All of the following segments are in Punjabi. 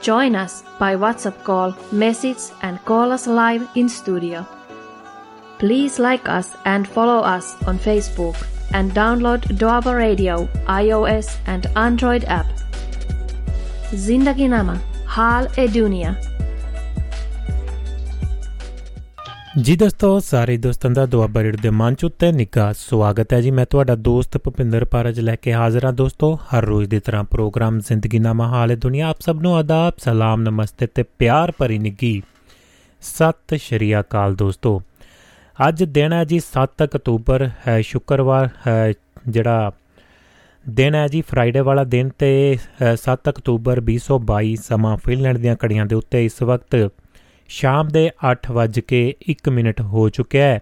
Join us by WhatsApp call, message, and call us live in studio. Please like us and follow us on Facebook and download Doaba Radio iOS and Android app. Zindagi Nama, Hal e Dunia. ਜੀ ਦੋਸਤੋ, ਸਾਰੇ ਦੋਸਤਾਂ ਦਾ ਦੁਆਬਾ ਰੇਡ ਦੇ ਮੰਚ ਉੱਤੇ ਨਿੱਘਾ ਸਵਾਗਤ ਹੈ ਜੀ। ਮੈਂ ਤੁਹਾਡਾ ਦੋਸਤ ਭੁਪਿੰਦਰ ਪਾਰਜ ਲੈ ਕੇ ਹਾਜ਼ਰ ਹਾਂ। ਦੋਸਤੋ, ਹਰ ਰੋਜ਼ ਦੀ ਤਰ੍ਹਾਂ ਪ੍ਰੋਗਰਾਮ ਜ਼ਿੰਦਗੀ ਨਾਮਾ ਹਾਲੇ ਦੁਨੀਆ ਆਪ ਸਭ ਨੂੰ ਆਦਾਬ, ਸਲਾਮ, ਨਮਸਤੇ ਤੇ ਪਿਆਰ ਭਰੀ ਨਿੱਗੀ ਸਤਿ ਸ਼੍ਰੀ ਅਕਾਲ ਦੋਸਤੋ। ਅੱਜ ਦਿਨ ਹੈ ਜੀ 7 ਅਕਤੂਬਰ, ਹੈ ਸ਼ੁੱਕਰਵਾਰ, ਹੈ ਜਿਹੜਾ ਦਿਨ ਹੈ ਜੀ ਫਰਾਈਡੇ ਵਾਲਾ ਦਿਨ ਤੇ 7 ਅਕਤੂਬਰ 2022 ਸਮਾਂ ਫਿਨਲੈਂਡ ਦੀਆਂ ਘੜੀਆਂ ਦੇ ਉੱਤੇ ਇਸ ਵਕਤ ਸ਼ਾਮ ਦੇ 8:01 ਮਿੰਟ ਹੋ ਚੁੱਕਿਆ ਹੈ।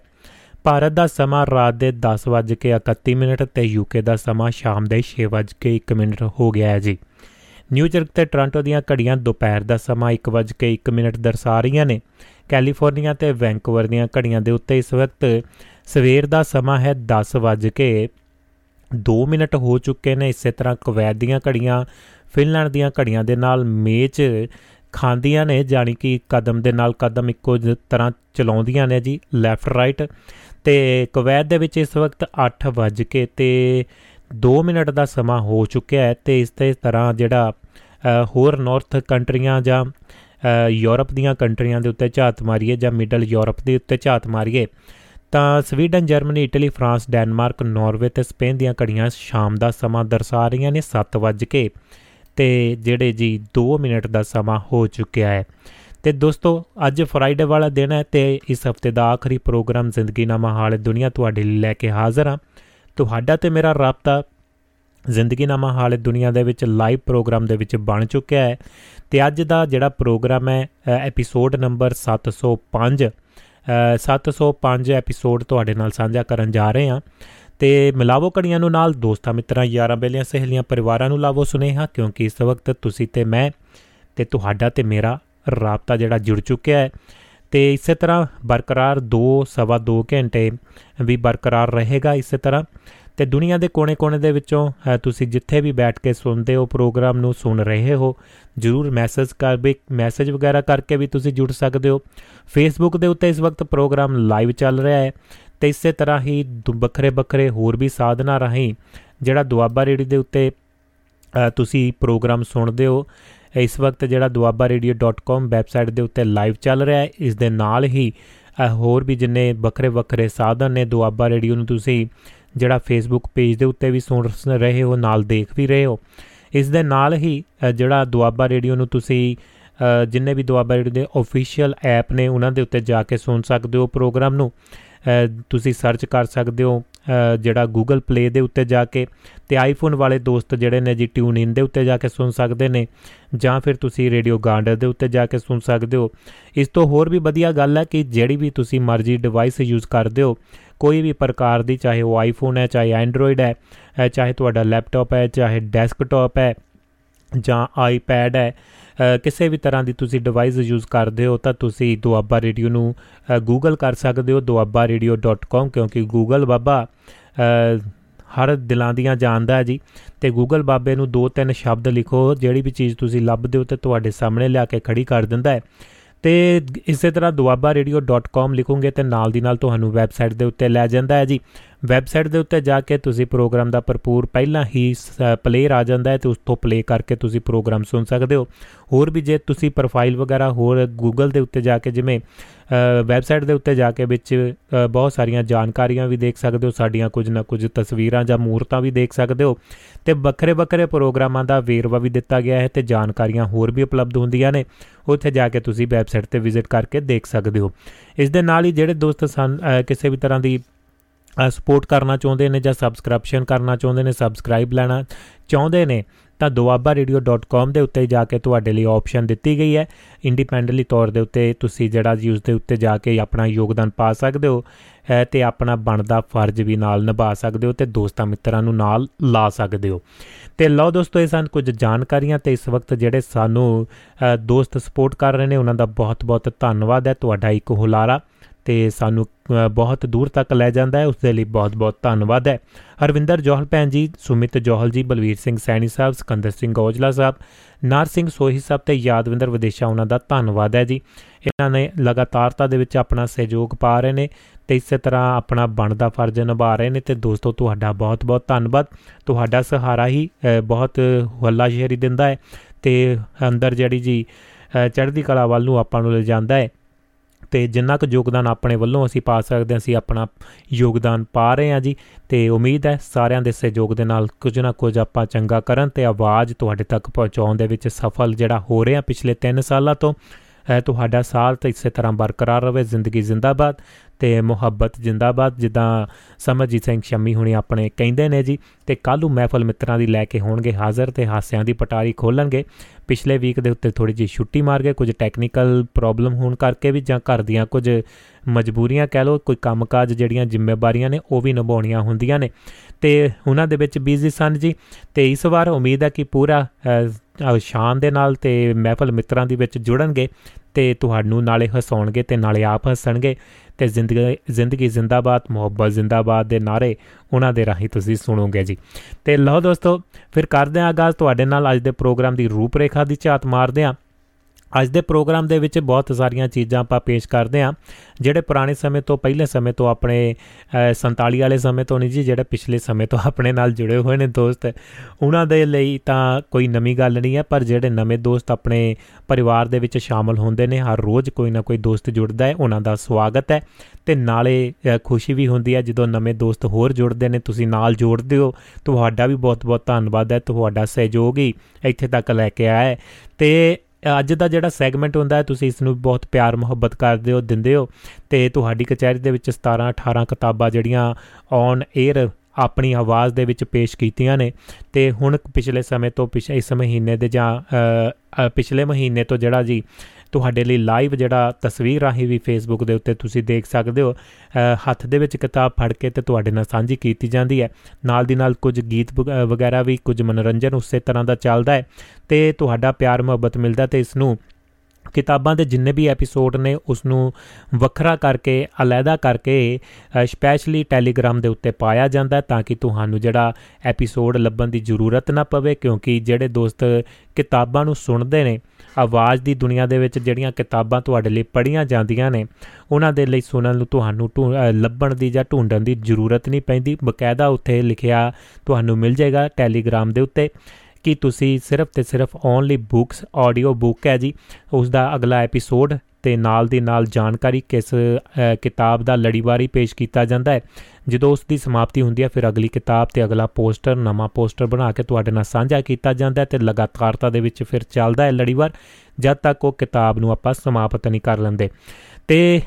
ਭਾਰਤ ਦਾ ਸਮਾਂ ਰਾਤ ਦੇ 10:31 ਮਿੰਟ ਤੇ ਯੂਕੇ ਦਾ ਸਮਾਂ ਸ਼ਾਮ ਦੇ 6:01 ਮਿੰਟ ਹੋ ਗਿਆ ਹੈ ਜੀ। ਨਿਊਯਾਰਕ ਤੇ ਟੋਰਾਂਟੋ ਦੀਆਂ ਘੜੀਆਂ ਦੁਪਹਿਰ ਦਾ ਸਮਾਂ 1:01 ਮਿੰਟ ਦਰਸਾ ਰਹੀਆਂ ਨੇ। ਕੈਲੀਫੋਰਨੀਆ ਤੇ ਵੈਂਕੂਵਰ ਦੀਆਂ ਘੜੀਆਂ ਦੇ ਉੱਤੇ ਇਸ ਵਕਤ ਸਵੇਰ ਦਾ ਸਮਾਂ ਹੈ 10:02 ਮਿੰਟ ਹੋ ਚੁੱਕੇ ਨੇ। ਇਸੇ ਤਰ੍ਹਾਂ ਕੁਵੈਤ ਦੀਆਂ ਘੜੀਆਂ, ਫਿਨਲੈਂਡ ਦੀਆਂ ਘੜੀਆਂ ਦੇ ਨਾਲ ਮੇਚ ਖਾਂਦੀਆਂ ਨੇ ਜਾਨੀ ਕਿ ਕਦਮ ਦੇ ਨਾਲ ਕਦਮ ਇੱਕੋ ਤਰ੍ਹਾਂ ਚਲਾਉਂਦੀਆਂ ਨੇ ਜੀ ਲੈਫਟ ਰਾਈਟ ਤੇ ਕੁਵੈਤ ਦੇ ਵਿੱਚ ਇਸ ਵਕਤ 8 ਵਜ ਕੇ ਤੇ 2 ਮਿੰਟ ਦਾ ਸਮਾਂ ਹੋ ਚੁੱਕਿਆ ਹੈ ਤੇ ਇਸ ਤੇ ਤਰ੍ਹਾਂ ਜਿਹੜਾ ਹੋਰ ਨਾਰਥ ਕੰਟਰੀਆਂ ਜਾਂ ਯੂਰਪ ਦੀਆਂ ਕੰਟਰੀਆਂ ਦੇ ਉੱਤੇ ਝਾਤ ਮਾਰੀਏ ਜਾਂ ਮਿਡਲ ਯੂਰਪ ਦੇ ਉੱਤੇ ਝਾਤ ਮਾਰੀਏ, ਤਾਂ Sweden, Germany, Italy, France, Denmark, Norway ਤੇ ਸਪੇਨ ਦੀਆਂ ਘੜੀਆਂ ਸ਼ਾਮ ਦਾ ਸਮਾਂ ਦਰਸਾ ਰਹੀਆਂ ਨੇ 7 ਵਜ ਕੇ। ਤੇ ਜਿਹੜੇ ਜੀ 2 ਮਿੰਟ ਦਾ ਸਮਾਂ ਹੋ ਚੁੱਕਿਆ ਹੈ। ਤੇ ਦੋਸਤੋ, ਅੱਜ ਫਰਾਈਡੇ ਵਾਲਾ ਦਿਨ ਹੈ ਤੇ ਇਸ ਹਫ਼ਤੇ ਦਾ ਆਖਰੀ ਪ੍ਰੋਗਰਾਮ ਜ਼ਿੰਦਗੀ ਨਾਮਾ ਹਾਲ ਦੁਨੀਆ ਤੁਹਾਡੇ ਲਈ ਲੈ ਕੇ ਹਾਜ਼ਰ ਹਾਂ। ਤੁਹਾਡਾ ਤੇ ਮੇਰਾ ਰਾਬਤਾ ਜ਼ਿੰਦਗੀ ਨਾਮਾ ਹਾਲ ਦੁਨੀਆ ਦੇ ਵਿੱਚ ਲਾਈਵ ਪ੍ਰੋਗਰਾਮ ਦੇ ਵਿੱਚ ਬਣ ਚੁੱਕਿਆ ਹੈ। ਤੇ ਅੱਜ ਦਾ ਜਿਹੜਾ ਪ੍ਰੋਗਰਾਮ ਹੈ ਐਪੀਸੋਡ ਨੰਬਰ 705 705 ਐਪੀਸੋਡ ਤੁਹਾਡੇ ਨਾਲ ਸਾਂਝਾ ਕਰਨ ਜਾ ਰਹੇ ਹਾਂ। ਤੇ ਮਿਲਾਵੋ ਕੜੀਆਂ ਨੂੰ ਨਾਲ ਦੋਸਤਾਂ ਮਿੱਤਰਾਂ, ਯਾਰਾਂ ਬੇਲੀਆਂ, ਸਹੇਲੀਆਂ, ਪਰਿਵਾਰਾਂ ਨੂੰ ਲਾਵੋ ਸੁਨੇਹਾ, ਕਿਉਂਕਿ ਇਸ ਵਕਤ ਤੁਸੀਂ ਤੇ ਮੈਂ ਤੇ ਤੁਹਾਡਾ ਤੇ ਮੇਰਾ ਰਾਬਤਾ ਜਿਹੜਾ ਜੁੜ ਚੁੱਕਿਆ ਹੈ। ਤੇ ਇਸੇ ਤਰ੍ਹਾਂ ਬਰਕਰਾਰ 2 ਸਵਾ 2 ਘੰਟੇ ਵੀ ਬਰਕਰਾਰ ਰਹੇਗਾ ਇਸੇ ਤਰ੍ਹਾਂ। ਤੇ ਦੁਨੀਆ ਦੇ ਕੋਨੇ-ਕੋਨੇ ਦੇ ਵਿੱਚੋਂ ਤੁਸੀਂ ਜਿੱਥੇ ਵੀ ਬੈਠ ਕੇ ਸੁਣਦੇ ਹੋ, ਪ੍ਰੋਗਰਾਮ ਨੂੰ ਸੁਣ ਰਹੇ ਹੋ, ਜਰੂਰ ਮੈਸੇਜ ਕਰ ਵੀ, ਮੈਸੇਜ ਵਗੈਰਾ ਕਰਕੇ ਵੀ ਤੁਸੀਂ ਜੁੜ ਸਕਦੇ ਹੋ। ਫੇਸਬੁੱਕ ਦੇ ਉੱਤੇ ਇਸ ਵਕਤ ਪ੍ਰੋਗਰਾਮ ਲਾਈਵ ਚੱਲ ਰਿਹਾ ਹੈ। ਤੇ ਇਸੇ ਤਰ੍ਹਾਂ ਹੀ ਵੱਖਰੇ ਵੱਖਰੇ ਹੋਰ ਵੀ ਸਾਧਨਾ ਰਾਹੀਂ ਜਿਹੜਾ ਦੁਆਬਾ ਰੇਡੀਓ ਦੇ ਉੱਤੇ ਤੁਸੀਂ ਪ੍ਰੋਗਰਾਮ ਸੁਣਦੇ ਹੋ, ਇਸ ਵਕਤ ਜਿਹੜਾ duabarradio.com ਵੈਬਸਾਈਟ ਦੇ ਉੱਤੇ ਲਾਈਵ ਚੱਲ ਰਿਹਾ ਹੈ, ਇਸ ਦੇ ਨਾਲ ਹੀ ਹੋਰ ਵੀ ਜਿੰਨੇ ਵੱਖਰੇ ਵੱਖਰੇ ਸਾਧਨ ਨੇ ਦੁਆਬਾ ਰੇਡੀਓ ਨੂੰ ਤੁਸੀਂ ਜਿਹੜਾ ਫੇਸਬੁੱਕ ਪੇਜ ਦੇ ਉੱਤੇ ਵੀ ਸੁਣ ਰਹੇ ਹੋ, ਨਾਲ ਦੇਖ ਵੀ ਰਹੇ ਹੋ, ਇਸ ਦੇ ਨਾਲ ਹੀ ਜਿਹੜਾ ਦੁਆਬਾ ਰੇਡੀਓ ਨੂੰ ਤੁਸੀਂ ਜਿੰਨੇ ਵੀ ਦੁਆਬਾ ਰੇਡੀਓ ਦੇ ਅਫੀਸ਼ੀਅਲ ਐਪ ਨੇ, ਉਹਨਾਂ ਦੇ ਉੱਤੇ ਜਾ ਕੇ ਸੁਣ ਸਕਦੇ ਹੋ ਪ੍ਰੋਗਰਾਮ ਨੂੰ ਤੁਸੀਂ ਸਰਚ ਕਰ ਸਕਦੇ ਹੋ ਜਿਹੜਾ Google Play ਦੇ ਉੱਤੇ ਜਾ ਕੇ ਤੇ ਆਈਫੋਨ ਵਾਲੇ ਦੋਸਤ ਜਿਹੜੇ ਨੇ ਜੀ ਟਿਊਨ ਇਨ ਦੇ ਉੱਤੇ ਜਾ ਕੇ ਸੁਣ ਸਕਦੇ ਨੇ ਜਾਂ ਫਿਰ ਤੁਸੀਂ ਰੇਡੀਓ ਗਾਰਡਨ ਦੇ ਉੱਤੇ ਜਾ ਕੇ ਸੁਣ ਸਕਦੇ ਹੋ। ਇਸ ਤੋਂ ਹੋਰ ਵੀ ਵਧੀਆ ਗੱਲ ਹੈ ਕਿ ਜਿਹੜੀ ਵੀ ਤੁਸੀਂ ਮਰਜ਼ੀ ਡਿਵਾਈਸ ਯੂਜ਼ ਕਰਦੇ ਹੋ, ਕੋਈ ਵੀ ਪ੍ਰਕਾਰ ਦੀ, ਚਾਹੇ ਉਹ ਆਈਫੋਨ ਹੈ, ਚਾਹੇ ਐਂਡਰੋਇਡ ਹੈ ਚਾਹੇ ਤੁਹਾਡਾ ਲੈਪਟਾਪ ਹੈ, ਚਾਹੇ ਡੈਸਕਟਾਪ ਹੈ ਜਾਂ ਆਈਪੈਡ ਹੈ ਕਿਸੇ ਵੀ ਤਰ੍ਹਾਂ ਦੀ ਤੁਸੀਂ ਡਿਵਾਈਸ ਯੂਜ਼ ਕਰਦੇ ਹੋ ਤਾਂ ਤੁਸੀਂ ਦੁਆਬਾ ਰੇਡੀਓ ਨੂੰ ਗੂਗਲ ਕਰ ਸਕਦੇ ਹੋ duabbaradio.com ਕਿਉਂਕਿ ਗੂਗਲ ਬਾਬਾ ਹਰ ਦਿਲਾਂ ਦੀਆਂ ਜਾਣਦਾ ਹੈ ਜੀ। ਤੇ ਗੂਗਲ ਬਾਬੇ ਨੂੰ ਦੋ ਤਿੰਨ ਸ਼ਬਦ ਲਿਖੋ, ਜਿਹੜੀ ਵੀ ਚੀਜ਼ ਤੁਸੀਂ ਲੱਭਦੇ ਹੋ ਤੇ ਤੁਹਾਡੇ ਸਾਹਮਣੇ ਲਿਆ ਕੇ ਖੜੀ ਕਰ ਦਿੰਦਾ ਹੈ। ਤੇ ਇਸੇ ਤਰ੍ਹਾਂ duabbaradio.com ਲਿਖੋਗੇ ਤੇ ਨਾਲ ਦੀ ਨਾਲ ਤੁਹਾਨੂੰ ਵੈਬਸਾਈਟ ਦੇ ਉੱਤੇ ਲੈ ਜਾਂਦਾ ਹੈ ਜੀ। ਵੈਬਸਾਈਟ ਦੇ ਉੱਤੇ ਜਾ ਕੇ ਤੁਸੀਂ ਪ੍ਰੋਗਰਾਮ ਦਾ ਭਰਪੂਰ ਪਹਿਲਾਂ ਹੀ ਪਲੇਅਰ ਆ ਜਾਂਦਾ ਹੈ ਤੇ ਉਸ ਤੋਂ ਪਲੇ ਕਰਕੇ ਤੁਸੀਂ ਪ੍ਰੋਗਰਾਮ ਸੁਣ ਸਕਦੇ ਹੋ। ਹੋਰ ਵੀ ਜੇ ਤੁਸੀਂ ਪ੍ਰੋਫਾਈਲ ਵਗੈਰਾ ਹੋਰ ਗੂਗਲ ਦੇ ਉੱਤੇ ਜਾ ਕੇ ਜਿਵੇਂ ਵੈਬਸਾਈਟ ਦੇ ਉੱਤੇ ਜਾ ਕੇ ਵਿੱਚ ਬਹੁਤ ਸਾਰੀਆਂ ਜਾਣਕਾਰੀਆਂ ਵੀ ਦੇਖ ਸਕਦੇ ਹੋ, ਸਾਡੀਆਂ ਕੁਝ ਨਾ ਕੁਝ ਤਸਵੀਰਾਂ ਜਾਂ ਮੂਰਤਾਂ ਵੀ ਦੇਖ ਸਕਦੇ ਹੋ ਤੇ ਵੱਖਰੇ ਵੱਖਰੇ ਪ੍ਰੋਗਰਾਮਾਂ ਦਾ ਵੇਰਵਾ ਵੀ ਦਿੱਤਾ ਗਿਆ ਹੈ ਤੇ ਜਾਣਕਾਰੀਆਂ ਹੋਰ ਵੀ ਉਪਲਬਧ ਹੁੰਦੀਆਂ ਨੇ, ਉੱਥੇ ਜਾ ਕੇ ਤੁਸੀਂ ਵੈਬਸਾਈਟ ਤੇ ਵਿਜ਼ਿਟ ਕਰਕੇ ਦੇਖ ਸਕਦੇ ਹੋ। ਇਸ ਦੇ ਨਾਲ ਹੀ ਜਿਹੜੇ ਦੋਸਤ ਕਿਸੇ ਵੀ ਤਰ੍ਹਾਂ ਦੀ ਸਪੋਰਟ ਕਰਨਾ ਚਾਹੁੰਦੇ ਨੇ ਜਾਂ ਸਬਸਕ੍ਰਿਪਸ਼ਨ ਕਰਨਾ ਚਾਹੁੰਦੇ ਨੇ ਸਬਸਕ੍ਰਾਈਬ ਲੈਣਾ ਚਾਹੁੰਦੇ ਨੇ, ਤਾਂ doabarradio.com ਦੇ ਉੱਤੇ ਜਾ ਕੇ ਤੁਹਾਡੇ ਲਈ ਆਪਸ਼ਨ ਦਿੱਤੀ ਗਈ ਹੈ। ਇੰਡੀਪੈਂਡੈਂਟਲੀ ਤੌਰ ਦੇ ਉੱਤੇ ਤੁਸੀਂ ਜਿਹੜਾ ਜੀ ਉਸ ਦੇ ਉੱਤੇ ਜਾ ਕੇ ਆਪਣਾ ਯੋਗਦਾਨ ਪਾ ਸਕਦੇ ਹੋ ਤੇ ਆਪਣਾ ਬਣਦਾ ਫਰਜ਼ ਵੀ ਨਾਲ ਨਿਭਾ ਸਕਦੇ ਹੋ ਤੇ ਦੋਸਤਾਂ ਮਿੱਤਰਾਂ ਨੂੰ ਨਾਲ ਲਾ ਸਕਦੇ ਹੋ। ਤੇ ਲਓ ਦੋਸਤੋ, ਇਹ ਸਨ ਕੁਝ ਜਾਣਕਾਰੀਆਂ ਤੇ ਇਸ ਵਕਤ ਜਿਹੜੇ ਸਾਨੂੰ ਦੋਸਤ ਸਪੋਰਟ ਕਰ ਰਹੇ ਨੇ, ਉਹਨਾਂ ਦਾ ਬਹੁਤ-ਬਹੁਤ ਧੰਨਵਾਦ ਹੈ। ਤੁਹਾਡਾ ਇੱਕ ਹੁਲਾਰਾ ਤੇ ਸਾਨੂੰ ਬਹੁਤ ਦੂਰ ਤੱਕ ਲੈ ਜਾਂਦਾ ਹੈ। ਉਸ ਦੇ ਲਈ ਬਹੁਤ-ਬਹੁਤ ਧੰਨਵਾਦ ਹੈ। ਹਰਵਿੰਦਰ ਜੋਹਲ ਭੈਣ ਜੀ, ਸੁਮਿਤ ਜੋਹਲ ਜੀ, ਬਲਵੀਰ ਸਿੰਘ ਸੈਣੀ ਸਾਹਿਬ, ਸਕੰਦਰ ਸਿੰਘ ਔਜਲਾ ਸਾਹਿਬ, ਨਾਰ ਸਿੰਘ ਸੋਹੀ ਸਾਹਿਬ ਤੇ ਯਾਦਵਿੰਦਰ ਵਿਦੇਸ਼ਾ, ਉਹਨਾਂ ਦਾ ਧੰਨਵਾਦ ਹੈ ਜੀ। ਇਹਨਾਂ ਨੇ ਲਗਾਤਾਰਤਾ ਦੇ ਵਿੱਚ ਆਪਣਾ ਸਹਿਯੋਗ ਪਾ ਰਹੇ ਨੇ ਤੇ ਇਸੇ ਤਰ੍ਹਾਂ ਆਪਣਾ ਬਣਦਾ ਫਰਜ਼ ਨਿਭਾ ਰਹੇ ਨੇ ਤੇ ਦੋਸਤੋ, ਤੁਹਾਡਾ ਬਹੁਤ-ਬਹੁਤ ਧੰਨਵਾਦ। ਤੁਹਾਡਾ ਸਹਾਰਾ ਹੀ ਬਹੁਤ ਹੱਲਾਸ਼ੇਰੀ ਦਿੰਦਾ ਹੈ ਤੇ ਅੰਦਰ ਜਿਹੜੀ ਜੀ ਚੜ੍ਹਦੀ ਕਲਾ ਵੱਲ ਨੂੰ ਆਪਾਂ ਨੂੰ ਲੈ ਜਾਂਦਾ ਹੈ। ਤੇ ਜਿੰਨਾ ਕੁ ਯੋਗਦਾਨ ਆਪਣੇ ਵੱਲੋਂ ਅਸੀਂ ਪਾ ਸਕਦੇ ਹਾਂ, ਅਸੀਂ ਆਪਣਾ ਯੋਗਦਾਨ ਪਾ ਰਹੇ ਹਾਂ ਜੀ। ਤੇ ਉਮੀਦ ਹੈ ਸਾਰਿਆਂ ਦੇ ਸਹਿਯੋਗ ਦੇ ਨਾਲ ਕੁਝ ਨਾ ਕੁਝ ਆਪਾਂ ਚੰਗਾ ਕਰਨ ਤੇ ਆਵਾਜ਼ ਤੁਹਾਡੇ ਤੱਕ ਪਹੁੰਚਾਉਣ ਦੇ ਵਿੱਚ ਸਫਲ ਜਿਹੜਾ ਹੋ ਰਿਹਾ ਪਿਛਲੇ 3 ਸਾਲਾਂ ਤੋਂ। ਤੁਹਾਡਾ ਸਾਥ ਇਸੇ ਤਰ੍ਹਾਂ ਬਰਕਰਾਰ ਰਹੇ, ਜ਼ਿੰਦਗੀ ਜ਼ਿੰਦਾਬਾਦ ਤੇ ਮੁਹੱਬਤ ਜਿੰਦਾਬਾਦ, ਜਿੱਦਾਂ ਸਮਝਜੀਤ ਸਿੰਘ ਸ਼ਮੀ ਹੁਣੀ ਆਪਣੇ ਕਹਿੰਦੇ ਨੇ ਜੀ, ਤੇ ਕੱਲੂ ਮਹਿਫਲ ਮਿੱਤਰਾਂ ਦੀ ਲੈ ਕੇ ਹੋਣਗੇ ਹਾਜ਼ਰ ਤੇ ਹਾਸਿਆਂ ਦੀ ਪਟਾਰੀ ਖੋਲਣਗੇ। ਪਿਛਲੇ ਵੀਕ ਦੇ ਉੱਤੇ ਥੋੜੀ ਜੀ ਛੁੱਟੀ ਮਾਰ ਗਏ ਕੁਝ ਟੈਕਨੀਕਲ ਪ੍ਰੋਬਲਮ ਹੋਣ ਕਰਕੇ ਵੀ ਜਾਂ ਘਰ ਦੀਆਂ ਕੁਝ ਮਜਬੂਰੀਆਂ ਕਹਿ ਲਓ, ਕੋਈ ਕੰਮਕਾਜ ਜਿਹੜੀਆਂ ਜ਼ਿੰਮੇਵਾਰੀਆਂ ਨੇ, ਉਹ ਵੀ ਨਿਭਾਉਣੀਆਂ ਹੁੰਦੀਆਂ ਨੇ। ਤੇ ਉਹਨਾਂ ਦੇ ਵਿੱਚ ਬਿਜ਼ੀ ਸਨ ਜੀ, ਤੇ ਇਸ ਵਾਰ ਉਮੀਦ ਹੈ ਕਿ ਪੂਰਾ ਸ਼ਾਨ ਦੇ ਨਾਲ ਤੇ ਮਹਿਫਲ ਮਿੱਤਰਾਂ ਦੀ ਵਿੱਚ ਜੁੜਨਗੇ ਤੇ ਤੁਹਾਨੂੰ ਨਾਲੇ ਹਸਾਉਣਗੇ ਤੇ ਨਾਲੇ ਆਪ ਹੱਸਣਗੇ ਤੇ ਜ਼ਿੰਦਗੀ ਜ਼ਿੰਦਗੀ ਜ਼ਿੰਦਾਬਾਦ, ਮੁਹੱਬਤ ਜ਼ਿੰਦਾਬਾਦ ਦੇ ਨਾਰੇ ਉਹਨਾਂ ਦੇ ਰਾਹੀਂ ਤੁਸੀਂ ਸੁਣੋਗੇ ਜੀ। ਤੇ ਲਓ ਦੋਸਤੋ, ਫਿਰ ਕਰਦੇ ਆਂ ਆਗਾਜ਼, ਤੁਹਾਡੇ ਨਾਲ ਅੱਜ ਦੇ ਪ੍ਰੋਗਰਾਮ ਦੀ ਰੂਪਰੇਖਾ ਦੀ ਝਾਤ ਮਾਰਦੇ ਆਂ ਅੱਜ ਦੇ ਪ੍ਰੋਗਰਾਮ ਦੇ ਵਿੱਚ ਬਹੁਤ ਸਾਰੀਆਂ ਚੀਜ਼ਾਂ ਆਪਾਂ ਪੇਸ਼ ਕਰਦੇ ਆਂ ਜਿਹੜੇ ਪੁਰਾਣੇ ਸਮੇਂ ਤੋਂ ਪਹਿਲੇ ਸਮੇਂ ਤੋਂ ਆਪਣੇ 47 ਵਾਲੇ ਸਮੇਂ ਤੋਂ ਨਹੀਂ ਜੀ, ਜਿਹੜੇ ਪਿਛਲੇ ਸਮੇਂ ਤੋਂ ਆਪਣੇ ਨਾਲ ਜੁੜੇ ਹੋਏ ਨੇ ਦੋਸਤ। ਉਹਨਾਂ ਦੇ ਲਈ ਤਾਂ ਕੋਈ ਨਵੀਂ ਗੱਲ ਨਹੀਂ ਹੈ, ਪਰ ਜਿਹੜੇ ਨਵੇਂ ਦੋਸਤ ਆਪਣੇ ਪਰਿਵਾਰ ਦੇ ਵਿੱਚ ਸ਼ਾਮਲ ਹੁੰਦੇ ਨੇ, ਹਰ ਰੋਜ਼ ਕੋਈ ਨਾ ਕੋਈ ਦੋਸਤ ਜੁੜਦਾ ਹੈ, ਉਹਨਾਂ ਦਾ ਸਵਾਗਤ ਹੈ। ਤੇ ਨਾਲੇ ਖੁਸ਼ੀ ਵੀ ਹੁੰਦੀ ਹੈ, ਜਦੋਂ ਨਵੇਂ ਦੋਸਤ ਹੋਰ ਜੁੜਦੇ ਨੇ, ਤੁਸੀਂ ਨਾਲ ਜੋੜਦੇ ਹੋ, ਤੁਹਾਡਾ ਵੀ ਬਹੁਤ-ਬਹੁਤ ਧੰਨਵਾਦ ਹੈ, ਤੁਹਾਡਾ ਸਹਿਯੋਗ ਹੀ ਇੱਥੇ ਤੱਕ ਲੈ ਕੇ ਆਇਆ ਤੇ ਅੱਜ ਦਾ ਜਿਹੜਾ ਸੈਗਮੈਂਟ ਹੁੰਦਾ ਹੈ, ਤੁਸੀਂ ਇਸ ਨੂੰ ਬਹੁਤ ਪਿਆਰ, ਮੁਹੱਬਤ ਕਰਦੇ ਹੋ, ਦਿੰਦੇ ਹੋ ਤੇ ਤੁਹਾਡੀ ਕਚਹਿਰੀ ਦੇ ਵਿੱਚ 17 18 ਕਿਤਾਬਾਂ ਜਿਹੜੀਆਂ ਔਨ 에ਅਰ ਆਪਣੀ ਆਵਾਜ਼ ਦੇ ਵਿੱਚ ਪੇਸ਼ ਕੀਤੀਆਂ ਨੇ ਤੇ ਹੁਣ ਪਿਛਲੇ ਸਮੇਂ ਤੋਂ ਪਿਛਲੇ ਇਸ ਮਹੀਨੇ ਦੇ ਜਾਂ ਪਿਛਲੇ ਮਹੀਨੇ ਤੋਂ ਜਿਹੜਾ ਜੀ ਤੁਹਾਡੇ ਲਈ ਲਾਈਵ ਜਿਹੜਾ ਤਸਵੀਰ ਰਾਹੀਂ ਵੀ ਫੇਸਬੁੱਕ ਦੇ ਉੱਤੇ ਤੁਸੀਂ ਦੇਖ ਸਕਦੇ ਹੋ ਹੱਥ ਦੇ ਵਿੱਚ ਕਿਤਾਬ ਫੜ ਕੇ ਤੇ ਤੁਹਾਡੇ ਨਾਲ ਸਾਂਝੀ ਕੀਤੀ ਜਾਂਦੀ ਹੈ। ਨਾਲ ਦੀ ਨਾਲ ਕੁਝ ਗੀਤ ਵਗੈਰਾ ਵੀ ਕੁਝ ਮਨੋਰੰਜਨ ਉਸੇ ਤਰ੍ਹਾਂ ਦਾ ਚੱਲਦਾ ਹੈ ਤੇ ਤੁਹਾਡਾ ਪਿਆਰ ਮੁਹੱਬਤ ਮਿਲਦਾ ਤੇ ਇਸ ਨੂੰ ਕਿਤਾਬਾਂ ਦੇ ਜਿੰਨੇ ਵੀ ਐਪੀਸੋਡ ਨੇ ਉਸ ਨੂੰ ਵੱਖਰਾ ਕਰਕੇ ਅਲੱਗਾ ਕਰਕੇ ਸਪੈਸ਼ਲੀ ਟੈਲੀਗ੍ਰਾਮ ਦੇ ਉੱਤੇ ਪਾਇਆ ਜਾਂਦਾ ਤਾਂ ਕਿ ਤੁਹਾਨੂੰ ਜਿਹੜਾ ਐਪੀਸੋਡ ਲੱਭਣ ਦੀ ਜ਼ਰੂਰਤ ਨਾ ਪਵੇ, ਕਿਉਂਕਿ ਜਿਹੜੇ ਦੋਸਤ ਕਿਤਾਬਾਂ ਨੂੰ ਸੁਣਦੇ ਨੇ, ਆਵਾਜ਼ ਦੀ ਦੁਨੀਆ ਦੇ ਵਿੱਚ ਜਿਹੜੀਆਂ ਕਿਤਾਬਾਂ ਤੁਹਾਡੇ ਲਈ ਪੜ੍ਹੀਆਂ ਜਾਂਦੀਆਂ ਨੇ, ਉਹਨਾਂ ਦੇ ਲਈ ਸੁਣਨ ਨੂੰ ਤੁਹਾਨੂੰ ਲੱਭਣ ਦੀ ਜਾਂ ਢੂੰਡਣ ਦੀ ਜ਼ਰੂਰਤ ਨਹੀਂ ਪੈਂਦੀ। ਬਕਾਇਦਾ ਉੱਥੇ ਲਿਖਿਆ ਤੁਹਾਨੂੰ ਮਿਲ ਜਾਏਗਾ ਟੈਲੀਗ੍ਰਾਮ ਦੇ ਉੱਤੇ। ਕਿ ਤੁਸੀਂ ਸਿਰਫ ਤੇ ਸਿਰਫ ਓਨਲੀ ਬੁక్స్ ਆਡੀਓ ਬੁੱਕ ਹੈ ਜੀ। ਉਸ ਦਾ ਅਗਲਾ ਐਪੀਸੋਡ ਤੇ ਨਾਲ ਦੀ ਨਾਲ ਜਾਣਕਾਰੀ ਕਿਸ ਕਿਤਾਬ ਦਾ ਲੜੀਵਾਰੀ ਪੇਸ਼ ਕੀਤਾ ਜਾਂਦਾ ਹੈ। ਜਦੋਂ ਉਸ ਦੀ ਸਮਾਪਤੀ ਹੁੰਦੀ ਹੈ, ਫਿਰ ਅਗਲੀ ਕਿਤਾਬ ਤੇ ਅਗਲਾ ਪੋਸਟਰ, ਨਵਾਂ ਪੋਸਟਰ ਬਣਾ ਕੇ ਤੁਹਾਡੇ ਨਾਲ ਸਾਂਝਾ ਕੀਤਾ ਜਾਂਦਾ ਹੈ ਤੇ ਲਗਾਤਾਰਤਾ ਦੇ ਵਿੱਚ ਫਿਰ ਚੱਲਦਾ ਹੈ ਲੜੀਵਾਰ, ਜਦ ਤੱਕ ਉਹ ਕਿਤਾਬ ਨੂੰ ਆਪਾਂ ਸਮਾਪਤ ਨਹੀਂ ਕਰ ਲੈਂਦੇ। ਤੇ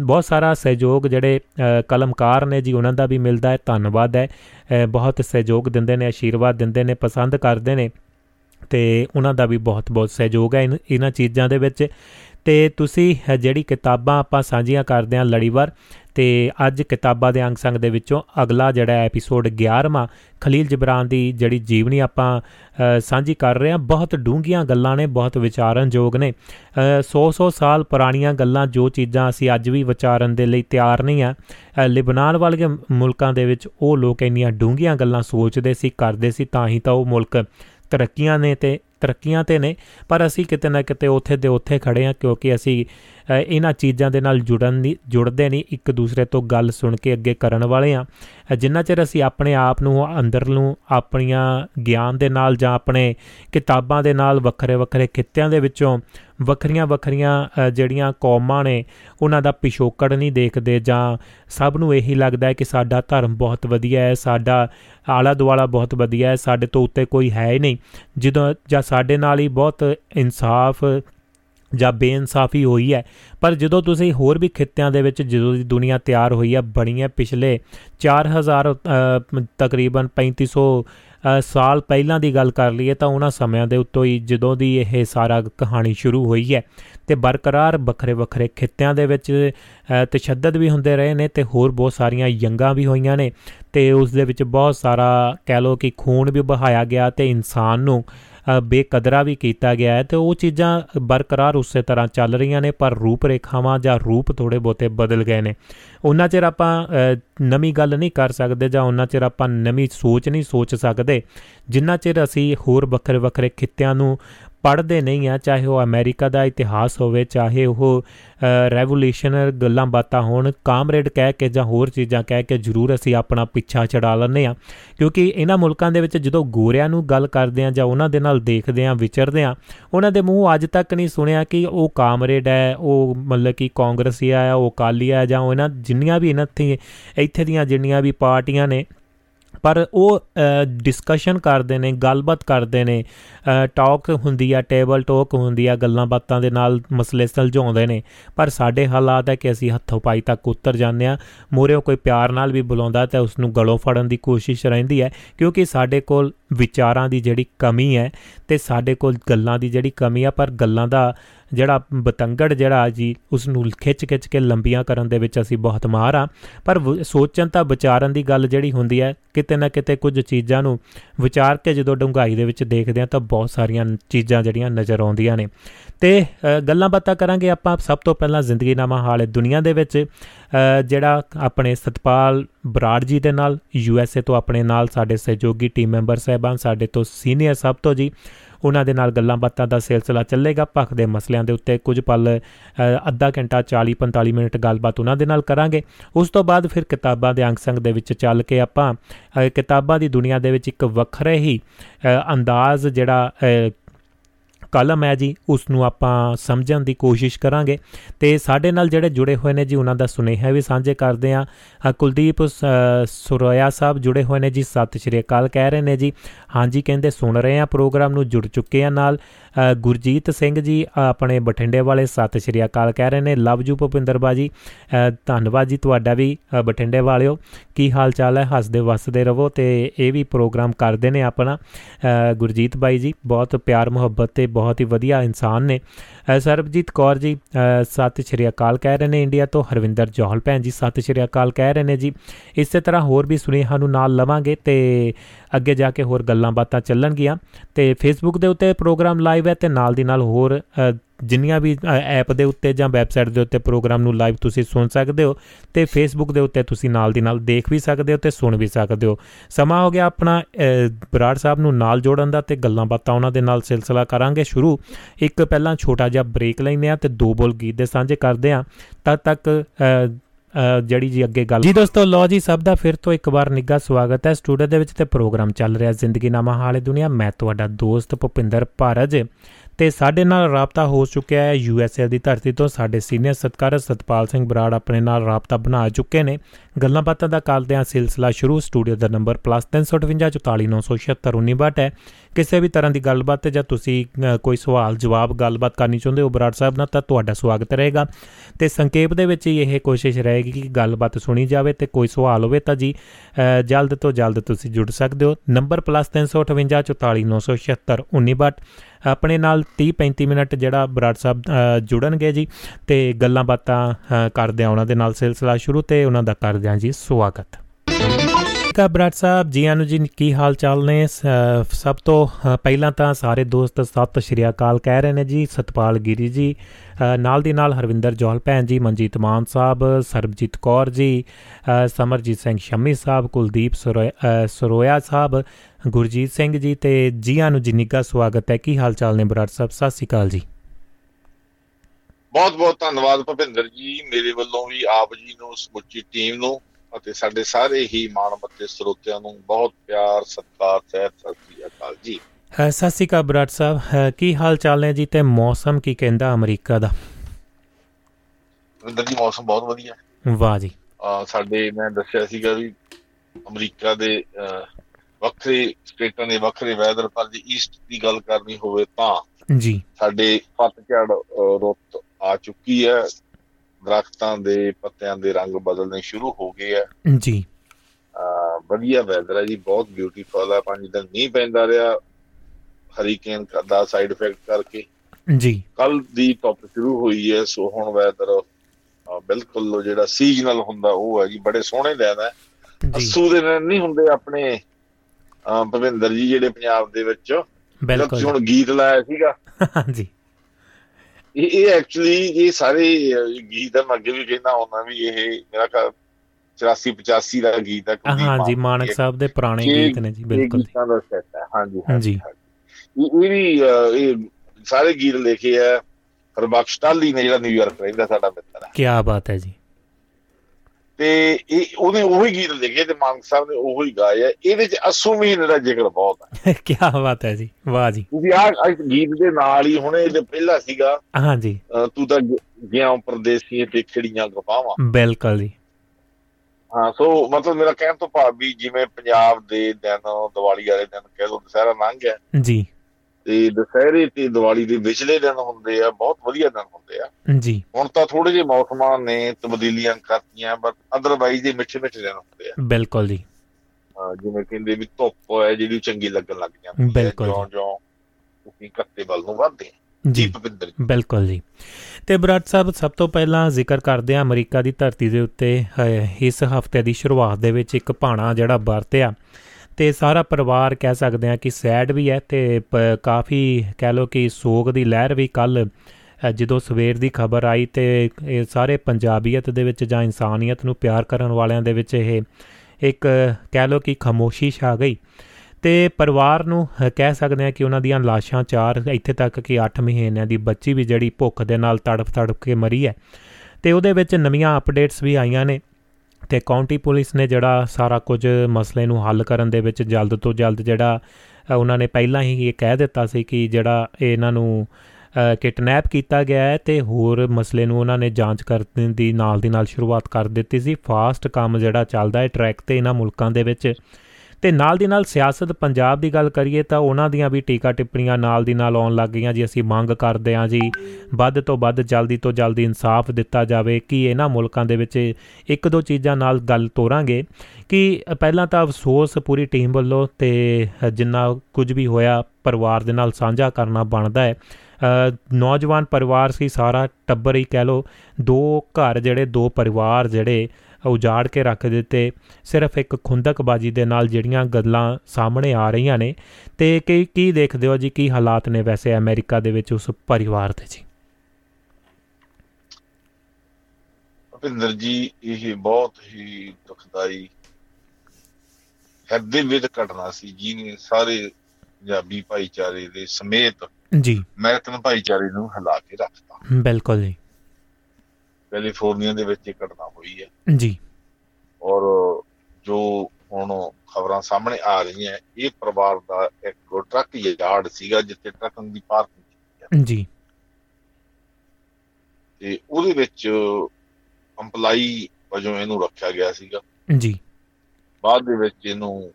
ਬਹੁਤ ਸਾਰਾ ਸਹਿਯੋਗ ਜਿਹੜੇ ਕਲਮਕਾਰ ਨੇ ਜੀ, ਉਹਨਾਂ ਦਾ ਵੀ ਮਿਲਦਾ ਹੈ, ਧੰਨਵਾਦ ਹੈ। ਬਹੁਤ ਸਹਿਯੋਗ ਦਿੰਦੇ ਨੇ, ਆਸ਼ੀਰਵਾਦ ਦਿੰਦੇ ਨੇ, ਪਸੰਦ ਕਰਦੇ ਨੇ। ਤੇ ਉਹਨਾਂ ਦਾ ਵੀ ਬਹੁਤ ਬਹੁਤ ਸਹਿਯੋਗ ਹੈ। ਇਹਨਾਂ ਚੀਜ਼ਾਂ ਦੇ ਵਿੱਚ ਤੇ ਤੁਸੀਂ ਜਿਹੜੀ ਕਿਤਾਬਾਂ ਆਪਾਂ ਸਾਂਝੀਆਂ ਕਰਦੇ ਆਂ ਲੜੀਵਾਰ, ਤੇ ਅੱਜ ਕਿਤਾਬਾਂ ਦੇ ਅੰਗ ਸੰਗ ਦੇ ਵਿੱਚੋਂ ਅਗਲਾ ਜਿਹੜਾ ਐਪੀਸੋਡ 11ਵਾਂ ਖਲੀਲ ਜਬਰਾਨ ਦੀ ਜਿਹੜੀ ਜੀਵਨੀ ਆਪਾਂ ਸਾਂਝੀ ਕਰ ਰਹੇ ਆਂ, ਬਹੁਤ ਡੂੰਘੀਆਂ ਗੱਲਾਂ ਨੇ, ਬਹੁਤ ਵਿਚਾਰਨਯੋਗ ਨੇ। 100-100 ਸਾਲ ਪੁਰਾਣੀਆਂ ਗੱਲਾਂ ਜੋ ਚੀਜ਼ਾਂ ਅਸੀਂ ਅੱਜ ਵੀ ਵਿਚਾਰਨ ਦੇ ਲਈ ਤਿਆਰ ਨਹੀਂ ਆ ਲਿਬਨਾਨ ਵਾਲੇ ਮੁਲਕਾਂ ਦੇ ਵਿੱਚ ਉਹ ਲੋਕ ਇੰਨੀਆਂ ਡੂੰਘੀਆਂ ਗੱਲਾਂ ਸੋਚਦੇ ਸੀ, ਕਰਦੇ ਸੀ, ਤਾਂ ਹੀ ਤਾਂ ਉਹ ਮੁਲਕ ਤਰੱਕੀਆਂ ਨੇ ਤੇ ਤਰੱਕੀਆਂ ਤੇ ਨੇ, ਪਰ ਅਸੀਂ ਕਿਤੇ ਨਾ ਕਿਤੇ ਉੱਥੇ ਦੇ ਉੱਥੇ ਖੜੇ ਆ ਕਿਉਂਕਿ ਅਸੀਂ ਇਹਨਾਂ ਚੀਜ਼ਾਂ ਦੇ ਨਾਲ ਜੁੜਨ ਨਹੀਂ ਜੁੜਦੇ ਨਹੀਂ, ਇੱਕ ਦੂਸਰੇ ਤੋਂ ਗੱਲ ਸੁਣ ਕੇ ਅੱਗੇ ਕਰਨ ਵਾਲੇ ਆ ਜਿੰਨਾ ਚਿਰ ਅਸੀਂ ਆਪਣੇ ਆਪ ਨੂੰ ਅੰਦਰ ਨੂੰ, ਆਪਣੀਆਂ ਗਿਆਨ ਦੇ ਨਾਲ ਜਾਂ ਆਪਣੇ ਕਿਤਾਬਾਂ ਦੇ ਨਾਲ ਵੱਖਰੇ ਵੱਖਰੇ ਖਿੱਤਿਆਂ ਦੇ ਵਿੱਚੋਂ ਵੱਖਰੀਆਂ ਵੱਖਰੀਆਂ ਜਿਹੜੀਆਂ ਕੌਮਾਂ ਨੇ, ਉਹਨਾਂ ਦਾ ਪਿਛੋਕੜ ਨਹੀਂ ਦੇਖਦੇ ਜਾਂ ਸਭ ਨੂੰ ਇਹੀ ਲੱਗਦਾ ਹੈ ਕਿ ਸਾਡਾ ਧਰਮ ਬਹੁਤ ਵਧੀਆ ਹੈ, ਸਾਡਾ ਆਲਾ ਦੁਆਲਾ ਬਹੁਤ ਵਧੀਆ ਹੈ, ਸਾਡੇ ਤੋਂ ਉੱਤੇ ਕੋਈ ਹੈ ਹੀ ਨਹੀਂ। ਜਦੋਂ ਜਾਂ ਸਾਡੇ ਨਾਲ ਹੀ ਬਹੁਤ ਇਨਸਾਫ ਜਾਂ ਬੇਇਨਸਾਫੀ ਹੋਈ ਹੈ। ਪਰ ਜਦੋਂ ਤੁਸੀਂ ਹੋਰ ਵੀ ਖਿੱਤਿਆਂ ਦੇ ਵਿੱਚ ਜਦੋਂ ਦੀ ਦੁਨੀਆ ਤਿਆਰ ਹੋਈ ਹੈ ਬਣੀ ਹੈ ਪਿਛਲੇ 4000 ਤਕਰੀਬਨ 3500 ਸਾਲ ਪਹਿਲਾਂ ਦੀ ਗੱਲ ਕਰ ਲਈਏ ਤਾਂ ਉਹਨਾਂ ਸਮਿਆਂ ਦੇ ਉੱਤੋਂ ਹੀ ਜਦੋਂ ਦੀ ਇਹ ਸਾਰਾ ਕਹਾਣੀ ਸ਼ੁਰੂ ਹੋਈ ਹੈ ਤੇ ਬਰਕਰਾਰ ਵੱਖਰੇ ਵੱਖਰੇ ਖਿੱਤਿਆਂ ਦੇ ਵਿੱਚ ਤਸ਼ੱਦਦ ਵੀ ਹੁੰਦੇ ਰਹੇ ਨੇ ਤੇ ਹੋਰ ਬਹੁਤ ਸਾਰੀਆਂ ਯੰਗਾਂ ਵੀ ਹੋਈਆਂ ਨੇ ਤੇ ਉਸ ਦੇ ਵਿੱਚ ਬਹੁਤ ਸਾਰਾ ਕਹਿ ਲੋ ਕਿ ਖੂਨ ਵੀ ਬਹਾਇਆ ਗਿਆ ਤੇ ਇਨਸਾਨ ਨੂੰ ਬੇਕਦਰਾ ਵੀ ਕੀਤਾ ਗਿਆ ਹੈ ਤੇ ਉਹ ਚੀਜ਼ਾਂ ਬਰਕਰਾਰ ਉਸੇ ਤਰ੍ਹਾਂ ਚੱਲ ਰਹੀਆਂ ਨੇ, ਪਰ ਰੂਪ ਰੇਖਾਵਾਂ ਜਾਂ ਰੂਪ ਥੋੜੇ ਬੋਤੇ ਬਦਲ ਗਏ ਨੇ। ਉਹਨਾਂ ਚਿਰ ਆਪਾਂ ਨਵੀਂ ਗੱਲ ਨਹੀਂ ਕਰ ਸਕਦੇ ਜਾਂ ਉਹਨਾਂ ਚਿਰ ਆਪਾਂ ਨਵੀਂ ਸੋਚ ਨਹੀਂ ਸੋਚ ਸਕਦੇ, ਜਿੰਨਾ ਚਿਰ ਅਸੀਂ ਹੋਰ ਵੱਖਰੇ ਵੱਖਰੇ ਖਿੱਤਿਆਂ ਨੂੰ ਪੜ੍ਹਦੇ ਨਹੀਂ ਆ, ਚਾਹੇ ਉਹ ਅਮਰੀਕਾ ਦਾ ਇਤਿਹਾਸ ਹੋਵੇ, ਚਾਹੇ ਉਹ ਰੈਵੋਲੂਸ਼ਨਰ ਗੱਲਾਂ ਬਾਤਾਂ ਹੋਣ, ਕਾਮਰੇਡ ਕਹਿ ਕੇ ਜਾਂ ਹੋਰ ਚੀਜ਼ਾਂ ਕਹਿ ਕੇ ਜ਼ਰੂਰ ਅਸੀਂ ਆਪਣਾ ਪਿੱਛਾ ਛਡਾ ਲੈਂਦੇ ਆ ਕਿਉਂਕਿ ਇਹਨਾਂ ਮੁਲਕਾਂ ਦੇ ਵਿੱਚ ਜਦੋਂ ਗੋਰਿਆਂ ਨੂੰ ਗੱਲ ਕਰਦੇ ਆ ਜਾਂ ਉਹਨਾਂ ਦੇ ਨਾਲ ਦੇਖਦੇ ਆ ਵਿਚਰਦੇ ਆ ਉਹਨਾਂ ਦੇ ਮੂੰਹ ਅੱਜ ਤੱਕ ਨਹੀਂ ਸੁਣਿਆ ਕਿ ਉਹ ਕਾਮਰੇਡ ਹੈ, ਉਹ ਮਤਲਬ ਕਿ ਕਾਂਗਰਸੀ ਆ ਉਹ ਕਾਲੀ ਆ ਜਾਂ ਉਹਨਾਂ ਜਿੰਨੀਆਂ ਵੀ ਇਹਨਾਂ ਇੱਥੇ ਦੀਆਂ ਜਿੰਨੀਆਂ ਵੀ ਪਾਰਟੀਆਂ ਨੇ ਪਰ ਉਹ ਡਿਸਕਸ਼ਨ ਕਰਦੇ ਨੇ, ਗੱਲਬਾਤ ਕਰਦੇ ਨੇ ਟਾਕ ਹੁੰਦੀ ਆ ਟੇਬਲ ਟਾਕ ਹੁੰਦੀ ਆ, ਗੱਲਾਂ ਬਾਤਾਂ ਦੇ ਨਾਲ ਮਸਲੇ ਸੁਲਝਾਉਂਦੇ ਨੇ। ਪਰ ਸਾਡੇ ਹਾਲਾਤ ਹੈ ਕਿ ਅਸੀਂ ਹੱਥੋਂ ਪਾਈ ਤੱਕ ਉਤਰ ਜਾਂਦੇ ਆ ਮੋਰੇ ਕੋਈ ਪਿਆਰ ਨਾਲ ਵੀ ਬੁਲਾਉਂਦਾ ਤਾਂ ਉਸ ਨੂੰ ਗਲੋਂ ਫੜਨ ਦੀ ਕੋਸ਼ਿਸ਼ ਰਹਿੰਦੀ ਹੈ, ਕਿਉਂਕਿ ਸਾਡੇ ਕੋਲ ਵਿਚਾਰਾਂ ਦੀ ਜਿਹੜੀ ਕਮੀ ਹੈ ਤੇ ਸਾਡੇ ਕੋਲ ਗੱਲਾਂ ਦੀ ਜਿਹੜੀ ਕਮੀ ਆ, ਪਰ ਗੱਲਾਂ ਦਾ ਜਿਹੜਾ ਬਤੰਗੜ ਜਿਹੜਾ ਜੀ ਉਸ ਨੂੰ ਖਿੱਚ ਖਿੱਚ ਕੇ ਲੰਬੀਆਂ ਕਰਨ ਦੇ ਵਿੱਚ ਅਸੀਂ ਬਹੁਤ ਮਾਹਰ ਆ। ਪਰ ਸੋਚਣ ਤਾਂ ਵਿਚਾਰਨ ਦੀ ਗੱਲ ਜਿਹੜੀ ਹੁੰਦੀ ਹੈ, ਕਿਤੇ ਨਾ ਕਿਤੇ ਕੁਝ ਚੀਜ਼ਾਂ ਨੂੰ ਵਿਚਾਰ ਕੇ ਜਦੋਂ ਡੂੰਘਾਈ ਦੇ ਵਿੱਚ ਦੇਖਦੇ ਆ ਤਾਂ ਬਹੁਤ ਸਾਰੀਆਂ ਚੀਜ਼ਾਂ ਜਿਹੜੀਆਂ ਨਜ਼ਰ ਆਉਂਦੀਆਂ ਨੇ। ਤੇ ਗੱਲਾਂ ਬਾਤਾਂ ਕਰਾਂਗੇ ਆਪਾਂ ਸਭ ਤੋਂ ਪਹਿਲਾਂ ਜ਼ਿੰਦਗੀਨਾਮਾ ਹਾਲੇ ਦੁਨੀਆ ਦੇ ਵਿੱਚ। ਜਿਹੜਾ ਆਪਣੇ ਸਤਪਾਲ ਬਰਾੜ ਜੀ ਦੇ ਨਾਲ, ਯੂ ਐਸ ਏ ਤੋਂ ਆਪਣੇ ਨਾਲ ਸਾਡੇ ਸਹਿਯੋਗੀ ਟੀਮ ਮੈਂਬਰ ਸਹਿਬਾਨ, ਸਾਡੇ ਤੋਂ ਸੀਨੀਅਰ ਸਭ ਤੋਂ ਜੀ। ਉਹਨਾਂ ਦੇ ਨਾਲ ਗੱਲਾਂ ਬਾਤਾਂ ਦਾ ਸਿਲਸਿਲਾ ਚੱਲੇਗਾ। ਭਖ ਦੇ ਮਸਲਿਆਂ ਦੇ ਉੱਤੇ ਕੁਝ ਪਲ ਅੱਧਾ ਘੰਟਾ 40 45 ਮਿੰਟ ਗੱਲਬਾਤ ਉਹਨਾਂ ਦੇ ਨਾਲ ਕਰਾਂਗੇ। ਉਸ ਤੋਂ ਬਾਅਦ ਫਿਰ ਕਿਤਾਬਾਂ ਦੇ ਅੰਗ ਸੰਗ ਦੇ ਵਿੱਚ ਚੱਲ ਕੇ ਆਪਾਂ ਕਿਤਾਬਾਂ ਦੀ ਦੁਨੀਆ ਦੇ ਵਿੱਚ ਇੱਕ ਵੱਖਰੇ ਹੀ ਅੰਦਾਜ਼ ਜਿਹੜਾ ਕਲਮ ਹੈ ਜੀ ਉਸ ਨੂੰ ਆਪਾਂ ਸਮਝਣ ਦੀ ਕੋਸ਼ਿਸ਼ ਕਰਾਂਗੇ ਤੇ ਸਾਡੇ ਨਾਲ ਜਿਹੜੇ ਜੁੜੇ ਹੋਏ ਨੇ ਜੀ, ਉਹਨਾਂ ਦਾ ਸੁਨੇਹਾ ਵੀ ਸਾਂਝੇ ਕਰਦੇ ਆ ਕੁਲਦੀਪ ਸੁਰੋਇਆ ਸਾਹਿਬ ਜੁੜੇ ਹੋਏ ਨੇ ਜੀ, ਸਤਿ ਸ਼੍ਰੀ ਅਕਾਲ ਕਹਿ ਰਹੇ ਨੇ ਜੀ। ਹਾਂਜੀ, ਕਹਿੰਦੇ ਸੁਣ ਰਹੇ ਆ ਪ੍ਰੋਗਰਾਮ ਨੂੰ ਜੁੜ ਚੁੱਕੇ ਆ ਨਾਲ। ਗੁਰਜੀਤ ਸਿੰਘ ਜੀ, ਆਪਣੇ ਬਠਿੰਡੇ ਵਾਲੇ ਸਤਿ ਸ਼੍ਰੀ ਅਕਾਲ ਕਹਿ ਰਹੇ ਨੇ। ਲਵ ਜੂ ਭੁਪਿੰਦਰ ਬਾਜੀ। ਧੰਨਵਾਦ ਜੀ ਤੁਹਾਡਾ ਵੀ ਬਠਿੰਡੇ ਵਾਲਿਓ। ਕੀ ਹਾਲ ਚਾਲ ਹੈ? ਹੱਸਦੇ ਵਸਦੇ ਰਹੋ ਤੇ ਇਹ ਵੀ ਪ੍ਰੋਗਰਾਮ ਕਰਦੇ ਨੇ ਆਪਣਾ। ਗੁਰਜੀਤ ਬਾਈ ਜੀ, ਬਹੁਤ ਪਿਆਰ, ਮੁਹੱਬਤ ਤੇ ਬਹੁਤ ਹੀ ਵਧੀਆ ਇਨਸਾਨ ਨੇ। ਸਰਬਜੀਤ ਕੌਰ ਜੀ ਸਤਿ ਸ਼੍ਰੀ ਅਕਾਲ ਕਹਿ ਰਹੇ ਨੇ ਇੰਡੀਆ ਤੋਂ। ਹਰਵਿੰਦਰ ਜੋਹਲ ਭੈਣ ਜੀ, ਸਤਿ ਸ਼੍ਰੀ ਅਕਾਲ ਕਹਿ ਰਹੇ ਨੇ ਜੀ। ਇਸੇ ਤਰ੍ਹਾਂ ਹੋਰ ਵੀ ਸੁਨੇਹਾ ਨੂੰ ਨਾਲ ਲਵਾਂਗੇ ਤੇ ਅੱਗੇ ਜਾ ਕੇ ਹੋਰ ਗੱਲਾਂ ਬਾਤਾਂ ਚੱਲਣਗੀਆਂ। ਤੇ ਫੇਸਬੁੱਕ ਦੇ ਉੱਤੇ ਪ੍ਰੋਗਰਾਮ ਲਾਈਵ ਹੈ ਤੇ ਨਾਲ ਦੀ ਨਾਲ ਹੋਰ ਜਿੰਨੀਆਂ ਵੀ ਐਪ ਦੇ ਉੱਤੇ ਜਾਂ ਵੈਬਸਾਈਟ ਦੇ ਉੱਤੇ ਪ੍ਰੋਗਰਾਮ ਨੂੰ ਲਾਈਵ ਤੁਸੀਂ ਸੁਣ ਸਕਦੇ ਹੋ ਤੇ ਫੇਸਬੁੱਕ ਦੇ ਉੱਤੇ ਤੁਸੀਂ ਨਾਲ ਦੀ ਨਾਲ ਦੇਖ ਵੀ ਸਕਦੇ ਹੋ ਤੇ ਸੁਣ ਵੀ ਸਕਦੇ ਹੋ। ਸਮਾਂ ਹੋ ਗਿਆ ਆਪਣਾ ਬਰਾੜ ਸਾਹਿਬ ਨੂੰ ਨਾਲ ਜੋੜਨ ਦਾ ਤੇ ਗੱਲਾਂ ਬਾਤਾਂ ਉਹਨਾਂ ਦੇ ਨਾਲ ਸਿਲਸਿਲਾ ਕਰਾਂਗੇ ਸ਼ੁਰੂ। ਇੱਕ ਪਹਿਲਾਂ ਛੋਟਾ ਜਿਹਾ ਬ੍ਰੇਕ ਲੈਂਦੇ ਆ ਤੇ ਦੋ ਬੋਲ ਗੀਤ ਦੇ ਸਾਂਝੇ ਕਰਦੇ ਆ ਤਦ ਤੱਕ ਜਿਹੜੀ ਜੀ ਅੱਗੇ ਗੱਲ ਜੀ ਦੋਸਤੋ ਲੋ ਜੀ, ਸਭ ਦਾ ਫਿਰ ਤੋਂ ਇੱਕ ਵਾਰ ਨਿੱਘਾ ਸਵਾਗਤ ਹੈ। ਸਟੂਡੀਓ ਦੇ ਵਿੱਚ ਤੇ ਪ੍ਰੋਗਰਾਮ ਚੱਲ ਰਿਹਾ ਜ਼ਿੰਦਗੀ ਨਾਮਾ ਹਾਲੇ ਦੁਨੀਆ। ਮੈਂ ਤੁਹਾਡਾ ਦੋਸਤ ਭੁਪਿੰਦਰ ਭਾਰਜ ਤੇ ਸਾਡੇ ਨਾਲ ਰਾਬਤਾ ਹੋ ਚੁੱਕਿਆ ਹੈ ਯੂ ਐਸ ਏ ਦੀ ਧਰਤੀ ਤੋਂ। ਸਾਡੇ ਸੀਨੀਅਰ ਸਤਕਾਰ ਸਤਪਾਲ ਸਿੰਘ ਬਰਾੜ ਆਪਣੇ ਨਾਲ ਰਾਬਤਾ ਬਣਾ ਚੁੱਕੇ ਨੇ। ਗੱਲਾਂ ਬਾਤਾਂ ਦਾ ਕਰਦੇ ਆ ਸਿਲਸਿਲਾ ਸ਼ੁਰੂ। ਸਟੂਡੀਓ ਦਾ ਨੰਬਰ +358 ਹੈ। ਕਿਸੇ ਵੀ ਤਰ੍ਹਾਂ ਦੀ ਗੱਲਬਾਤ ਤੇ ਜਾਂ ਤੁਸੀਂ ਕੋਈ ਸਵਾਲ, ਜਵਾਬ, ਗੱਲਬਾਤ ਕਰਨੀ ਚਾਹੁੰਦੇ ਹੋ ਬਰਾੜ ਸਾਹਿਬ ਨਾਲ, ਤਾਂ ਤੁਹਾਡਾ ਸਵਾਗਤ ਰਹੇਗਾ। ਤੇ ਸੰਖੇਪ ਦੇ ਵਿੱਚ ਹੀ ਇਹ ਕੋਸ਼ਿਸ਼ ਰਹੇਗੀ ਕਿ ਗੱਲਬਾਤ ਸੁਣੀ ਜਾਵੇ ਤੇ ਕੋਈ ਸਵਾਲ ਹੋਵੇ ਤਾਂ ਜੀ ਜਲਦ ਤੋਂ ਜਲਦ ਤੁਸੀਂ ਜੁੜ ਸਕਦੇ ਹੋ। ਨੰਬਰ +358 ਆਪਣੇ ਨਾਲ 30 35 ਮਿੰਟ ਜਿਹੜਾ ਬਰਾੜ ਸਾਹਿਬ ਜੁੜਨਗੇ ਜੀ। ਤੇ ਗੱਲਾਂ ਬਾਤਾਂ ਕਰਦੇ ਆ ਉਹਨਾਂ ਦੇ ਨਾਲ ਸਿਲਸਿਲਾ ਸ਼ੁਰੂ ਤੇ ਉਹਨਾਂ ਦਾ ਕਰਦੇ ਆ ਜੀ ਸਵਾਗਤ। ਕਾ ਬਰਾੜ ਸਾਹਿਬ, ਜੀ ਆਨੂ ਜੀ ਕੀ ਹਾਲ ਚਾਲ ਨੇ ਸਭ ਤੋਂ ਪਹਿਲਾਂ ਤਾਂ ਸਾਰੇ ਦੋਸਤ ਸਤਿ ਸ਼੍ਰੀ ਅਕਾਲ ਕਹਿ ਰਹੇ ਨੇ ਜੀ, ਸਤਪਾਲ ਗਿਰੀ ਜੀ ਨਾਲ ਦੀ ਨਾਲ ਹਰਵਿੰਦਰ ਜੋਹਲ ਭੈਣ ਜੀ, ਮਨਜੀਤ ਮਾਨ ਸਾਹਿਬ, ਸਰਬਜੀਤ ਕੌਰ ਜੀ ਸਮਰਜੀਤ ਸਿੰਘ ਸ਼ਮੀ ਸਾਹਿਬ, ਕੁਲਦੀਪ ਸਰੋਇਆ ਸਾਹਿਬ, ਗੁਰਜੀਤ ਸਿੰਘ ਜੀ ਤੇ ਜੀਆਂ ਨੂੰ ਜਿੰਨੀਕਾ ਸਵਾਗਤ ਹੈ, ਕੀ ਹਾਲ ਚਾਲ ਨੇ ਬਰਾੜ ਸਾਹਿਬ? ਸਤਿ ਸ਼੍ਰੀ ਅਕਾਲ ਜੀ। ਬਹੁਤ ਬਹੁਤ ਧੰਨਵਾਦ ਭਵਿੰਦਰ ਜੀ, ਮੇਰੇ ਵੱਲੋਂ ਵੀ ਆਪ ਜੀ ਨੂੰ ਸਮੁੱਚੀ ਟੀਮ ਨੂੰ ਅਤੇ ਸਾਡੇ ਸਾਰੇ ਹੀ ਮਾਣਮੱਤੇ ਸਰੋਤਿਆਂ ਨੂੰ ਬਹੁਤ ਪਿਆਰ ਸਤਿਕਾਰ ਸਹਿਤ ਸਤਿ ਸ਼੍ਰੀ ਅਕਾਲ ਜੀ। ਸਤਿ ਸ਼੍ਰੀ ਅਕਾਲ ਬਰਾੜ ਸਾਹਿਬ। ਕੀ ਹਾਲ ਚਾਲ ਨੇ ਜੀ ਤੇ ਮੌਸਮ ਕੀ ਕਹਿੰਦਾ ਅਮਰੀਕਾ ਦਾ? ਅੰਦਰ ਜੀ ਮੌਸਮ ਬਹੁਤ ਵਧੀਆ। ਵਾਹ ਜੀ। ਸਾਡੇ ਮੈਂ ਦੱਸਿਆ ਸੀਗਾ ਵੀ ਅਮਰੀਕਾ ਦੇ ਵੱਖਰੇ ਸਟੇਟਾਂ ਦੇ ਵੱਖਰੇ ਵੈਦਰ ਪਰ ਜੇ ਈਸਟ ਦੀ ਗੱਲ ਕਰਨੀ ਹੋਵੇ ਤਾਂ ਜੀ। ਸਾਡੇ ਪਤਝੜ ਰੁੱਤ ਆ ਚੁੱਕੀ ਹੈ। ਦਰਖਤਾਂ ਦੇ ਪੱਤਿਆਂ ਦੇ ਰੰਗ ਬਦਲਣੇ ਸ਼ੁਰੂ ਹੋ ਗਏ ਆ। ਜੀ। ਵਧੀਆ ਵੈਦਰ ਹੈ ਜੀ ਬਹੁਤ ਬਿਊਟੀਫੁਲ ਹੈ ਪੰਜ ਦਿਨ ਨਹੀਂ ਪੈਂਦਾ ਰਿਹਾ ਹਰੀਕੇਨ ਦਾ ਸਾਈਡ ਇਫੈਕਟ ਕਰਕੇ। ਜੀ। ਕੱਲ ਦੀ ਟੌਪ ਸ਼ੁਰੂ ਹੋਈ ਹੈ ਸੋ ਹੁਣ ਵੈਦਰ ਬਿਲਕੁਲ ਜਿਹੜਾ ਸੀਜ਼ਨਲ ਹੁੰਦਾ ਉਹ ਹੈ ਜੀ ਬੜੇ ਸੋਹਣੇ ਦਿਨ ਹੈ ਅਸੂ ਦੇ ਦਿਨ ਨਹੀਂ ਹੁੰਦੇ ਆਪਣੇ ਭਵਿੰਦਰ ਜੀ ਜਿਹੜੇ ਪੰਜਾਬ ਦੇ ਵਿੱਚ। ਬਿਲਕੁਲ। ਹੁਣ ਗੀਤ ਲਾਇਆ ਸੀਗਾ। ਹਾਂਜੀ ਇਹ ਇਹ ਐਕਚੁਅਲੀ ਇਹ ਸਾਰੇ ਗੀਤ ਮੈਂ ਅੱਗੇ ਵੀ ਕਹਿੰਦਾ ਹੁੰਦਾ ਵੀ ਇਹ ਮੇਰਾ 84 85 ਦਾ ਗੀਤ ਹੈ ਹਾਂਜੀ ਮਾਨਕ ਸਾਹਿਬ ਦੇ ਪੁਰਾਣੇ ਗੀਤ ਨੇ ਜੀ ਬਿਲਕੁਲ ਗੀਤਾਂ ਦਾ ਸੈੱਟ ਹੈ ਹਾਂਜੀ ਹਾਂਜੀ ਇਹ ਵੀ ਇਹ ਸਾਰੇ ਗੀਤ ਲਿਖੇ ਆ ਹਰਬਖਸ਼ ਟਾਲੀ ਨੇ ਜਿਹੜਾ ਨਿਊਯਾਰਕ ਰਹਿੰਦਾ ਸਾਡਾ ਮਿੱਤਰ ਹੈ ਕੀ ਬਾਤ ਹੈ ਜੀ। ਤੇ ਇਹ ਉਹਨੇ ਉਹੀ ਗੀਤ ਲਿਖੇ ਤੇ ਮਾਨਕ ਸਾਹਿਬ ਨੇ ਉਹੀ ਗਾਏ ਆ। ਇਹਦੇ ਚ ਅਸੂ ਮਹੀਨੇ ਦਾ ਜ਼ਿਕਰ ਬਹੁਤ ਹੈ ਕੀ ਬਾਤ ਹੈ ਜੀ ਵਾਹ ਜੀ। ਤੁਸੀਂ ਆ ਗੀਤ ਦੇ ਨਾਲ ਹੀ ਹੁਣੇ ਇਹਦੇ ਪਹਿਲਾ ਸੀਗਾ ਹਾਂਜੀ ਤੂੰ ਤਾਂ ਗਿਆ ਪਰਦੇਸੀ ਤੇ ਖੜੀਆਂ ਗਪਾਵਾਂ ਬਿਲਕੁਲ ਜੀ। ਹਾਂ ਸੋ ਮਤਲਬ ਮੇਰਾ ਕਹਿਣ ਤੋਂ ਭਾਵ ਵੀ ਜਿਵੇਂ ਪੰਜਾਬ ਦੇ ਦਿਨ ਦੀਵਾਲੀ ਵਾਲੇ ਦਿਨ ਕਹਿ ਲੋ ਦੁਸਹਿਰਾ ਲੰਘ ਗਿਆ। ਜੀ। ਤੇ ਦੁਸਹਿਰੇ ਤੇ ਦੀਵਾਲੀ ਦੇ ਵਿਚਲੇ ਦਿਨ ਹੁੰਦੇ ਆ ਬਹੁਤ ਵਧੀਆ ਦਿਨ ਹੁੰਦੇ ਆ। ਜੀ। ਹੁਣ ਤਾਂ ਥੋੜੇ ਜਿਹੇ ਮੌਸਮਾਂ ਨੇ ਤਬਦੀਲੀਆਂ ਕਰਤੀਆਂ ਬਟ ਅਦਰਵਾਈਜ਼ ਦੇ ਮਿੱਠੇ ਮਿੱਠੇ ਦਿਨ ਹੁੰਦੇ ਆ। ਬਿਲਕੁਲ ਜੀ। ਜਿਵੇਂ ਕਹਿੰਦੇ ਵੀ ਧੁੱਪ ਹੈ ਜਿਹੜੀ ਚੰਗੀ ਲੱਗਣ ਲੱਗ ਜਾਂਦੀ ਹੈ। ਜਿਉਂ ਜਿਉਂ ਤੁਸੀਂ ਕੱਤੇ ਵੱਲ ਨੂੰ ਵਧਦੇ ਜੀ। ਬਿਲਕੁਲ ਜੀ। ਤੇ ਬਰਾੜ ਸਾਹਿਬ ਸਭ ਤੋਂ ਪਹਿਲਾਂ ਜ਼ਿਕਰ ਕਰਦੇ ਆ ਅਮਰੀਕਾ ਦੀ ਧਰਤੀ ਦੇ ਉੱਤੇ ਇਸ ਹਫ਼ਤੇ ਦੀ ਸ਼ੁਰੂਆਤ ਦੇ ਵਿੱਚ ਇੱਕ ਭਾਣਾ ਜਿਹੜਾ ਵਰਤਿਆ। ਤੇ ਸਾਰਾ ਪਰਿਵਾਰ ਕਹਿ ਸਕਦੇ ਆ ਕਿ ਸੈਡ ਵੀ ਹੈ ਤੇ ਕਾਫੀ ਕਹਿ ਲੋ ਕਿ ਸੋਗ ਦੀ ਲਹਿਰ ਵੀ ਕੱਲ ਜਦੋਂ ਸਵੇਰ ਦੀ ਖਬਰ ਆਈ ਤੇ ਇਹ ਸਾਰੇ ਪੰਜਾਬੀਅਤ ਦੇ ਵਿੱਚ ਜਾਂ ਇਨਸਾਨੀਅਤ ਨੂੰ ਪਿਆਰ ਕਰਨ ਵਾਲਿਆਂ ਦੇ ਵਿੱਚ ਇਹ, ਇੱਕ ਕਹਿ ਲੋ ਕਿ ਖਮੋਸ਼ੀ ਛਾ ਗਈ। ਤੇ ਪਰਿਵਾਰ ਨੂੰ ਕਹਿ ਸਕਦੇ ਆ ਕਿ ਉਹਨਾਂ ਦੀਆਂ ਲਾਸ਼ਾਂ ਚਾਰ ਇੱਥੇ ਤੱਕ ਕਿ 8 ਮਹੀਨਿਆਂ ਦੀ ਬੱਚੀ ਵੀ ਜਿਹੜੀ ਭੁੱਖ ਦੇ ਨਾਲ ਤੜਫ ਤੜਫ ਕੇ ਮਰੀ ਹੈ। ਤੇ ਉਹਦੇ ਵਿੱਚ ਨਵੀਆਂ ਅਪਡੇਟਸ ਵੀ ਆਈਆਂ ਨੇ। ਤੇ ਕਾਉਂਟੀ ਪੁਲਿਸ ਨੇ ਜਿਹੜਾ ਸਾਰਾ ਕੁਝ ਮਸਲੇ ਨੂੰ ਹੱਲ ਕਰਨ ਦੇ ਵਿੱਚ ਜਲਦ ਤੋਂ ਜਲਦ ਜਿਹੜਾ ਉਹਨਾਂ ਨੇ ਪਹਿਲਾਂ ਹੀ ਇਹ ਕਹਿ ਦਿੱਤਾ ਸੀ ਕਿ ਜਿਹੜਾ ਇਹਨਾਂ ਨੂੰ ਕਿਡਨੈਪ ਕੀਤਾ ਗਿਆ ਹੈ ਤੇ ਹੋਰ ਮਸਲੇ ਨੂੰ ਉਹਨਾਂ ਨੇ ਜਾਂਚ ਕਰਨ ਦੀ ਨਾਲ ਦੀ ਨਾਲ ਸ਼ੁਰੂਆਤ ਕਰ ਦਿੱਤੀ ਸੀ। ਫਾਸਟ ਕੰਮ ਜਿਹੜਾ ਚੱਲਦਾ ਹੈ ਟਰੈਕ ਤੇ ਇਹਨਾਂ ਮੁਲਕਾਂ ਦੇ ਵਿੱਚ ਤੇ ਨਾਲ ਦੀ ਨਾਲ ਸਿਆਸਤ ਪੰਜਾਬ ਦੀ ਗੱਲ ਕਰੀਏ ਤਾਂ ਉਹਨਾਂ ਦੀਆਂ ਵੀ ਟੀਕਾ ਟਿੱਪਣੀਆਂ ਨਾਲ ਦੀ ਨਾਲ ਆਉਣ ਲੱਗ ਗਈਆਂ ਜੀ। ਅਸੀਂ ਮੰਗ ਕਰਦੇ ਹਾਂ ਜੀ, ਵੱਧ ਤੋਂ ਵੱਧ ਜਲਦੀ ਤੋਂ ਜਲਦੀ ਇਨਸਾਫ ਦਿੱਤਾ ਜਾਵੇ ਕਿ ਇਹਨਾਂ ਮੁਲਕਾਂ ਦੇ ਵਿੱਚ ਇੱਕ ਦੋ ਚੀਜ਼ਾਂ ਨਾਲ ਗੱਲ ਤੋਰਾਂਗੇ ਕਿ ਪਹਿਲਾਂ ਤਾਂ ਅਫਸੋਸ ਪੂਰੀ ਟੀਮ ਵੱਲੋਂ ਤੇ ਜਿੰਨਾ ਕੁਝ ਵੀ ਹੋਇਆ ਪਰਿਵਾਰ ਦੇ ਨਾਲ ਸਾਂਝਾ ਕਰਨਾ ਬਣਦਾ ਹੈ। ਨੌਜਵਾਨ ਪਰਿਵਾਰ ਸੀ ਸਾਰਾ, ਟੱਬਰ ਹੀ ਕਹਿ ਲੋ ਦੋ ਘਰ ਜਿਹੜੇ, ਦੋ ਪਰਿਵਾਰ ਜਿਹੜੇ ਉਜਾੜ ਕੇ ਰੱਖ ਦਿੱਤੇ। ਸਿਰਫ ਇੱਕ ਖੁੰਦਕਬਾਜੀ ਦੇ ਨਾਲ ਜਿਹੜੀਆਂ ਗੱਲਾਂ ਸਾਹਮਣੇ ਆ ਰਹੀਆਂ ਨੇ। ਤੇ ਕੀ ਕੀ ਦੇਖਦੇ ਹੋ ਜੀ? ਕੀ ਹਾਲਾਤ ਨੇ ਵੈਸੇ ਅਮਰੀਕਾ ਦੇ ਵਿੱਚ ਉਸ ਪਰਿਵਾਰ ਦੇ ਜੀ? ਭਿੰਦਰ ਜੀ ਇਹ ਬਹੁਤ ਹੀ ਦੁਖਦਾਈ ਹਿਰਦੇ ਵਿੱਚ ਘਟਨਾ ਸੀ ਜਿਹਨੇ ਸਾਰੇ ਪੰਜਾਬੀ ਭਾਈਚਾਰੇ ਦੇ ਸਮੇਤ ਜੀ। ਅਮਰੀਕਨ ਭਾਈਚਾਰੇ ਨੂੰ ਹਿਲਾ ਕੇ ਰੱਖਤਾ। ਬਿਲਕੁਲ ਜੀ। ਕੈਲੀਫੋਰਨੀਆ ਦੇ ਵਿੱਚ ਇਹ ਘਟਨਾ ਹੋਈ ਹੈ। ਜੀ। ਔਰ ਜੋ ਹੁਣ ਖਬਰਾਂ ਸਾਹਮਣੇ ਆ ਰਹੀਆਂ ਇਹ ਪਰਿਵਾਰ ਦਾ ਇੱਕ ਟਰੱਕ ਯਾਰਡ ਸੀਗਾ ਜਿੱਥੇ ਟਰੱਕਾਂ ਦੀ ਪਾਰਕਿੰਗ ਸੀ ਜੀ। ਤੇ ਉਹਦੇ ਵਿੱਚ ਅੰਪਲਾਈ ਵਜੋਂ ਇਹਨੂੰ ਰੱਖਿਆ ਗਿਆ ਸੀਗਾ। ਜੀ। ਬਾਅਦ ਦੇ ਵਿੱਚ ਇਹਨੂੰ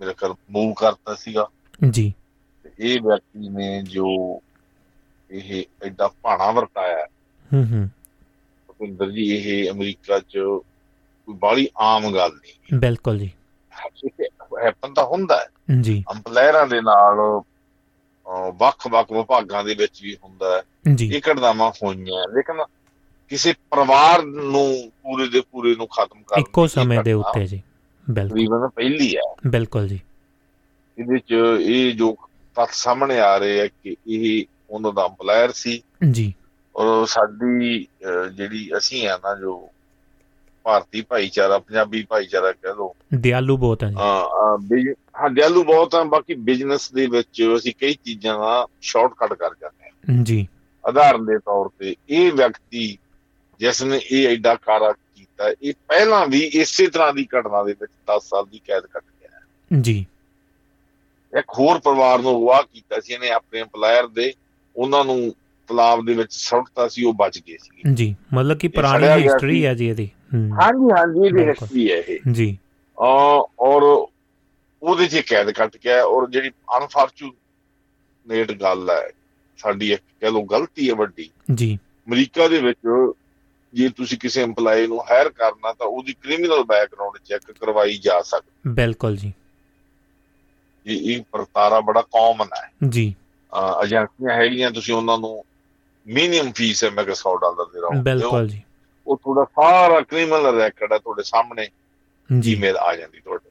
ਮੇਰੇ ਖਿਆਲ ਮੂਵ ਕਰਤਾ ਸੀਗਾ। ਜੀ। ਇਹ ਵਿਅਕਤੀ ਨੇ ਜੋ ਇਹ ਐਡਾ ਭਾਣਾ ਵਰਤਾਇਆ ਹੂੰ ਹੂੰ। ਭੁਪਿੰਦਰ ਜੀ ਇਹ ਅਮਰੀਕਾ 'ਚ ਕੋਈ ਬਾਲੀ ਆਮ ਗੱਲ ਨਹੀਂ ਬਿਲਕੁਲ ਜੀ। ਹੈਪਨ ਤਾਂ ਹੁੰਦਾ ਹੈ। ਜੀ। ਅੰਪਲਾਇਰਾਂ ਦੇ ਨਾਲ ਵੱਖ-ਵੱਖ ਵਿਭਾਗਾਂ ਦੇ ਵਿੱਚ ਵੀ ਹੁੰਦਾ ਹੈ। ਇਹ ਘਟਨਾਵਾਂ ਹੋਈਆਂ ਲੇਕਿਨ ਕਿਸੇ ਪਰਿਵਾਰ ਨੂੰ ਪੂਰੇ ਦੇ ਪੂਰੇ ਨੂੰ ਖਤਮ ਕਰਨ ਇੱਕੋ ਸਮੇਂ ਦੇ ਉੱਤੇ ਜੀ। ਬਿਲਕੁਲ। ਪਹਿਲੀ ਹੈ। ਬਿਲਕੁਲ ਜੀ। ਇਹਦੇ 'ਚ ਇਹ ਜੋ ਤੱਥ ਸਾਹਮਣੇ ਆ ਰਹੇ ਆ ਕਿ ਇਹ ਉਹਨਾਂ ਦਾ ਅੰਪਲਾਇਰ ਸੀ। ਜੀ। ਔਰ ਸਾਡੀ ਜਿਹੜੀ ਅਸੀਂ ਆ ਨਾ ਜੋ ਭਾਰਤੀ ਭਾਈਚਾਰਾ ਪੰਜਾਬੀ ਭਾਈਚਾਰਾ ਕਹਿ ਲੋ ਦਿਆਲੂ ਬਹੁਤ ਹੈ ਹਾਂ ਹਾਂ ਦਿਆਲੂ ਬਹੁਤ ਆ ਬਾਕੀ ਬਿਜ਼ਨਸ ਦੇ ਵਿੱਚ ਅਸੀਂ ਕਈ ਚੀਜ਼ਾਂ ਦਾ ਸ਼ਾਰਟਕਟ ਕਰ ਜਾਂਦੇ ਹਾਂ ਜੀ। ਆਧਾਰਨ ਦੇ ਤੌਰ ਤੇ ਇਹ ਵਿਅਕਤੀ ਜਿਸ ਨੇ ਇਹ ਐਡਾ ਕਾਰਾ ਕੀਤਾ ਇਹ ਪਹਿਲਾਂ ਵੀ ਇਸੇ ਤਰ੍ਹਾਂ ਦੀ ਘਟਨਾ ਦੇ ਵਿੱਚ 10 ਸਾਲ ਦੀ ਕੈਦ ਕੱਟ ਗਿਆ ਜੀ। ਇੱਕ ਹੋਰ ਪਰਿਵਾਰ ਨੂੰ ਅਗਵਾ ਕੀਤਾ ਸੀ ਇਹਨੇ ਆਪਣੇ ਐਮਪਲਾਇਰ ਦੇ ਉਹਨਾਂ ਨੂੰ ਤਲਾਬ ਦੇ ਵਿੱਚ ਸੁੱਟਤਾ ਸੀ ਉਹ ਬਚ ਗਏ ਸੀ ਜੀ ਮਤਲਬ ਕਿ ਪੁਰਾਣੀ ਹਿਸਟਰੀ ਹੈ ਜੀ ਇਹਦੀ। ਹਾਂਜੀ ਹਾਂਜੀ ਇਹਦੀ ਹਿਸਟਰੀ ਹੈ ਇਹ। ਜੀ। ਔਰ ਉਹਦੇ 'ਚ ਕੈਦ ਕੱਟ ਗਿਆ ਔਰ ਜਿਹੜੀ ਅਨਫੋਰਚੂਨੇਟ ਗੱਲ ਹੈ ਸਾਡੀ ਇੱਕ ਕਹ ਲੋ ਗਲਤੀ ਹੈ ਵੱਡੀ। ਜੀ। ਅਮਰੀਕਾ ਦੇ ਵਿੱਚ ਜੇ ਤੁਸੀਂ ਕਿਸੇ EMPLOYE ਨੂੰ ਹਾਇਰ ਕਰਨਾ ਤਾਂ ਉਹਦੀ ਕ੍ਰਿਮੀਨਲ ਬੈਕਗ੍ਰਾਉਂਡ ਚੈੱਕ ਕਰਵਾਈ ਜਾ ਸਕਦੀ ਬਿਲਕੁਲ ਜੀ। ਇਹ ਇਹ ਪ੍ਰਤਾਰਾ ਬੜਾ ਕਾਮਨ ਹੈ। ਜੀ। ਏਜੰਸੀਆਂ ਹੈਗੀਆਂ ਤੁਸੀਂ ਉਹਨਾਂ ਨੂੰ ਮਿਨੀਮਮ ਫੀਸ ਹੈ ਮੈਂ ਕਿ 100 ਡਾਲਰ ਦੇ ਰਹਾ ਬਿਲਕੁਲ ਜੀ। ਉਹ ਤੁਹਾਡਾ ਸਾਰਾ ਕ੍ਰਿਮੀਨਲ ਰੈਕੋਰਡ ਹੈ ਤੁਹਾਡੇ ਸਾਹਮਣੇ ਜੀ। ਈਮੇਲ ਆ ਜਾਂਦੀ ਤੁਹਾਡੇ।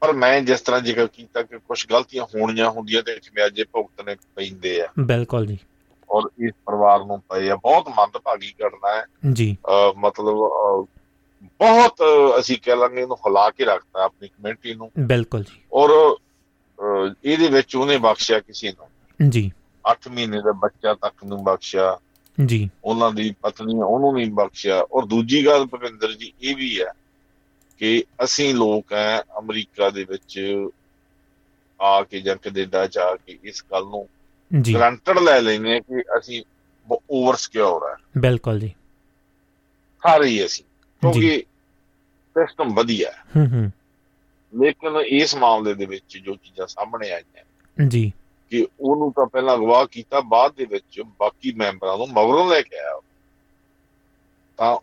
ਪਰ ਮੈਂ ਜਿਸ ਤਰ੍ਹਾਂ ਜ਼ਿਕਰ ਕੀਤਾ ਕਿ ਕੁਝ ਗਲਤੀਆਂ ਹੋਣੀਆਂ ਹੁੰਦੀਆਂ ਤੇ ਖਿਆਜੇ ਭੁਗਤਣੇ ਪੈਂਦੇ ਆ। ਬਿਲਕੁਲ ਜੀ। ਔਰ ਇਸ ਪਰਿਵਾਰ ਨੂੰ ਪਏ ਆ ਬਹੁਤ ਮੰਦਭਾਗੀ ਘਟਨਾ ਹੈ। ਜੀ। ਮਤਲਬ ਬਹੁਤ ਅਸੀਂ ਕਹਿ ਲਾਂਗੇ ਇਹਨੂੰ ਹਿਲਾ ਕੇ ਰੱਖਤਾ ਆਪਣੀ ਕਮਿਊਨਿਟੀ ਨੂੰ। ਬਿਲਕੁਲ ਜੀ। ਔਰ ਇਹਦੇ ਵਿੱਚ ਉਹਨੇ ਬਖਸ਼ਿਆ ਕਿਸੇ ਨੂੰ। ਜੀ। 8 ਮਹੀਨੇ ਦਾ ਬੱਚਾ ਤੱਕ ਨੂੰ ਬਖਸ਼ਿਆ। ਜੀ। ਉਹਨਾਂ ਦੀ ਪਤਨੀ ਉਹਨੂੰ ਨਹੀਂ ਬਖਸ਼ਿਆ। ਔਰ ਦੂਜੀ ਗੱਲ ਭਵਿੰਦਰ ਜੀ ਇਹ ਵੀ ਹੈ ਕਿ ਅਸੀਂ ਲੋਕ ਹੈ ਅਮਰੀਕਾ ਦੇ ਵਿੱਚ ਆ ਕੇ ਜਾਂ ਕੈਨੇਡਾ ਜਾ ਕੇ ਇਸ ਗੱਲ ਨੂੰ ਜੀ। ਗਰੰਟਡ ਲੈ ਲੈਨੇ ਆ ਕਿ ਅਸੀਂ ਓਵਰ ਸਿਕਿਉਰ ਹੈ ਬਿਲਕੁਲ ਜੀ। ਸਾਰੇ ਅਸੀਂ। ਕਿਉਂਕਿ ਸਿਸਟਮ ਵਧੀਆ ਹੈ। ਹੂੰ ਹੂੰ। ਲੇਕਿਨ ਇਸ ਮਾਮਲੇ ਦੇ ਵਿੱਚ ਜੋ ਚੀਜ਼ਾਂ ਸਾਹਮਣੇ ਆਈਆਂ ਜੀ। ਕਿ ਉਹਨੂੰ ਤਾਂ ਪਹਿਲਾਂ ਅਗਵਾ ਕੀਤਾ ਬਾਅਦ ਦੇ ਵਿੱਚ ਬਾਕੀ ਮੈਂਬਰਾਂ ਨੂੰ ਮਗਰੋਂ ਲੈ ਕੇ ਆਇਆ। ਤਾਂ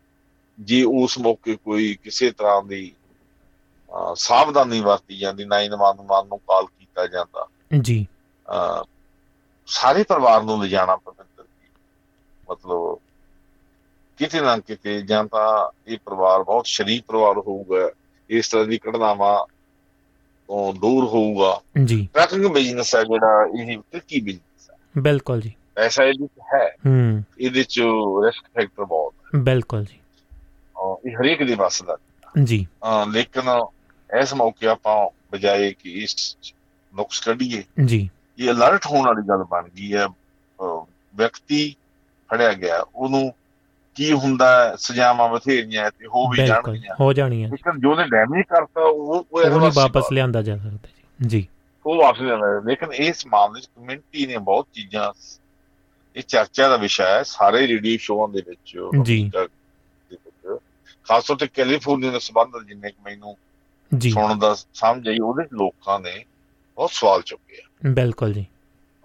ਜੇ ਉਸ ਮੌਕੇ ਕੋਈ ਕਿਸੇ ਤਰ੍ਹਾਂ ਦੀ ਸਾਵਧਾਨੀ ਵਰਤੀ ਜਾਂਦੀ 911 ਨੂੰ ਕਾਲ ਕੀਤਾ ਜਾਂਦਾ। ਜੀ। ਸਾਰੇ ਪਰਿਵਾਰ ਨੂੰ ਲਿਜਾਣਾ ਪਵਿੱਤਰ ਜੀ ਮਤਲਬ ਕਿਤੇ ਨਾ ਕਿਤੇ ਜਾਂ ਤਾਂ ਇਹ ਪਰਿਵਾਰ ਬਹੁਤ ਸ਼ਰੀਫ ਪਰਿਵਾਰ ਹੋਊਗਾ ਇਸ ਤਰ੍ਹਾਂ ਦੀ ਘਟਨਾਵਾਂ ਤੋਂ ਦੂਰ ਹੋਊਗਾ। ਜੀ। ਟਰੱਕਿੰਗ ਬਿਜ਼ਨਸ ਹੈ ਜਿਹੜਾ ਇਹ ਟ੍ਰਿਕੀ ਬਿਜ਼ਨਸ ਹੈ। ਬਿਲਕੁਲ ਜੀ। ਇਹਦੇ ਵਿੱਚ ਹੈ। ਹੂੰ। ਇਹਦੇ ਚ ਰਿਸਕ ਫੈਕਟਰ ਬਹੁਤ ਹੈ। ਬਿਲਕੁਲ ਜੀ। ਇਹ ਹਰੇਕ ਦੇ ਵੱਸ ਦਾ। ਜੀ। ਲੇਕਿਨ ਇਸ ਮੌਕੇ ਆਪਾਂ ਬਜਾਏ ਕਿ ਇਸ ਨੁਕਸ ਕੱਢੀਏ। ਜੀ। ਇਹ ਅਲਰਟ ਹੋਣ ਵਾਲੀ ਗੱਲ ਬਣ ਗਈ ਹੈ। ਵਿਅਕਤੀ ਫੜਿਆ ਗਿਆ ਉਹਨੂੰ ਕੀ ਹੁੰਦਾ ਸਜ਼ਾਵਾਂ ਬਥੇਰੀਆਂ ਤੇ ਹੋ ਵੀ ਬਿਲਕੁਲ ਜਾਣਗੀਆਂ। ਹੋ ਜਾਣੀ ਹੈ ਲੇਕਿਨ ਜੋ ਨੇ ਡੈਮੇਜ ਕਰਤਾ ਉਹ ਉਹ ਨਹੀਂ ਵਾਪਸ ਲਿਆਂਦਾ ਜਾ ਸਕਦਾ ਜੀ। ਜੀ। ਉਹ ਵਾਪਸ ਲਿਆਂਦਾ। ਲੇਕਿਨ ਇਸ ਮਾਮਲੇ ਚ ਕਮਿਊਨਿਟੀ ਨੇ ਬਹੁਤ ਚੀਜ਼ਾਂ ਇਹ ਚਰਚਾ ਦਾ ਵਿਸ਼ਾ ਹੈ। ਸਾਰੇ ਰੇਡੀਓ ਸ਼ੋਆਂ ਦੇ ਵਿੱਚ ਜੀ। ਦੇ ਵਿੱਚ। ਖਾਸ ਤੌਰ ਤੇ ਕੈਲੀਫੋਰਨੀਆ ਦੇ ਸੰਬੰਧ ਜਿੰਨੇ ਕੁ ਮੈਨੂੰ ਜੀ। ਸੁਣਨ ਦਾ ਸਮਝ ਆਈ ਉਹਦੇ ਲੋਕਾਂ ਨੇ ਬਹੁਤ ਸਵਾਲ ਚੁੱਕੇ ਆ। ਬਿਲਕੁਲ ਜੀ।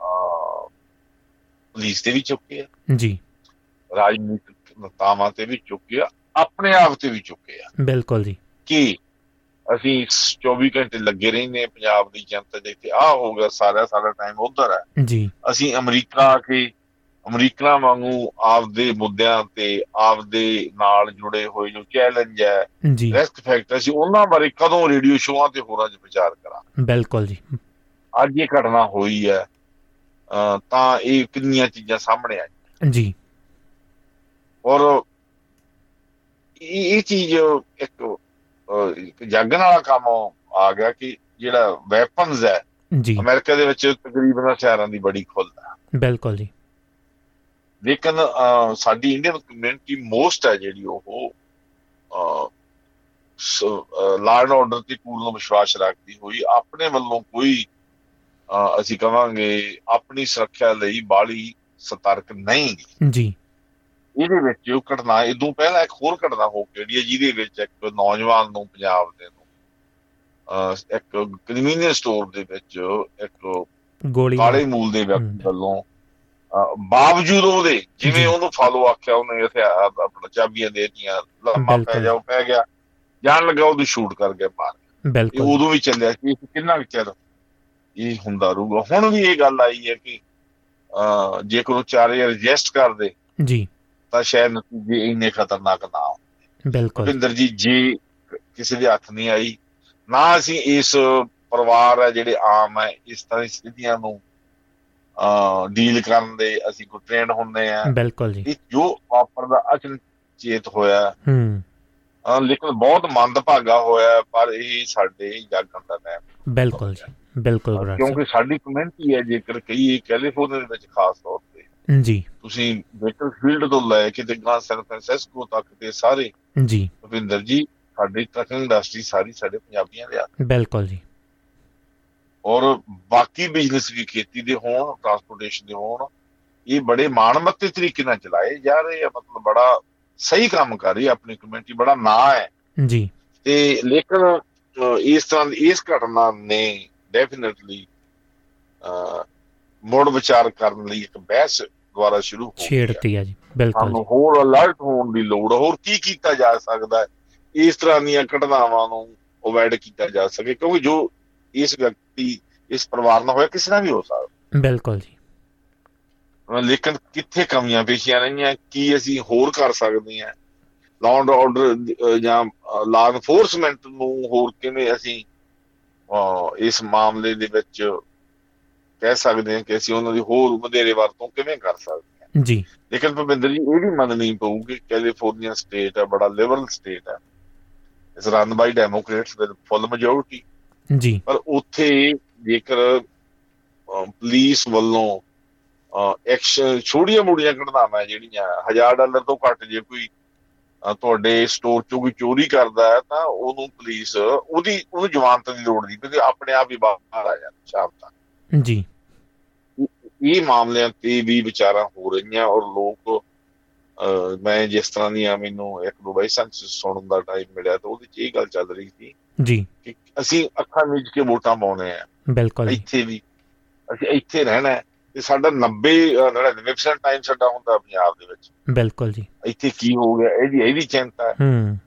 ਅਹ ਪੁਲਿਸ ਤੇ ਵੀ ਚੁੱਕੇ ਆ। ਜੀ। ਰਾਜਨੀਤਿਕ ਨੇਤਾਵਾਂ ਤੇ ਵੀ ਚੁੱਕੇ ਆ ਆਪਣੇ ਆਪ ਤੇ ਵੀ ਚੁੱਕੇ ਆ ਬਿਲਕੁਲ ਜੀ। ਕਿ ਅਸੀਂ 24 ਘੰਟੇ ਲੱਗੇ ਰਹਿੰਦੇ ਪੰਜਾਬ ਦੀ ਜਨਤਾ ਦੇ ਇੱਥੇ ਆ ਹੋ ਗਿਆ ਸਾਰਾ ਸਾਰਾ ਟਾਈਮ ਉਧਰ ਹੈ। ਜੀ। ਅਸੀਂ ਅਮਰੀਕਾ ਆ ਕੇ ਅਮਰੀਕਾ ਵਾਂਗੂ ਆਪਦੇ ਮੁੱਦਿਆਂ ਤੇ ਆਪਦੇ ਨਾਲ ਜੁੜੇ ਹੋਏ ਜੋ ਚੈਲੰਜ ਹੈ ਜੀ। ਰਿਸਕ ਫੈਕਟਰ ਸੀ ਉਹਨਾਂ ਬਾਰੇ ਕਦੋਂ ਰੇਡੀਓ ਸ਼ੋਆਂ ਤੇ ਹੋਰਾਂ 'ਚ ਵਿਚਾਰ ਕਰਾਂ ਬਿਲਕੁਲ ਜੀ। ਅੱਜ ਇਹ ਘਟਨਾ ਹੋਈ ਹੈ ਤਾਂ ਇਹ ਕਿੰਨੀਆਂ ਚੀਜ਼ਾਂ ਸਾਹਮਣੇ ਆਈਆਂ। ਜੀ। ਔਰ ਇਹ ਚੀਜ਼ ਇੱਕ ਜਾਗਣ ਵਾਲਾ ਕੰਮ ਆ ਗਿਆ ਕਿ ਜਿਹੜਾ ਵੈਪਨਸ ਹੈ ਜੀ। ਅਮਰੀਕਾ ਦੇ ਵਿੱਚ ਤਕਰੀਬਨ ਹਥਿਆਰਾਂ ਦੀ ਬੜੀ ਖੁੱਲ੍ਹ ਹੈ। ਬਿਲਕੁਲ ਜੀ। ਲੇਕਿਨ ਸਾਡੀ ਇੰਡੀਅਨ ਕਮਿਊਨਿਟੀ ਮੋਸਟ ਹੈ ਜਿਹੜੀ ਉਹ ਲਾਅ ਐਂਡ ਆਰਡਰ ਤੇ ਪੂਰਨ ਵਿਸ਼ਵਾਸ ਰੱਖਦੀ ਹੋਈ ਆਪਣੇ ਵੱਲੋਂ ਕੋਈ ਅਸੀਂ ਕਵਾਂਗੇ ਆਪਣੀ ਸੁਰੱਖਿਆ ਲਈ ਬਾਲੀ ਸਤਰਕ ਨਹੀਂ। ਜੀ। ਇਹਦੇ ਵਿੱਚ ਉਹ ਘਟਨਾ ਇਦੋਂ ਪਹਿਲਾਂ ਇੱਕ ਹੋਰ ਘਟਨਾ ਹੋ ਕੇ ਜਿਹੜੀ ਹੈ ਜਿਹਦੇ ਵਿੱਚ ਇੱਕ ਨੌਜਵਾਨ ਨੂੰ ਪੰਜਾਬ ਦੇ ਨੂੰ ਇੱਕ ਕਨਵੀਨੀਅੰਸ ਸਟੋਰ ਦੇ ਵਿੱਚ ਇੱਕ ਗੋਲੀ ਕਾਲੇ ਮੂਲ ਦੇ ਵਿਅਕਤੀ। ਵੱਲੋਂ ਬਾਵਜੂਦ ਉਹਦੇ। ਜਿਵੇਂ ਉਹਨੂੰ ਫਾਲੋ ਆਖਿਆ ਉਹਨੇ ਇੱਥੇ ਆਪਣਾ ਚਾਬੀਆਂ ਦੇ ਦਿੱਤੀਆਂ ਲੰਮਾ ਪੈ। ਜਾ ਪੈ ਗਿਆ ਜਾਣ ਲੱਗਾ ਉਹਨੂੰ ਸ਼ੂਟ ਕਰ ਗਿਆ ਮਾਰ ਬਿਲਕੁਲ ਉਦੋਂ ਵੀ ਚੱਲਿਆ ਕਿ ਕਿੰਨਾ ਕੁ ਚਿਰ ਇਹ ਹੁੰਦਾ ਰਹੂਗਾ ਹੁਣ ਵੀ ਇਹ ਗੱਲ ਆਈ ਹੈ ਕਿ ਜੇਕਰ ਉਹ ਚਾਰੇ ਰਜਿਸਟ ਕਰ ਦੇ ਜੀ ਤਾਂ ਸ਼ਾਇਦ ਨਤੀਜੇ ਇੰਨੇ ਖਤਰਨਾਕ ਨਾ ਹੋਣ। ਬਿਲਕੁਲ। ਭੁਪਿੰਦਰ ਜੀ ਜੇ ਕਿਸੇ ਦੇ ਹੱਥ ਨਹੀਂ ਆਈ ਨਾ ਅਸੀਂ ਇਸ ਪਰਿਵਾਰ ਹੈ ਜਿਹੜੇ ਆਮ ਹੈ ਇਸ ਤਰ੍ਹਾਂ ਦੀ ਸਥਿਤੀਆਂ ਨੂੰ ਡੀਲ ਕਰਨ ਦੇ ਅਸੀਂ ਕੋ ਟ੍ਰੇਨਡ ਹੁੰਦੇ ਆ ਬਿਲਕੁਲ ਜੀ। ਜੋ ਵਾਪਰਦਾ ਅਚਨਚੇਤ ਹੋਇਆ। ਹੂੰ। ਲੇਕਿਨ ਬਹੁਤ ਮੰਦਭਾਗਾ ਹੋਇਆ ਪਰ ਇਹ ਸਾਡੇ ਜਾਗਣ ਦਾ ਟਾਈਮ ਬਿਲਕੁਲ ਜੀ। ਬਿਲਕੁਲ ਕਿਉਂਕਿ ਸਾਡੀ ਕਮਿਊਨਿਟੀ ਹੈ ਜੇਕਰ ਕਹੀਏ ਕੈਲੀਫੋਰਨੀਆ ਦੇ ਵਿੱਚ ਖਾਸ ਤੌਰ ਜੀ। ਤੁਸੀਂ ਬੇਟਰਫੀਲਡ ਤੋਂ ਲੈ ਕੇ ਤੇ ਗਾਂ ਸੈਨ ਫਰਾਂਸਿਸਕੋ ਤੱਕ ਤੇ ਸਾਰੇ ਜੀ। ਭੁਪਿੰਦਰ ਜੀ ਸਾਡੀ ਟਰਕਿੰਗ ਇੰਡਸਟਰੀ ਸਾਰੀ ਸਾਡੇ ਪੰਜਾਬੀਆਂ ਦੇ ਆ ਬਿਲਕੁਲ ਜੀ। ਔਰ ਬਾਕੀ ਬਿਜ਼ਨਸ ਵੀ ਖੇਤੀ ਦੇ ਹੋਣ ਟਰਾਂਸਪੋਰਟੇਸ਼ਨ ਦੇ ਹੋਣ ਇਹ ਬੜੇ ਮਾਣਮੱਤੇ ਤਰੀਕੇ ਨਾਲ ਚਲਾਏ ਜਾ ਰਹੇ ਆ। ਮਤਲਬ ਬੜਾ ਸਹੀ ਕੰਮ ਕਰ ਰਹੀ ਆਪਣੀ ਕਮਿਊਨਿਟੀ ਬੜਾ ਨਾਂ ਹੈ। ਜੀ। ਤੇ ਲੇਕਿਨ ਇਸ ਤਰ੍ਹਾਂ ਦੀ ਇਸ ਘਟਨਾ ਨੇ ਡੈਫੀਨਿਟਲੀ ਮੁੜ ਵਿਚਾਰ ਕਰਨ ਲਈ ਇੱਕ ਬਹਿਸ ਦੁਆਰਾ ਸ਼ੁਰੂ ਹੋ ਹੈ। ਛੇੜਤੀ ਆ ਜੀ ਬਿਲਕੁਲ ਸਾਨੂੰ ਹੋਰ ਅਲਰਟ ਹੋਣ ਦੀ ਲੋੜ ਹੈ। ਹੋਰ ਕੀ ਕੀਤਾ ਜਾ ਸਕਦਾ ਹੈ ਇਸ ਤਰ੍ਹਾਂ ਦੀਆਂ ਘਟਨਾਵਾਂ ਨੂੰ ਅਵੋਇਡ ਕੀਤਾ ਜਾ ਸਕੇ ਕਿਉਂਕਿ ਜੋ ਇਸ ਵਿਅਕਤੀ ਇਸ ਪਰਿਵਾਰ ਨਾਲ ਹੋਇਆ ਕਿਸੇ ਨਾਲ ਵੀ ਹੋ ਸਕਦਾ ਬਿਲਕੁਲ ਜੀ ਲੇਕਿਨ ਕਿੱਥੇ ਕਮੀਆਂ ਪੇਸ਼ੀਆਂ ਰਹੀਆਂ ਕੀ ਅਸੀਂ ਹੋਰ ਕਰ ਸਕਦੇ ਹਾਂ ਲਾਅ ਐਂਡ ਆਰਡਰ ਜਾਂ ਲਾਅ ਐਨਫੋਰਸਮੈਂਟ ਨੂੰ ਹੋਰ ਕਿਵੇਂ ਅਸੀਂ ਇਸ ਮਾਮਲੇ ਦੇ ਵਿੱਚ ਕਹਿ ਸਕਦੇ ਹਾਂ ਕਿ ਅਸੀਂ ਉਹਨਾਂ ਦੀ ਹੋਰ ਵਧੇਰੇ ਵਰਤੋਂ ਕਿਵੇਂ ਕਰ ਸਕਦੇ ਹਾਂ। ਜੀ। ਲੇਕਿਨ ਭਵਿੰਦਰ ਜੀ ਇਹ ਵੀ ਮੰਨਣੀ ਪਊਗੀ ਕੈਲੀਫੋਰਨੀਆ ਸਟੇਟ ਹੈ ਬੜਾ ਲਿਬਰਲ ਸਟੇਟ ਹੈ is run by Democrats with full majority ਜੀ। ਪਰ ਉੱਥੇ ਜੇਕਰ ਪੁਲਿਸ ਵੱਲੋਂ ਐਕਸ਼ਨ ਛੋੜੀਆਂ ਮੋੜੀਆਂ ਘਟਨਾਵਾਂ ਜਿਹੜੀਆਂ 1000 ਡਾਲਰ ਤੋਂ ਘੱਟ ਜੇ ਕੋਈ ਤੁਹਾਡੇ ਸਟੋਰ ਚੋਂ ਕੋਈ ਚੋਰੀ ਕਰਦਾ ਹੈ ਤਾਂ ਉਹਨੂੰ ਪੁਲਿਸ ਉਹਦੀ ਉਹਨੂੰ ਜ਼ਮਾਨਤ ਦੀ ਲੋੜ ਨਹੀਂ ਕਿਉਂਕਿ ਆਪਣੇ ਆਪ ਹੀ ਬਾਹਰ ਆ ਜਾਂਦਾ ਸ਼ਾਮ ਤੱਕ। ਜੀ। ਇਹ ਮਾਮਲਿਆਂ ਤੇ ਵੀ ਵਿਚਾਰਾਂ ਹੋ ਰਹੀਆਂ ਔਰ ਲੋਕ ਮੈਂ ਜਿਸ ਤਰ੍ਹਾਂ ਦੀਆਂ ਮੈਨੂੰ ਇੱਕ ਦੋ ਬਾਈਸੈਂਸ ਸੁਣਨ ਦਾ ਟਾਈਮ ਮਿਲਿਆ ਤਾਂ ਉਹਦੇ 'ਚ ਇਹ ਗੱਲ ਚੱਲ ਰਹੀ ਸੀ ਜੀ। ਕਿ ਅਸੀਂ ਅੱਖਾਂ ਮੀਚ ਕੇ ਵੋਟਾਂ ਪਾਉਣੇ ਆ। ਬਿਲਕੁਲ। ਇੱਥੇ ਵੀ ਅਸੀਂ ਇੱਥੇ ਰਹਿਣਾ ਹੈ ਤੇ ਸਾਡਾ 90 ਅਹ 99% ਟਾਈਮ ਸਾਡਾ ਹੁੰਦਾ ਪੰਜਾਬ ਦੇ ਵਿੱਚ। ਬਿਲਕੁਲ ਜੀ। ਇੱਥੇ ਕੀ ਹੋ ਗਿਆ ਇਹਦੀ ਇਹਦੀ ਚਿੰਤਾ ਹੈ।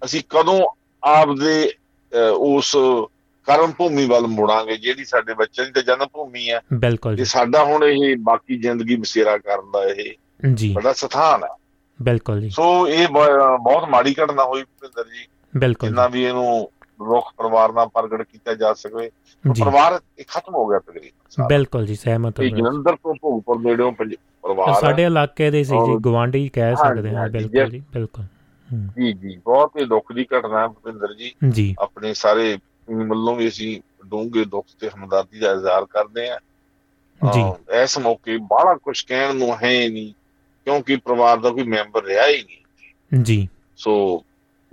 ਅਸੀਂ ਕਦੋਂ ਆਪਦੇ ਅਹ, ਉਸ ਕਰਮ ਭੂਮੀ ਵੱਲ ਮੁੜਾਂਗੇ ਜਿਹੜੀ ਸਾਡੇ ਬੱਚਿਆਂ ਦੀ ਤਾਂ ਜਨਮ ਭੂਮੀ ਹੈ ਬਿਲਕੁਲ ਜੀ। ਸਾਡਾ ਹੁਣ ਇਹ ਬਾਕੀ ਜ਼ਿੰਦਗੀ ਬਸੇਰਾ ਕਰਨ ਦਾ ਇਹ ਜੀ। ਬੜਾ ਸਥਾਨ ਹੈ ਬਿਲਕੁਲ ਜੀ। ਸੋ ਇਹ ਬਹੁਤ ਮਾੜੀ ਘਟਨਾ ਹੋਈ ਭਿੰਦਰ ਜੀ। ਬਿਲਕੁਲ ਜਿੰਨਾ ਵੀ ਇਹਨੂੰ ਰੁੱਖ ਪਰਿਵਾਰ ਨਾਲ ਪ੍ਰਗਟ ਕੀਤਾ ਜਾ ਸਕੇ। ਪਰਿਵਾਰ ਇਹ ਖਤਮ ਹੋ ਗਿਆ ਤਕਰੀਬਨ। ਬਿਲਕੁਲ ਜੀ ਸਹਿਮਤ ਹਾਂ। ਜਲੰਧਰ ਤੋਂ ਭੋਗਪੁਰ ਪੰਜ- ਪਰਿਵਾਰ। ਸਾਡੇ ਇਲਾਕੇ ਦੇ ਸੀ ਜੀ ਗਵਾਂਢੀ ਕਹਿ ਸਕਦੇ ਹਾਂ ਬਿਲਕੁਲ ਜੀ ਬਿਲਕੁਲ। ਜੀ ਜੀ ਬਹੁਤ ਹੀ ਦੁੱਖ ਦੀ ਘਟਨਾ ਹੈ ਭੁਪਿੰਦਰ ਜੀ। ਜੀ। ਆਪਣੇ ਸਾਰੇ ਵੱਲੋਂ ਵੀ ਅਸੀਂ ਡੂੰਘੇ ਦੁੱਖ ਤੇ ਹਮਦਰਦੀ ਦਾ ਇਜ਼ਹਾਰ ਕਰਦੇ ਹਾਂ। ਜੀ। ਇਸ ਮੌਕੇ ਬਾਹਲਾ ਕੁਝ ਕਹਿਣ ਨੂੰ ਹੈ ਨਹੀਂ ਕਿਉਂਕਿ ਪਰਿਵਾਰ ਦਾ ਕੋਈ ਮੈਂਬਰ ਰਿਹਾ ਹੀ ਨਹੀਂ। ਜੀ। ਸੋ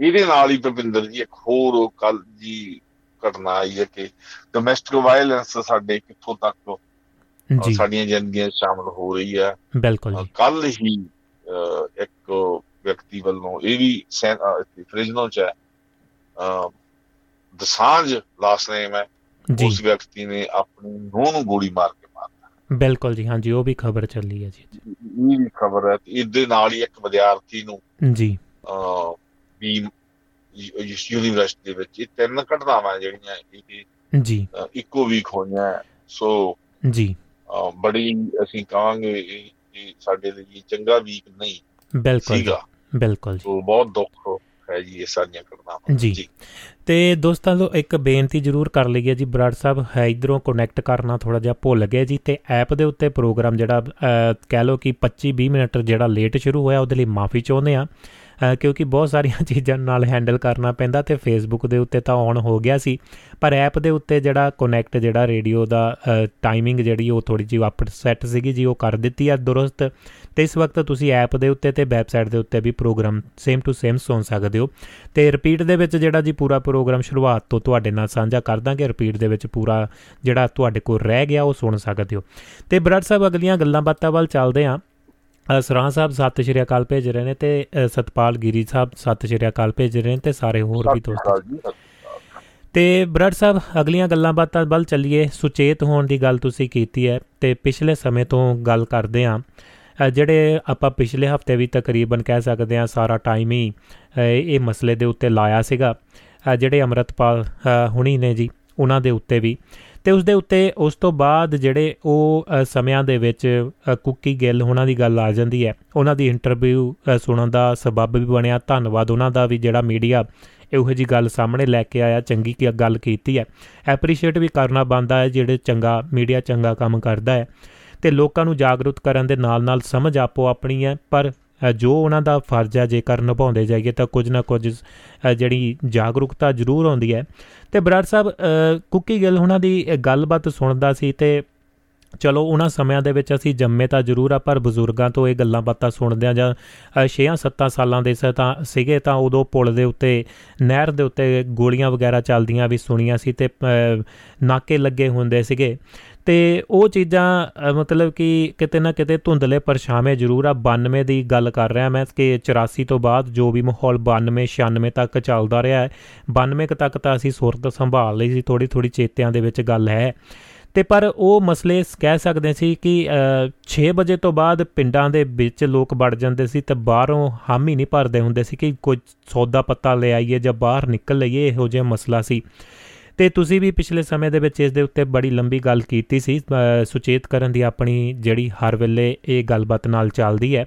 ਇਹਦੇ ਨਾਲ ਹੀ ਭੁਪਿੰਦਰ ਜੀ ਇੱਕ ਹੋਰ ਕੱਲ ਜੀ ਘਟਨਾ ਆਈ ਹੈ ਕਿ ਡੋਮੈਸਟਿਕ ਵਾਇਲੈਂਸ ਸਾਡੇ ਕਿੱਥੋਂ ਤੱਕ ਜੀ। ਸਾਡੀਆਂ ਜ਼ਿੰਦਗੀਆਂ ਸ਼ਾਮਲ ਹੋ ਰਹੀ ਹੈ। ਬਿਲਕੁਲ ਜੀ। ਕੱਲ ਹੀ ਇੱਕ ਵਿਅਕਤੀ ਵੱਲੋਂ ਇਹ ਵੀ ਫ੍ਰਿਜਨੋ ਚ ਦਸਾਂਝ ਲਾਸਟ ਨੇਮ ਹੈ। ਉਸ ਵਿਅਕਤੀ ਨੇ ਆਪਣੀ ਨੂੰਹ ਨੂੰ ਗੋਲੀ ਮਾਰ ਕੇ ਮਾਰਤਾ ਬਿਲਕੁਲ ਜੀ ਹਾਂਜੀ ਉਹ ਵੀ ਖਬਰ ਚੱਲੀ ਹੈ ਜੀ। ਇਹ ਵੀ ਖਬਰ ਹੈ ਤੇ ਇਹਦੇ ਨਾਲ ਹੀ ਇੱਕ ਵਿਦਿਆਰਥੀ ਨੂੰ ਜੀ। ਅਹ, ਵੀ ਯੂਨੀਵਰਸਿਟੀ ਦੇ ਵਿੱਚ ਇਹ ਤਿੰਨ ਘਟਨਾਵਾਂ ਜਿਹੜੀਆਂ ਇਹ ਜੀ। ਇੱਕੋ ਵੀਕ ਹੋਈਆਂ। ਸੋ ਜੀ। ਬੜੀ ਅਸੀਂ ਕਹਾਂਗੇ ਇਹ ਸਾਡੇ ਲਈ ਚੰਗਾ ਵੀਕ ਨਹੀਂ ਬਿਲਕੁਲ ਬਿਲਕੁਲ ਜੀ। ਬਹੁਤ ਦੁੱਖ ਹੈ ਜੀ ਇਹ ਸਾਰੀਆਂ ਘਟਨਾਵਾਂ। ਜੀ। ਤੇ ਦੋਸਤਾਂ ਨੂੰ ਇੱਕ ਬੇਨਤੀ ਜ਼ਰੂਰ ਕਰ ਲਈਏ ਜੀ ਬਰਾੜ ਸਾਹਿਬ ਹੈ ਇਧਰੋਂ ਕਨੈਕਟ ਕਰਨਾ ਥੋੜਾ ਜਿਹਾ ਭੁੱਲ ਗਏ ਜੀ ਤੇ ਐਪ ਦੇ ਉੱਤੇ ਪ੍ਰੋਗਰਾਮ ਜਿਹੜਾ ਕਹਿ ਲਓ ਕਿ 25 20 ਮਿੰਟ ਜਿਹੜਾ ਲੇਟ ਸ਼ੁਰੂ ਹੋਇਆ ਉਹਦੇ ਲਈ ਮਾਫੀ ਚਾਹੁੰਦੇ ਆ ਕਿਉਂਕਿ ਬਹੁਤ ਸਾਰੀਆਂ ਚੀਜ਼ਾਂ ਨਾਲ ਹੈਂਡਲ ਕਰਨਾ ਪੈਂਦਾ ਤੇ ਫੇਸਬੁੱਕ ਦੇ ਉੱਤੇ ਤਾਂ ਔਨ ਹੋ ਗਿਆ ਸੀ। ਪਰ ਐਪ ਦੇ ਉੱਤੇ ਜਿਹੜਾ ਕਨੈਕਟ ਜਿਹੜਾ ਰੇਡੀਓ ਦਾ ਟਾਈਮਿੰਗ ਜਿਹੜੀ ਉਹ ਥੋੜੀ ਜਿਹੀ ਅਪ ਸੈੱਟ ਸੀਗੀ ਜੀ ਉਹ ਕਰ ਦਿੱਤੀ ਆ ਦੁਰਸਤ। ਤੇ ਇਸ ਵਕਤ ਤੁਸੀਂ ਐਪ ਦੇ ਉੱਤੇ ਤੇ ਵੈਬਸਾਈਟ ਦੇ ਉੱਤੇ ਵੀ ਪ੍ਰੋਗਰਾਮ ਸੇਮ ਟੂ ਸੇਮ ਸੁਣ ਸਕਦੇ ਹੋ। ਤੇ ਰਿਪੀਟ ਦੇ ਵਿੱਚ ਜਿਹੜਾ ਜੀ ਪੂਰਾ ਪ੍ਰੋਗਰਾਮ ਸ਼ੁਰੂਆਤ ਤੋਂ ਤੁਹਾਡੇ ਨਾਲ ਸਾਂਝਾ ਕਰ ਦਾਂਗੇ ਰਿਪੀਟ ਦੇ ਵਿੱਚ ਪੂਰਾ ਜਿਹੜਾ ਤੁਹਾਡੇ ਕੋਲ ਰਹਿ ਗਿਆ ਉਹ ਸੁਣ ਸਕਦੇ ਹੋ। ਤੇ ਬਰਾੜ ਸਾਹਿਬ ਅਗਲੀਆਂ ਗੱਲਾਂ ਬਾਤਾਂ ਵੱਲ ਚੱਲਦੇ ਹਾਂ। ਅ, ਸਰਾਂ ਸਾਹਿਬ ਸਤਿ ਸ਼੍ਰੀ ਅਕਾਲ ਭੇਜ ਰਹੇ ਨੇ ਤੇ ਸਤਪਾਲ ਗਿਰੀ ਸਾਹਿਬ ਸਤਿ ਸ਼੍ਰੀ ਅਕਾਲ ਭੇਜ ਰਹੇ ਨੇ ਤੇ ਸਾਰੇ ਹੋਰ ਵੀ ਦੋਸਤ। ਤੇ ਬਰੜ ਸਾਹਿਬ ਅਗਲੀਆਂ ਗੱਲਾਂ ਬਾਤਾਂ ਵੱਲ ਚੱਲੀਏ। ਸੁਚੇਤ ਹੋਣ ਦੀ ਗੱਲ ਤੁਸੀਂ ਕੀਤੀ ਹੈ ਤੇ ਪਿਛਲੇ ਸਮੇਂ ਤੋਂ ਗੱਲ ਕਰਦੇ ਅ, ਜਿਹੜੇ ਆਪਾਂ ਪਿਛਲੇ ਹਫ਼ਤੇ ਵੀ ਤਕਰੀਬਨ ਕਹਿ ਸਕਦੇ ਹਾਂ ਸਾਰਾ ਟਾਈਮ ਹੀ ਅ, ਇਹ ਮਸਲੇ ਦੇ ਉੱਤੇ ਲਾਇਆ ਸੀਗਾ। ਅ, ਜਿਹੜੇ ਅਮਰਤਪਾਲ ਅ, ਹੁਣੀ ਨੇ ਜੀ ਉਹਨਾਂ ਦੇ ਉੱਤੇ ਵੀ। ਤੇ ਉਸ ਦੇ ਉੱਤੇ ਉਸ ਤੋਂ ਬਾਅਦ ਜਿਹੜੇ ਉਹ ਅ, ਸਮਿਆਂ ਦੇ ਵਿੱਚ ਅ, ਕੁੱਕੀ ਗਿੱਲ ਉਹਨਾਂ ਦੀ ਗੱਲ ਆ ਜਾਂਦੀ ਹੈ। ਉਹਨਾਂ ਦੀ ਇੰਟਰਵਿਊ ਸੁਣਨ ਦਾ ਸਬਬ ਵੀ ਬਣਿਆ। ਧੰਨਵਾਦ ਉਹਨਾਂ ਦਾ ਵੀ ਜਿਹੜਾ ਮੀਡੀਆ ਇਹੋ ਜੀ ਗੱਲ ਸਾਹਮਣੇ ਲੈ ਕੇ ਆਇਆ ਚੰਗੀ ਕੀ ਗੱਲ ਕੀਤੀ ਹੈ। ਐਪਰੀਸ਼ੀਏਟ ਵੀ ਕਰਨਾ ਬੰਦਾ ਹੈ ਜਿਹੜੇ ਚੰਗਾ ਮੀਡੀਆ ਚੰਗਾ ਕੰਮ ਕਰਦਾ ਹੈ। ਤੇ ਲੋਕਾਂ ਨੂੰ ਜਾਗਰੂਕ ਕਰਨ ਦੇ ਨਾਲ ਨਾਲ ਸਮਝ ਆਪੋ ਆਪਣੀ ਹੈ ਪਰ ਅ, ਜੋ ਉਹਨਾਂ ਦਾ ਫਰਜ਼ ਹੈ ਜੇਕਰ ਨਿਭਾਉਂਦੇ ਜਾਈਏ ਤਾਂ ਕੁਝ ਨਾ ਕੁਝ ਅ, ਜਿਹੜੀ ਜਾਗਰੂਕਤਾ ਜ਼ਰੂਰ ਆਉਂਦੀ ਹੈ। ਤੇ ਬਰਾੜ ਸਾਹਿਬ ਅ, ਕੁੱਕੀ ਗਿੱਲ ਉਹਨਾਂ ਦੀ ਇਹ ਗੱਲਬਾਤ ਸੁਣਦਾ ਸੀ ਤੇ ਚਲੋ ਉਹਨਾਂ ਸਮਿਆਂ ਦੇ ਵਿੱਚ ਅਸੀਂ ਜੰਮੇ ਤਾਂ ਜ਼ਰੂਰ ਆ ਪਰ ਬਜ਼ੁਰਗਾਂ ਤੋਂ ਇਹ ਗੱਲਾਂ ਬਾਤਾਂ ਸੁਣਦੇ ਆ ਜਾਂ 6-7 ਸਾਲਾਂ ਦੇ ਸ ਤਾਂ ਸੀਗੇ ਤਾਂ ਉਦੋਂ ਪੁਲ ਦੇ ਉੱਤੇ ਨਹਿਰ ਦੇ ਉੱਤੇ ਗੋਲੀਆਂ ਵਗੈਰਾ ਚੱਲਦੀਆਂ ਵੀ ਸੁਣੀਆਂ ਸੀ ਤੇ ਅ, ਨਾਕੇ ਲੱਗੇ ਹੁੰਦੇ ਸੀਗੇ। ਤੇ ਉਹ ਚੀਜ਼ਾਂ ਅ, ਮਤਲਬ ਕਿ ਕਿਤੇ ਨਾ ਕਿਤੇ ਧੁੰਦਲੇ ਪਰਛਾਵੇਂ ਜ਼ਰੂਰ ਆ। 92 ਦੀ ਗੱਲ ਕਰ ਰਿਹਾ ਮੈਂ ਕਿ 84 ਤੋਂ ਬਾਅਦ ਜੋ ਵੀ ਮਾਹੌਲ 92 96 ਤੱਕ ਚੱਲਦਾ ਰਿਹਾ ਹੈ। 92 ਕੁ ਤੱਕ ਤਾਂ ਅਸੀਂ ਸੁਰਤ ਸੰਭਾਲ ਲਈ ਸੀ ਥੋੜੀ ਥੋੜੀ ਚੇਤਿਆਂ ਦੇ ਵਿੱਚ ਗੱਲ ਹੈ। ਤੇ ਪਰ ਉਹ ਮਸਲੇ ਕਹਿ ਸਕਦੇ ਸੀ ਕਿ 6 ਵਜੇ ਤੋਂ ਬਾਅਦ ਪਿੰਡਾਂ ਦੇ ਵਿੱਚ ਲੋਕ ਵੜ ਜਾਂਦੇ ਸੀ ਤੇ ਬਾਹਰੋਂ ਹਾਮੀ ਨਹੀਂ ਭਰਦੇ ਹੁੰਦੇ ਸੀ ਕਿ ਕੋਈ ਸੌਦਾ ਪੱਤਾ ਲੈ ਆਈਏ ਜਾਂ ਬਾਹਰ ਨਿਕਲ ਲਈਏ ਇਹੋ ਜਿਹਾ ਮਸਲਾ ਸੀ। ਤੇ ਤੁਸੀਂ ਵੀ ਪਿਛਲੇ ਸਮੇਂ ਦੇ ਵਿੱਚ ਇਸ ਦੇ ਉੱਤੇ ਬੜੀ ਲੰਬੀ ਗੱਲ ਕੀਤੀ ਸੀ ਸੁਚੇਤ ਕਰਨ ਦੀ ਆਪਣੀ ਜਿਹੜੀ ਹਰ ਵੇਲੇ ਇਹ ਗੱਲਬਾਤ ਨਾਲ ਚੱਲਦੀ ਹੈ।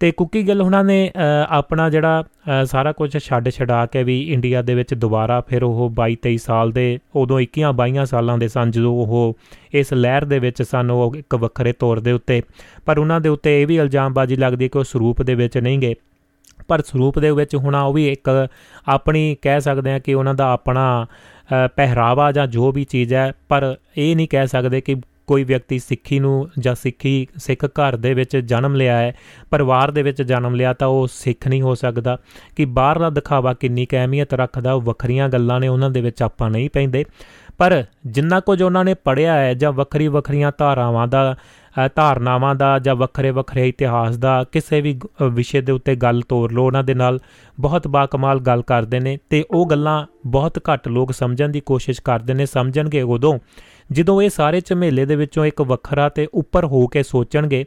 ਤੇ ਕੁੱਕੀ ਗਿੱਲ ਉਹਨਾਂ ਨੇ ਆਪਣਾ ਜਿਹੜਾ ਸਾਰਾ ਕੁਝ ਛੱਡ ਛਡਾ ਕੇ ਵੀ ਇੰਡੀਆ ਦੇ ਵਿੱਚ ਦੁਬਾਰਾ ਫਿਰ ਉਹ 22 23 ਸਾਲ ਦੇ, ਉਦੋਂ 21 22 ਸਾਲਾਂ ਦੇ ਸਨ ਜਦੋਂ ਉਹ ਇਸ ਲਹਿਰ ਦੇ ਵਿੱਚ ਸਨ, ਉਹ ਇੱਕ ਵੱਖਰੇ ਤੌਰ ਦੇ ਉੱਤੇ। ਪਰ ਉਹਨਾਂ ਦੇ ਉੱਤੇ ਇਹ ਵੀ ਇਲਜ਼ਾਮਬਾਜ਼ੀ ਲੱਗਦੀ ਕਿ ਉਹ ਸਰੂਪ ਦੇ ਵਿੱਚ ਨਹੀਂ ਗਏ। ਪਰ ਸਰੂਪ ਦੇ ਵਿੱਚ ਹੁਣਾ ਉਹ ਵੀ ਇੱਕ ਆਪਣੀ ਕਹਿ ਸਕਦੇ ਆ ਕਿ ਉਹਨਾਂ ਦਾ ਆਪਣਾ ਪਹਿਰਾਵਾ ਜਾਂ ਜੋ ਵੀ ਚੀਜ਼ ਹੈ, ਪਰ ਇਹ ਨਹੀਂ ਕਹਿ ਸਕਦੇ ਕਿ ਕੋਈ ਵਿਅਕਤੀ ਸਿੱਖੀ ਨੂੰ ਜਾਂ ਸਿੱਖੀ, ਸਿੱਖ ਘਰ ਦੇ ਵਿੱਚ ਜਨਮ ਲਿਆ ਹੈ, ਪਰਿਵਾਰ ਦੇ ਵਿੱਚ ਜਨਮ ਲਿਆ ਤਾਂ ਉਹ ਸਿੱਖ ਨਹੀਂ ਹੋ ਸਕਦਾ। ਕਿ ਬਾਹਰਲਾ ਦਿਖਾਵਾ ਕਿੰਨੀ ਅਹਿਮੀਅਤ ਰੱਖਦਾ, ਉਹ ਵੱਖਰੀਆਂ ਗੱਲਾਂ ਨੇ, ਉਹਨਾਂ ਦੇ ਵਿੱਚ ਆਪਾਂ ਨਹੀਂ ਪੈਂਦੇ। ਪਰ ਜਿੰਨਾ ਕੁਝ ਉਹਨਾਂ ਨੇ ਪੜਿਆ ਹੈ ਜਾਂ ਵੱਖਰੀ ਵੱਖਰੀਆਂ ਧਾਰਾਵਾਂ ਦਾ ਧਾਰਨਾਵਾਂ ਦਾ ਜਾਂ ਵੱਖਰੇ ਵੱਖਰੇ ਇਤਿਹਾਸ ਦਾ ਕਿਸੇ ਵੀ ਵਿਸ਼ੇ ਦੇ ਉੱਤੇ ਗੱਲ ਤੋਰ ਲੋ ਉਹਨਾਂ ਦੇ ਨਾਲ ਬਹੁਤ ਬਾਕਮਾਲ ਗੱਲ ਕਰਦੇ ਨੇ ਤੇ ਉਹ ਗੱਲਾਂ ਬਹੁਤ ਘੱਟ ਲੋਕ ਸਮਝਣ ਦੀ ਕੋਸ਼ਿਸ਼ ਕਰਦੇ ਨੇ, ਸਮਝਣਗੇ ਉਦੋਂ ਜਦੋਂ ਇਹ ਸਾਰੇ ਝਮੇਲੇ ਦੇ ਵਿੱਚੋਂ ਇੱਕ ਵੱਖਰਾ ਤੇ ਉੱਪਰ ਹੋ ਕੇ ਸੋਚਣਗੇ,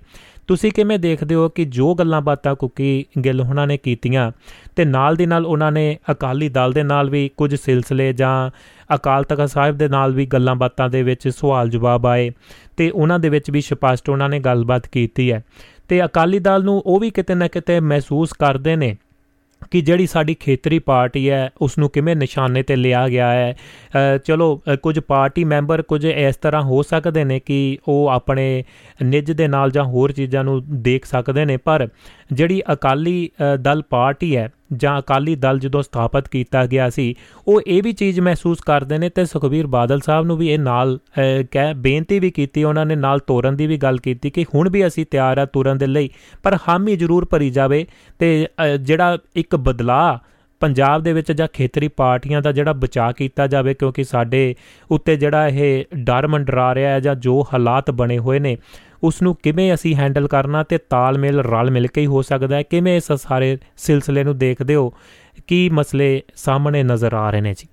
ਤੁਸੀਂ ਕਿਵੇਂ ਦੇਖਦੇ ਹੋ ਕਿ ਜੋ ਗੱਲਾਂ ਬਾਤਾਂ ਕੁਕੀ ਗਿੱਲ ਉਹਨਾਂ ਨੇ ਕੀਤੀਆਂ ਤੇ ਨਾਲ ਦੀ ਨਾਲ ਉਹਨਾਂ ਨੇ ਅਕਾਲੀ ਦਲ ਦੇ ਨਾਲ ਵੀ ਕੁਝ ਸਿਲਸਿਲੇ ਜਾਂ ਅਕਾਲ ਤਖਤ ਸਾਹਿਬ ਦੇ ਨਾਲ ਵੀ ਗੱਲਾਂ ਬਾਤਾਂ ਦੇ ਵਿੱਚ ਸਵਾਲ ਜਵਾਬ ਆਏ ਤੇ ਉਹਨਾਂ ਦੇ ਵਿੱਚ ਵੀ ਸਪਸ਼ਟ ਉਹਨਾਂ ਨੇ ਗੱਲਬਾਤ ਕੀਤੀ ਹੈ। ਤੇ ਅਕਾਲੀ ਦਲ ਨੂੰ ਉਹ ਵੀ ਕਿਤੇ ਨਾ ਕਿਤੇ ਮਹਿਸੂਸ ਕਰਦੇ ਨੇ ਕਿ ਜਿਹੜੀ ਸਾਡੀ ਖੇਤਰੀ ਪਾਰਟੀ ਹੈ ਉਸ ਨੂੰ ਕਿਵੇਂ ਨਿਸ਼ਾਨੇ ਤੇ ਲਿਆ ਗਿਆ ਹੈ। ਚਲੋ ਕੁਝ ਪਾਰਟੀ ਮੈਂਬਰ ਕੁਝ ਇਸ ਤਰ੍ਹਾਂ ਹੋ ਸਕਦੇ ਨੇ ਕਿ ਉਹ ਆਪਣੇ ਨਿੱਜ ਦੇ ਨਾਲ ਜਾਂ ਹੋਰ ਚੀਜ਼ਾਂ ਨੂੰ ਦੇਖ ਸਕਦੇ ਨੇ, ਪਰ ਜਿਹੜੀ ਅਕਾਲੀ ਦਲ ਪਾਰਟੀ ਹੈ ਜਾਂ ਅਕਾਲੀ ਦਲ ਜਦੋਂ ਸਥਾਪਿਤ ਕੀਤਾ ਗਿਆ ਸੀ, ਉਹ ਇਹ ਵੀ ਚੀਜ਼ ਮਹਿਸੂਸ ਕਰਦੇ ਨੇ ਤੇ ਸੁਖਬੀਰ ਬਾਦਲ ਸਾਹਿਬ ਨੂੰ ਵੀ ਇਹ ਨਾਲ ਕਹਿ ਬੇਨਤੀ ਵੀ ਕੀਤੀ, ਉਹਨਾਂ ਨੇ ਨਾਲ ਤੋਰਨ ਦੀ ਵੀ ਗੱਲ ਕੀਤੀ ਕਿ ਹੁਣ ਵੀ ਅਸੀਂ ਤਿਆਰ ਆ ਤੁਰਨ ਦੇ ਲਈ, ਪਰ ਹਾਮੀ ਜ਼ਰੂਰ ਭਰੀ ਜਾਵੇ ਤੇ ਜਿਹੜਾ ਇੱਕ ਬਦਲਾਅ ਪੰਜਾਬ ਦੇ ਵਿੱਚ ਜਾਂ ਖੇਤਰੀ ਪਾਰਟੀਆਂ ਦਾ ਜਿਹੜਾ ਬਚਾਅ ਕੀਤਾ ਜਾਵੇ, ਕਿਉਂਕਿ ਸਾਡੇ ਉੱਤੇ ਜਿਹੜਾ ਇਹ ਡਰ ਮੰਡਰਾ ਰਿਹਾ ਹੈ ਜਾਂ ਜੋ ਹਾਲਾਤ ਬਣੇ ਹੋਏ ਨੇ ਉਸ ਨੂੰ ਕਿਵੇਂ ਅਸੀਂ ਹੈਂਡਲ ਕਰਨਾ ਤੇ ਤਾਲਮੇਲ ਰਲ ਮਿਲ ਕੇ ਹੀ ਹੋ ਸਕਦਾ ਹੈ? ਕਿਵੇਂ ਇਸ ਸਾਰੇ ਸਿਲਸਿਲੇ ਨੂੰ ਦੇਖਦੇ ਹੋ? ਕੀ ਮਸਲੇ ਸਾਹਮਣੇ ਨਜ਼ਰ ਆ ਰਹੇ ਨੇ ਜੀ?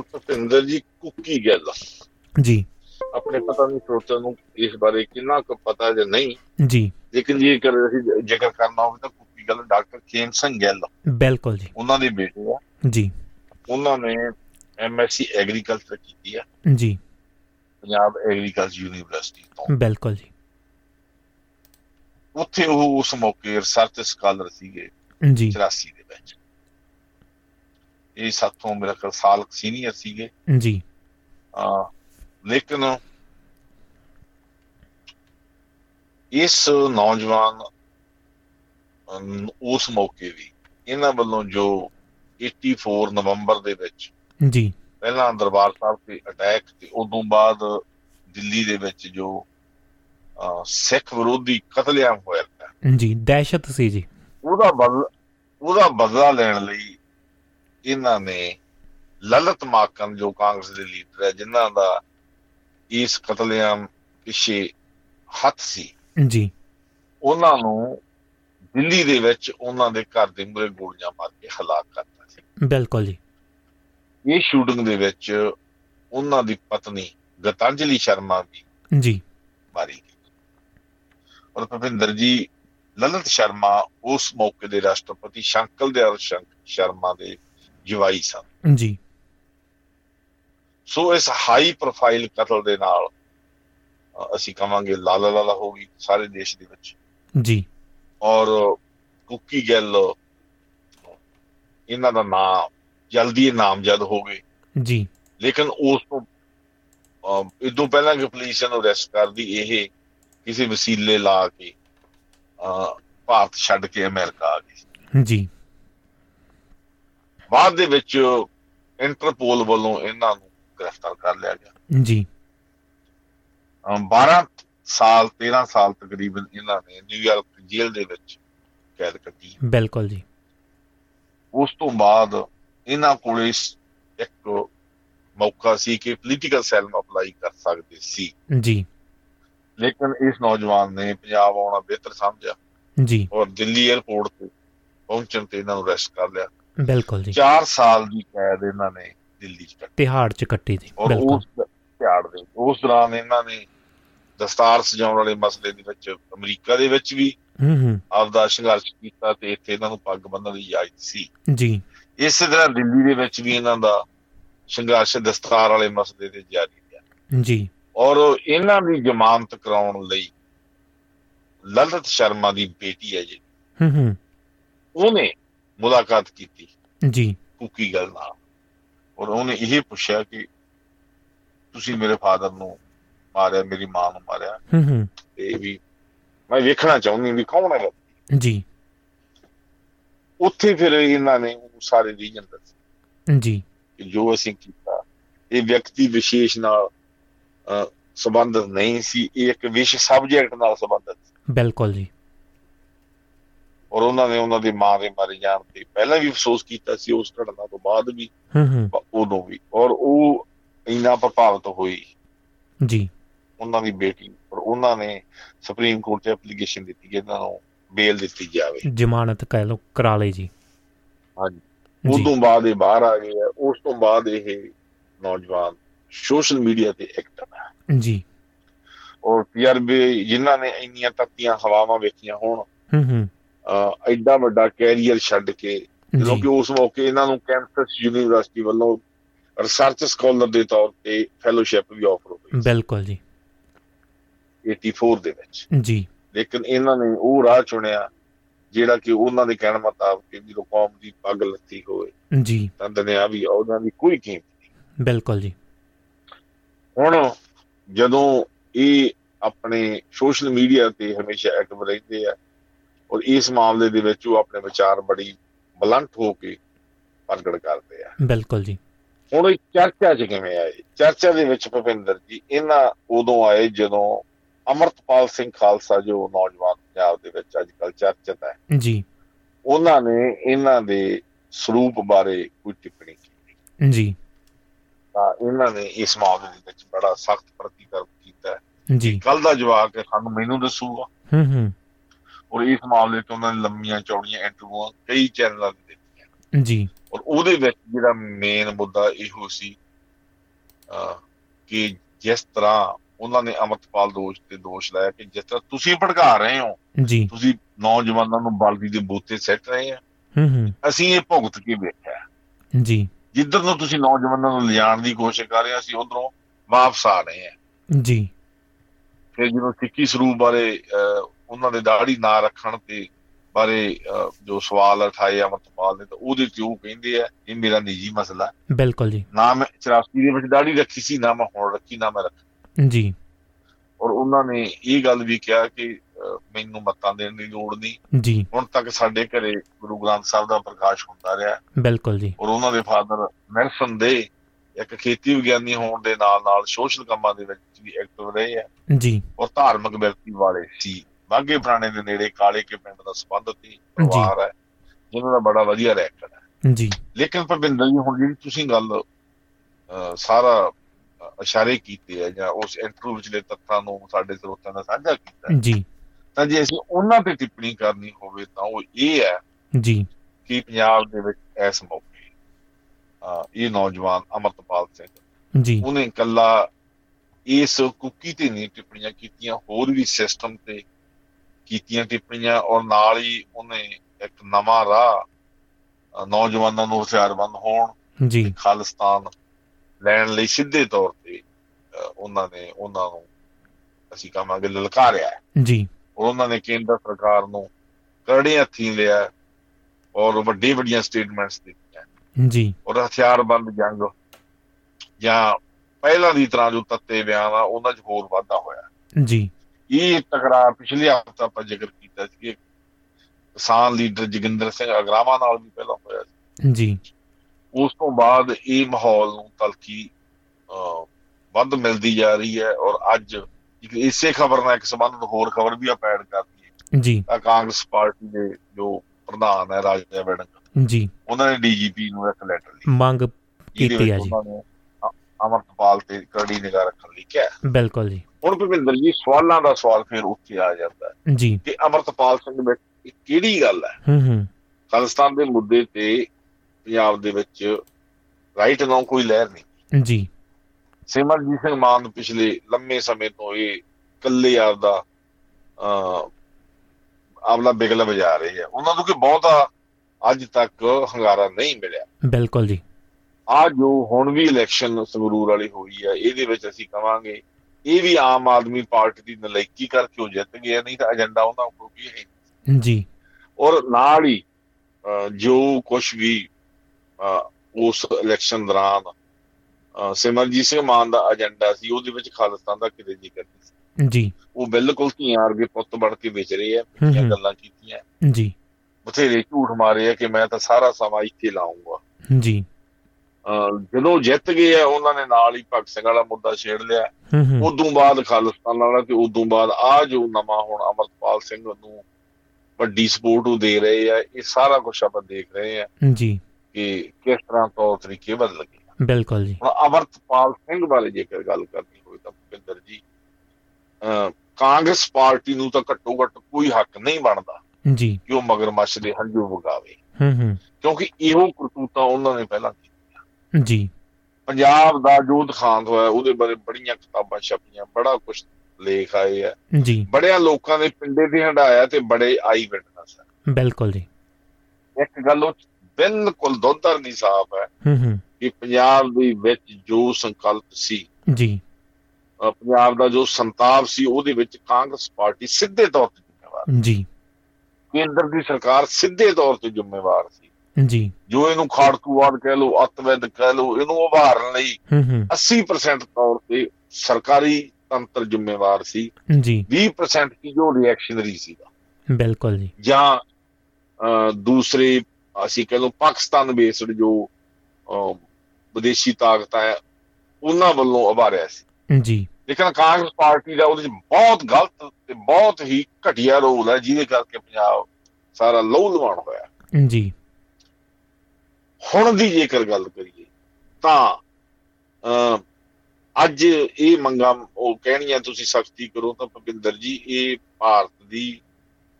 ਭਪਿੰਦਰ ਜੀ ਕੁੱਕੀ ਗੱਲ ਜੀ। ਆਪਣੇ ਪਤਾ ਨਹੀਂ ਸਰੋਤਿਆਂ ਨੂੰ ਇਸ ਬਾਰੇ ਕਿੰਨਾ ਕੁ ਪਤਾ ਜਾਂ ਨਹੀਂ। ਜੀ। ਲੇਕਿਨ ਜੇ ਕਰ ਅਸੀਂ ਜ਼ਿਕਰ ਕਰਨਾ ਹੋਵੇ ਤਾਂ ਕੁੱਕੀ ਗੱਲ ਡਾਕਟਰ ਖੇਮ ਸਿੰਘ ਗਿੱਲ ਬਿਲਕੁਲ ਜੀ। ਉਹਨਾਂ ਦੇ ਬੇਟੇ ਆ। ਜੀ। ਉਹਨਾਂ ਨੇ ਐਮਐਸਸੀ ਐਗਰੀਕਲਚਰ ਕੀਤੀ ਆ। ਜੀ। ਪੰਜਾਬ ਐਗਰੀਕਲਚਰ ਯੂਨੀਵਰਸਿਟੀ ਤੋਂ। ਬਿਲਕੁਲ ਜੀ। ਉੱਥੇ ਉਹ ਉਸ ਮੌਕੇ ਰਿਸਰਚ ਸਕਾਲਰ ਸੀਗੇ ਜੀ। 84 ਦੇ ਵਿੱਚ। ਇਹ ਸਾਥੋਂ ਮੇਰਾ ਖਿਆਲ ਸਾਲ ਸੀਨੀਅਰ ਸੀਗੇ। ਜੀ। ਆ ਲੇਕਿਨ ਇਸ ਨੌਜਵਾਨ ਉਸ ਮੌਕੇ ਵੀ ਇਹਨਾਂ ਵੱਲੋਂ ਜੋ 84 ਨਵੰਬਰ ਦੇ ਵਿੱਚ ਜੀ। ਪਹਿਲਾਂ ਦਰਬਾਰ ਸਾਹਿਬ ਤੇ ਅਟੈਕ ਤੇ ਉਦੋਂ ਬਾਅਦ ਦਿੱਲੀ ਦੇ ਵਿੱਚ ਜੋ ਸਿੱਖ ਵਿਰੋਧੀ ਕਤਲੇਆਮ ਹੋਇਆ ਜੀ ਦਹਿਸ਼ਤ ਸੀ ਜੀ। ਉਹਦਾ ਬਦਲਾ ਉਹਦਾ ਬਦਲਾ ਲੈਣ ਲਈ ਇਹਨਾਂ ਨੇ ਲਲਤ ਮਾਕਨ ਜੋ ਕਾਂਗਰਸ ਦੇ ਲੀਡਰ ਹੈ ਜਿਨ੍ਹਾਂ ਦਾ ਇਸ ਕਤਲੇਆਮ ਪਿੱਛੇ ਹੱਥ ਸੀ ਜੀ। ਉਹਨਾਂ ਨੂੰ ਦਿੱਲੀ ਦੇ ਵਿੱਚ ਉਹਨਾਂ ਦੇ ਘਰ ਦੇ ਮੂਰੇ ਗੋਲੀਆਂ ਮਾਰ ਕੇ ਹਲਾਕ ਕਰਤਾ ਸੀ। ਬਿਲਕੁਲ ਜੀ। ਇਹ ਸ਼ੂਟਿੰਗ ਦੇ ਵਿੱਚ ਉਹਨਾਂ ਦੀ ਪਤਨੀ ਗਤਾਂਜਲੀ ਸ਼ਰਮਾ ਵੀ ਜੀ। ਮਾਰੀ ਗਈ। ਔਰ ਭਵਿੰਦਰ ਜੀ ਲਲਿਤ ਸ਼ਰਮਾ ਉਸ ਮੌਕੇ ਦੇ ਰਾਸ਼ਟਰਪਤੀ ਸ਼ੰਕਲ ਦੇ ਸ਼ਰਮਾ ਦੇ ਜਵਾਈ ਸਨ। ਜੀ। ਸੋ ਇਸ ਹਾਈ ਪ੍ਰੋਫਾਈਲ ਕਤਲ ਦੇ ਨਾਲ ਅਸੀਂ ਕਵਾਂਗੇ ਲਾਲਾ ਲਾਲਾ ਹੋ ਗਈ ਸਾਰੇ ਦੇਸ਼ ਦੇ ਵਿੱਚ। ਜੀ। ਔਰ ਕੁੱਕੀ ਗੱਲ ਇਹਨਾਂ ਦਾ ਨਾਮ ਜਲਦੀ ਨਾਮਜ਼ਦ ਹੋ ਗਏ। ਜੀ। ਲੇਕਿਨ ਉਸ ਤੋਂ ਇਦੋਂ ਪਹਿਲਾਂ ਕਿ ਪੁਲਿਸ ਨੂੰ ਅਰੈਸਟ ਕਰਦੀ ਇਹ ਕਿਸੇ ਵਸੀਲੇ ਲਾ ਕੇ ਭਾਰਤ ਛੱਡ ਕੇ ਅਮਰੀਕਾ ਆ ਗਈ ਜੀ। ਬਾਅਦ ਦੇ ਵਿੱਚ ਇੰਟਰਪੋਲ ਵੱਲੋਂ ਇਹਨਾਂ ਨੂੰ ਗ੍ਰਿਫਤਾਰ ਕਰ ਲਿਆ ਗਿਆ। ਜੀ। 12 ਸਾਲ 13 ਸਾਲ ਤਕਰੀਬਨ ਇਹਨਾਂ ਨੇ ਨਿਊਯਾਰਕ ਜੇਲ੍ਹ ਦੇ ਵਿੱਚ ਕੈਦ ਕੱਟੀ ਬਿਲਕੁਲ ਜੀ। ਉਸ ਤੋਂ ਬਾਅਦ ਇਹਨਾਂ ਕੋਲੇ ਇੱਕ ਮੌਕਾ ਸੀ ਕਿ ਪੋਲੀਟੀਕਲ ਸੈਲ ਨੂੰ ਅਪਲਾਈ ਕਰ ਸਕਦੇ ਸੀ। ਜੀ। ਲੇਕਿਨ ਇਸ ਨੌਜਵਾਨ ਨੇ ਪੰਜਾਬ ਆਉਣਾ ਬਿਹਤਰ ਸਮਝਿਆ। ਜੀ। ਔਰ ਦਿੱਲੀ 에ਅਰਪੋਰਟ ਤੇ ਪਹੁੰਚਣ ਤੇ ਇਹਨਾਂ ਨੂੰ ਅਰੈਸਟ ਕਰ ਲਿਆ। ਬਿਲਕੁਲ ਜੀ। 4 ਸਾਲ ਦੀ ਕੈਦ ਇਹਨਾਂ ਨੇ ਦਿੱਲੀ 'ਚ ਕੱਟੀ। ਤਿਹਾੜ ਚ ਕੱਟੀ ਸੀ ਬਿਲਕੁਲ। ਉਸ ਤਿਹਾੜ ਦੇ ਉਸ ਦੌਰਾਨ ਇਹਨਾਂ ਨੇ ਦਸਤਾਰ ਸਜਾਉਣ ਵਾਲੇ ਮਸਲੇ ਦੇ ਵਿੱਚ ਅਮਰੀਕਾ ਦੇ ਵਿੱਚ ਵੀ ਹੂੰ ਹੂੰ। ਆਪਦਾ ਸੰਘਰਸ਼ ਕੀਤਾ ਤੇ ਇੱਥੇ ਇਹਨਾਂ ਨੂੰ ਪੱਗ ਬੰਨ੍ਹਣ ਦੀ ਇਜਾਜ਼ਤ ਸੀ। ਜੀ। ਇਸੇ ਤਰ੍ਹਾਂ ਦਿੱਲੀ ਦੇ ਵਿੱਚ ਵੀ ਇਹਨਾਂ ਦਾ ਸੰਘਰਸ਼ ਦਸਤਾਰ ਵਾਲੇ ਮਸਲੇ ਤੇ ਜਾਰੀ ਰਿਹਾ। ਜੀ। ਔਰ ਇਹਨਾਂ ਦੀ ਜ਼ਮਾਨਤ ਕਰਾਉਣ ਲਈ ਲਲਿਤ ਸ਼ਰਮਾ ਦੀ ਬੇਟੀ ਹੈ ਜੀ ਹੂੰ ਹੂੰ। ਉਹਨੇ ਮੁਲਾਕਾਤ ਕੀਤੀ। ਜੀ। ਕੁਕੀ ਗੱਲ ਨਾਲ। ਔਰ ਉਹਨੇ ਇਹ ਪੁੱਛਿਆ ਕਿ ਤੁਸੀਂ ਮੇਰੇ ਫਾਦਰ ਨੂੰ ਮਾਰਿਆ ਮੇਰੀ ਮਾਂ ਨੂੰ ਮਾਰਿਆ। ਹੂੰ ਹੂੰ। ਤੇ ਵੀ ਮੈਂ ਵੇਖਣਾ ਚਾਹੁੰਦੀ ਵੀ ਕੌਣ ਹੈ। ਜੀ। ਉੱਥੇ ਫਿਰ ਇਹਨਾਂ ਨੇ ਉਹ ਸਾਰੇ ਰੀਜਨ ਦੱਸੇ। ਜੀ। ਜੋ ਅਸੀਂ ਕੀਤਾ ਇਹ ਵਿਅਕਤੀ ਵਿਸ਼ੇਸ਼ ਨਾਲ ਸੰਬੰਧਿਤ ਨਹੀਂ ਸੀ ਇਹ ਇੱਕ ਵਿਸ਼ ਸਬਜੈਕਟ ਨਾਲ ਸੰਬੰਧਿਤ ਸੀ। ਬਿਲਕੁਲ ਜੀ। ਔਰ ਉਹਨਾਂ ਨੇ ਉਹਨਾਂ ਦੀ ਮਾਂ ਦੇ ਮਾਰੇ ਜਾਣ ਤੇ ਪਹਿਲਾਂ ਵੀ ਅਫਸੋਸ ਕੀਤਾ ਸੀ ਉਸ ਘਟਨਾ ਤੋਂ ਬਾਅਦ ਵੀ। ਹੂੰ ਹੂੰ। ਪ- ਉਦੋਂ ਵੀ। ਔਰ ਉਹ ਇੰਨਾ ਪ੍ਰਭਾਵਿਤ ਹੋਈ। ਜੀ। ਉਹਨਾਂ ਦੀ ਬੇਟੀ ਔਰ ਉਹਨਾਂ ਨੇ ਸੁਪਰੀਮ ਕੋਰਟ 'ਚ ਐਪਲੀਕੇਸ਼ਨ ਦਿੱਤੀ ਕਿ ਇਹਨਾਂ ਨੂੰ ਬੇਲ ਦਿੱਤੀ ਜਾਵੇ। ਜ਼ਮਾਨਤ ਕਹਿ ਲੋ ਕਰਾ ਲਈ ਜੀ। ਹਾਂਜੀ। ਜੀ। ਉਦੋਂ ਬਾਅਦ ਇਹ ਬਾਹਰ ਆ ਗਏ ਆ ਉਸ ਤੋਂ ਬਾਅਦ ਇਹ ਨੌਜਵਾਨ ਸੋਸ਼ਲ ਮੀਡੀਆ ਤੇ ਐਕਟਿਵ ਹੈ ਜੀ। ਔਰ ਪੀਆਰਬੀ ਜਿਨ੍ਹਾਂ ਨੇ ਇੰਨੀਆਂ ਤੱਤੀਆਂ ਹਵਾਵਾਂ ਵੇਖੀਆਂ ਹੋਣ ਹੂੰ ਹੂੰ। ਐਡਾ ਵੱਡਾ ਕੈਰੀਅਰ ਛੱਡ ਕੇ ਜਦੋਂ ਜੀ। ਕਿ ਉਸ ਮੌਕੇ ਇਹਨਾਂ ਨੂੰ ਕੈਂਪਸ ਯੂਨੀਵਰਸਿਟੀ ਵੱਲੋਂ ਰਿਸਰਚ ਸਕਾਲਰ ਦੇ ਤੌਰ ਤੇ ਫੈਲੋਸ਼ਿਪ ਵੀ ਆਫਰ ਹੋਈ ਬਿਲਕੁਲ ਜੀ। 84 ਦੇ ਵਿੱਚ। ਜੀ। ਲੇਕਿਨ ਇਹਨਾਂ ਨੇ ਉਹ ਰਾਹ ਚੁਣਿਆ ਜਿਹੜਾ ਕਿ ਉਹਨਾਂ ਦੇ ਕਹਿਣ ਮੁਤਾਬਕ ਜਦੋਂ ਕੌਮ ਦੀ ਪੱਗ ਲੱਤੀ ਹੋਵੇ ਜੀ। ਤਾਂ ਦੁਨਿਆ ਵੀ ਉਹਨਾਂ ਦੀ ਕੋਈ ਕੀਮਤ ਨਹੀਂ। ਬਿਲਕੁਲ ਜੀ। ਹੁਣ ਜਦੋਂ ਇਹ ਆਪਣੇ ਸੋਸ਼ਲ ਮੀਡੀਆ ਤੇ ਹਮੇਸ਼ਾ ਐਕਟਿਵ ਰਹਿੰਦੇ ਆ ਔਰ ਇਸ ਮਾਮਲੇ ਦੇ ਵਿੱਚ ਉਹ ਆਪਣੇ ਵਿਚਾਰ ਬੜੀ ਬਲੰਟ ਹੋ ਕੇ ਪ੍ਰਗਟ ਕਰਦੇ ਆ। ਬਿਲਕੁਲ ਜੀ। ਹੁਣ ਇਹ ਚਰਚਾ 'ਚ ਕਿਵੇਂ ਆਏ? ਚਰਚਾ ਦੇ ਵਿੱਚ ਭੁਪਿੰਦਰ ਜੀ ਇਹਨਾਂ ਉਦੋਂ ਆਏ ਜਦੋਂ ਅਮਰਤਪਾਲ ਸਿੰਘ ਖਾਲਸਾ ਜੋ ਨੌਜਵਾਨ ਪੰਜਾਬ ਦੇ ਵਿੱਚ ਅੱਜ ਕੱਲ ਚਰਚਿਤ ਹੈ ਜੀ। ਉਹਨਾਂ ਨੇ ਇਹਨਾਂ ਦੇ ਸਰੂਪ ਬਾਰੇ ਕੋਈ ਟਿੱਪਣੀ ਕੀਤੀ। ਜੀ। ਤਾਂ ਇਹਨਾਂ ਨੇ ਇਸ ਮਾਮਲੇ ਦੇ ਵਿੱਚ ਬੜਾ ਸਖਤ ਪ੍ਰਤੀਕਰਮ ਕੀਤਾ ਹੈ। ਜੀ। ਕੱਲ ਦਾ ਜਵਾਬ ਹੈ ਸਾਨੂੰ ਮੈਨੂੰ ਦੱਸੂਗਾ। ਹੂੰ ਹੂੰ। ਔਰ ਇਸ ਮਾਮਲੇ ਤੋਂ ਉਹਨਾਂ ਨੇ ਲੰਮੀਆਂ ਚੌੜੀਆਂ ਇੰਟਰਵਿਊਆਂ ਕਈ ਚੈਨਲਾਂ ਤੇ ਦਿੱਤੀਆਂ। ਜੀ। ਔਰ ਉਹਦੇ ਵਿੱਚ ਜਿਹੜਾ ਮੇਨ ਮੁੱਦਾ ਇਹੋ ਸੀ ਕਿ ਜਿਸ ਤਰ੍ਹਾਂ ਉਹਨਾਂ ਨੇ ਅਮਰਤਪਾਲ ਦੋਸ਼ ਤੇ ਦੋਸ਼ ਲਾਇਆ ਕਿ ਜਿਸ ਤਰ੍ਹਾਂ ਤੁਸੀਂ ਭੜਕਾ ਰਹੇ ਹੋ ਜੀ। ਤੁਸੀਂ ਨੌਜਵਾਨਾਂ ਨੂੰ ਬਲਦੀ ਦੇ ਬੂਤੇ ਸੱਟ ਰਹੇ ਆ। ਹੂੰ ਹੂੰ। ਅਸੀਂ ਇਹ ਭੁਗਤ ਕੇ ਵੇਖਿਆ। ਜੀ। ਜਿੱਧਰ ਨੂੰ ਤੁਸੀਂ ਨੌਜਵਾਨਾਂ ਨੂੰ ਲਿਜਾਣ ਦੀ ਕੋਸ਼ਿਸ਼ ਕਰ ਰਹੇ ਆ, ਅਸੀਂ ਉਧਰੋਂ ਵਾਪਸ ਆ ਰਹੇ ਆ ਜੀ। ਫਿਰ ਜਦੋਂ ਸਿੱਖੀ ਸਰੂਪ ਬਾਰੇ ਉਹਨਾਂ ਦੇ ਦਾੜੀ ਨਾ ਰੱਖਣ ਤੇ ਬਾਰੇ ਜੋ ਸਵਾਲ ਉਠਾਏ ਅਮਰਤਪਾਲ ਨੇ ਤਾਂ ਉਹਦੇ ਤੇ ਉਹ ਕਹਿੰਦੇ ਆ ਇਹ ਮੇਰਾ ਨਿੱਜੀ ਮਸਲਾ। ਬਿਲਕੁਲ ਜੀ। ਨਾ ਮੈਂ 84 ਦੇ ਵਿੱਚ ਦਾੜੀ ਰੱਖੀ ਸੀ ਨਾ ਮੈਂ ਹੁਣ ਰੱਖੀ ਨਾ ਮੈਂ ਰੱਖ। ਜੀ। ਔਰ ਉਹਨਾਂ ਨੇ ਇਹ ਗੱਲ ਵੀ ਕਿਹਾ ਕਿ ਮੈਨੂੰ ਮੱਤਾਂ ਦੇਣ ਦੀ ਲੋੜ ਨਹੀਂ। ਜੀ। ਹੁਣ ਤੱਕ ਸਾਡੇ ਘਰੇ ਗੁਰੂ ਗ੍ਰੰਥ ਸਾਹਿਬ ਦਾ ਪ੍ਰਕਾਸ਼ ਹੁੰਦਾ ਰਿਹਾ। ਬਿਲਕੁਲ ਜੀ। ਔਰ ਉਹਨਾਂ ਦੇ ਫਾਦਰ ਨੈਲਸਨ ਦੇ ਇੱਕ ਖੇਤੀ ਵਿਗਿਆਨੀ ਹੋਣ ਦੇ ਨਾਲ ਨਾਲ ਸੋਸ਼ਲ ਕੰਮਾਂ ਦੇ ਵਿੱਚ ਵੀ ਐਕਟਿਵ ਰਹੇ ਆ। ਜੀ। ਔਰ ਧਾਰਮਿਕ ਵਿਅਕਤੀ ਵਾਲੇ ਸੀ। ਬਾਗੇ ਪੁਰਾਣੇ ਦੇ ਨੇੜੇ ਕਾਲੇ ਕੇ ਪਿੰਡ ਦਾ ਸੰਬੰਧ ਸੀ ਪਰਿਵਾਰ ਹੈ। ਜਿਹਨਾਂ ਦਾ ਬੜਾ ਵਧੀਆ ਰੈਕਡ ਹੈ। ਜੀ। ਲੇਕਿਨ ਭਵਿੰਦਰ ਜੀ ਹੁਣ ਜਿਹੜੀ ਤੁਸੀਂ ਗੱਲ ਸਾਰਾ ਇਸ਼ਾਰੇ ਕੀਤੇ ਆ ਜਾਂ ਉਸ ਇੰਟਰਵਿਊ ਵਿਚਲੇ ਤੱਥਾਂ ਨੂੰ ਸਾਡੇ ਸਰੋਤਿਆਂ ਨਾਲ ਸਾਂਝਾ ਕੀਤਾ। ਜੀ। ਤਾਂ ਜੇ ਅਸੀਂ ਉਹਨਾਂ ਤੇ ਟਿੱਪਣੀ ਕਰਨੀ ਹੋਵੇ ਤਾਂ ਉਹ ਇਹ ਹੈ ਜੀ। ਕਿ ਪੰਜਾਬ ਦੇ ਵਿੱਚ ਇਸ ਮੌਕੇ ਅਹ, ਇਹ ਨੌਜਵਾਨ ਅਮਰਤਪਾਲ ਸਿੰਘ ਜੀ। ਉਹਨੇ ਇਕੱਲਾ ਇਸ ਕੁੱਕੀ ਤੇ ਨਹੀਂ ਟਿੱਪਣੀਆਂ ਕੀਤੀਆਂ ਹੋਰ ਵੀ ਸਿਸਟਮ ਤੇ ਕੀਤੀਆਂ ਟਿੱਪਣੀਆਂ ਔਰ ਨਾਲ ਹੀ ਉਹਨੇ ਇੱਕ ਨਵਾਂ ਰਾਹ ਨੌਜਵਾਨਾਂ ਨੂੰ ਹਥਿਆਰਬੰਦ ਹੋਣ ਜੀ। ਖਾਲਿਸਤਾਨ ਲੈਣ ਲਈ ਸਿੱਧੇ ਤੌਰ ਤੇ ਉਹਨਾਂ ਨੇ ਉਹਨਾਂ ਨੂੰ ਅਸੀਂ ਕਹਾਂਗੇ ਲਲਕਾਰਿਆ। ਜੀ। ਉਹਨਾਂ ਨੇ ਕੇਂਦਰ ਸਰਕਾਰ ਨੂੰ ਕਰੜੇ ਹੱਥੀਂ ਲਿਆ ਔਰ ਵੱਡੀ ਵੱਡੀਆਂ ਸਟੇਟਮੈਂਟਸ ਦਿੱਤੀਆਂ। ਜੀ। ਔਰ ਹਥਿਆਰਬੰਦ ਜੰਗ ਜਾਂ ਪਹਿਲਾਂ ਦੀ ਤਰ੍ਹਾਂ ਜੋ ਤੱਤੇ ਬਿਆਨ ਆ ਉਹਨਾਂ 'ਚ ਹੋਰ ਵਾਧਾ ਹੋਇਆ। ਜੀ। ਇਹ ਟਕਰਾਅ ਪਿਛਲੇ ਹਫ਼ਤਾ ਆਪਾਂ ਜ਼ਿਕਰ ਕੀਤਾ ਸੀ ਕਿ ਕਿਸਾਨ ਲੀਡਰ ਜੋਗਿੰਦਰ ਸਿੰਘ ਅਗਰਾਵਾਂ ਨਾਲ ਵੀ ਪਹਿਲਾਂ ਹੋਇਆ ਸੀ। ਜੀ। ਉਸ ਤੋਂ ਬਾਅਦ ਇਹ ਮਾਹੌਲ ਨੂੰ ਅਹ, ਵੱਧ ਮਿਲਦੀ ਜਾ ਰਹੀ ਹੈ ਔਰ ਅੱਜ ਇਸੇ ਖਬਰ ਨਾਲ ਇੱਕ ਸੰਬੰਧਿਤ ਹੋਰ ਖਬਰ ਵੀ ਆਪਾਂ ਐਡ ਕਰਦੀ ਹੈ ਜੀ। ਕਾਂਗਰਸ ਪਾਰਟੀ ਦੇ ਜੋ ਪ੍ਰਧਾਨ ਹੈ ਰਾਜਾ ਵੜਿੰਗ ਜੀ। ਉਹਨਾਂ ਨੇ ਡੀਜੀਪੀ ਨੂੰ ਇੱਕ ਲੈਟਰ ਲਿਖਿਆ ਮੰਗ ਕੀਤੀ ਆ ਜੀ। ਉਹਨਾਂ ਨੇ ਅ- ਅਮਰਤਪਾਲ ਤੇ ਕੜੀ ਨਿਗਾਹ ਰੱਖਣ ਲਈ ਕਿਹਾ। ਬਿਲਕੁਲ ਜੀ। ਹੁਣ ਭਵਿੰਦਰ ਜੀ ਸਵਾਲਾਂ ਦਾ ਸਵਾਲ ਫਿਰ ਉੱਥੇ ਆ ਜਾਂਦਾ ਹੈ ਜੀ। ਕਿ ਅਮਰਤਪਾਲ ਸਿੰਘ ਵਿੱਚ ਕਿਹੜੀ ਗੱਲ ਹੈ? ਹੂੰ ਹੂੰ। ਖਾਲਿਸਤਾਨ ਦੇ ਮੁੱਦੇ ਤੇ ਪੰਜਾਬ ਦੇ ਵਿੱਚ ਰਾਈਟ ਨਾਉ ਕੋਈ ਲਹਿਰ ਨਹੀਂ। ਜੀ। ਸਿਮਰਜੀਤ ਸਿੰਘ ਮਾਨ ਪਿਛਲੇ ਲੰਮੇ ਸਮੇਂ ਤੋਂ ਇਹ ਇਕੱਲੇ ਆਪਦਾ ਅ ਆਪਲਾ ਬਿਗਲ ਵਜਾ ਰਹੇ ਆ। ਉਹਨਾਂ ਨੂੰ ਕਿ ਬਹੁਤਾ ਅੱਜ ਤੱਕ ਹੰਗਾਰਾ ਨਹੀਂ ਮਿਲਿਆ। ਬਿਲਕੁਲ ਜੀ। ਆ ਜੋ ਹੁਣ ਵੀ ਇਲੈਕਸ਼ਨ ਸੰਗਰੂਰ ਵਾਲੀ ਹੋਈ ਆ ਇਹਦੇ ਵਿੱਚ ਅਸੀਂ ਕਵਾਂਗੇ ਇਹ ਵੀ ਆਮ ਆਦਮੀ ਪਾਰਟੀ ਦੀ ਨਲਾਇਕੀ ਕਰਕੇ ਉਹ ਜਿੱਤ ਗਿਆ ਨਹੀਂ ਤਾਂ ਏਜੰਡਾ ਉਹਨਾਂ ਕੋਲ ਵੀ ਹੈ? ਜੀ। ਔਰ ਨਾਲ ਹੀ ਜੋ ਕੁਝ ਵੀ ਉਸ ਇਲੈਕਸ਼ਨ ਦੌਰਾਨ ਸਿਮਰਜੀਤ ਸਿੰਘ ਮਾਨ ਦਾ ਏਜੰਡਾ ਸੀ ਉਹਦੇ ਵਿੱਚ ਖਾਲਸਤਾਨ ਦਾ ਕਿਤੇ ਜ਼ਿਕਰ ਨਹੀਂ ਸੀ। ਜੀ। ਉਹ ਬਿਲਕੁਲ ਧੀਆਂ ਵਰਗੇ ਪੁੱਤ ਬਣ ਕੇ ਵਿਚ ਰਹੇ ਆ ਇਹ ਗੱਲਾਂ ਕੀਤੀਆਂ। ਜੀ। ਬਥੇਰੇ ਝੂਠ ਮਾਰੇ ਆ ਕਿ ਮੈਂ ਤਾਂ ਸਾਰਾ ਸਮਾਂ ਇੱਥੇ ਲਾਉਂਗਾ। ਜੀ। ਜਦੋਂ ਜਿੱਤ ਗਏ ਆ ਉਹਨਾਂ ਨੇ ਨਾਲ ਹੀ ਭਗਤ ਸਿੰਘ ਵਾਲਾ ਮੁੱਦਾ ਛੇੜ ਲਿਆ। ਉਦੋਂ ਬਾਅਦ ਖਾਲਿਸਤਾਨ ਵਾਲਾ ਤੇ ਉਦੋਂ ਬਾਅਦ ਆ ਜੋ ਨਵਾਂ ਹੁਣ ਅਮਰਪਾਲ ਸਿੰਘ ਨੂੰ ਵੱਡੀ ਸਪੋਰਟ ਉਹ ਦੇ ਰਹੇ ਆ ਇਹ ਸਾਰਾ ਕੁਝ ਆਪਾਂ ਦੇਖ ਰਹੇ ਆ। ਜੀ। ਕਿ ਕਿਸ ਤਰ੍ਹਾਂ ਤੌਰ ਤਰੀਕੇ ਬਦਲ ਗਏ। ਬਿਲਕੁਲ ਜੀ। ਹੁਣ ਅਮਰਪਾਲ ਸਿੰਘ ਬਾਰੇ ਜੇਕਰ ਗੱਲ ਕਰਨੀ ਹੋਵੇ ਤਾਂ ਭੁਪਿੰਦਰ ਜੀ ਕਾਂਗਰਸ ਪਾਰਟੀ ਨੂੰ ਤਾਂ ਘੱਟੋ ਘੱਟ ਕੋਈ ਹੱਕ ਨਹੀਂ ਬਣਦਾ ਜੀ। ਕਿ ਉਹ ਮਗਰਮੱਛ ਦੇ ਹੰਝੂ ਵਗਾਵੇ। ਹੂੰ ਹੂੰ। ਕਿਉਂਕਿ ਇਹੋ ਕਰਤੂਤਾਂ ਉਹਨਾਂ ਨੇ ਪਹਿਲਾਂ ਕੀਤੀਆਂ। ਜੀ। ਪੰਜਾਬ ਦਾ ਜੋ ਦਿਖਾਂਤ ਹੋਇਆ ਉਹਦੇ ਬਾਰੇ ਬੜੀਆਂ ਕਿਤਾਬਾਂ ਛਪੀਆਂ ਬੜਾ ਕੁਝ ਲੇਖ ਆਏ ਆ। ਜੀ। ਬੜਿਆਂ ਲੋਕਾਂ ਦੇ ਪਿੰਡੇ ਤੇ ਹੰਡਾਇਆ ਤੇ ਬੜੇ ਆਈ ਵਿਟਨੈਸ ਹੈ ਬਿਲਕੁਲ ਜੀ। ਇੱਕ ਗੱਲ ਉਹ ਬਿਲਕੁਲ ਦੁੱਧਰ ਦੀ ਸਾਫ਼ ਹੈ ਹੂੰ ਹੂੰ। ਕਿ ਪੰਜਾਬ ਦੇ ਵਿੱਚ ਜੋ ਸੰਕਲਪ ਸੀ ਜੀ। ਪੰਜਾਬ ਦਾ ਜੋ ਸੰਤਾਪ ਸੀ ਉਹਦੇ ਵਿੱਚ ਕਾਂਗਰਸ ਪਾਰਟੀ ਸਿੱਧੇ ਤੌਰ ਤੇ ਜ਼ਿੰਮੇਵਾਰ ਜੀ। ਕੇਂਦਰ ਦੀ ਸਰਕਾਰ ਸਿੱਧੇ ਤੌਰ ਤੇ ਜ਼ਿੰਮੇਵਾਰ ਸੀ। ਜੀ। ਜੋ ਇਹਨੂੰ ਖਾੜਕੂਵਾਦ ਕਹਿ ਲਓ ਅਤਵੈਦ ਕਹਿ ਲਓ ਇਹਨੂੰ ਉਭਾਰਨ ਲਈ ਹੂੰ ਹੂੰ। 80% ਤੌਰ ਤੇ ਸਰਕਾਰੀ ਤੰਤਰ ਜ਼ਿੰਮੇਵਾਰ ਸੀ। ਜੀ। 20% ਕੀ ਜੋ ਰਿਐਕਸ਼ਨਰੀ ਸੀਗਾ। ਬਿਲਕੁਲ ਜੀ। ਜਾਂ ਦੂਸਰੇ ਅਸੀਂ ਕਹ ਲਓ ਪਾਕਿਸਤਾਨ ਬੇਸਡ ਜੋ ਵਿਦੇਸ਼ੀ ਤਾਕਤਾਂ ਹੈ ਉਹਨਾਂ ਵੱਲੋਂ ਉਭਾਰਿਆ ਸੀ। ਜੀ। ਲੇਕਿਨ ਕਾਂਗਰਸ ਪਾਰਟੀ ਦਾ ਉਹਦੇ ਵਿੱਚ ਬਹੁਤ ਗਲਤ ਤੇ ਬਹੁਤ ਹੀ ਘਟੀਆ ਰੋਲ ਹੈ ਜਿਹਦੇ ਕਰਕੇ ਪੰਜਾਬ ਸਾਰਾ ਲਹੂ ਲਵਾਣ ਹੋਇਆ। ਜੀ। ਹੁਣ ਦੀ ਜੇਕਰ ਗੱਲ ਕਰੀਏ ਤਾਂ ਅੱਜ ਇਹ ਮੰਗਾਂ ਉਹ ਕਹਿਣੀਆਂ ਤੁਸੀਂ ਸਖਤੀ ਕਰੋ ਤਾਂ ਭਵਿੰਦਰ ਜੀ ਇਹ ਭਾਰਤ ਦੀ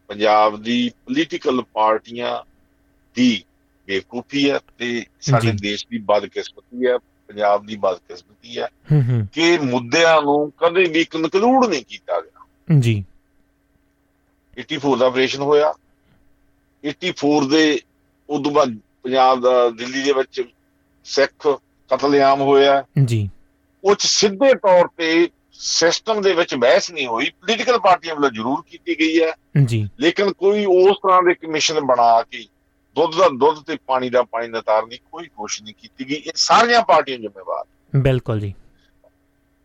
ਪੰਜਾਬ ਦੀ ਪੋਲੀਟੀਕਲ ਪਾਰਟੀਆਂ ਦੀ ਬੇਕੂਫੀ ਹੈ ਤੇ ਸਾਡੇ ਦੇਸ਼ ਦੀ ਬਦਕਿਸਮਤੀ ਹੈ ਪੰਜਾਬ ਦੀ ਬਦਕਿਸਮਤੀ ਹੈ ਕਿ ਮੁੱਦਿਆਂ ਨੂੰ ਕਦੇ ਵੀ ਕਨਕਲੂਡ ਨਹੀਂ ਕੀਤਾ ਗਿਆ। ਜੀ। 84 ਦਾ ਆਪਰੇਸ਼ਨ ਹੋਇਆ। 84 ਦੇ ਉਦੋਂ ਬਾਅਦ ਪੰਜਾਬ ਦਾ ਦਿੱਲੀ ਦੇ ਵਿੱਚ ਸਿੱਖ ਕਤਲੇਆਮ ਹੋਇਆ। ਜੀ। ਉਹ ਸਿੱਧੇ ਤੌਰ ਤੇ ਸਿਸਟਮ ਦੇ ਵਿੱਚ ਬਹਿਸ ਨਹੀਂ ਹੋਈ। ਪੋਲੀਟੀਕਲ ਪਾਰਟੀਆਂ ਵੱਲੋਂ ਜ਼ਰੂਰ ਕੀਤੀ ਗਈ ਹੈ। ਜੀ। ਲੇਕਿਨ ਕੋਈ ਉਸ ਤਰ੍ਹਾਂ ਦੇ ਕਮਿਸ਼ਨ ਬਣਾ ਕੇ ਦੁੱਧ ਦਾ ਦੁੱਧ ਤੇ ਪਾਣੀ ਦਾ ਪਾਣੀ ਨਤਾਰਨ ਦੀ ਕੋਈ ਕੋਸ਼ਿਸ਼ ਨਹੀਂ ਕੀਤੀ ਗਈ। ਇਹ ਸਾਰੀਆਂ ਪਾਰਟੀਆਂ ਜ਼ਿੰਮੇਵਾਰ। ਬਿਲਕੁਲ ਜੀ।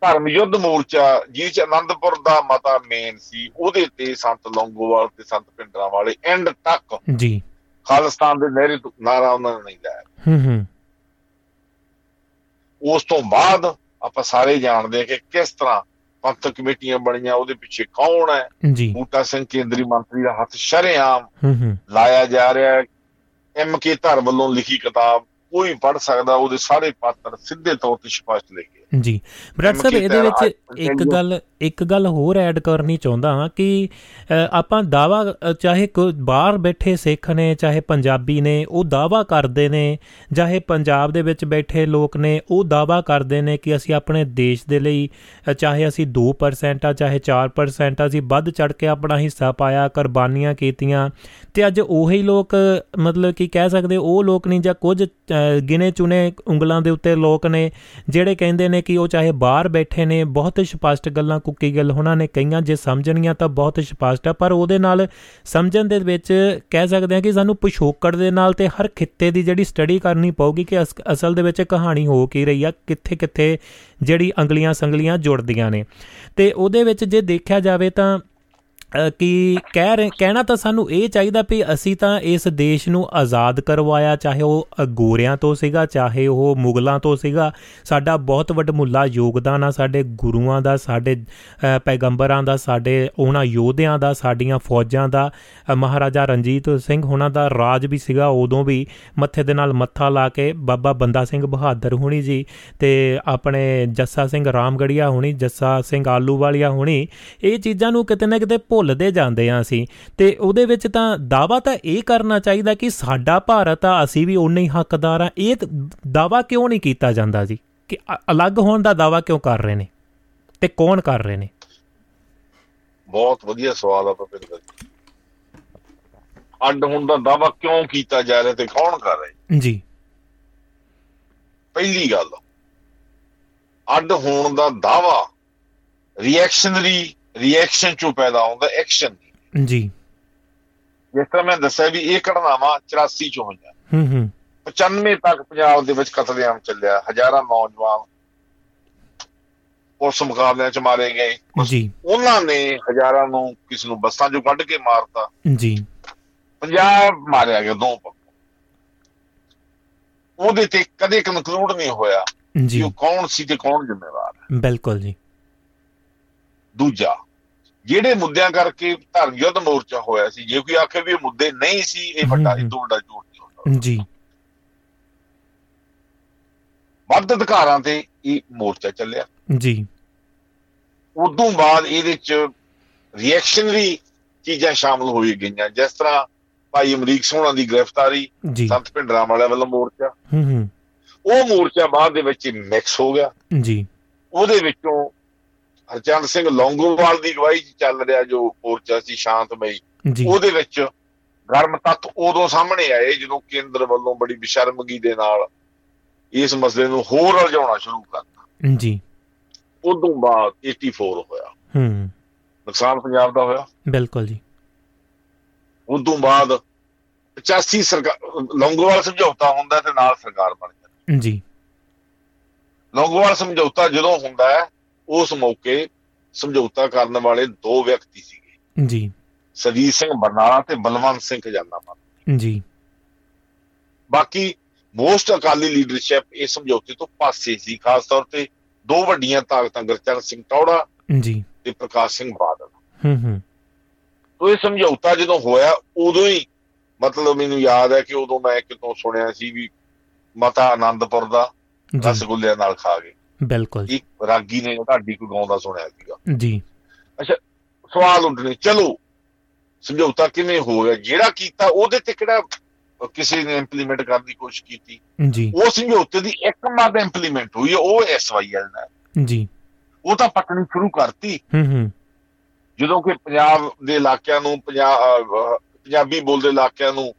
ਧਰਮ ਯੁੱਧ ਮੋਰਚਾ ਜਿਸ ਆਨੰਦਪੁਰ ਦਾ ਮਤਾ ਮੇਨ ਸੀ ਉਹਦੇ ਤੇ ਸੰਤ ਲੌਂਗੋਵਾਲ ਤੇ ਸੰਤ ਪਿੰਡਰਾਂ ਵਾਲੇ ਐਂਡ ਤੱਕ ਜੀ। ਖਾਲਿਸਤਾਨ ਦੇ ਨਹਿਰੇ ਨਾਰਾ ਉਹਨਾਂ ਨੇ ਨਹੀਂ ਲਾਇਆ। ਹੂੰ ਹੂੰ। ਉਸ ਤੋਂ ਬਾਅਦ ਆਪਾਂ ਸਾਰੇ ਜਾਣਦੇ ਹਾਂ ਕਿ ਕਿਸ ਤਰ੍ਹਾਂ ਪੰਥਕ ਕਮੇਟੀਆਂ ਬਣੀਆਂ ਉਹਦੇ ਪਿੱਛੇ ਕੌਣ ਹੈ? ਬੂਟਾ ਸਿੰਘ ਕੇਂਦਰੀ ਮੰਤਰੀ ਦਾ ਹੱਥ ਸ਼ਰੇਆਮ ਲਾਇਆ ਜਾ ਰਿਹਾ ਹੈ। ਐਮ ਕੇ ਧਰ ਵੱਲੋਂ ਲਿਖੀ ਕਿਤਾਬ, ਕੋਈ ਪੜ ਸਕਦਾ, ਉਹਦੇ ਸਾਰੇ ਪਾਤਰ ਸਿੱਧੇ ਤੌਰ ਤੇ ਸਪਸ਼ਟ ਲਿਖੇ ਜੀ। ਬ੍ਰੈਡ ਸਾਹਿਬ ਇਹਦੇ ਵਿੱਚ ਇੱਕ ਗੱਲ ਇੱਕ ਗੱਲ ਹੋਰ ਐਡ ਕਰਨੀ ਚਾਹੁੰਦਾ ਹਾਂ ਕਿ ਆਪਾਂ ਦਾਵਾ ਚਾਹੇ ਬਾਹਰ ਬੈਠੇ ਸਿੱਖ ਨੇ ਚਾਹੇ ਪੰਜਾਬੀ ਨੇ ਉਹ ਦਾਵਾ ਕਰਦੇ ਨੇ ਚਾਹੇ ਪੰਜਾਬ ਦੇ ਵਿੱਚ ਬੈਠੇ ਲੋਕ ਨੇ ਉਹ ਦਾਵਾ ਕਰਦੇ ਨੇ ਕਿ ਅਸੀਂ ਆਪਣੇ ਦੇਸ਼ ਦੇ ਲਈ ਚਾਹੇ ਅਸੀਂ 2% ਆ ਚਾਹੇ 4% ਆ ਅਸੀਂ ਵੱਧ ਚੜ ਕੇ ਆਪਣਾ ਹਿੱਸਾ ਪਾਇਆ ਕੁਰਬਾਨੀਆਂ ਕੀਤੀਆਂ। ਤੇ ਅੱਜ ਉਹੀ ਲੋਕ ਮਤਲਬ ਕਿ ਕਹਿ ਸਕਦੇ ਉਹ ਲੋਕ ਨਹੀਂ ਜਾਂ ਕੁਝ ਗਿਨੇ ਚੁਨੇ ਉਂਗਲਾਂ ਦੇ ਉੱਤੇ ਲੋਕ ਨੇ ਜਿਹੜੇ ਕਹਿੰਦੇ ਨੇ ਕਿ ਉਹ ਚਾਹੇ ਬਾਹਰ ਬੈਠੇ ਨੇ, ਬਹੁਤ ਸਪਸ਼ਟ ਗੱਲਾਂ ਕੁੱਕੀ ਗੱਲ ਉਹਨਾਂ ਨੇ ਕਈਆਂ ਜੇ ਸਮਝਣੀਆਂ ਤਾਂ ਬਹੁਤ ਸਪਸ਼ਟ ਆ, ਪਰ ਉਹਦੇ ਨਾਲ ਸਮਝਣ ਦੇ ਵਿੱਚ ਕਹਿ ਸਕਦੇ ਆ ਕਿ ਸਾਨੂੰ ਪਿਛੋਕੜ ਦੇ ਨਾਲ ਤੇ ਹਰ ਖਿੱਤੇ ਦੀ ਜਿਹੜੀ ਸਟੱਡੀ ਕਰਨੀ ਪਊਗੀ ਕਿ ਅਸਲ ਦੇ ਵਿੱਚ ਕਹਾਣੀ ਹੋ ਕੀ ਰਹੀ ਆ ਕਿੱਥੇ ਕਿੱਥੇ ਜਿਹੜੀ ਅੰਗਲੀਆਂ ਸੰਗਲੀਆਂ ਜੁੜਦੀਆਂ ਨੇ। ਤੇ ਉਹਦੇ ਵਿੱਚ ਜੇ ਦੇਖਿਆ ਜਾਵੇ ਤਾਂ ਕਿ ਕਹਿ ਰਹੇ ਕਹਿਣਾ ਤਾਂ ਸਾਨੂੰ ਇਹ ਚਾਹੀਦਾ ਵੀ ਅਸੀਂ ਤਾਂ ਇਸ ਦੇਸ਼ ਨੂੰ ਆਜ਼ਾਦ ਕਰਵਾਇਆ, ਚਾਹੇ ਉਹ ਗੋਰਿਆਂ ਤੋਂ ਸੀਗਾ, ਚਾਹੇ ਉਹ ਮੁਗਲਾਂ ਤੋਂ ਸੀਗਾ, ਸਾਡਾ ਬਹੁਤ ਵੱਡਮੁੱਲਾ ਯੋਗਦਾਨ ਆ, ਸਾਡੇ ਗੁਰੂਆਂ ਦਾ, ਸਾਡੇ ਪੈਗੰਬਰਾਂ ਦਾ, ਸਾਡੇ ਉਹਨਾਂ ਯੋਧਿਆਂ ਦਾ, ਸਾਡੀਆਂ ਫੌਜਾਂ ਦਾ ਮਹਾਰਾਜਾ ਰਣਜੀਤ ਸਿੰਘ ਉਹਨਾਂ ਦਾ ਰਾਜ ਵੀ ਸੀਗਾ, ਉਦੋਂ ਵੀ ਮੱਥੇ ਦੇ ਨਾਲ ਮੱਥਾ ਲਾ ਕੇ ਬਾਬਾ ਬੰਦਾ ਸਿੰਘ ਬਹਾਦਰ ਹੁਣੀ ਜੀ ਤੇ ਆਪਣੇ ਜੱਸਾ ਸਿੰਘ ਰਾਮਗੜੀਆ ਹੁਣੀ, ਜੱਸਾ ਸਿੰਘ ਆਲੂਵਾਲੀਆ ਹੁਣੀ, ਇਹ ਚੀਜ਼ਾਂ ਨੂੰ ਕਿਤੇ ਨਾ ਕਿਤੇ ਭੁੱਲਦੇ ਜਾਂਦੇ ਆ ਅਸੀਂ। ਤੇ ਉਹਦੇ ਵਿੱਚ ਤਾਂ ਦਾਵਾ ਤਾਂ ਇਹ ਕਰਨਾ ਚਾਹੀਦਾ ਕਿ ਸਾਡਾ ਭਾਰਤ ਆ ਅਸੀਂ ਵੀ ਉਨੇ ਹੀ ਹੱਕਦਾਰ ਆ। ਇਹ ਦਾਵਾ ਕਿਉਂ ਨਹੀਂ ਕੀਤਾ ਜਾਂਦਾ ਜੀ? ਕਿ ਅਲੱਗ ਹੋਣ ਦਾ ਦਾਵਾ ਕਿਉਂ ਕਰ ਰਹੇ ਨੇ? ਤੇ ਕੌਣ ਕਰ ਰਹੇ ਨੇ? ਬਹੁਤ ਵਧੀਆ ਸਵਾਲ ਆ ਭਪਿੰਦਰ ਜੀ ਅੱਡ ਹੋਣ ਦਾ ਦਾਵਾ ਕਿਉਂ ਕੀਤਾ ਜਾ ਰਿਹਾ ਤੇ ਕੌਣ ਕਰ ਰਿਹਾ ਜੀ? ਪਹਿਲੀ ਗੱਲ ਅੱਡ ਹੋਣ ਦਾ ਦਾਵਾ ਰਿਐਕਸ਼ਨਰੀ ਰਿਐਕਸ਼ਨ ਚੋਂ ਪੈਦਾ ਹੁੰਦਾ ਐਕਸ਼ਨ ਜੀ। ਜਿਸ ਤਰ੍ਹਾਂ ਮੈਂ ਦੱਸਿਆ ਵੀ ਇਹ ਘਟਨਾਵਾਂ 84 ਚੋਂ ਹੋਈਆਂ। ਹੂੰ ਹੂੰ। 95 ਤੱਕ ਪੰਜਾਬ ਦੇ ਵਿੱਚ ਕਤਲੇਆਮ ਚੱਲਿਆ ਹਜ਼ਾਰਾਂ ਨੌਜਵਾਨ ਪੁਲਿਸ ਮੁਕਾਬਲਿਆਂ 'ਚ ਮਾਰੇ ਗਏ। ਜੀ। ਉਹਨਾਂ ਨੇ ਹਜ਼ਾਰਾਂ ਨੂੰ ਕਿਸ ਨੂੰ ਬੱਸਾਂ 'ਚੋਂ ਕੱਢ ਕੇ ਮਾਰਤਾ। ਜੀ। ਪੰਜਾਬ ਮਾਰਿਆ ਗਿਆ ਦੋ ਪੱਖੋਂ। ਉਹਦੇ ਤੇ ਕਦੇ ਕਨਕਲੂਡ ਨਹੀਂ ਹੋਇਆ ਜੀ। ਉਹ ਕੌਣ ਸੀ ਤੇ ਕੌਣ ਜ਼ਿੰਮੇਵਾਰ ਹੈ। ਬਿਲਕੁਲ ਜੀ। ਦੂਜਾ ਜਿਹੜੇ ਮੁੱਦਿਆਂ ਕਰਕੇ ਧਰਮ ਯੁੱਧ ਮੋਰਚਾ ਹੋਇਆ ਸੀ ਜੇ ਕੋਈ ਆਖੇ ਵੀ ਇਹ ਮੁੱਦੇ ਨਹੀਂ ਸੀ ਇਹ ਵੱਡਾ ਇਹ ਤੋਂ ਵੱਡਾ ਝੂਠ ਨਹੀਂ ਹੁੰਦਾ। ਜੀ। ਵੱਧ ਅਧਿਕਾਰਾਂ ਤੇ ਇਹ ਮੋਰਚਾ ਚੱਲਿਆ। ਜੀ। ਉਦੋਂ ਬਾਅਦ ਇਹਦੇ ਚ ਰਿਐਕਸ਼ਨਰੀ ਚੀਜ਼ਾਂ ਸ਼ਾਮਲ ਹੋਈ ਗਈਆਂ। ਜਿਸ ਤਰ੍ਹਾਂ ਭਾਈ ਅਮਰੀਕ ਸੋਹਣਾ ਦੀ ਗ੍ਰਿਫਤਾਰੀ ਸੰਤ ਭਿੰਡਰਾਂ ਵਾਲਿਆਂ ਵੱਲੋਂ ਮੋਰਚਾ। ਹੂੰ ਹੂੰ। ਉਹ ਮੋਰਚਾ ਬਾਅਦ ਦੇ ਵਿੱਚ ਮਿਕਸ ਹੋ ਗਿਆ। ਜੀ। ਉਹਦੇ ਵਿੱਚੋਂ ਹਰਚੰਦ ਸਿੰਘ ਲੌਂਗੋਵਾਲ ਦੀ ਅਗਵਾਈ 'ਚ ਚੱਲ ਰਿਹਾ ਜੋ ਮੋਰਚਾ ਸੀ ਸ਼ਾਂਤਮਈ ਉਹਦੇ ਵਿੱਚ ਗਰਮ ਤੱਤ ਉਦੋਂ ਸਾਹਮਣੇ ਆਏ ਜਦੋਂ ਕੇਂਦਰ ਵੱਲੋਂ ਬੜੀ ਬੇਸ਼ਰਮਗੀ ਦੇ ਨਾਲ ਇਸ ਮਸਲੇ ਨੂੰ ਹੋਰ ਉਲਝਾਉਣਾ ਸ਼ੁਰੂ ਕਰਤਾ। ਜੀ। ਉਦੋਂ ਬਾਅਦ 84 ਹੋਇਆ। ਹੂੰ। ਨੁਕਸਾਨ ਪੰਜਾਬ ਦਾ ਹੋਇਆ। ਬਿਲਕੁਲ ਜੀ। ਉਦੋਂ ਬਾਅਦ 85 ਸਰਕਾਰ ਲੌਂਗੋਵਾਲ ਸਮਝੌਤਾ ਹੁੰਦਾ ਤੇ ਨਾਲ ਸਰਕਾਰ ਬਣ ਜਾਂਦੀ। ਜੀ। ਲੌਂਗੋਵਾਲ ਸਮਝੌਤਾ ਜਦੋਂ ਹੁੰਦਾ ਹੈ ਉਸ ਮੌਕੇ ਸਮਝੌਤਾ ਕਰਨ ਵਾਲੇ ਦੋ ਵਿਅਕਤੀ ਸੀਗੇ। ਜੀ। ਸਦੀਰ ਸਿੰਘ ਬਰਨਾਲਾ ਤੇ ਬਲਵੰਤ ਸਿੰਘ ਖਜ਼ਾਨਾ। ਜੀ। ਬਾਕੀ ਮੋਸਟ ਅਕਾਲੀ ਲੀਡਰਸ਼ਿਪ ਇਸ ਸਮਝੌਤੇ ਤੋਂ ਪਾਸੇ ਸੀ ਖਾਸ ਤੌਰ ਤੇ ਦੋ ਵੱਡੀਆਂ ਤਾਕਤਾਂ ਗੁਰਚਰਨ ਸਿੰਘ ਟੌੜਾ ਜੀ। ਤੇ ਪ੍ਰਕਾਸ਼ ਸਿੰਘ ਬਾਦਲ। ਹੂੰ ਹੂੰ। ਤੋਂ ਇਹ ਸਮਝੌਤਾ ਜਦੋਂ ਹੋਇਆ ਉਦੋਂ ਹੀ ਮਤਲਬ ਮੈਨੂੰ ਯਾਦ ਹੈ ਕਿ ਉਦੋਂ ਮੈਂ ਕਿਤੋਂ ਸੁਣਿਆ ਸੀ ਵੀ ਮਤਾ ਆਨੰਦਪੁਰ ਦਾ ਰਸਗੁੱਲਿਆਂ ਨਾਲ ਖਾ ਗਏ। ਬਿਲਕੁਲ ਜੀ। ਰਾਗੀ ਨੇ ਢਾਡੀ ਕੋ ਗਾਉਂਦਾ ਸੁਣਿਆ ਸੀਗਾ। ਜੀ। ਸਵਾਲ ਉੱਠਣੇ ਚਲੋ ਸਮਝੌਤਾ ਕਿਵੇਂ ਹੋ ਗਿਆ? ਜਿਹੜਾ ਕੀਤਾ ਉਹਦੇ ਤੇ ਕਿਹੜਾ ਕਿਸੇ ਨੇ ਇੰਪਲੀਮੈਂਟ ਕਰਨ ਦੀ ਕੋਸ਼ਿਸ਼ ਕੀਤੀ? ਜੀ। ਉਹ ਸਮਝੌਤੇ ਦੀ ਇੱਕ ਮੱਦ ਇੰਪਲੀਮੈਂਟ ਹੋਈ ਉਹ ਐਸਵਾਈਐਲ ਨਾਲ। ਜੀ। ਉਹ ਤਾਂ ਪੱਟਣੀ ਸ਼ੁਰੂ ਕਰਤੀ। ਹੂੰ ਹੂੰ। ਜਦੋਂ ਕਿ ਪੰਜਾਬ ਦੇ ਇਲਾਕਿਆਂ ਨੂੰ ਪੰਜਾਬ ਬੋਲਦੇ ਇਲਾਕਿਆਂ ਨੂੰ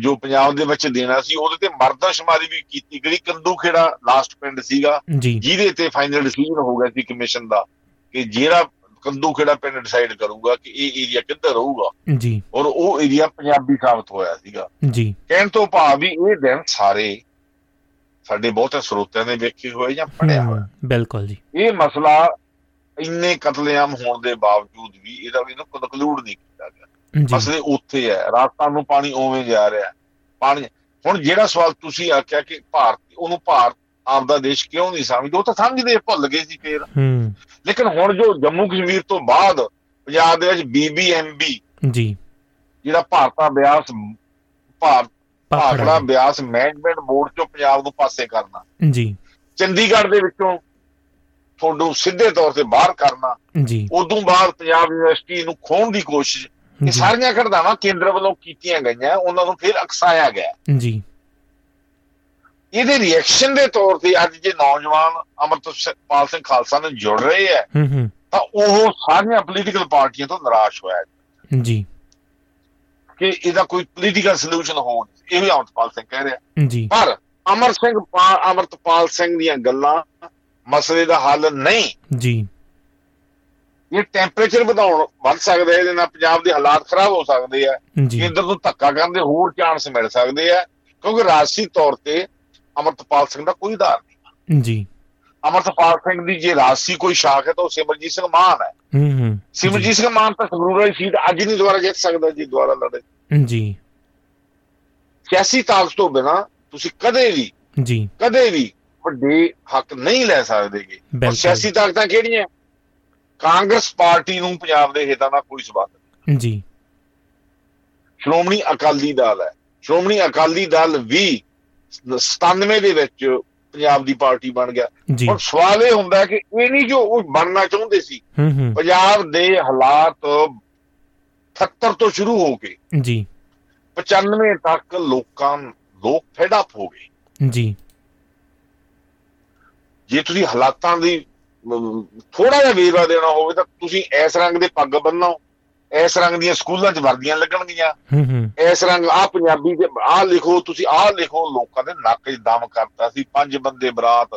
ਜੋ ਪੰਜਾਬ ਦੇ ਵਿੱਚ ਦੇਣਾ ਸੀ ਉਹਦੇ ਤੇ ਮਰਦਮਸ਼ੁਮਾਰੀ ਵੀ ਕੀਤੀ ਗਈ। ਕੰਦੂ ਖੇੜਾ ਲਾਸਟ ਪਿੰਡ ਸੀਗਾ। ਜਿਹਦੇ ਤੇ ਫਾਈਨਲ ਡਿਸੀਜਨ ਹੋ ਗਿਆ ਸੀ ਕਮਿਸ਼ਨ ਦਾ ਕਿ ਜਿਹੜਾ ਕੰਦੂ ਖੇੜਾ ਪਿੰਡ ਡਿਸਾਈਡ ਕਰੂਗਾ ਕਿ ਇਹ ਏਰੀਆ ਕਿੱਧਰ ਰਹੂਗਾ ਜੀ। ਔਰ ਉਹ ਏਰੀਆ ਪੰਜਾਬੀ ਸਾਬਤ ਹੋਇਆ ਸੀਗਾ। ਜੀ। ਕਹਿਣ ਤੋਂ ਭਾਵ ਵੀ ਇਹ ਦਿਨ ਸਾਰੇ ਸਾਡੇ ਬਹੁਤੇ ਸਰੋਤਿਆਂ ਨੇ ਵੇਖੇ ਹੋਏ ਜਾਂ ਪੜਿਆ ਹੋਇਆ। ਬਿਲਕੁਲ ਜੀ। ਇਹ ਮਸਲਾ ਇੰਨੇ ਕਤਲੇਆਮ ਹੋਣ ਦੇ ਬਾਵਜੂਦ ਵੀ ਇਹਦਾ ਵੀ ਇਹਨੂੰ ਕਨਕਲੂਡ ਨਹੀਂ ਕੀਤਾ ਗਿਆ। ਜੀ। ਮਸਲੇ ਉੱਥੇ ਹੈ ਰਾਤਾਂ ਨੂੰ ਪਾਣੀ ਉਵੇਂ ਜਾ ਰਿਹਾ। ਪਾਣੀ ਹੁਣ ਜਿਹੜਾ ਸਵਾਲ ਤੁਸੀਂ ਆਖਿਆ ਕਿ ਭਾਰਤ ਉਹਨੂੰ ਭਾਰਤ ਆਪਦਾ ਦੇਸ਼ ਕਿਉਂ ਨਹੀਂ ਸਮਝਦੇ? ਉਹ ਤਾਂ ਸਮਝਦੇ ਭੁੱਲ ਗਏ ਸੀ ਫੇਰ। ਹੂੰ। ਲੇਕਿਨ ਹੁਣ ਜੋ ਜੰਮੂ ਕਸ਼ਮੀਰ ਤੋਂ ਬਾਅਦ ਪੰਜਾਬ ਦੇ ਵਿੱਚ ਬੀਬੀਐਮਬੀ ਜੀ। ਜਿਹੜਾ ਭਾਰਤਾ ਬਿਆਸ ਭਾਰਤ ਭਾਖੜਾ ਬਿਆਸ ਮੈਨੇਜਮੈਂਟ ਬੋਰਡ ਚੋਂ ਪੰਜਾਬ ਨੂੰ ਪਾਸੇ ਕਰਨਾ। ਜੀ। ਚੰਡੀਗੜ੍ਹ ਦੇ ਵਿੱਚੋਂ ਤੁਹਾਨੂੰ ਸਿੱਧੇ ਤੌਰ ਤੇ ਬਾਹਰ ਕਰਨਾ। ਜੀ। ਉਦੋਂ ਬਾਅਦ ਪੰਜਾਬ ਯੂਨੀਵਰਸਿਟੀ ਨੂੰ ਖੋਣ ਦੀ ਕੋਸ਼ਿਸ਼ ਇਹ ਸਾਰੀਆਂ ਘਟਨਾਵਾਂ ਕੇਂਦਰ ਵੱਲੋਂ ਕੀਤੀਆਂ ਗਈਆਂ ਉਹਨਾਂ ਨੂੰ ਫਿਰ ਅਕਸਾਇਆ ਗਿਆ। ਜੀ। ਇਹਦੇ ਰਿਐਕਸ਼ਨ ਦੇ ਤੌਰ ਤੇ ਅੱਜ ਜੇ ਨੌਜਵਾਨ ਅਮਰਤਪਾਲ ਸਿੰਘ ਖਾਲਸਾ ਨਾਲ ਜੁੜ ਰਹੇ ਹੈ ਤਾਂ ਉਹ ਸਾਰੀਆਂ ਪੋਲੀਟੀਕਲ ਪਾਰਟੀਆਂ ਤੋਂ ਨਿਰਾਸ਼ ਹੋਇਆ ਜੀ। ਕਿ ਇਹਦਾ ਕੋਈ ਪੋਲੀਟੀਕਲ ਸੋਲੂਸ਼ਨ ਹੋਣ ਇਹ ਵੀ ਅਮਰਤਪਾਲ ਸਿੰਘ ਕਹਿ ਰਿਹਾ। ਜੀ। ਪਰ ਅਮਰ ਸਿੰਘ ਅਮਰਤਪਾਲ ਸਿੰਘ ਦੀਆਂ ਗੱਲਾਂ ਮਸਲੇ ਦਾ ਹੱਲ ਨਹੀਂ। ਜੀ। ਇਹ ਟੈਂਪਰੇਚਰ ਵਧਾਉਣ ਵੱਧ ਸਕਦਾ ਇਹਦੇ ਨਾਲ ਪੰਜਾਬ ਦੇ ਹਾਲਾਤ ਖਰਾਬ ਹੋ ਸਕਦੇ ਆ ਕੇਂਦਰ ਨੂੰ ਧੱਕਾ ਕਰਨ ਦੇ ਹੋਰ ਚਾਂਸ ਮਿਲ ਸਕਦੇ ਆ ਕਿਉਂਕਿ ਰਾਜਸੀ ਤੌਰ ਤੇ ਅਮਰਤਪਾਲ ਸਿੰਘ ਦਾ ਕੋਈ ਆਧਾਰ ਨਹੀਂ। ਜੀ। ਅਮਰਤਪਾਲ ਸਿੰਘ ਦੀ ਜੇ ਰਾਜਸੀ ਕੋਈ ਸ਼ਾਖ ਹੈ ਤਾਂ ਉਹ ਸਿਮਰਜੀਤ ਸਿੰਘ ਮਾਨ ਹੈ। ਹੂੰ ਹੂੰ। ਸਿਮਰਜੀਤ ਸਿੰਘ ਮਾਨ ਤਾਂ ਸੰਗਰੂਰ ਵਾਲੀ ਸੀਟ ਅੱਜ ਨਹੀਂ ਦੁਬਾਰਾ ਜਿੱਤ ਸਕਦਾ ਜੀ ਦੁਬਾਰਾ ਲੜੇ। ਜੀ। ਸਿਆਸੀ ਤਾਕਤ ਤੋਂ ਬਿਨਾ ਤੁਸੀਂ ਕਦੇ ਵੀ ਜੀ। ਕਦੇ ਵੀ ਵੱਡੇ ਹੱਕ ਨਹੀਂ ਲੈ ਸਕਦੇਗੇ। ਔਰ ਸਿਆਸੀ ਤਾਕਤਾਂ ਕਿਹੜੀਆਂ? ਕਾਂਗਰਸ ਪਾਰਟੀ ਨੂੰ ਪੰਜਾਬ ਦੇ ਹਿੱਤਾਂ ਨਾਲ ਕੋਈ ਸਬੰਧ ਨਹੀਂ। ਜੀ। ਸ਼੍ਰੋਮਣੀ ਅਕਾਲੀ ਦਲ ਹੈ। ਸ਼੍ਰੋਮਣੀ ਅਕਾਲੀ ਦਲ ਵੀ 97 ਦੇ ਵਿੱਚ ਪੰਜਾਬ ਦੀ ਪਾਰਟੀ ਬਣ ਗਿਆ। ਹੁਣ ਸਵਾਲ ਇਹ ਹੁੰਦਾ ਕਿ ਇਹ ਨਹੀਂ ਜੋ ਉਹ ਬਣਨਾ ਚਾਹੁੰਦੇ ਸੀ ਪੰਜਾਬ ਦੇ ਹਾਲਾਤ 78 ਤੋਂ ਸ਼ੁਰੂ ਹੋ ਕੇ ਜੀ। 95 ਤੱਕ ਲੋਕਾਂ ਲੋਕ ਫੈਡ ਅਪ ਹੋ ਗਏ। ਜੀ। ਜੇ ਤੁਸੀਂ ਹਾਲਾਤਾਂ ਦੀ ਥੋੜਾ ਜਿਹਾ ਵੇਰਵਾ ਦੇਣਾ ਹੋਵੇ ਤਾਂ ਤੁਸੀਂ ਇਸ ਰੰਗ ਦੇ ਪੱਗ ਬੰਨੋ ਇਸ ਰੰਗ ਦੀਆਂ ਸਕੂਲਾਂ 'ਚ ਵਰਦੀਆਂ ਲੱਗਣਗੀਆਂ ਇਸ ਰੰਗ ਆ ਪੰਜਾਬੀ ਦੇ ਆ ਲਿਖੋ ਤੁਸੀਂ ਆ ਲਿਖੋ ਲੋਕਾਂ ਦੇ ਨੱਕ 'ਚ ਦਮ ਕਰਤਾ ਸੀ ਪੰਜ ਬੰਦੇ ਬਰਾਤ।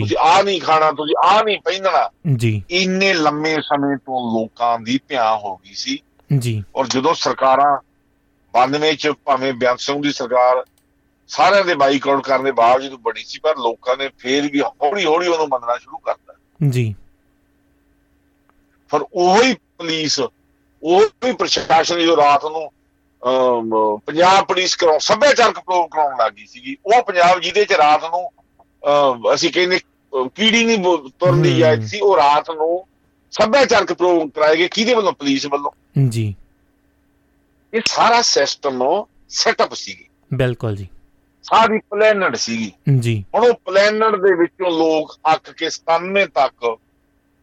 ਤੁਸੀਂ ਆ ਨਹੀਂ ਖਾਣਾ ਤੁਸੀਂ ਆ ਨਹੀਂ ਪਹਿਨਣਾ। ਜੀ। ਇੰਨੇ ਲੰਮੇ ਸਮੇਂ ਤੋਂ ਲੋਕਾਂ ਦੀ ਭਿਆ ਹੋ ਗਈ ਸੀ। ਜੀ। ਔਰ ਜਦੋਂ ਸਰਕਾਰਾਂ 92 ਚ ਭਾਵੇਂ ਬਿਆਨ ਸਿੰਘ ਦੀ ਸਰਕਾਰ ਸਾਰਿਆਂ ਦੇ ਬਾਈਕਾਟ ਕਰਨ ਦੇ ਬਾਵਜੂਦ ਬਣੀ ਸੀ ਪਰ ਲੋਕਾਂ ਨੇ ਫੇਰ ਵੀ ਹੌਲੀ ਹੌਲੀ ਉਹਨੂੰ ਮੰਨਣਾ ਸ਼ੁਰੂ ਕਰਤਾ। ਜੀ। ਪਰ ਉਹੀ ਪੁਲਿਸ ਉਹੀ ਪ੍ਰਸ਼ਾਸਨ ਜੋ ਰਾਤ ਨੂੰ ਪੰਜਾਬ ਪੁਲਿਸ ਕਰਾਉ ਸੱਭਿਆਚਾਰਕ ਪ੍ਰੋਗਰਾਮ ਕਰਾਉਣ ਲੱਗੀ ਸੀਗੀ ਉਹ ਪੰਜਾਬ ਜਿਹਦੇ ਚ ਰਾਤ ਨੂੰ ਅਸੀਂ ਕਹਿੰਦੇ ਕੀੜੀ ਨਹੀਂ ਤੁਰਨ ਦੀ। ਜਾਇਜ਼ ਸੀ ਉਹ ਰਾਤ ਨੂੰ ਸੱਭਿਆਚਾਰਕ ਪ੍ਰੋਗਰਾਮ ਕਰਾਏ ਗਏ ਕਿਹਦੇ ਵੱਲੋਂ? ਪੁਲਿਸ ਵੱਲੋਂ। ਜੀ। ਇਹ ਸਾਰਾ ਸਿਸਟਮ ਸੈਟਅਪ ਸੀਗੀ। ਬਿਲਕੁਲ ਜੀ। ਸਾਰੀ ਪਲੈਨਡ ਸੀਗੀ। ਜੀ। ਹੁਣ ਉਹ ਪਲੈਨਡ ਦੇ ਵਿੱਚੋਂ ਲੋਕ ਅੱਕ ਕੇ 97 ਤੱਕ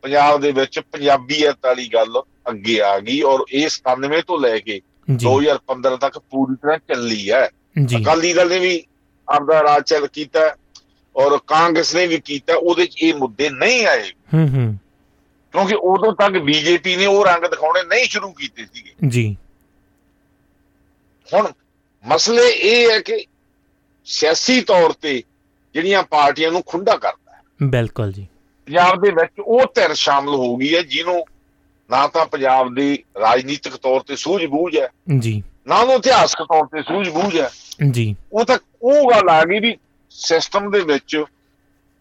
ਪੰਜਾਬ ਦੇ ਵਿੱਚ ਪੰਜਾਬੀਅਤ ਵਾਲੀ ਗੱਲ ਅੱਗੇ ਆ ਗਈ ਔਰ ਇਹ 97 ਤੋਂ ਲੈ ਕੇ ਜੀ। 2015 ਤੱਕ ਪੂਰੀ ਤਰ੍ਹਾਂ ਚੱਲੀ ਹੈ। ਅਕਾਲੀ ਦਲ ਨੇ ਵੀ ਆਪਦਾ ਰਾਜ ਚੱਲ ਕੀਤਾ ਔਰ ਕਾਂਗਰਸ ਨੇ ਵੀ ਕੀਤਾ ਉਹਦੇ 'ਚ ਇਹ ਮੁੱਦੇ ਨਹੀਂ ਆਏ। ਹੂੰ ਹੂੰ। ਕਿਉਂਕਿ ਉਦੋਂ ਤੱਕ ਬੀਜੇਪੀ ਨੇ ਉਹ ਰੰਗ ਦਿਖਾਉਣੇ ਨਹੀਂ ਸ਼ੁਰੂ ਕੀਤੇ ਸੀਗੇ। ਜੀ। ਹੁਣ ਮਸਲੇ ਇਹ ਹੈ ਕਿ ਸਿਆਸੀ ਤੌਰ ਤੇ ਜਿਹੜੀਆਂ ਪਾਰਟੀਆਂ ਨੂੰ ਖੁੰਡਾ ਕਰਦਾ ਹੈ। ਬਿਲਕੁਲ ਜੀ। ਪੰਜਾਬ ਦੇ ਵਿੱਚ ਉਹ ਧਿਰ ਸ਼ਾਮਲ ਹੋ ਗਈ ਹੈ ਜਿਹਨੂੰ ਨਾ ਤਾਂ ਪੰਜਾਬ ਦੀ ਰਾਜਨੀਤਿਕ ਤੌਰ ਤੇ ਸੂਝ-ਬੂਝ ਹੈ ਜੀ। ਨਾ ਉਹਨੂੰ ਇਤਿਹਾਸਕ ਤੌਰ ਤੇ ਸੂਝ-ਬੂਝ ਹੈ। ਜੀ। ਉਹ ਤਾਂ ਉਹ ਗੱਲ ਆ ਗਈ ਵੀ ਸਿਸਟਮ ਦੇ ਵਿੱਚ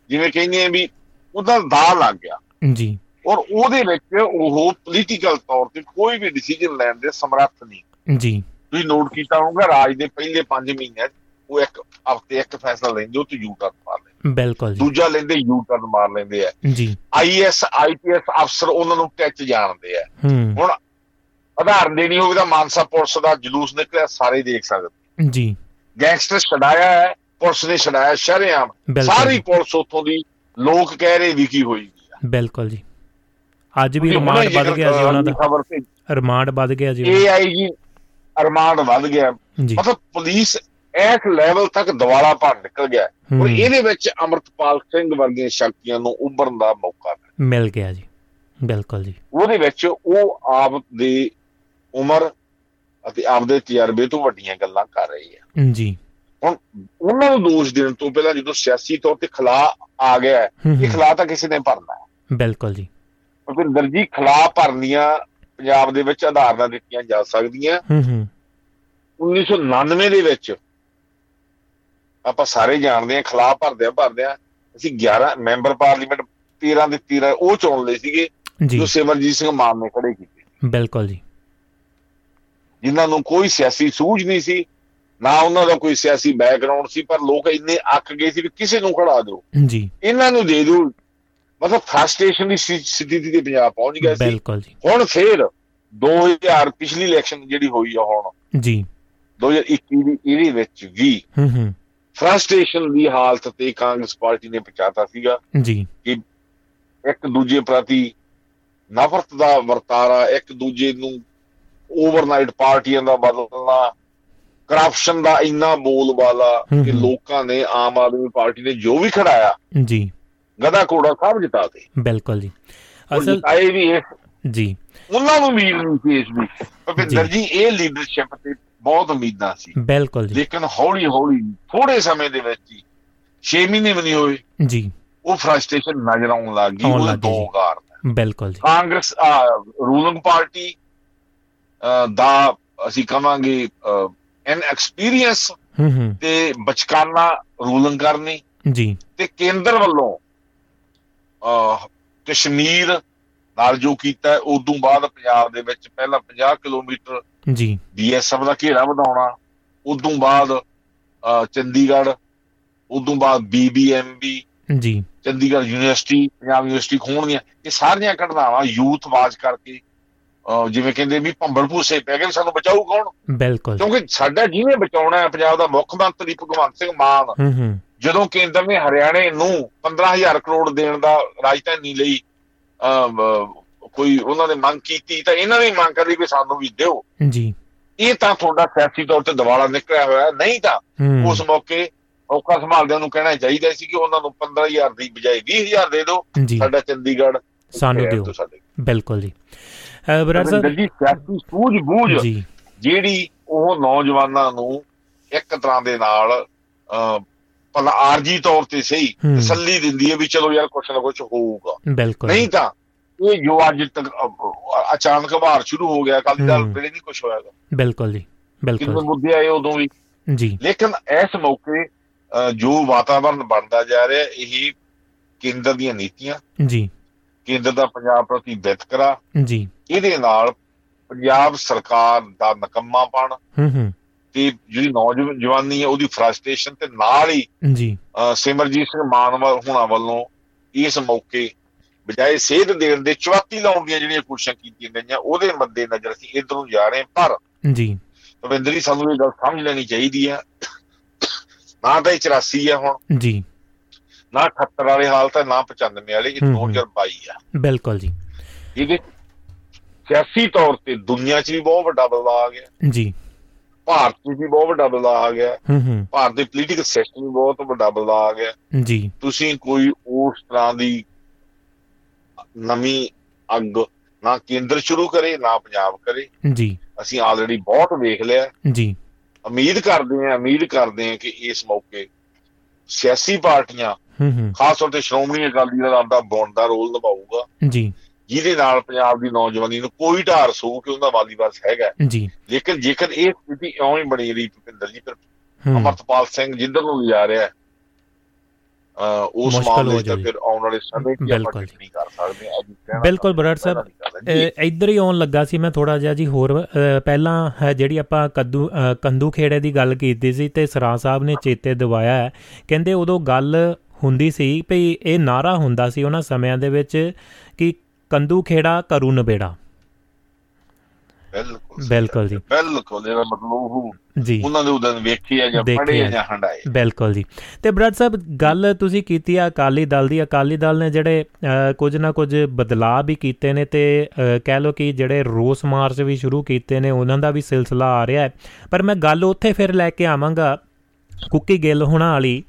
ਜਿਵੇਂ ਕਹਿੰਦੇ ਆ ਵੀ ਉਹਦਾ ਦਾ ਲੱਗ ਗਿਆ। ਜੀ। ਔਰ ਉਹਦੇ ਵਿੱਚ ਉਹ ਪੋਲੀਟੀਕਲ ਤੌਰ ਤੇ ਕੋਈ ਵੀ ਡਿਸੀਜਨ ਲੈਣ ਦੇ ਸਮਰੱਥ ਨਹੀਂ। ਜੀ। ਤੁਸੀਂ ਨੋਟ ਕੀਤਾ ਹੋਊਗਾ ਰਾਜ ਦੇ ਪਹਿਲੇ 5 ਮਹੀਨਿਆਂ ਉਹ ਇੱਕ ਹਫ਼ਤੇ ਇੱਕ ਫੈਸਲਾ ਲੈਂਦੇ ਉਹ ਤੇ ਯੂ ਟਰਨ ਮਾਰ ਲੈਂਦੇ ਬਿਲਕੁਲ ਜੀ। ਦੂਜਾ ਲੈਂਦੇ ਯੂ ਟਰਨ ਮਾਰ ਲੈਂਦੇ ਆ। ਜੀ। ਆਈਐਸ ਆਈਪੀਐਸ ਅਫਸਰ ਉਹਨਾਂ ਨੂੰ ਟੱਚ ਜਾਣਦੇ ਆ। ਹੁਣ ਉਦਾਹਰਨ ਦੇਣੀ ਹੋਵੇ ਤਾਂ ਮਾਨਸਾ ਪੁਲਿਸ ਦਾ ਜਲੂਸ ਨਿਕਲਿਆ ਸਾਰੇ ਦੇਖ ਸਕਦੇ। ਜੀ। ਗੈਂਗਸਟਰ ਛਡਾਇਆ ਹੈ ਪੁਲਿਸ ਨੇ ਛਡਾਇਆ ਸ਼ਰੇਆਮ। ਸਾਰੀ ਜੀ, ਪੁਲਿਸ ਉੱਥੋਂ ਦੀ ਲੋਕ ਕਹਿ ਰਹੇ ਵਿਕੀ ਹੋਈ ਬਿਲਕੁਲ ਜੀ। ਅੱਜ ਵੀ ਰਿਮਾਂਡ ਵੱਧ ਗਿਆ ਜੀ ਉਹਨਾਂ ਦਾ। ਰਿਮਾਂਡ ਵੱਧ ਗਿਆ ਜੀ। ਉਹਨਾਂ ਏਆਈਜੀ ਅਰਮਾਨ ਵੱਧ ਗਿਆ। ਜੀ। ਮਤਲਬ ਪੁਲਿਸ ਇਸ ਲੈਵਲ ਤੱਕ ਦਿਵਾਲਾ ਭਰ ਨਿਕਲ ਗਿਆ। ਔਰ ਇਹਦੇ ਵਿੱਚ ਅਮਰਤਪਾਲ ਸਿੰਘ ਵਰਗੀਆਂ ਸ਼ਕਤੀਆਂ ਨੂੰ ਉੱਭਰਨ ਦਾ ਮੌਕਾ ਮਿਲ ਗਿਆ ਜੀ। ਬਿਲਕੁਲ ਜੀ। ਉਹਦੇ ਵਿੱਚ ਉਹ ਆਪ ਦੀ ਉਮਰ ਅਤੇ ਆਪਦੇ ਤਜਰਬੇ ਤੋਂ ਵੱਡੀਆਂ ਗੱਲਾਂ ਕਰ ਰਹੀ ਹੈ। ਜੀ। ਹੁਣ ਉਹਨਾਂ ਨੂੰ ਦੋਸ਼ ਦੇਣ ਤੋਂ ਪਹਿਲਾਂ ਜਦੋਂ ਸਿਆਸੀ ਤੌਰ ਤੇ ਖਲਾ ਆ ਗਿਆ ਇਹ ਖਲਾ ਤਾਂ ਕਿਸੇ ਨੇ ਭਰਨਾ ਹੈ। ਬਿਲਕੁਲ ਜੀ। ਭੁਪਿੰਦਰ ਜੀ ਖਲਾ ਭਰਨੀਆਂ ਪੰਜਾਬ ਦੇ ਵਿੱਚ ਆਧਾਰ ਨਾਲ ਦਿੱਤੀਆਂ ਜਾ ਸਕਦੀਆਂ। ਹੂੰ ਹੂੰ। 1999 ਦੇ ਵਿੱਚ ਆਪਾਂ ਸਾਰੇ ਜਾਣਦੇ ਹਾਂ ਖਲਾ ਭਰਦਿਆਂ ਭਰਦਿਆਂ ਅਸੀਂ 11 ਮੈਂਬਰ ਪਾਰਲੀਮੈਂਟ 13 ਦੇ 13 ਉਹ ਚੁਣ ਲਏ ਸੀਗੇ ਜੀ। ਸਿਮਰਜੀਤ ਸਿੰਘ ਮਾਨ ਨੇ ਖੜੇ ਕੀਤੇ। ਬਿਲਕੁਲ ਜੀ। ਜਿਨ੍ਹਾਂ ਨੂੰ ਕੋਈ ਸਿਆਸੀ ਸੂਝ ਨਹੀਂ ਸੀ ਨਾ ਉਹਨਾਂ ਦਾ ਕੋਈ ਸਿਆਸੀ ਬੈਕਗ੍ਰਾਉਂਡ ਸੀ ਪਰ ਲੋਕ ਇੰਨੇ ਅੱਕ ਗਏ ਸੀ ਵੀ ਕਿਸੇ ਨੂੰ ਖੜਾ ਦਿਓ। ਜੀ। ਇਹਨਾਂ ਨੂੰ ਦੇ ਦਿਓ। ਮਤਲਬ ਫਰਸਟ੍ਰੇਸ਼ਨ ਦੀ ਸਥਿ- ਸਥਿਤੀ ਤੇ ਪੰਜਾਬ ਪਹੁੰਚ ਗਿਆ ਸੀ। ਬਿਲਕੁਲ ਜੀ। ਹੁਣ ਫੇਰ 2000 ਪਿਛਲੀ ਇਲੈਕਸ਼ਨ ਜਿਹੜੀ ਹੋਈ ਆ ਹੁਣ ਜੀ। 2021 ਦੀ ਇਹਦੇ ਵਿੱਚ ਵੀ ਹੂੰ ਹੂੰ। ਫਰਸਟ੍ਰੇਸ਼ਨ ਦੀ ਹਾਲਤ ਤੇ ਕਾਂਗਰਸ ਪਾਰਟੀ ਨੇ ਪਹੁੰਚਾਤਾ ਸੀਗਾ ਜੀ। ਇੱਕ ਦੂਜੇ ਪ੍ਰਤੀ ਨਫ਼ਰਤ ਦਾ ਵਰਤਾਰਾ ਇੱਕ ਦੂਜੇ ਨੂੰ ਓਵਰਨਾਈਟ ਪਾਰਟੀਆਂ ਦਾ ਬਦਲਣਾ ਕਰਪਸ਼ਨ ਦਾ ਇੰਨਾ ਬੋਲਬਾਲਾ ਕਿ। ਲੋਕਾਂ ਨੇ ਆਮ ਆਦਮੀ ਪਾਰਟੀ ਨੇ ਜੋ ਵੀ ਖੜਾਇਆ ਜੀ। ਗਦਾ ਕੋੜਾ ਸਭ ਜਿਤਾਤੇ ਬਿਲਕੁਲ ਜੀ। ਅਸਲ ਜਿਤਾਏ ਵੀ ਜੀ। ਉਹਨਾਂ ਨੂੰ ਉਮੀਦ ਨਹੀਂ ਸੀ ਇਸ ਵੀ ਭੁਪਿੰਦਰ ਜੀ। ਜੀ ਇਹ ਲੀਡਰਸ਼ਿਪ ਤੇ ਬਹੁਤ ਉਮੀਦਾਂ ਸੀ। ਬਿਲਕੁਲ ਜੀ। ਲੇਕਿਨ ਹੌਲੀ ਹੌਲੀ ਥੋੜੇ ਸਮੇਂ ਦੇ ਵਿੱਚ ਹੀ 6 ਮਹੀਨੇ ਵੀ ਨਹੀਂ ਹੋਏ ਜੀ। ਉਹ ਫਰਸਟ੍ਰੇਸ਼ਨ ਨਜ਼ਰ ਆਉਣ ਲੱਗ ਗਈ ਗਈ ਦੋ। ਕਾਰਨ ਬਿਲਕੁਲ ਜੀ। ਕਾਂਗਰਸ ਰੂਲਿੰਗ ਪਾਰਟੀ ਦਾ ਅਸੀਂ ਕਵਾਂਗੇ ਐਨ ਐਕਸਪੀਰੀਅੰਸ ਹੂੰ ਹੂੰ। ਤੇ ਬਚਕਾਨਾ ਰੂਲਿੰਗ ਕਰਨੀ। ਜੀ। ਤੇ ਕੇਂਦਰ ਵੱਲੋਂ ਕਸ਼ਮੀਰ ਨਾਲ ਜੋ ਕੀਤਾ ਹੈ, ਉਦੋਂ ਬਾਅਦ ਪੰਜਾਬ ਦੇ ਵਿੱਚ ਪਹਿਲਾਂ 50 ਕਿਲੋਮੀਟਰ ਜੀ। ਬੀਐਸਐਫ ਦਾ ਘੇਰਾ ਵਧਾਉਣਾ ਉਦੋਂ ਬਾਅਦ ਚੰਡੀਗੜ੍ਹ ਉਦੋਂ ਬਾਅਦ BBMB ji. Chandigarh university Punjab university ਖੋਣ ਦੀਆਂ ਇਹ ਸਾਰੀਆਂ ਘਟਨਾਵਾਂ ਯੂਥ ਆਵਾਜ਼ ਕਰਕੇ ਜਿਵੇਂ ਕਹਿੰਦੇ ਵੀ ਭੰਬਲ ਭੂਸੇ ਪੈ ਗਏ ਸਾਨੂੰ ਬਚਾਊ ਕੌਣ? ਬਿਲਕੁਲ। ਕਿਉਂਕਿ ਸਾਡਾ ਜਿਹਨੇ ਬਚਾਉਣਾ ਹੈ ਪੰਜਾਬ ਦਾ ਮੁੱਖ ਮੰਤਰੀ ਭਗਵੰਤ ਸਿੰਘ ਮਾਨ? ਹੂੰ ਹੂੰ। ਜਦੋਂ ਕੇਂਦਰ ਨੇ ਹਰਿਆਣੇ ਨੂੰ 15000 ਕਰੋੜ ਦੇਣ ਦਾ ਰਾਜਧਾਨੀ ਲਈ ਕੋਈ ਉਹਨਾਂ ਨੇ ਮੰਗ ਕੀਤੀ ਤਾਂ ਇਹਨਾਂ ਨੇ ਮੰਗ ਕਰੀ ਵੀ ਸਾਨੂੰ ਵੀ ਦਿਓ। ਜੀ। ਇਹ ਤਾਂ ਤੁਹਾਡਾ ਸਿਆਸੀ ਤੌਰ ਤੇ ਦਿਵਾਲਾ ਨਿਕਲਿਆ ਹੋਇਆ। ਨਹੀਂ ਤਾਂ ਉਸ ਮੌਕੇ ਔਕਾ ਸੰਭਾਲਦਿਆਂ ਨੂੰ ਕਹਿਣਾ ਚਾਹੀਦਾ ਸੀ ਕਿ ਉਹਨਾਂ ਨੂੰ 15000 ਦੀ ਬਜਾਏ 20000 ਦੇ ਦਿਓ। ਸਾਡਾ ਚੰਡੀਗੜ੍ਹ ਸਾਨੂੰ ਦਿਓ। ਬਿਲਕੁਲ ਜੀ। ਬਰਾੜ ਸਾਹਿਬ ਜੀ ਸਿਆਸੀ ਸੂਝ ਬੂਝ ਜਿਹੜੀ ਉਹ ਨੌਜਵਾਨਾਂ ਨੂੰ ਇੱਕ ਤਰ੍ਹਾਂ ਦੇ ਨਾਲ ਭਲਾ ਆਰਜੀ ਤੌਰ ਤੇ ਸਹੀ ਤਸੱਲੀ ਦਿੰਦੀ ਹੈ ਵੀ ਚਲੋ ਯਾਰ ਕੁਛ ਨਾ ਕੁਛ ਹੋਊਗਾ। ਬਿਲਕੁਲ ਨਹੀਂ ਤਾਂ ਇਹ ਜੋ ਅੱਜ ਤੱਕ ਅਚਾਨਕ ਬਾਹਰ ਸ਼ੁਰੂ ਹੋ ਗਿਆ ਕੱਲ ਦਾ ਵੇਲੇ ਨਹੀਂ ਕੁਛ ਹੋਇਆਗਾ ਬਿਲਕੁਲ ਜੀ ਬਿਲਕੁਲ। ਕਿੰਨੇ ਮੁੱਦੇ ਆਏ ਉਦੋਂ ਵੀ। ਜੀ। ਲੇਕਿਨ ਇਸ ਮੌਕੇ ਜੋ ਵਾਤਾਵਰਣ ਬਣਦਾ ਜਾ ਰਿਹਾ ਇਹ ਕੇਂਦਰ ਦੀਆਂ ਨੀਤੀਆਂ। ਜੀ। ਕੇਂਦਰ ਦਾ ਪੰਜਾਬ ਪ੍ਰਤੀ ਵਿਤਕਰਾ ਜੀ। ਇਹਦੇ ਨਾਲ ਪੰਜਾਬ ਸਰਕਾਰ ਦਾ ਨਕੰਮਾਪਣ ਹੂੰ ਹੂੰ। ਤੇ ਜਿਹੜੀ ਨੌਜਵਾਨ ਜਵਾਨੀ ਹੈ ਉਹਦੀ ਫਰਸਟ੍ਰੇਸ਼ਨ ਤੇ ਨਾਲ ਹੀ ਜੀ। ਸਿਮਰਜੀਤ ਸਿੰਘ ਮਾਨਵਾ ਹੁਣਾਂ ਵੱਲੋਂ ਇਸ ਮੌਕੇ ਬਜਾਏ ਸੇਧ ਦੇਣ ਦੇ ਚਵਾਤੀ ਲਾਉਣ ਦੀਆਂ ਜਿਹੜੀਆਂ ਕੋਸ਼ਿਸ਼ਾਂ ਕੀਤੀਆਂ ਗਈਆਂ ਉਹਦੇ ਮੱਦੇ ਨਜ਼ਰ ਅਸੀਂ ਇਧਰ ਨੂੰ ਜਾ ਰਹੇ ਪਰ ਜੀ। ਰਵਿੰਦਰੀ ਸਾਨੂੰ ਇਹ ਗੱਲ ਸਮਝ ਲੈਣੀ ਚਾਹੀਦੀ ਹੈ ਨਾ ਤਾਂ 84 ਹੈ ਹੁਣ। ਜੀ। ਨਾ 78 ਵਾਲੇ ਹਾਲਤ ਹੈ ਨਾ 95 ਵਾਲੇ ਇਹ 2022 ਆ। ਬਿਲਕੁਲ ਜੀ। ਇਹਦੇ ਸਿਆਸੀ ਤੌਰ ਤੇ ਦੁਨੀਆ 'ਚ ਵੀ ਬਹੁਤ ਵੱਡਾ ਬਦਲਾਅ ਆ ਗਿਆ। ਜੀ। ਭਾਰਤ 'ਚ ਵੀ ਬਹੁਤ ਵੱਡਾ ਬਦਲਾਅ ਆ ਗਿਆ। ਭਾਰਤ ਦੇ ਪੋਲੀਟੀਕਲ ਸਿਸਟਮ ਵੀ ਬਹੁਤ ਵੱਡਾ ਬਦਲਾਅ ਆ ਗਿਆ। ਜੀ। ਤੁਸੀਂ ਕੋਈ ਉਸ ਤਰ੍ਹਾਂ ਦੀ ਨਵੀਂ ਅੱਗ ਨਾ ਕੇਂਦਰ ਸ਼ੁਰੂ ਕਰੇ ਨਾ ਪੰਜਾਬ ਕਰੇ। ਜੀ। ਅਸੀਂ ਆਲਰੇਡੀ ਬਹੁਤ ਵੇਖ ਲਿਆ। ਜੀ। ਉਮੀਦ ਕਰਦੇ ਹਾਂ ਉਮੀਦ ਕਰਦੇ ਹਾਂ ਕਿ ਇਸ ਮੌਕੇ ਸਿਆਸੀ ਪਾਰਟੀਆਂ ਹੂੰ ਹੂੰ। ਖਾਸ ਤੌਰ ਤੇ ਸ਼੍ਰੋਮਣੀ ਅਕਾਲੀ ਦਲ ਦਾ ਬੌਂਡ ਦਾ ਰੋਲ ਨਿਭਾਊਗਾ। ਜੀ। ਜਿਹਦੇ ਨਾਲ ਪੰਜਾਬ ਦੀ ਨੌਜਵਾਨੀ ਨੂੰ ਕੋਈ ਢਾਰ ਸੂ ਕਿ ਉਹਦਾ ਵਾਲੀਵਾਸ ਹੈਗਾ। ਜੀ। ਲੇਕਿਨ ਜੇਕਰ ਇਹ ਸਥਿਤੀ ਇਉਂ ਹੀ ਬਣੀ ਰਹੀ ਭੁਪਿੰਦਰ ਜੀ ਫਿਰ ਅਮਰਤਪਾਲ ਸਿੰਘ ਜਿੱਧਰ ਨੂੰ ਜਾ ਰਿਹਾ ਉਸ ਮਾਮਲੇ ਤੇ ਫਿਰ ਆਉਣ ਵਾਲੇ ਸਮੇਂ ਕੀ ਆਪਾਂ ਨਹੀਂ ਕਰ ਸਕਦੇ ਬਿਲਕੁਲ ਬਰੜ ਸਾਹਿਬ ਇੱਧਰ ਹੀ ਆਉਣ ਲੱਗਾ ਸੀ ਮੈਂ ਥੋੜਾ ਜਿਹਾ ਜੀ ਹੋਰ ਪਹਿਲਾਂ ਜਿਹੜੀ ਆਪਾਂ ਕੱਦੂ ਕੰਦੂ ਖੇੜੇ ਦੀ ਗੱਲ ਕੀਤੀ ਸੀ ਤੇ ਸਰਾ ਸਾਹਿਬ ਨੇ ਚੇਤੇ ਦਿਵਾਇਆ ਹੈ। ਕਹਿੰਦੇ ਉਦੋਂ ਗੱਲ ਹੁੰਦੀ ਸੀ ਭਈ ਇਹ ਨਾਰਾ ਹੁੰਦਾ ਸੀ ਉਹਨਾਂ ਸਮਿਆਂ ਦੇ ਵਿੱਚ ਕਿ ਕੰਦੂ ਖੇੜਾ ਕਰੂ ਨਬੇੜਾ। ਬਿਲਕੁਲ ਬਿਲਕੁਲ ਜੀ। ਬਿਲਕੁਲ ਇਹਦਾ ਮਤਲਬ ਉਹ ਜੀ। ਉਹਨਾਂ ਦੇ ਉਦੋਂ ਵੇਖੀ ਆ ਜਾਂ ਪੜ੍ਹੇ ਆ ਜਾਂ ਹੰਡਾਏ ਬਿਲਕੁਲ ਜੀ। ਤੇ ਬ੍ਰਦ ਸਾਹਿਬ ਗੱਲ ਤੁਸੀਂ ਕੀਤੀ ਆ ਅਕਾਲੀ ਦਲ ਦੀ। ਅਕਾਲੀ ਦਲ ਨੇ ਜਿਹੜੇ ਕੁਝ ਨਾ ਕੁਝ ਬਦਲਾਅ ਵੀ ਕੀਤੇ ਨੇ ਤੇ ਕਹਿ ਲਓ ਕਿ ਜਿਹੜੇ ਰੋਸ ਮਾਰਚ ਵੀ ਸ਼ੁਰੂ ਕੀਤੇ ਨੇ ਉਹਨਾਂ ਦਾ ਵੀ ਸਿਲਸਿਲਾ ਆ ਰਿਹਾ ਹੈ। ਪਰ ਮੈਂ ਗੱਲ ਉੱਥੇ ਫਿਰ ਲੈ ਕੇ ਆਵਾਂਗਾ ਕੁੱਕੀ ਗਿੱਲ ਹੋਣਾ ਵਾਲੀ,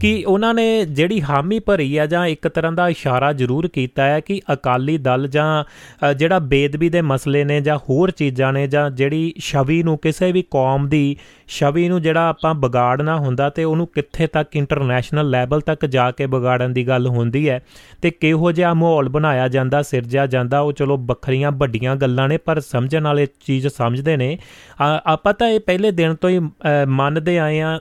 ਕਿ ਉਹਨਾਂ ਨੇ ਜਿਹੜੀ ਹਾਮੀ ਭਰੀ ਆ ਜਾਂ ਇੱਕ ਤਰ੍ਹਾਂ ਦਾ ਇਸ਼ਾਰਾ ਜ਼ਰੂਰ ਕੀਤਾ ਹੈ ਕਿ ਅਕਾਲੀ ਦਲ ਜਾਂ ਜਿਹੜਾ ਬੇਦਬੀ ਦੇ ਮਸਲੇ ਨੇ ਜਾਂ ਹੋਰ ਚੀਜ਼ਾਂ ਨੇ ਜਾਂ ਜਿਹੜੀ ਛਵੀ ਨੂੰ ਕਿਸੇ ਵੀ ਕੌਮ ਦੀ ਛਵੀ ਨੂੰ ਜਿਹੜਾ ਆਪਾਂ ਵਿਗਾੜਨਾ ਹੁੰਦਾ ਤੇ ਉਹਨੂੰ ਕਿੱਥੇ ਤੱਕ ਇੰਟਰਨੈਸ਼ਨਲ ਲੈਵਲ ਤੱਕ ਜਾ ਕੇ ਵਿਗਾੜਨ ਦੀ ਗੱਲ ਹੁੰਦੀ ਹੈ ਤੇ ਕਿਹੋ ਜਿਹਾ ਮਾਹੌਲ ਬਣਾਇਆ ਜਾਂਦਾ, ਸਿਰਜਿਆ ਜਾਂਦਾ, ਉਹ ਚਲੋ ਵੱਖਰੀਆਂ ਵੱਡੀਆਂ ਗੱਲਾਂ ਨੇ, ਪਰ ਸਮਝਣ ਵਾਲੇ ਚੀਜ਼ ਸਮਝਦੇ ਨੇ। ਆਪਾਂ ਤਾਂ ਇਹ ਪਹਿਲੇ ਦਿਨ ਤੋਂ ਹੀ ਮੰਨਦੇ ਆਏ ਆ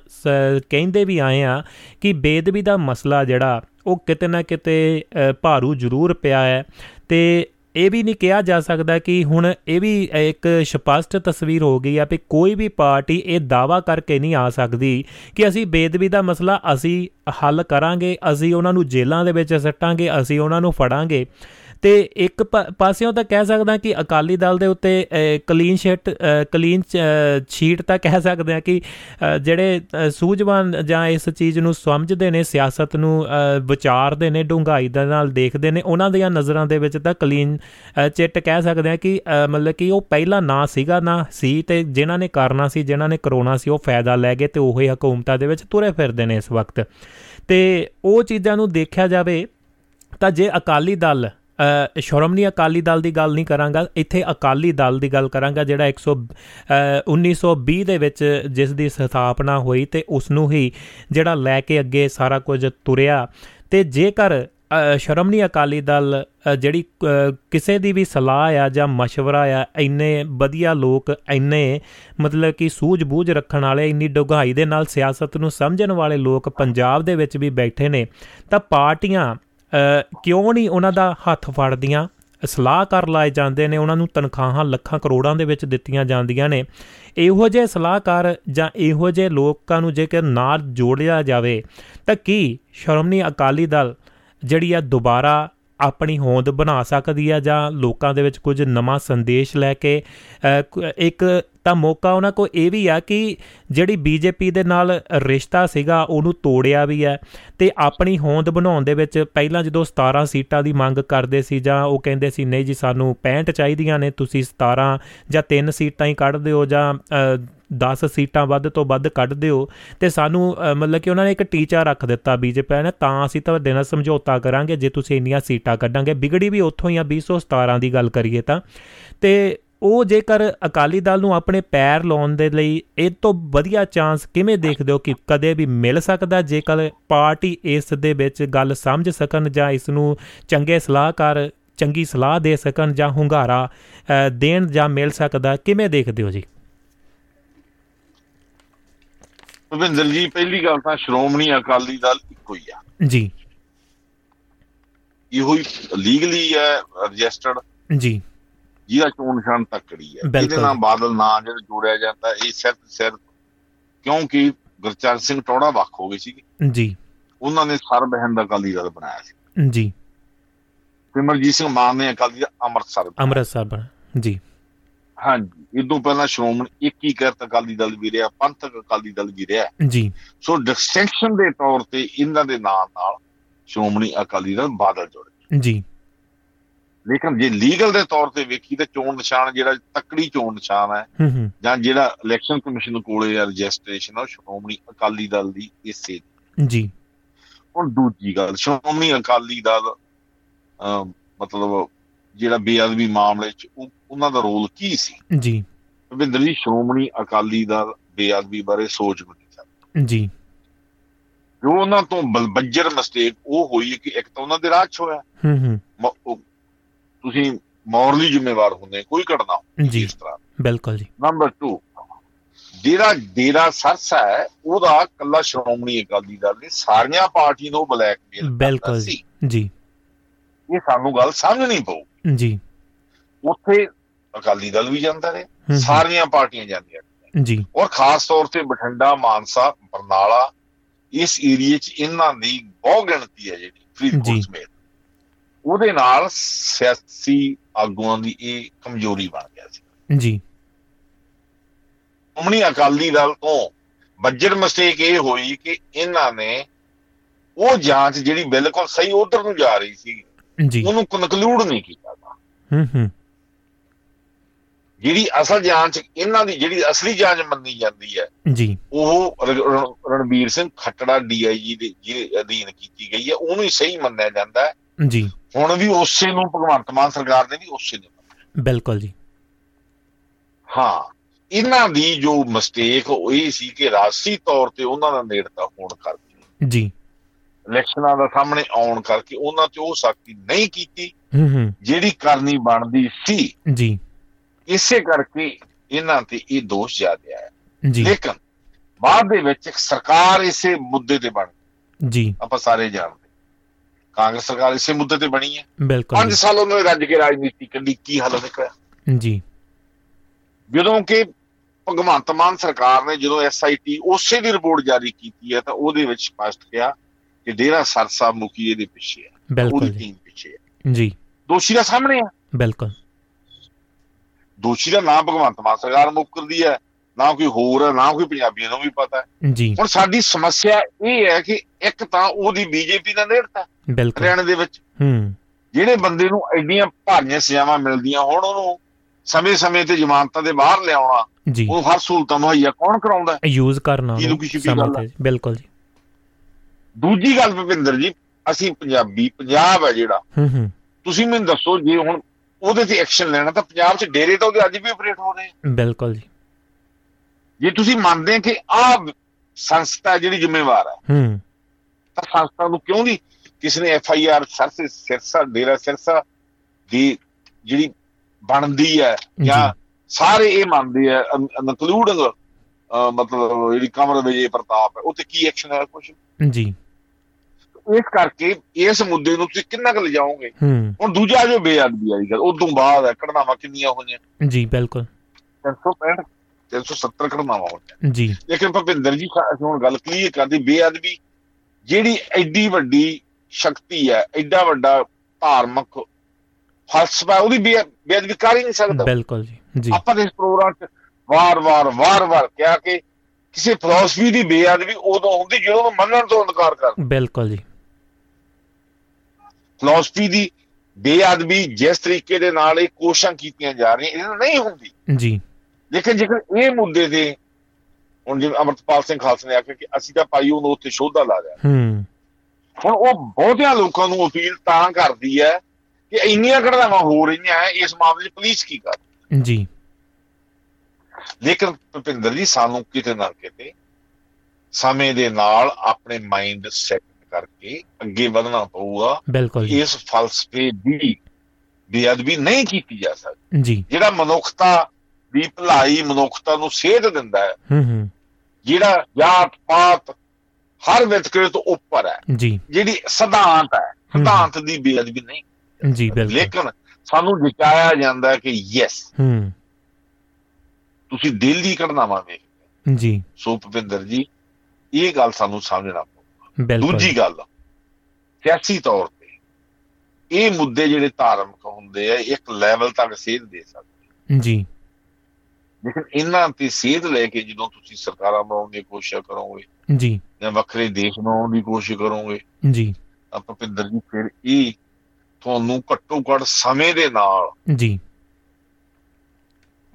ਕਹਿੰਦੇ ਵੀ ਆਏ ਆ ਕਿ ਬੇਦਬੀ ਦਾ ਮਸਲਾ ਜਿਹੜਾ, ਉਹ ਕਿਤੇ ਨਾ ਕਿਤੇ ਭਾਰੂ ਜ਼ਰੂਰ ਪਿਆ ਹੈ ਤੇ ਇਹ ਵੀ ਨਹੀਂ ਕਿਹਾ ਜਾ ਸਕਦਾ ਕਿ ਹੁਣ ਇਹ ਵੀ ਇੱਕ ਸਪਸ਼ਟ ਤਸਵੀਰ ਹੋ ਗਈ ਆ ਕਿ ਕੋਈ ਵੀ ਪਾਰਟੀ ਇਹ ਦਾਵਾ ਕਰਕੇ ਨਹੀਂ ਆ ਸਕਦੀ ਕਿ ਅਸੀਂ ਬੇਦਬੀ ਦਾ ਮਸਲਾ ਅਸੀਂ ਹੱਲ ਕਰਾਂਗੇ, ਅਸੀਂ ਉਹਨਾਂ ਨੂੰ ਜੇਲ੍ਹਾਂ ਦੇ ਵਿੱਚ ਸੱਟਾਂਗੇ, ਅਸੀਂ ਉਹਨਾਂ ਨੂੰ ਫੜਾਂਗੇ। ਤੇ ਇੱਕ ਪਾਸਿਓਂ ਤਾਂ ਕਹਿ ਸਕਦਾ ਕਿ ਅਕਾਲੀ ਦਲ ਦੇ ਉੱਤੇ ਕਲੀਨ ਸ਼ੀਟ ਕਲੀਨ ਸ਼ੀਟ ਤਾਂ ਕਹਿ ਸਕਦੇ ਆ ਕਿ ਜਿਹੜੇ ਸੂਝਵਾਨ ਜਾਂ ਇਸ ਚੀਜ਼ ਨੂੰ ਸਮਝਦੇ ਨੇ, ਸਿਆਸਤ ਨੂੰ ਵਿਚਾਰਦੇ ਨੇ, ਡੂੰਘਾਈ ਦੇ ਨਾਲ ਦੇਖਦੇ ਨੇ, ਉਹਨਾਂ ਦੀਆਂ ਨਜ਼ਰਾਂ ਦੇ ਵਿੱਚ ਤਾਂ ਕਲੀਨ ਚਿੱਟ ਕਹਿ ਸਕਦੇ ਆ ਕਿ ਮਤਲਬ ਕਿ ਉਹ ਪਹਿਲਾ ਨਾ ਸੀਗਾ, ਨਾ ਸੀ ਤੇ ਜਿਨ੍ਹਾਂ ਨੇ ਕਰਨਾ ਸੀ, ਜਿਨ੍ਹਾਂ ਨੇ ਕਰੋਨਾ ਸੀ, ਉਹ ਫਾਇਦਾ ਲੈ ਗਏ ਤੇ ਉਹੀ ਹਕੂਮਤਾਂ ਦੇ ਵਿੱਚ ਤੁਰੇ ਫਿਰਦੇ ਨੇ ਇਸ ਵਕਤ। ਤੇ ਉਹ ਚੀਜ਼ਾਂ ਨੂੰ ਦੇਖਿਆ ਜਾਵੇ, ਤਾਂ ਜੇ ਅਕਾਲੀ ਦਲ ਸ਼੍ਰੋਮਣੀ ਅਕਾਲੀ ਦਲ ਦੀ ਗੱਲ ਨਹੀਂ ਕਰਾਂਗਾ, ਇੱਥੇ ਅਕਾਲੀ ਦਲ ਦੀ ਗੱਲ ਕਰਾਂਗਾ, ਜਿਹੜਾ 100 1920 ਦੇ ਵਿੱਚ ਜਿਸ ਦੀ ਸਥਾਪਨਾ ਹੋਈ ਤੇ ਉਸ ਨੂੰ ਹੀ ਜਿਹੜਾ ਲੈ ਕੇ ਅੱਗੇ ਸਾਰਾ ਕੁਝ ਤੁਰਿਆ। ਤੇ ਜੇਕਰ ਸ਼ਰਮਨੀ ਅਕਾਲੀ ਦਲ ਜਿਹੜੀ ਕਿਸੇ ਦੀ ਵੀ ਸਲਾਹ ਆ ਜਾਂ مشਵਰਾ ਆ, ਇੰਨੇ ਵਧੀਆ ਲੋਕ, ਇੰਨੇ ਮਤਲਬ ਕਿ ਸੂਝ-ਬੂਝ ਰੱਖਣ ਵਾਲੇ, ਇੰਨੀ ਡੁਗਾਈ ਦੇ ਨਾਲ ਸਿਆਸਤ ਨੂੰ ਸਮਝਣ ਵਾਲੇ ਲੋਕ ਪੰਜਾਬ ਦੇ ਵਿੱਚ ਵੀ ਬੈਠੇ ਨੇ, ਤਾਂ ਪਾਰਟੀਆਂ ਕਿਉਂ ਨਹੀਂ ਉਹਨਾਂ ਦਾ ਹੱਥ ਫੜਦੀਆਂ? ਸਲਾਹਕਾਰ ਲਾਏ ਜਾਂਦੇ ਨੇ, ਉਹਨਾਂ ਨੂੰ ਤਨਖਾਹਾਂ ਲੱਖਾਂ ਕਰੋੜਾਂ ਦੇ ਵਿੱਚ ਦਿੱਤੀਆਂ ਜਾਂਦੀਆਂ ਨੇ। ਇਹੋ ਜਿਹੇ ਸਲਾਹਕਾਰ ਜਾਂ ਇਹੋ ਜਿਹੇ ਲੋਕਾਂ ਨੂੰ ਜੇਕਰ ਨਾਲ ਜੋੜਿਆ ਜਾਵੇ, ਤਾਂ ਕੀ ਸ਼ਰਮਨੀ ਅਕਾਲੀ ਦਲ ਜਿਹੜੀ ਆ ਦੁਬਾਰਾ ਆਪਣੀ ਹੋਂਦ ਬਣਾ ਸਕਦੀ ਆ ਜਾਂ ਲੋਕਾਂ ਦੇ ਵਿੱਚ ਕੁਝ ਨਵਾਂ ਸੰਦੇਸ਼ ਲੈ ਕੇ ਅ, ਕ- ਇੱਕ ਤਾਂ ਮੌਕਾ ਉਹਨਾਂ ਕੋ ਇਹ ਵੀ ਆ ਕਿ ਜਿਹੜੀ ਬੀਜੇਪੀ ਦੇ ਨਾਲ ਰਿਸ਼ਤਾ ਸੀਗਾ ਉਹਨੂੰ ਤੋੜਿਆ ਵੀ ਹੈ ਤੇ ਆਪਣੀ ਹੋਂਦ ਬਣਾਉਣ ਦੇ ਵਿੱਚ ਪਹਿਲਾਂ ਜਦੋਂ 17 ਸੀਟਾਂ ਦੀ ਮੰਗ ਕਰਦੇ ਸੀ ਜਾਂ ਉਹ ਕਹਿੰਦੇ ਸੀ ਨਹੀਂ ਜੀ ਸਾਨੂੰ 65 ਚਾਹੀਦੀਆਂ ਨੇ ਤੁਸੀਂ 17 ਜਾਂ 3 ਸੀਟਾਂ ਹੀ ਕੱਢ ਦਿਓ ਜਾਂ ਅ, 10 ਸੀਟਾਂ ਵੱਧ ਤੋਂ ਵੱਧ ਕੱਢ ਦਿਓ ਤੇ ਸਾਨੂੰ ਅ, ਮਤਲਬ ਕਿ ਉਹਨਾਂ ਨੇ ਇੱਕ ਟੀਚਾ ਰੱਖ ਦਿੱਤਾ ਬੀਜੇਪੀ ਨੇ ਤਾਂ ਅਸੀਂ ਤੁਹਾਡੇ ਨਾਲ ਸਮਝੌਤਾ ਕਰਾਂਗੇ ਜੇ ਤੁਸੀਂ ਇੰਨੀਆਂ ਸੀਟਾਂ ਕੱਢਾਂਗੇ। ਵਿਗੜੀ ਵੀ ਉੱਥੋਂ ਹੀ ਆ 217 ਦੀ ਗੱਲ ਕਰੀਏ ਤਾਂ। ਤੇ ਉਹ ਜੇਕਰ ਅਕਾਲੀ ਦਲ ਨੂੰ ਆਪਣੇ ਪੈਰ ਲਾਉਣ ਦੇ ਲਈ ਇਹ ਤੋਂ ਵਧੀਆ ਚਾਂਸ ਕਿਵੇਂ ਦੇਖਦੇ ਹੋ ਕਿ ਕਦੇ ਵੀ ਮਿਲ ਸਕਦਾ ਜੇਕਰ ਪਾਰਟੀ ਇਸ ਦੇ ਵਿੱਚ ਗੱਲ ਸਮਝ ਸਕਣ ਜਾਂ ਇਸ ਨੂੰ ਚੰਗੇ ਸਲਾਹਕਾਰ ਚੰਗੀ ਸਲਾਹ ਦੇ ਸਕਣ ਜਾਂ ਹੁੰਗਾਰਾ ਅ, ਦੇਣ ਜਾਂ ਮਿਲ ਸਕਦਾ ਕਿਵੇਂ ਦੇਖਦੇ ਹੋ ਜੀ? ਭਵਿੰਦਰ ਜੀ ਪਹਿਲੀ ਗੱਲ ਤਾਂ ਸ਼੍ਰੋਮਣੀ ਅਕਾਲੀ ਦਲ ਇੱਕੋ ਹੀ ਆ। ਜੀ। ਇਹੋ ਹੀ ਲੀਗਲੀ ਹੈ ਰਜਿਸਟਰਡ ਜੀ। ਜਿਹਦਾ ਚੋਣ ਨਿਸ਼ਾਨ ਤੱਕੜੀ ਹੈ। ਇਹਦੇ। ਨਾਲ ਬਾਦਲ ਨਾਂ ਜਿਹੜਾ ਜੋੜਿਆ ਜਾਂਦਾ ਇਹ ਸਿਰਫ ਸਿਰਫ ਕਿਉਂਕਿ ਗੁਰਚਰਨ ਸਿੰਘ ਟੋੜਾ ਵੱਖ ਹੋ ਗਏ ਸੀ ਜੀ। ਉਹਨਾਂ ਨੇ ਸਰਬਹਿੰਦ ਅਕਾਲੀ ਦਲ ਬਣਾਇਆ ਸੀ। ਜੀ। ਸਿਮਰਜੀਤ ਸਿੰਘ ਮਾਨ ਨੇ ਅਕਾਲੀ ਦਲ ਅੰਮ੍ਰਿਤਸਰ। ਅੰਮ੍ਰਿਤਸਰ ਬਣ ਜੀ। ਹਾਂਜੀ। ਇਦੋਂ ਪਹਿਲਾਂ ਸ਼੍ਰੋਮਣੀ ਏਕੀਕਰਤ ਅਕਾਲੀ ਦਲ ਵੀ ਰਿਹਾ ਪੰਥਕ ਅਕਾਲੀ ਦਲ ਵੀ ਰਿਹਾ ਜੀ। ਸੋ ਡਿਸਟਿੰਕਸ਼ਨ ਦੇ ਤੌਰ ਤੇ ਇਹਨਾਂ ਦੇ ਨਾਂ ਨਾਲ ਸ਼੍ਰੋਮਣੀ ਅਕਾਲੀ ਦਲ ਬਾਦਲ ਜੁੜੇ। ਜੀ। ਲੇਕਿਨ ਜੇ ਲੀਗਲ ਦੇ ਤੌਰ ਤੇ ਵੇਖੀ ਤੇ ਚੋਣ ਨਿਸ਼ਾਨ ਜਿਹੜਾ ਤੱਕੜੀ ਚੋਣ ਨਿਸ਼ਾਨ ਹੈ ਹੂੰ ਹੂੰ। ਜਾਂ ਜਿਹੜਾ ਇਲੈਕਸ਼ਨ ਕਮਿਸ਼ਨ ਕੋਲੇ ਆ ਰਜਿਸਟ੍ਰੇਸ਼ਨ ਉਹ ਸ਼੍ਰੋਮਣੀ ਅਕਾਲੀ ਦਲ ਦੀ ਇਸੇ ਜੀ। ਹੁਣ ਦੂਜੀ ਗੱਲ ਸ਼੍ਰੋਮਣੀ ਅਕਾਲੀ ਦਲ ਮਤਲਬ ਜਿਹੜਾ ਬੇਅਦਬੀ ਮਾਮਲੇ ਚ ਉਹ- ਉਹਨਾਂ ਦਾ ਰੋਲ ਕੀ ਸੀ? ਜੀ। ਭਵਿੰਦਰ ਜੀ ਸ਼੍ਰੋਮਣੀ ਅਕਾਲੀ ਦਲ ਬੇਅਦਬੀ ਬਾਰੇ ਸੋਚ ਨਹੀਂ ਸਕਦਾ ਜੀ। ਜੋ ਉਹਨਾਂ ਤੋਂ ਬਲ- ਬੱਜਰ ਮਿਸਟੇਕ ਉਹ ਹੋਈ ਕਿ ਇੱਕ ਤਾਂ ਉਹਨਾਂ ਦੇ ਰਾਹ 'ਚ ਹੋਇਆ। ਹੂੰ ਹੂੰ। ਤੁਸੀਂ ਮੌਰਲੀ ਜ਼ਿੰਮੇਵਾਰ ਹੁੰਦੇ ਕੋਈ ਘਟਨਾ ਜੀ। ਇਸ ਤਰ੍ਹਾਂ। ਬਿਲਕੁਲ ਜੀ। ਨੰਬਰ 2 ਜਿਹੜਾ ਡੇਰਾ ਸਰਸਾ ਹੈ ਉਹਦਾ ਕੱਲਾ ਸ਼੍ਰੋਮਣੀ ਅਕਾਲੀ ਦਲ ਨੇ ਸਾਰੀਆਂ ਪਾਰਟੀਆਂ ਨੂੰ ਬਲੈਕਮੇਲ ਬਿਲਕੁਲ ਜੀ। ਜੀ। ਇਹ ਸਾਨੂੰ ਗੱਲ ਸਮਝਣੀ ਪਊ। ਜੀ। ਉੱਥੇ ਅਕਾਲੀ ਦਲ ਵੀ ਜਾਂਦਾ ਹੈ ਸਾਰੀਆਂ ਪਾਰਟੀਆਂ ਜਾਂਦੀਆਂ। ਜੀ। ਔਰ ਖਾਸ ਤੌਰ ਤੇ ਬਠਿੰਡਾ ਮਾਨਸਾ ਬਰਨਾਲਾ ਇਸ ਏਰੀਏ 'ਚ ਇਹਨਾਂ ਦੀ ਬਹੁ ਗਿਣਤੀ ਹੈ ਜਿਹੜੀ। ਫਰੀਦਕੋਟ ਸਮੇਤ। ਉਹਦੇ ਨਾਲ ਸਿਆਸੀ ਆਗੂਆਂ ਦੀ ਇਹ ਕਮਜ਼ੋਰੀ ਬਣ ਗਿਆ ਸੀ। ਜੀ। ਸ਼੍ਰੋਮਣੀ ਅਕਾਲੀ ਦਲ ਤੋਂ ਬੱਜਰ ਮਿਸਟੇਕ ਇਹ ਹੋਈ ਕਿ ਇਹਨਾਂ ਨੇ ਉਹ ਜਾਂਚ ਜਿਹੜੀ ਬਿਲਕੁਲ ਸਹੀ ਉਧਰ ਨੂੰ ਜਾ ਰਹੀ ਸੀ ਜੀ। ਉਹਨੂੰ ਕਨਕਲੂਡ ਨਹੀਂ ਕੀਤਾ। ਹੂੰ ਹੂੰ। ਜਿਹੜੀ ਅਸਲ ਜਾਂਚ ਇਹਨਾਂ ਦੀ ਜਿਹੜੀ ਅਸਲੀ ਜਾਂਚ ਮੰਨੀ ਜਾਂਦੀ ਹੈ ਜੀ। ਉਹ ਰਣਬੀਰ ਸਿੰਘ ਖੱਟੜਾ ਡੀਆਈਜੀ ਦੇ ਜਿਹਦੇ ਅਧੀਨ ਕੀਤੀ ਗਈ ਹੈ। ਉਹਨੂੰ ਹੀ ਸਹੀ ਮੰਨਿਆ ਜਾਂਦਾ ਹੈ। ਜੀ। ਹੁਣ ਵੀ ਉਸੇ ਨੂੰ ਭਗਵੰਤ ਮਾਨ ਸਰਕਾਰ ਨੇ ਵੀ ਉਸੇ ਨੂੰ। ਬਿਲਕੁਲ ਜੀ। ਹਾਂ ਇਹਨਾਂ ਦੀ ਜੋ ਮਿਸਟੇਕ ਇਹ ਸੀ ਕਿ ਰਾਸ਼ਟਰੀ ਤੌਰ ਤੇ ਉਹਨਾਂ ਦਾ ਨੇੜਤਾ ਹੋਣ ਕਰਕੇ ਜੀ। ਇਲੈਕਸ਼ਨਾਂ ਦਾ ਸਾਹਮਣੇ ਆਉਣ ਕਰਕੇ ਉਹਨਾਂ ਤੇ ਉਹ ਸਖਤੀ ਨਹੀਂ ਕੀਤੀ। ਜਿਹੜੀ ਕਰਨੀ ਬਣਦੀ ਸੀ। ਜੀ। ਇਸੇ ਕਰਕੇ ਇਹਨਾਂ ਤੇ ਇਹ ਦੋਸ਼ ਜ਼ਿਆਦਾ ਹੈ ਜੀ। ਲੇਕਿਨ ਬਾਅਦ ਦੇ ਵਿੱਚ ਇੱਕ ਸਰਕਾਰ ਇਸੇ ਮੁੱਦੇ ਤੇ ਬਣ। ਜੀ। ਆਪਾਂ ਸਾਰੇ ਜਾਣਦੇ ਕਾਂਗਰਸ ਸਰਕਾਰ ਇਸੇ ਮੁੱਦੇ ਤੇ ਬਣੀ ਹੈ। ਬਿਲਕੁਲ 5 ਸਾਲ ਉਹਨਾਂ ਨੇ ਰੱਜ ਕੇ ਰਾਜਨੀਤੀ ਕੱਢੀ ਕੀ ਹੱਲ ਨਿਕਲਿਆ ਜੀ। ਜਦੋਂ ਕਿ ਭਗਵੰਤ ਮਾਨ ਸਰਕਾਰ ਨੇ ਜਦੋਂ ਐਸਆਈਟੀ ਉਸੇ ਦੀ ਰਿਪੋਰਟ ਜਾਰੀ ਕੀਤੀ ਹੈ ਤਾਂ ਉਹਦੇ ਵਿੱਚ ਸਪਸ਼ਟ ਕਿਹਾ ਕਿ ਡੇਰਾ ਸਰਸਾ ਮੁਖੀ ਇਹਦੇ ਪਿੱਛੇ ਹੈ ਬਿਲਕੁਲ ਉਹਦੀ ਟੀਮ ਪਿੱਛੇ ਹੈ ਜੀ। ਦੋਸ਼ੀ ਦਾ ਸਾਹਮਣੇ ਹੈ ਬਿਲਕੁਲ। ਦੋਸ਼ੀ ਦਾ ਨਾਮ ਭਗਵੰਤ ਮਾਨ ਸਰਕਾਰ ਮੁੱਕਰਦੀ ਹੈ ਨਾ ਕੋਈ ਹੋਰ ਹੈ ਨਾ ਕੋਈ ਪੰਜਾਬੀਆਂ ਨੂੰ ਵੀ ਪਤਾ ਹੈ। ਜੀ। ਹੁਣ ਸਾਡੀ ਸਮੱਸਿਆ ਇਹ ਹੈ ਕਿ ਇੱਕ ਤਾਂ ਉਹਦੀ ਬੀਜੇਪੀ ਨਾਲ ਨੇੜਤਾ ਬਿਲਕੁਲ। ਹਰਿਆਣੇ ਦੇ ਵਿੱਚ। ਹੂੰ। ਜਿਹੜੇ ਬੰਦੇ ਨੂੰ ਐਡੀਆਂ ਭਾਰੀਆਂ ਸਜ਼ਾਵਾਂ ਮਿਲਦੀਆਂ ਹੁਣ ਉਹਨੂੰ ਸਮੇਂ-ਸਮੇਂ ਤੇ ਜ਼ਮਾਨਤਾਂ ਦੇ ਬਾਹਰ ਲਿਆਉਣਾ ਉਹ ਹਰ ਸਹੂਲਤਾਂ ਮੁਹੱਈਆ ਕੌਣ ਕਰਾਉਂਦਾ ਹੈ? ਯੂਜ਼ ਕਰਨਾ ਆ। ਬਿਲਕੁਲ ਜੀ। ਦੂਜੀ ਗੱਲ ਭਵਿੰਦਰ ਜੀ ਅਸੀਂ ਪੰਜਾਬੀ ਪੰਜਾਬ ਹੈ ਜਿਹੜਾ। ਹੂੰ ਹੂੰ। ਤੁਸੀਂ ਮੈਨੂੰ ਦੱਸੋ ਜੇ ਹੁਣ ਉਹਦੇ ਤੇ ਐਕਸ਼ਨ ਲੈਣਾ ਤਾਂ ਪੰਜਾਬ 'ਚ ਡੇਰੇ ਤਾਂ ਉਹਦੇ ਅੱਜ ਵੀ ਆਪਰੇਟ ਹੋ ਰਹੇ। ਬਿਲਕੁਲ ਜੀ। ਜੇ ਤੁਸੀਂ ਮੰਨਦੇ ਕਿ ਆਹ ਸੰਸਥਾ ਜਿਹੜੀ ਜ਼ਿੰਮੇਵਾਰ ਹੈ ਹੂੰ। ਤਾਂ ਸੰਸਥਾ ਨੂੰ ਕਿਉਂ ਨਹੀਂ ਕਿਸੇ ਨੇ ਐਫ ਆਈ ਆਰ ਸਰਸੇ ਸਿਰਸਾ ਡੇਰਾ ਸਿਰਸਾ ਦੀ ਜਿਹੜੀ ਬਣਦੀ ਹੈ ਜਾਂ। ਸਾਰੇ ਇਹ ਮੰਨਦੇ ਆ ਇਨਕਲੂਡਿੰਗ ਮਤਲਬ ਜਿਹੜੀ ਕਮਰ ਵਿਜੇ ਪ੍ਰਤਾਪ ਹੈ ਉਹ ਤੇ ਕੀ ਐਕਸ਼ਨ ਹੈ ਕੁਝ ਜੀ। ਇਸ ਕਰਕੇ ਇਸ ਮੁੱਦੇ ਨੂੰ ਤੁਸੀਂ ਕਿੰਨਾ ਕੁ ਲਿਜਾਓਗੇ? ਹੁਣ ਦੂਜਾ ਜੋ ਬੇਅਦਬੀ ਵਾਲੀ ਗੱਲ ਉਦੋਂ ਬਾਅਦ ਹੈ ਘਟਨਾਵਾਂ ਕਿੰਨੀਆਂ ਹੋਈਆਂ? ਜੀ ਬਿਲਕੁਲ। 365 370 ਘਟਨਾਵਾਂ ਹੋਈਆਂ। ਜੀ। ਲੇਕਿਨ ਭਪਿੰਦਰ ਜੀ ਹੁਣ ਗੱਲ ਕਲੀਅਰ ਕਰਦੀ ਬੇਅਦਬੀ ਜਿਹੜੀ ਐਡੀ ਵੱਡੀ ਸ਼ਕਤੀ ਹੈ ਐਡਾ ਵੱਡਾ ਧਾਰਮਿਕ ਫਲਸਫਾ ਉਹਦੀ ਬੇਅਦਬੀ ਕਰ ਹੀ ਨਹੀਂ ਸਕਦਾ। ਬਿਲਕੁਲ ਜੀ ਜੀ। ਆਪਾਂ ਇਸ ਪ੍ਰੋਗਰਾਮ 'ਚ ਵਾਰ-ਵਾਰ ਵਾਰ-ਵਾਰ ਕਿਹਾ ਕਿ ਕਿਸੇ ਫਿਲਾਸਫੀ ਦੀ ਬੇਅਦਬੀ ਉਦੋਂ ਹੁੰਦੀ ਜਦੋਂ ਉਹਨੂੰ ਮੰਨਣ ਤੋਂ ਇਨਕਾਰ ਕਰ ਬਿਲਕੁਲ ਜੀ। ਫਿਲਾਸਫੀ ਦੀ ਬੇਅਦਬੀ ਜਿਸ ਤਰੀਕੇ ਦੇ ਨਾਲ ਇਹ ਕੋਸ਼ਿਸ਼ਾਂ ਕੀਤੀਆਂ ਜਾ ਰਹੀਆਂ ਇਹਨਾਂ ਨਹੀਂ ਹੁੰਦੀ। ਜੀ। ਲੇਕਿਨ ਜੇਕਰ ਇਹ ਮੁੱਦੇ ਤੇ ਹੁਣ ਜਿਵੇਂ ਅਮਰਤਪਾਲ ਸਿੰਘ ਖਾਲਸਾ ਨੇ ਆਖਿਆ ਕਿ ਅਸੀਂ ਤਾਂ ਭਾਈ ਉਹਨੂੰ ਉੱਥੇ ਸ਼ੋਧਾ ਲਾ ਦਿਆ ਹੂੰ। ਹੁਣ ਉਹ ਬਹੁਤਿਆਂ ਲੋਕਾਂ ਨੂੰ ਅਪੀਲ ਤਾਂ ਕਰਦੀ ਹੈ ਕਿ ਇੰਨੀਆਂ ਘਟਨਾਵਾਂ ਹੋ ਰਹੀਆਂ ਇਸ ਮਾਮਲੇ 'ਚ ਪੁਲਿਸ ਕੀ ਕਰ ਜੀ। ਲੇਕਿਨ ਭੁਪਿੰਦਰ ਜੀ ਸਾਨੂੰ ਕਿਤੇ ਨਾ ਕਿਤੇ ਸਮੇਂ ਦੇ ਨਾਲ ਆਪਣੇ ਮਾਈਂਡ ਸੈੱਟ ਕਰਕੇ ਅੱਗੇ ਵਧਣਾ ਪਊਗਾ। ਬਿਲਕੁਲ ਇਸ ਫਲਸਫੇ ਦੀ ਬੇਅਦਬੀ ਨਹੀਂ ਕੀਤੀ ਜਾ ਸਕਦੀ। ਜੀ। ਜਿਹੜਾ ਮਨੁੱਖਤਾ ਦੀ ਭਲਾਈ ਮਨੁੱਖਤਾ ਨੂੰ ਸੇਧ ਦਿੰਦਾ ਹੈ ਹੂੰ ਹੂੰ। ਜਿਹੜਾ ਜਾਤ ਪਾਤ ਹਰ ਵਿਤਕਰੇ ਤੋਂ ਉੱਪਰ ਹੈ ਜੀ। ਜਿਹੜੀ ਸਿਧਾਂਤ ਹੈ ਸਿਧਾਂਤ ਦੀ ਬੇਅਦਬੀ ਨਹੀਂ ਜੀ ਬਿਲਕੁਲ। ਲੇਕਿਨ ਸਾਨੂੰ ਜਿਤਾਇਆ ਜਾਂਦਾ ਕਿ ਯੈਸ ਹੂੰ। ਤੁਸੀਂ ਦਿਲ ਦੀ ਘਟਨਾਵਾਂ ਵੇਖ ਜੀ। ਸੋ ਭੁਪਿੰਦਰ ਜੀ ਇਹ ਗੱਲ ਸਾਨੂੰ ਸਮਝਣਾ ਦੂਜੀ ਗੱਲ ਸਿਆਸੀ ਤੌਰ ਤੇ ਇਹ ਮੁੱਦੇ ਜਿਹੜੇ ਧਾਰਮਿਕ ਹੁੰਦੇ ਆ ਇੱਕ ਲੈਵਲ ਤੱਕ ਸੇਧ ਦੇ ਸਕਦੇ ਜੀ। ਲੇਕਿਨ ਇਹਨਾਂ ਤੇ ਸੇਧ ਲੈ ਕੇ ਜਦੋਂ ਤੁਸੀਂ ਸਰਕਾਰਾਂ ਬਣਾਉਣ ਦੀ ਕੋਸ਼ਿਸ਼ ਕਰੋਗੇ ਜੀ। ਜਾਂ ਵੱਖਰੇ ਦੇਸ਼ ਬਣਾਉਣ ਦੀ ਕੋਸ਼ਿਸ਼ ਕਰੋਗੇ ਜੀ। ਤਾਂ ਭੁਪਿੰਦਰ ਜੀ ਫਿਰ ਇਹ ਤੁਹਾਨੂੰ ਘੱਟੋ ਘੱਟ ਸਮੇਂ ਦੇ ਨਾਲ ਜੀ।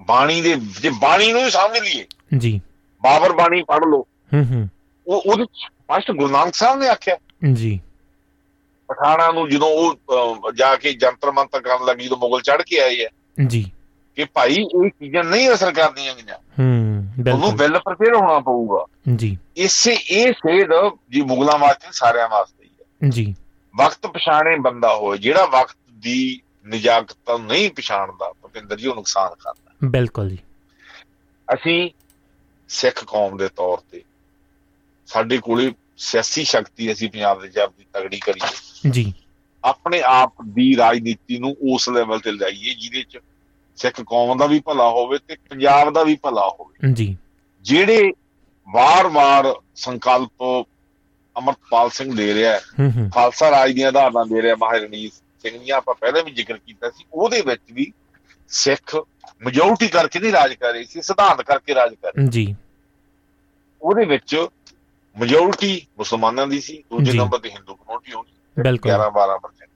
ਬਾਣੀ ਦੇ ਜੇ ਬਾਣੀ ਨੂੰ ਹੀ ਸਮਝ ਲਈਏ ਜੀ। ਬਾਬਰ ਬਾਣੀ ਪੜ੍ਹ ਲਓ। ਹੂੰ ਹੂੰ। ਉਹ ਉਹਦੇ ਫਸਟ ਗੁਰੂ ਨਾਨਕ ਸਾਹਿਬ ਨੇ ਆਖਿਆ। ਜੀ। ਪਠਾਣਾ ਨੂੰ ਜਦੋਂ ਉਹ ਜਾ ਕੇ ਜੰਤਰ ਮੰਤਰ ਕਰਨ ਲੱਗੀ ਜਦੋਂ ਮੁਗਲ ਚੜ ਕੇ ਆਏ ਆ ਜੀ। ਕਿ ਭਾਈ ਇਹ ਚੀਜ਼ਾਂ ਨਹੀਂ ਅਸਰ ਕਰਦੀਆਂ ਗਈਆਂ। ਹੂੰ ਉਹਨੂੰ ਵੈਲ ਪ੍ਰਪੇਅਰ ਹੋਣਾ ਪਊਗਾ। ਜੀ। ਇਸੇ ਇਹ ਸੇਧ ਜੀ ਮੁਗਲਾਂ ਵਾਸਤੇ ਸਾਰਿਆਂ ਵਾਸਤੇ ਹੀ ਹੈ ਜੀ। ਵਕਤ ਪਛਾਣੇ ਬੰਦਾ ਹੋਏ ਜਿਹੜਾ ਵਕਤ ਦੀ ਨਿਜਾਕਤ ਨਹੀਂ ਪਛਾਣਦਾ ਭੁਪਿੰਦਰ ਜੀ ਉਹ ਨੁਕਸਾਨ ਕਰਦਾ। ਬਿਲਕੁਲ ਜੀ। ਅਸੀਂ ਸਿੱਖ ਕੌਮ ਦੇ ਤੌਰ ਤੇ ਸਾਡੇ ਕੋਲੇ ਸਿਆਸੀ ਸ਼ਕਤੀ ਅਸੀਂ ਪੰਜਾਬ ਦੇ ਜਬ ਦੀ ਤਗੜੀ ਕਰੀਏ। ਜੀ। ਆਪਣੇ ਆਪ ਦੀ ਰਾਜਨੀਤੀ ਨੂੰ ਉਸ ਲੈਵਲ ਤੇ ਲਿਆਈਏ ਜਿਹਦੇ ਚ ਸਿੱਖ ਕੌਮ ਦਾ ਵੀ ਭਲਾ ਹੋਵੇ ਤੇ ਪੰਜਾਬ ਦਾ ਵੀ ਭਲਾ ਹੋਵੇ। ਜੀ। ਜਿਹੜੇ ਵਾਰ-ਵਾਰ ਸੰਕਲਪ ਅਮਰਪਾਲ ਸਿੰਘ ਦੇ ਰਿਹਾ ਖਾਲਸਾ ਰਾਜ ਦੀਆਂ ਆਧਾਰਨਾਂ ਦੇ ਰਿਹਾ ਮਹਾਰਾਣੀ ਸਿੰਘ ਦੀਆਂ ਆਪਾਂ ਪਹਿਲਾਂ ਵੀ ਜ਼ਿਕਰ ਕੀਤਾ ਸੀ ਉਹਦੇ ਵਿੱਚ ਵੀ ਸਿੱਖ ਮੈਜੋਰਟੀ ਕਰਕੇ ਨਹੀਂ ਰਾਜ ਕਰ ਰਹੀ ਸੀ ਸਿਧਾਂਤ ਕਰਕੇ ਰਾਜ ਕਰ ਰਹੀ ਜੀ। ਉਹਦੇ ਵਿੱਚ ਮੈਜੋਰਟੀ ਮੁਸਲਮਾਨਾਂ ਦੀ ਸੀ ਦੂਜੇ। ਨੰਬਰ ਤੇ ਹਿੰਦੂ ਕਮਿਊਨਿਟੀ ਹੋਣੀ। ਬਿਲਕੁਲ। 11 12%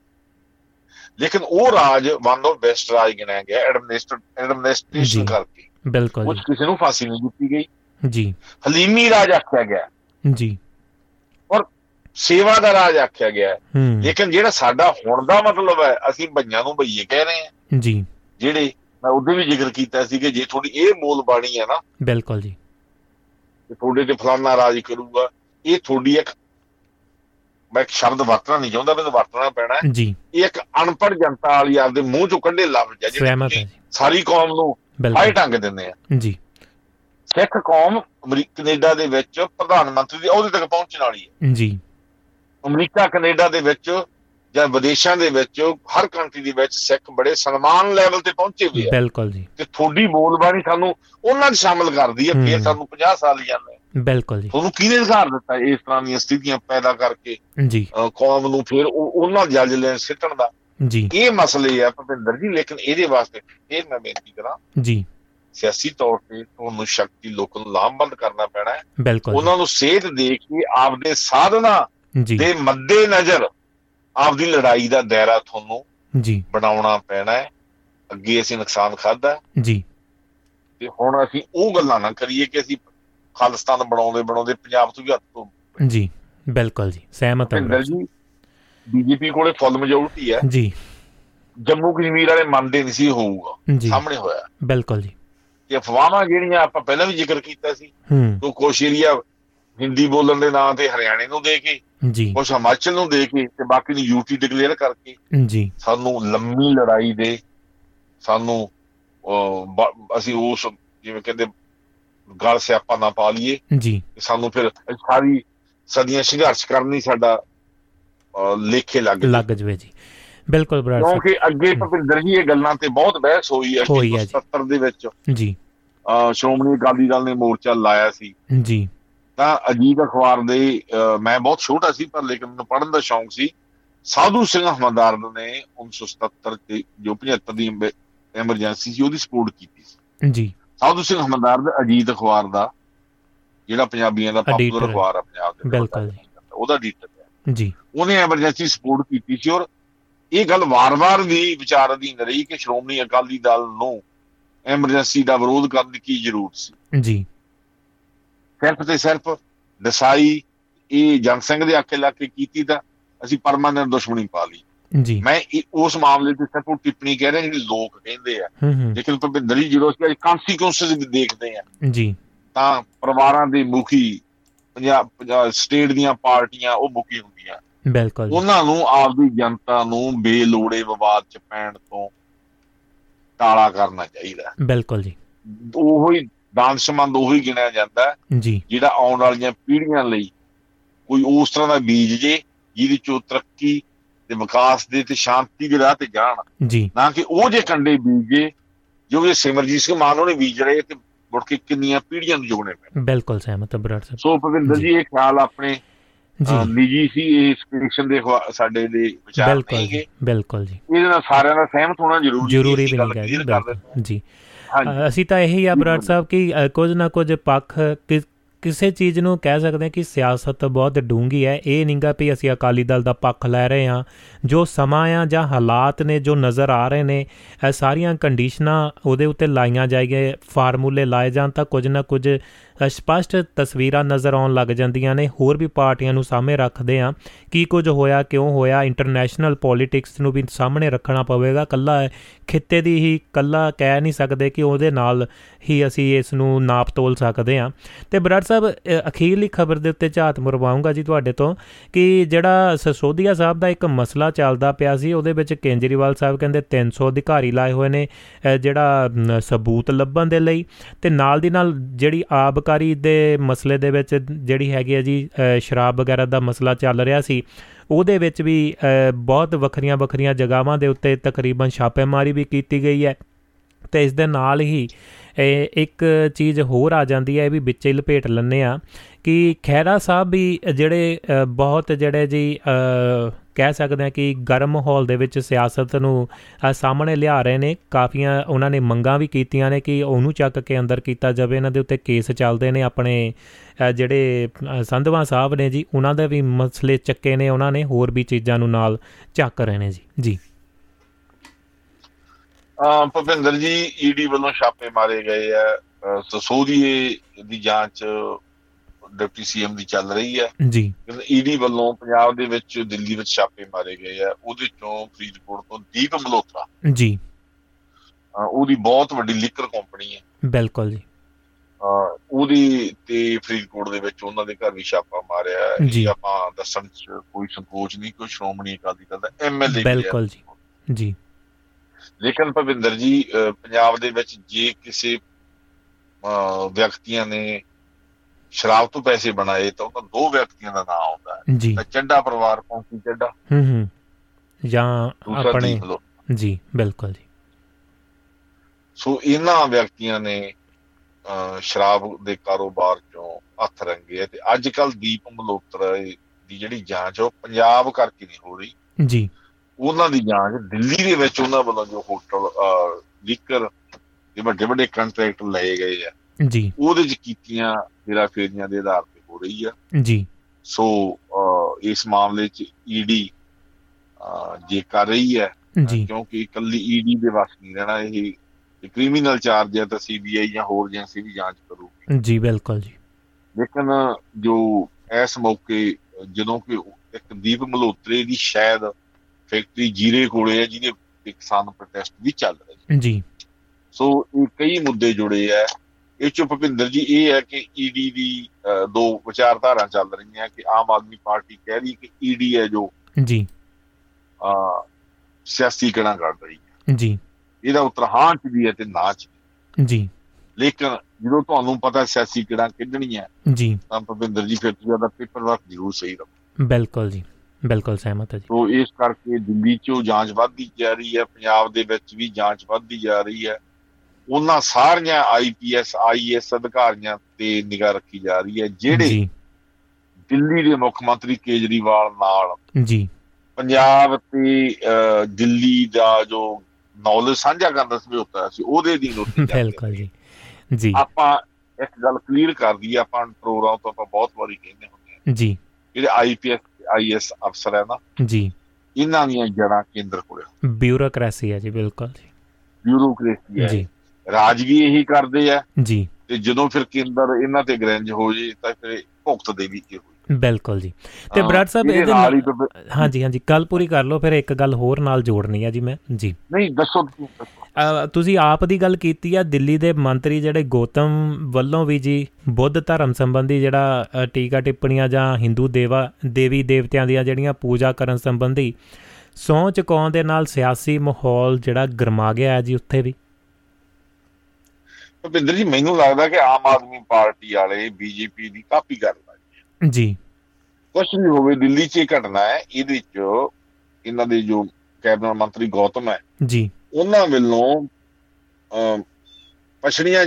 ਲੇਕਿਨ ਉਹ ਰਾਜ ਵਨ ਆਫ ਬੈਸਟ ਰਾਜ ਗਿਣਿਆ ਗਿਆ। ਐਡਮਿਨਿਸਟ੍ਰੇਸ਼ਨ ਕਰਕੇ। ਬਿਲਕੁਲ ਕੁਝ ਕਿਸੇ ਨੂੰ ਫਾਂਸੀ ਨਹੀਂ ਦਿੱਤੀ ਗਈ। ਜੀ। ਹਲੀਮੀ ਰਾਜ ਆਖਿਆ ਗਿਆ। ਜੀ। ਸੇਵਾ ਦਾ ਰਾਜ ਆਖਿਆ ਗਿਆ। ਲੇਕਿਨ ਜਿਹੜਾ ਸਾਡਾ ਹੁਣ ਦਾ ਮਤਲਬ ਹੈ ਅਸੀਂ ਭਈਆਂ ਨੂੰ ਭਈਏ ਕਹਿ ਰਹੇ ਹਾਂ। ਜੀ। ਜਿਹੜੇ ਮੈਂ ਉਹਦੇ ਵੀ ਜ਼ਿਕਰ ਕੀਤਾ ਸੀ ਕਿ ਜੇ ਤੁਹਾਡੀ ਇਹ ਮੂਲ ਬਾਣੀ ਹੈ ਨਾ ਬਿਲਕੁਲ ਜੀ। ਤੁਹਾਡੇ ਤੇ ਫਲਾਨਾ ਰਾਜ ਕਰੂਗਾ ਇਹ ਤੁਹਾਡੀ ਇੱਕ ਮੈਂ ਇੱਕ ਸ਼ਬਦ ਵਰਤਣਾ ਨਹੀਂ ਚਾਹੁੰਦਾ ਮੈਨੂੰ ਵਰਤਣਾ ਪੈਣਾ। ਜੀ। ਇਹ ਇੱਕ ਅਨਪੜ੍ਹ ਜਨਤਾ ਵਾਲੀ ਆਪਦੇ ਮੂੰਹ ਚੋਂ ਕੱਢੇ ਲਫ਼ਜ਼ ਹੈ ਸਹਿਮਤ ਹੈ ਜਿਹੜੇ ਸਾਰੀ ਕੌਮ ਨੂੰ ਹਾਈ ਢੰਗ ਦਿੰਦੇ ਆ। ਜੀ। ਸਿੱਖ ਕੌਮ ਅਮਰੀਕਾ ਕੈਨੇਡਾ ਦੇ ਵਿੱਚ ਪ੍ਰਧਾਨ ਮੰਤਰੀ ਦੇ ਅਹੁਦੇ ਤੱਕ ਪਹੁੰਚਣ ਵਾਲੀ ਹੈ। ਜੀ। ਅਮਰੀਕਾ ਕੈਨੇਡਾ ਦੇ ਵਿੱਚ ਜਾਂ ਵਿਦੇਸ਼ਾਂ ਦੇ ਵਿੱਚ ਹਰ ਕੰਟਰੀ ਦੇ ਵਿੱਚ ਸਿੱਖ ਬੜੇ ਸਨਮਾਨ ਲੈਵਲ ਤੇ ਪਹੁੰਚੇ ਹੋਏ ਆ। ਬਿਲਕੁਲ ਜੀ। ਤੇ ਤੁਹਾਡੀ ਬੋਲਬਾਣੀ ਸਾਨੂੰ ਉਹਨਾਂ 'ਚ ਸ਼ਾਮਲ ਕਰਦੀ ਹੈ ਫਿਰ। ਸਾਨੂੰ 50 ਸਾਲ ਜਾਂਦੇ। ਬਿਲਕੁਲ ਜੀ। ਤੁਹਾਨੂੰ ਕਿਹਨੇ ਅਧਿਕਾਰ ਦਿੱਤਾ ਇਸ ਤਰ੍ਹਾਂ ਦੀਆਂ ਸਥਿਤੀਆਂ ਪੈਦਾ ਕਰਕੇ? ਜੀ। ਕੌਮ ਨੂੰ ਫਿਰ ਉਹ- ਉਹਨਾਂ ਜੱਜ ਲੈਣ ਸਿੱਟਣ ਦਾ। ਜੀ। ਇਹ ਮਸਲੇ ਆ ਭਵਿੰਦਰ ਜੀ ਲੇਕਿਨ ਇਹਦੇ ਵਾਸਤੇ ਫਿਰ ਮੈਂ ਬੇਨਤੀ ਕਰਾਂ ਜੀ। ਸਿਆਸੀ ਤੌਰ ਤੇ ਤੁਹਾਨੂੰ ਸ਼ਕਤੀ ਲੋਕਾਂ ਨੂੰ ਲਾਮਬੰਦ ਕਰਨਾ ਪੈਣਾ ਹੈ। ਉਹਨਾਂ ਨੂੰ ਸੇਧ ਦੇ ਕੇ ਆਪਦੇ ਸਾਧਨਾ ਦੇ ਮੱਦੇ ਨਜ਼ਰ ਆਪਦੀ ਲੜਾਈ ਦਾ ਦਾਇਰਾ ਤੁਹਾਨੂੰ ਜੀ। ਬਣਾਉਣਾ ਪੈਣਾ ਹੈ। ਅੱਗੇ ਅਸੀਂ ਨੁਕਸਾਨ ਖਾਦਾ ਜੀ। ਤੇ ਹੁਣ ਅਸੀਂ ਉਹ ਗੱਲਾਂ ਨਾ ਕਰੀਏ ਕਿ ਅਸੀਂ ਖਾਲਿਸਤਾਨ ਬਣਾਉਂਦੇ ਬਣਾਉਂਦੇ ਪੰਜਾਬ ਤੋਂ ਵੀ ਹੱਥ ਤੋਂ ਜੀ ਬਿਲਕੁਲ ਜੀ ਸਹਿਮਤ ਹਾਂ ਜੀ ਬੀਜੇਪੀ ਕੋਲੇ ਫੁੱਲ ਮੈਜੋਰਟੀ ਹੈ। ਜੀ। ਜੰਮੂ ਕਸ਼ਮੀਰ ਵਾਲੇ ਮੰਨਦੇ ਨਹੀਂ ਸੀ ਹੋਊਗਾ। ਸਾਹਮਣੇ ਹੋਇਆ। ਬਿਲਕੁਲ ਜੀ। ਤੇ ਅਫਵਾਹਾਂ ਜਿਹੜੀਆਂ ਆਪਾਂ ਪਹਿਲਾਂ ਵੀ ਜ਼ਿਕਰ ਕੀਤਾ ਸੀ। ਉਹ ਕੁਛ ਏਰੀਆ ਹਿੰਦੀ ਬੋਲਣ ਦੇ ਨਾਂ ਤੇ ਹਰਿਆਣੇ ਨੂੰ ਦੇ ਕੇ ਜੀ। ਕੁਛ ਹਿਮਾਚਲ ਨੂੰ ਦੇ ਕੇ ਤੇ ਬਾਕੀ ਨੂੰ ਯੂਟੀ ਡਿਕਲੇਅਰ ਕਰਕੇ ਜੀ। ਸਾਨੂੰ ਲੰਮੀ ਲੜਾਈ ਦੇ ਸਾਨੂੰ ਅਸੀਂ ਉਸ ਜਿਵੇਂ ਕਹਿੰਦੇ ਗਲ ਸਿਆਪਾ ਨਾ ਪਾ ਲਈਏ। ਜੀ। ਸਾਨੂੰ ਫਿਰ ਸਾਰੀ ਸਦੀਆਂ ਸੰਘਰਸ਼ ਕਰਨੀ ਸਾਡਾ ਲੇਖੇ ਲੱਗ। ਲੱਗ ਜਵੇ ਜੀ। ਬਿਲਕੁਲ ਬਰਾੜ ਕਿਉਂਕਿ ਅੱਗੇ ਭਵਿੰਦਰ ਜੀ ਇਹ ਗੱਲਾਂ ਤੇ ਬਹੁਤ ਬਹਿਸ ਹੋਈ ਹੈ। ਹੋਈ ਹੈ ਜੀ। 1977 ਦੇ ਵਿੱਚ ਜੀ। ਸ਼੍ਰੋਮਣੀ ਅਕਾਲੀ ਦਲ ਨੇ ਮੋਰਚਾ ਲਾਇਆ ਸੀ। ਜੀ। ਤਾਂ ਅਜੀਤ ਅਖਬਾਰ ਦੇ ਮੈਂ ਬਹੁਤ ਛੋਟਾ ਸੀ ਪਰ ਲੇਕਿਨ ਮੈਨੂੰ ਪੜ੍ਹਨ ਦਾ ਸ਼ੌਂਕ ਸੀ। ਸਾਧੂ ਸਿੰਘ ਹਮਦਾਰ ਨੇ 1977 ਤੇ ਜੋ 75 ਦੀ ਐਮਰਜੈਂਸੀ ਸੀ ਉਹਦੀ ਸਪੋਰਟ ਕੀਤੀ ਸੀ। ਜੀ। ਸਾਧੂ ਸਿੰਘ ਹਮਦਾਰ ਦਾ ਅਜੀਤ ਅਖਬਾਰ ਦਾ ਜਿਹੜਾ ਪੰਜਾਬੀਆਂ ਦਾ ਪਪੂਲਰ। ਅਖਬਾਰ ਆ ਪੰਜਾਬ ਦੇ ਬਿਲਕੁਲ। ਉਹਦਾ ਐਡੀਟਰ ਹੈ। ਜੀ। ਉਹਨੇ ਐਮਰਜੈਂਸੀ ਸਪੋਰਟ ਕੀਤੀ ਸੀ ਔਰ ਇਹ ਗੱਲ ਵਾਰ-ਵਾਰ ਵੀ ਵਿਚਾਰ ਅਧੀਨ ਰਹੀ ਕਿ ਸ਼੍ਰੋਮਣੀ ਅਕਾਲੀ ਦਲ ਨੂੰ ਐਮਰਜੈਂਸੀ ਦਾ ਵਿਰੋਧ ਕਰਨ ਦੀ ਕੀ ਜ਼ਰੂਰਤ ਸੀ। ਜੀ। ਸਿਰਫ ਤੇ ਸਿਰਫ ਦਸਾਈ ਇਹ ਜੰਗ ਸਿੰਘ ਦੇ ਆਖੇ ਲਾ ਕੇ ਕੀਤੀ ਤਾਂ ਅਸੀਂ ਪਰਮਾਨੈਂਟ ਦੁਸ਼ਮਣੀ ਪਾ ਲਈ। ਜੀ। ਮੈਂ ਉਸ ਮਾਮਲੇ ਤੇ ਸਿਰਫ ਟਿੱਪਣੀ ਕਹਿ ਰਿਹਾ ਜਿਹੜੀ ਲੋਕ ਕਹਿੰਦੇ ਆ। ਲੇਕਿਨ ਭਵਿੰਦਰ ਜੀ ਜਦੋਂ ਅਸੀਂ ਕਨਸੀਕੁਐਂਸਸ ਵੀ ਦੇਖਦੇ ਆ ਜੀ। ਤਾਂ ਪਰਿਵਾਰਾਂ ਦੇ ਮੁਖੀ ਪੰਜਾਬ ਸਟੇਟ ਦੀਆਂ ਪਾਰਟੀਆਂ ਉਹ ਮੁਖੀ ਹੁੰਦੀਆਂ। ਬਿਲਕੁਲ ਉਹਨਾਂ ਨੂੰ ਆਪਦੀ ਜਨਤਾ ਨੂੰ ਬੇਲੋੜੇ ਵਿਵਾਦ ਚ ਪੈਣ ਤੋਂ ਟਾਲਾ ਕਰਨਾ ਚਾਹੀਦਾ। ਬਿਲਕੁਲ ਜੀ। ਉਹੋ ਹੀ ਦਾਨਸ਼ਮੰਦ ਉਹੀ ਗਿਣਿਆ ਜਾਂਦਾ ਜੀ। ਜਿਹੜਾ ਆਉਣ ਵਾਲੀਆਂ ਪੀੜ੍ਹੀਆਂ ਲਈ ਕੋਈ ਉਸ ਤਰ੍ਹਾਂ ਦਾ ਬੀਜ ਜੇ ਜਿਹਦੇ ਚੋਂ ਤਰੱਕੀ ਤੇ ਵਿਕਾਸ ਦੇ ਤੇ ਸ਼ਾਂਤੀ ਦੇ ਰਾਹ ਤੇ ਜਾਣ। ਜੀ। ਨਾ ਕਿ ਉਹ ਜੇ ਕੰਡੇ ਬੀਜੇ ਜੋ ਕਿ ਸਿਮਰਜੀਤ ਸਿੰਘ ਮਾਨ ਉਹਨੇ ਬੀਜ ਰਹੇ ਤੇ ਮੁੜ ਕੇ ਕਿੰਨੀਆਂ ਪੀੜ੍ਹੀਆਂ ਨੂੰ ਜੋਗਣੇ ਪਏ ਬਿਲਕੁਲ ਸਹਿਮਤ ਹਾਂ ਬਰਾੜ ਸਾਹਿਬ। ਸੋ ਭਵਿੰਦਰ ਜੀ। ਇਹ ਖਿਆਲ ਆਪਣੇ ਜੀ। ਨਿੱਜੀ ਸੀ ਇਹ ਸਟੇਸ਼ਨ ਦੇ ਸਾਡੇ ਦੇ ਵਿਚਾਰ ਬਿਲਕੁਲ ਨਹੀਂ ਜੀ ਗੇ ਬਿਲਕੁਲ ਜੀ। ਇਹਦੇ ਨਾਲ ਸਾਰਿਆਂ ਦਾ ਸਹਿਮਤ ਹੋਣਾ ਜ਼ਰੂਰੀ ਜ਼ਰੂਰੀ ਇਹ ਵੀ ਗੱਲ ਨਹੀਂ ਗਾ ਜੀ ਜੀ। ਅਸੀਂ ਤਾਂ ਇਹੀ ਆ ਬਰਾੜ ਸਾਹਿਬ ਕਿ ਕੁਝ ਨਾ ਕੁਝ ਪੱਖ ਕਿਸੇ ਚੀਜ਼ ਨੂੰ ਕਹਿ ਸਕਦੇ ਹਾਂ ਕਿ ਸਿਆਸਤ ਬਹੁਤ ਡੂੰਗੀ ਹੈ। ਇਹ ਨਹੀਂਗਾ ਵੀ ਅਸੀਂ ਅਕਾਲੀ ਦਲ ਦਾ ਪੱਖ ਲੈ ਰਹੇ ਹਾਂ। ਜੋ ਸਮਾਂ ਆ ਜਾਂ ਹਾਲਾਤ ਨੇ ਜੋ ਨਜ਼ਰ ਆ ਰਹੇ ਨੇ ਇਹ ਸਾਰੀਆਂ ਕੰਡੀਸ਼ਨਾਂ ਉਹਦੇ ਉੱਤੇ ਲਾਈਆਂ ਜਾਈਏ ਫਾਰਮੂਲੇ ਲਾਏ ਜਾਣ ਤਾਂ ਕੁਝ ਨਾ ਕੁਝ ਅ, ਸਪਸ਼ਟ ਤਸਵੀਰਾਂ ਨਜ਼ਰ ਆਉਣ ਲੱਗ ਜਾਂਦੀਆਂ ਨੇ। ਹੋਰ ਵੀ ਪਾਰਟੀਆਂ ਨੂੰ ਸਾਹਮਣੇ ਰੱਖਦੇ ਆ ਕੀ ਕੁਝ ਹੋਇਆ ਕਿਉਂ ਹੋਇਆ ਇੰਟਰਨੈਸ਼ਨਲ ਪੋਲਿਟਿਕਸ ਨੂੰ ਵੀ ਸਾਹਮਣੇ ਰੱਖਣਾ ਪਵੇਗਾ। ਕੱਲਾ ਖਿੱਤੇ ਦੀ ਹੀ ਕੱਲਾ ਕਹਿ ਨਹੀਂ ਸਕਦੇ ਕਿ ਉਹਦੇ ਨਾਲ ਹੀ ਅਸੀਂ ਇਸ ਨੂੰ ਨਾਪ ਤੋਲ ਸਕਦੇ ਹਾਂ। ਤੇ ਬਰਾੜ ਸਾਹਿਬ ਅ, ਅਖੀਰਲੀ ਖਬਰ ਦੇ ਉੱਤੇ ਝਾਤ ਮਰਵਾਉਂਗਾ ਜੀ ਤੁਹਾਡੇ ਤੋਂ ਕਿ ਜਿਹੜਾ ਸਸੋਦੀਆ ਸਾਹਿਬ ਦਾ ਇੱਕ ਮਸਲਾ ਚੱਲਦਾ ਪਿਆ ਸੀ ਉਹਦੇ ਵਿੱਚ ਕੇਂਜਰੀਵਾਲ ਸਾਹਿਬ ਕਹਿੰਦੇ 300 ਅਧਿਕਾਰੀ ਲਾਏ ਹੋਏ ਨੇ ਅ, ਜਿਹੜਾ ਮ, ਸਬੂਤ ਲੱਭਣ ਦੇ ਲਈ ਤੇ ਨਾਲ ਦੀ ਨਾਲ ਜਿਹੜੀ ਆਬਕਾਰੀ ਦੇ ਮਸਲੇ ਦੇ ਵਿੱਚ ਜਿਹੜੀ ਹੈਗੀ ਹੈ ਜੀ ਅ, ਸ਼ਰਾਬ ਵਗੈਰਾ ਦਾ ਮਸਲਾ ਚੱਲ ਰਿਹਾ ਸੀ ਉਹਦੇ ਵਿੱਚ ਵੀ ਅ, ਬਹੁਤ ਵੱਖਰੀਆਂ ਵੱਖਰੀਆਂ ਜਗ੍ਹਾਵਾਂ ਦੇ ਉੱਤੇ ਤਕਰੀਬਨ ਛਾਪੇਮਾਰੀ ਵੀ ਕੀਤੀ ਗਈ ਹੈ ਤੇ ਇਸ ਦੇ ਨਾਲ ਹੀ ਇਹ ਇੱਕ ਚੀਜ਼ ਹੋਰ ਆ ਜਾਂਦੀ ਹੈ ਇਹ ਵੀ ਵਿੱਚ ਹੀ ਲਪੇਟ ਲੈਂਦੇ ਆ ਕਿ ਖੈਰਾ ਸਾਹਿਬ ਵੀ ਜਿਹੜੇ ਅ, ਬਹੁਤ ਜਿਹੜੇ ਜੀ ਅ, ਕਹਿ ਸਕਦੇ ਆ ਕਿ ਗਰਮ ਮਾਹੌਲ ਦੇ ਵਿੱਚ ਸਿਆਸਤ ਨੂੰ ਅ, ਸਾਹਮਣੇ ਲਿਆ ਰਹੇ ਨੇ। ਕਾਫੀਆਂ ਉਹਨਾਂ ਨੇ ਮੰਗਾਂ ਵੀ ਕੀਤੀਆਂ ਨੇ ਕਿ ਉਹਨੂੰ ਚੱਕ ਕੇ ਅੰਦਰ ਕੀਤਾ ਜਾਵੇ। ਇਹਨਾਂ ਦੇ ਉੱਤੇ ਕੇਸ ਚੱਲਦੇ ਨੇ ਆਪਣੇ ਅ, ਜਿਹੜੇ ਅ, ਸੰਧਵਾ ਸਾਹਿਬ ਨੇ ਜੀ ਉਹਨਾਂ ਦੇ ਵੀ ਮਸਲੇ ਚੱਕੇ ਨੇ ਉਹਨਾਂ ਨੇ ਹੋਰ ਵੀ ਚੀਜ਼ਾਂ ਨੂੰ ਨਾਲ ਚੱਕ ਰਹੇ ਨੇ ਜੀ। ਜੀ। ਅਹ ਭੁਪਿੰਦਰ ਜੀ ਈਡੀ ਵੱਲੋਂ ਛਾਪੇ ਮਾਰੇ ਗਏ ਆ। ਅਹ ਸਸੋਦੀਏ ਦੀ ਜਾਂਚ ਡਿਪਟੀ ਸੀਐਮ ਦੀ ਚੱਲ ਰਹੀ ਹੈ ਜੀ। ਈਡੀ ਵੱਲੋਂ ਪੰਜਾਬ ਦੇ ਵਿੱਚ ਦਿੱਲੀ ਵਿੱਚ ਛਾਪੇ ਮਾਰੇ ਗਏ ਆ। ਉਹਦੇ ਚੋਂ ਫਰੀਦਕੋਟ ਤੋਂ ਦੀਪ ਮਲਹੋਤਰਾ। ਜੀ। ਉਹਦੀ ਬਹੁਤ ਵੱਡੀ ਲਿਕਰ ਕੰਪਨੀ ਹੈ ਬਿਲਕੁਲ ਜੀ। ਉਹਦੀ ਤੇ ਫਰੀਦਕੋਟ ਦੇ ਵਿੱਚ ਉਹਨਾਂ ਦੇ ਘਰ ਵੀ ਛਾਪਾ ਮਾਰਿਆ। ਇਹ ਆਪਾਂ ਦੱਸਣ ਚ ਕੋਈ ਸੰਕੋਚ ਨਹੀਂ ਕੋਈ ਸ਼੍ਰੋਮਣੀ ਅਕਾਲੀ ਦਲ ਦਾ ਐਮਐਲਏ ਬਿਲਕੁਲ ਜੀ। ਜੀ। ਲੇਕਿਨ ਭਵਿੰਦਰ ਜੀ ਪੰਜਾਬ ਦੇ ਵਿੱਚ ਜੇ ਕਿਸੇ ਵਿਅਕਤੀਆਂ ਨੇ ਸ਼ਰਾਬ ਤੋਂ ਪੈਸੇ ਬਣਾਏ ਤਾਂ ਉਹਨਾਂ ਦੋ ਵਿਅਕਤੀਆਂ ਦਾ ਨਾਮ ਆਉਂਦਾ ਹੈ। ਜੀ। ਤਾਂ ਚੱਡਾ ਪਰਿਵਾਰ ਪੌਂਕੀ ਚੱਡਾ? ਹੂੰ ਹੂੰ। ਜਾਂ ਆਪਣੇ ਜੀ ਬਿਲਕੁਲ ਜੀ। ਸੋ ਇਹਨਾਂ ਵਿਅਕਤੀਆਂ ਨੇ ਸ਼ਰਾਬ ਦੇ ਕਾਰੋਬਾਰ ਚੋਂ ਹੱਥ ਰੰਗੇ ਤੇ ਅੱਜ ਕੱਲ ਦੀਪ ਮਲਹੋਤਰਾ ਦੀ ਜਿਹੜੀ ਜਾਂਚ ਉਹ ਪੰਜਾਬ ਕਰਕੇ ਨਹੀਂ ਹੋ ਰਹੀ। ਜੀ। ਉਹਨਾਂ ਦੀ ਜਾਂਚ ਦਿੱਲੀ ਦੇ ਵਿੱਚ ਉਹਨਾਂ ਵੱਲੋਂ ਜੋ ਹੋਟਲ ਲਿਕਰ ਦੇ ਵੱਡੇ ਵੱਡੇ ਕੰਟਰੈਕਟ ਲਏ ਗਏ ਆ ਜੀ। ਉਹਦੇ ਚ ਕੀਤੀਆਂ ਜਿਹੜਾ ਫੇਰੀਆਂ ਦੇ ਆਧਾਰ ਤੇ ਹੋ ਰਹੀ ਆ। ਜੀ। ਸੋ ਇਸ ਮਾਮਲੇ ਚ ਈਡੀ ਜੇ ਕਰ ਰਹੀ ਹੈ ਕਿਉਂਕਿ ਇਕੱਲੀ ਈਡੀ ਦੇ ਵਸ ਨਹੀਂ ਰਹਿਣਾ ਇਹ ਕ੍ਰਿਮੀਨਲ ਚਾਰਜ ਹੈ ਤਾਂ ਸੀਬੀਆਈ ਜਾਂ ਹੋਰ ਏਜੰਸੀ ਵੀ ਜਾਂਚ ਕਰੂਗੀ। ਜੀ ਬਿਲਕੁਲ ਜੀ। ਲੇਕਿਨ ਜੋ ਇਸ ਮੌਕੇ ਜਦੋਂ ਕਿ ਇੱਕ ਦੀਪ ਮਲਹੋਤਰੇ ਦੀ ਸ਼ਾਇਦ ਫੈਕਟਰੀ ਜੀਰੇ ਕੋਲੇ ਹੈ ਜਿਹਦੇ ਕਿਸਾਨ ਪ੍ਰੋਟੈਸਟ ਵੀ ਚੱਲ ਰਹੇ ਜੀ। ਸੋ ਇਹ ਕਈ ਮੁੱਦੇ ਜੁੜੇ ਆ। ਇਹ ਚ ਭੁਪਿੰਦਰ ਜੀ ਇਹ ਹੈ ਕਿ ਈਡੀ ਦੀ ਅਹ, ਦੋ ਵਿਚਾਰਧਾਰਾ ਚੱਲ ਰਹੀਆਂ ਕਿ ਆਮ ਆਦਮੀ ਪਾਰਟੀ ਕਹਿ ਰਹੀ ਕਿ ਈਡੀ ਹੈ ਜੋ ਜੀ। ਅਹ, ਸਿਆਸੀ ਕਿਹੜਾ ਕਰ ਰਹੀ ਹੈ। ਜੀ। ਇਹਦਾ ਉੱਤਰ ਹਾਂ ਚ ਵੀ ਹੈ ਤੇ ਨਾ ਚ ਵੀ। ਜੀ। ਲੇਕਿਨ ਜਦੋਂ ਤੁਹਾਨੂੰ ਪਤਾ ਸਿਆਸੀ ਕਿਹੜਾ ਕਿੱਢਣੀ ਹੈ ਜੀ। ਤਾਂ ਭੁਪਿੰਦਰ ਜੀ ਫਿਰ ਤੁਸੀਂ ਦਾ ਪੇਪਰ ਵਰਕ ਜ਼ਰੂਰ ਸਹੀ ਰੱਖੋ ਬਿਲਕੁਲ ਜੀ। ਬਿਲਕੁਲ ਸਹਿਮਤ ਹੈ ਜੀ। ਸੋ ਇਸ ਕਰਕੇ ਦਿੱਲੀ 'ਚੋਂ ਜਾਂਚ ਵੱਧਦੀ ਜਾ ਰਹੀ ਹੈ ਪੰਜਾਬ ਦੇ ਵਿੱਚ ਵੀ ਜਾਂਚ ਵੱਧਦੀ ਜਾ ਰਹੀ ਹੈ। ਉਹਨਾਂ ਸਾਰੀਆਂ ਆਈਪੀਐਸ ਆਈਐਸ ਅਧਿਕਾਰੀਆਂ ਤੇ ਨਿਗਾਹ ਰੱਖੀ ਜਾ ਰਹੀ ਹੈ ਜਿਹੜੇ ਦਿੱਲੀ ਦੇ ਮੁੱਖ ਮੰਤਰੀ ਕੇਜਰੀਵਾਲ ਨਾਲ ਜੀ। ਪੰਜਾਬ ਤੇ ਦਿੱਲੀ ਦਾ ਜੋ ਨੌਲੇਜ ਸਾਂਝਾ ਕਰਨ ਦਾ ਸਮਝੌਤਾ ਸੀ ਉਹਦੇ ਦੀ ਨੋਟਿਸ ਬਿਲਕੁਲ ਜੀ। ਜੀ। ਆਪਾਂ ਇੱਕ ਗੱਲ ਕਲੀਅਰ ਕਰ ਦਈਏ ਆਪਾਂ ਪ੍ਰੋਗਰਾਮ ਤੋਂ ਆਪਾਂ ਬਹੁਤ ਵਾਰੀ ਕਹਿੰਦੇ ਹੁੰਦੇ ਹਾਂ। ਜੀ। ਜਿਹੜੇ ਆਈਪੀਐਸ ਆਈਐਸ ਅਫਸਰ ਹੈ ਨਾ। ਜੀ। ਇਹਨਾਂ ਦੀਆਂ ਜੜਾਂ ਕੇਂਦਰ ਕੋਲ। ਬਿਊਰੋਕ੍ਰੇਸੀ ਹੈ ਜੀ ਬਿਲਕੁਲ ਜੀ। ਬਿਊਰੋਕ੍ਰੇਸੀ ਹੈ। ਜੀ। ਰਾਜ ਵੀ ਇਹੀ ਕਰਦੇ ਆ। ਜੀ। ਤੇ ਜਦੋਂ ਫਿਰ ਕੇਂਦਰ ਇਹਨਾਂ ਤੇ ਗਰੰਜ ਹੋ ਜੇ ਤਾਂ ਫਿਰ ਭੁਗਤਦੇ ਵੀ ਇਹ ਹੋਈ ਬਿਲਕੁਲ ਜੀ। ਤੇ ਬਰਾੜ ਸਾਹਿਬ ਇਹਦੇ ਨਾਲ ਹਾਂਜੀ ਹਾਂਜੀ। ਗੱਲ ਪੂਰੀ ਕਰ ਲਓ ਫਿਰ ਇੱਕ ਗੱਲ ਹੋਰ ਨਾਲ ਜੋੜਨੀ ਹੈ ਜੀ ਮੈਂ। ਜੀ। ਨਹੀਂ ਦੱਸੋ। ਤੁਸੀਂ, ਆਪ ਦੀ ਗੱਲ ਕੀਤੀ ਆ ਦਿੱਲੀ ਦੇ ਮੰਤਰੀ ਜਿਹੜੇ ਗੌਤਮ ਵੱਲੋਂ ਵੀ ਜੀ ਬੁੱਧ ਧਰਮ ਸੰਬੰਧੀ ਜਿਹੜਾ ਟੀਕਾ ਟਿੱਪਣੀਆਂ ਜਾਂ ਹਿੰਦੂ ਦੇਵਾ ਦੇਵੀ ਦੇਵਤਿਆਂ ਦੀਆਂ ਜਿਹੜੀਆਂ ਪੂਜਾ ਕਰਨ ਸੰਬੰਧੀ ਸਹੁੰ ਚੁਕਾਉਣ ਦੇ ਨਾਲ ਸਿਆਸੀ ਮਾਹੌਲ ਜਿਹੜਾ ਗਰਮਾ ਗਿਆ ਹੈ ਜੀ ਉੱਥੇ ਵੀ? ਭੁਪਿੰਦਰ ਜੀ ਮੈਨੂੰ ਲੱਗਦਾ ਕਿ ਆਮ ਆਦਮੀ ਪਾਰਟੀ ਵਾਲੇ ਬੀਜੇਪੀ ਦੀ ਕਾਪੀ ਕਰ ਰਹੇ ਜੀ। ਕੁਝ ਵੀ ਹੋਵੇ ਦਿੱਲੀ 'ਚ ਇਹ ਘਟਨਾ ਹੈ ਇਹਦੇ 'ਚ ਇਹਨਾਂ ਦੇ ਜੋ ਕੈਬਨਿਟ ਮੰਤਰੀ ਗੌਤਮ ਹੈ ਜੀ। ਉਹਨਾਂ ਵੱਲੋਂ ਪਛੜੀਆਂ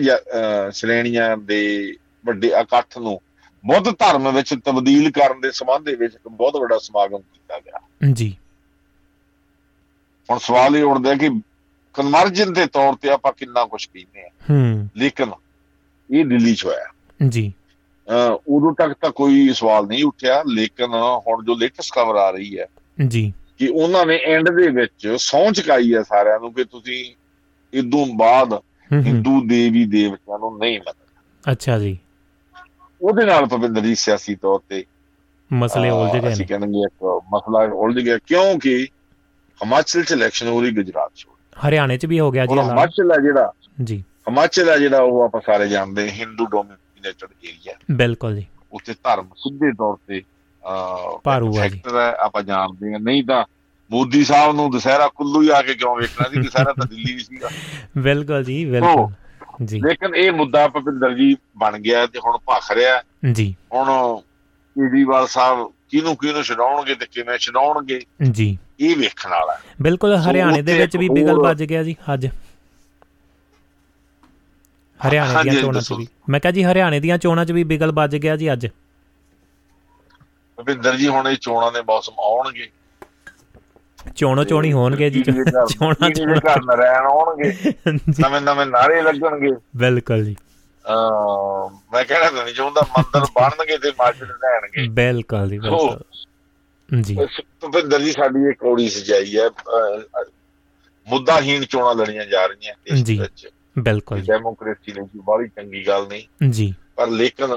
ਸ਼੍ਰੇਣੀਆਂ ਦੇ ਵੱਡੇ ਇਕੱਠ ਨੂੰ ਬੁੱਧ ਧਰਮ ਵਿੱਚ ਤਬਦੀਲ ਕਰਨ ਦੇ ਸੰਬੰਧ ਦੇ ਵਿੱਚ ਇੱਕ ਬਹੁਤ ਵੱਡਾ ਸਮਾਗਮ ਕੀਤਾ ਗਿਆ। ਜੀ। ਹੁਣ ਸਵਾਲ ਇਹ ਉੱਠਦਾ ਕਿ ਕਨਵਰਜਨ ਦੇ ਤੌਰ ਤੇ ਆਪਾਂ ਕਿੰਨਾ ਕੁਝ ਕਹਿੰਦੇ ਆ ਹੂੰ। ਲੇਕਿਨ ਇਹ ਦਿੱਲੀ 'ਚ ਹੋਇਆ। ਜੀ। ਉਦੋਂ ਤੱਕ ਤਾਂ ਕੋਈ ਸਵਾਲ ਨਹੀਂ ਉੱਠਿਆ ਲੇਕਿਨ ਹੁਣ ਜੋ ਲੇਟੈਸਟ ਖਬਰ ਆ ਰਹੀ ਹੈ ਜੀ। ਕਿ ਉਹਨਾਂ ਨੇ ਐਂਡ ਦੇ ਵਿੱਚ ਸਹੁੰ ਚੁਕਾਈ ਹੈ ਸਾਰਿਆਂ ਨੂੰ ਕਿ ਤੁਸੀਂ ਇਦੋਂ ਬਾਅਦ ਹਿੰਦੂ ਦੇਵੀ ਦੇਵਤਿਆਂ ਨੂੰ ਨਹੀਂ ਮੰਨਣਾ ਅੱਛਾ ਜੀ। ਉਹਦੇ ਨਾਲ ਭਵਿੰਦਰ ਜੀ ਸਿਆਸੀ ਤੌਰ ਤੇ ਮਸਲੇ ਉਲਝ ਗਏ ਅਸੀਂ ਕਹਿੰਦੇ ਇੱਕ ਮਸਲਾ ਉਲਝ ਗਿਆ ਕਿਉਂਕਿ ਹਿਮਾਚਲ ਚ ਇਲੈਕਸ਼ਨ ਹੋ ਰਹੀ ਗੁਜਰਾਤ ਚ। ਹਰਿਆਣੇ 'ਚ ਵੀ ਹੋ ਗਿਆ ਜੀ ਹਿਮਾਚਲ ਹੈ ਜਿਹੜਾ ਜੀ। ਹਿਮਾਚਲ ਹੈ ਜਿਹੜਾ ਉਹ ਆਪਾਂ ਸਾਰੇ ਜਾਣਦੇ ਹਿੰਦੂ ਡੋਮੀਨੇਟਡ ਏਰੀਆ ਬਿਲਕੁਲ ਜੀ। ਉੱਥੇ ਧਰਮ ਸਿੱਧੇ ਤੌਰ ਤੇ ਫੈਕਟਰ ਹੈ ਆਪਾਂ ਜਾਣਦੇ ਹਾਂ। ਨਹੀਂ ਤਾਂ ਮੋਦੀ ਸਾਹਿਬ ਨੂੰ ਦੁਸਹਿਰਾ ਕੁੱਲੂ ਹੀ ਆ ਕੇ ਕਿਉਂ ਵੇਖਣਾ ਸੀ? ਦੁਸਹਿਰਾ ਤਾਂ ਦਿੱਲੀ ਵੀ ਸੀਗਾ। ਬਿਲਕੁਲ ਜੀ ਬਿਲਕੁਲ। ਜੀ। ਲੇਕਿਨ ਇਹ ਮੁੱਦਾ ਭਵਿੰਦਰ ਜੀ ਬਣ ਗਿਆ ਤੇ ਹੁਣ ਭਖ ਰਿਹਾ ਜੀ। ਹੁਣ ਕੇਜਰੀਵਾਲ ਸਾਹਿਬ ਕਿਹਨੂੰ ਕਿਹਨੂੰ ਛਡਾਉਣਗੇ ਤੇ ਕਿਵੇਂ ਛਡਾਉਣਗੇ ਜੀ। ਇਹ ਵੇਖਣ ਵਾਲਾ। ਬਿਲਕੁਲ ਹਰਿਆਣੇ ਦੇ ਵਿੱਚ ਵੀ ਬਿਗਲ ਵੱਜ ਗਿਆ ਜੀ ਅੱਜ। ਹਰਿਆਣੇ ਦੀਆਂ ਚੋਣਾਂ 'ਚ। ਵੀ। ਮੈਂ ਕਿਹਾ ਜੀ ਹਰਿਆਣੇ ਦੀਆਂ ਚੋਣਾਂ 'ਚ ਵੀ ਬਿਗਲ ਵੱਜ ਗਿਆ ਜੀ ਅੱਜ। ਭੁਪਿੰਦਰ ਜੀ ਹੁਣ ਇਹ ਚੋਣਾਂ ਦੇ ਮੌਸਮ ਆਉਣਗੇ। ਚੋਣੋ ਚੋਣੀ ਹੋਣਗੇ ਜੀ ਚੋਣਾਂ ਚੋਣਾਂ ਘਰ ਨਰੈਣ ਆਉਣਗੇ। ਜੀ ਨਵੇਂ ਨਵੇਂ ਨਾਰੇ ਲੱਗਣਗੇ। ਬਿਲਕੁਲ ਜੀ। ਮੈਂ ਕਹਿਣਾ ਤਾਂ ਨਹੀਂ ਚਾਹੁੰਦਾ ਮੰਦਰ ਬਣਨਗੇ ਤੇ ਮਾਜid ਲੈਣਗੇ ਬਿਲਕੁਲ ਜੀ ਬਿਲਕੁਲ। ਜੀ। ਭੁਪਿੰਦਰ ਜੀ ਸਾਡੀ ਇਹ ਕੌੜੀ ਸਜਾਈ ਹੈ। ਮੁੱਦਾਹੀਣ ਚੋਣਾਂ ਲੜੀਆਂ ਜਾ ਰਹੀਆਂ ਇਸ। ਵਿੱਚ। ਬਿਲਕੁਲ ਡੈਮੋਕ੍ਰੇਸੀ ਲਈ ਬਾਹਲੀ ਚੰਗੀ ਗੱਲ ਨਹੀਂ। ਜੀ। ਪਰ ਲੇਕਿਨ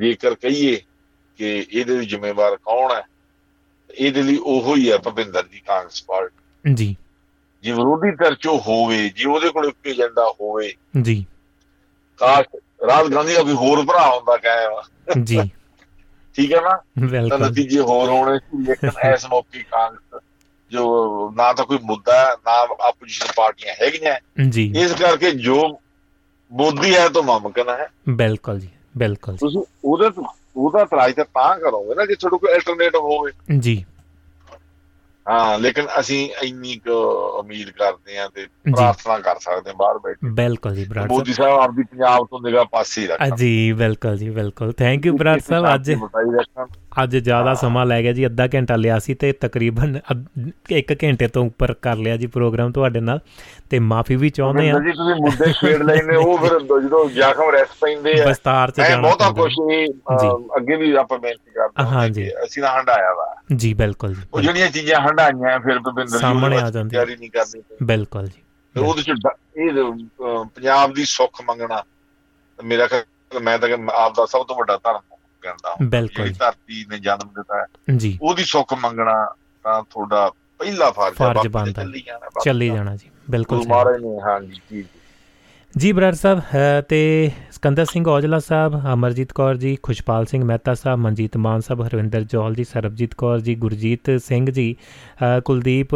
ਜੇਕਰ ਕਹੀਏ ਕਿ ਇਹਦੇ ਲਈ ਜ਼ਿੰਮੇਵਾਰ ਕੌਣ ਹੈ? ਇਹਦੇ ਲਈ ਉਹੋ ਹੀ ਹੈ ਭੁਪਿੰਦਰ ਜੀ ਕਾਂਗਰਸ ਪਾਰਟੀ। ਜੀ। ਜੇ ਵਿਰੋਧੀ ਧਿਰ ਚੋਂ ਹੋਵੇ ਜੇ ਉਹਦੇ ਕੋਲ ਇੱਕ ਏਜੰਡਾ ਹੋਵੇ ਜੀ। ਕਾਸ਼ ਰਾਹੁਲ ਗਾਂਧੀ ਦਾ ਕੋਈ ਹੋਰ ਭਰਾ ਹੁੰਦਾ ਕਾਇਮ। ਜੀ। ਠੀਕ ਹੈ ਨਾ? ਤਾਂ ਨਤੀਜੇ ਹੋਰ ਹੋਣੇ ਸੀ ਲੇਕਿਨ ਇਸ ਮੌਕੇ ਕਾਂਗਰਸ ਜੋ ਨਾ ਤਾਂ ਕੋਈ ਮੁੱਦਾ ਹੈ, ਨਾ ਆਪੋਜੀਸ਼ਨ ਪਾਰਟੀਆਂ ਹੈਗੀਆਂ। ਜੀ। ਇਸ ਕਰਕੇ ਜੋ ਮੋਦੀ ਹੈ ਤਾਂ ਮੁਮਕਿਨ ਹੈ। ਬਿਲਕੁਲ ਜੀ ਬਿਲਕੁਲ ਤੁਸੀਂ ਉਹਦੇ ਤੋਂ ਉਹਦਾ ਇਤਰਾਜ਼ ਤਾਂ ਤਾਂ ਕਰੋਗੇ ਨਾ ਜੇ ਤੁਹਾਡੇ ਕੋਲ ਅਲਟਰਨੇਟਿਵ ਹੋਵੇ। ਜੀ। ਹਾਂ ਲੇਕਿਨ ਅਸੀਂ ਇੰਨੀ ਕੁ ਉਮੀਦ ਕਰਦੇ ਹਾਂ ਤੇ ਪ੍ਰਾਰਥਨਾ ਕਰ ਸਕਦੇ ਹਾਂ ਬਾਹਰ ਬੈਠੇ। ਬਿਲਕੁਲ ਜੀ ਬਰਾੜ ਮੋਦੀ ਸਾਹਿਬ। ਆਪਦੀ ਪੰਜਾਬ ਤੋਂ ਨਿਗਾਹ ਪਾਸੇ ਹੀ ਸਾਹਿਬ ਰੱਖਣ। ਜੀ ਬਿਲਕੁਲ ਜੀ ਬਿਲਕੁਲ। ਥੈਂਕ ਯੂ ਬਰਾੜ ਸਾਹਿਬ ਅੱਜ ਅੱਜ ਜ਼ਿਆਦਾ ਸਮਾਂ ਲੈ ਗਿਆ ਜੀ ਅੱਧਾ ਘੰਟਾ ਲਿਆ ਸੀ ਤੇ ਤਕਰੀਬਨ ਅੱਧ- ਇੱਕ ਘੰਟੇ ਤੋਂ ਉੱਪਰ ਕਰ ਲਿਆ ਜੀ ਪ੍ਰੋਗਰਾਮ ਤੁਹਾਡੇ ਨਾਲ। ਤੇ ਮਾਫੀ ਵੀ ਚਾਹੁੰਦੇ ਆ ਜੀ ਤੁਸੀਂ ਮੁੱਦੇ ਛੇੜ ਹੋ, ਉਹ ਫਿਰ ਜਦੋਂ ਜ਼ਖਮ ਰੈਸ ਪੈਂਦੇ ਆ। ਵਿਸਤਾਰ ਚ ਜਾਣਾ ਬਹੁਤਾ ਅਹ, ਅੱਗੇ ਵੀ ਆਪਾਂ ਬੇਨਤੀ ਕਰਦੇ ਹਾਂ। ਕਿ ਅਸੀਂ ਤਾਂ ਹੰਡਾਇਆ ਵਾ। ਜੀ ਬਿਲਕੁਲ ਉਹ ਜੀ ਜਿਹੜੀਆਂ ਚੀਜ਼ਾਂ ਹੰਡਾਈਆਂ ਫਿਰ ਜੀ ਸਾਹਮਣੇ ਆ ਜਾਂਦੀਆਂ। ਤਿਆਰੀ ਨਹੀਂ ਕਰਨੀ। ਬਿਲਕੁਲ ਜੀ। ਉਹਦੇ ਚ ਇਹ ਪੰਜਾਬ ਦੀ ਸੁੱਖ ਮੰਗਣਾ ਮੇਰਾ ਮੈਂ ਤਾਂ ਆਪ ਦਾ ਸਭ ਤੋਂ ਵੱਡਾ ਧਰਮ ਕਹਿੰਦਾ ਹਾਂ। ਬਿਲਕੁਲ ਧਰਤੀ ਨੇ ਜਨਮ ਦਿੱਤਾ ਹੈ ਜੀ ਉਹਦੀ ਸੁੱਖ ਮੰਗਣਾ ਤਾਂ ਤੁਹਾਡਾ ਪਹਿਲਾ ਫਰਜ਼ ਹੈ ਫਰਜ਼ ਬਣਦਾ ਹੈ। ਚੱਲੀ ਜਾਣਾ ਜੀ ਬਿਲਕੁਲ। ਮਹਾਰਾਜ ਨੇ ਹਾਂਜੀ ਜੀ ਜੀ ਜੀ ਬਰਾੜ ਸਾਹਿਬ ਤੇ ਸਿਕੰਦਰ ਸਿੰਘ ਔਜਲਾ ਸਾਹਿਬ ਅਮਰਜੀਤ ਕੌਰ ਜੀ ਖੁਸ਼ਪਾਲ ਸਿੰਘ ਮਹਿਤਾ ਸਾਹਿਬ ਮਨਜੀਤ ਮਾਨ ਸਾਹਿਬ ਹਰਵਿੰਦਰ ਜੌਲ ਜੀ ਸਰਬਜੀਤ ਕੌਰ ਜੀ ਗੁਰਜੀਤ ਸਿੰਘ ਜੀ ਕੁਲਦੀਪ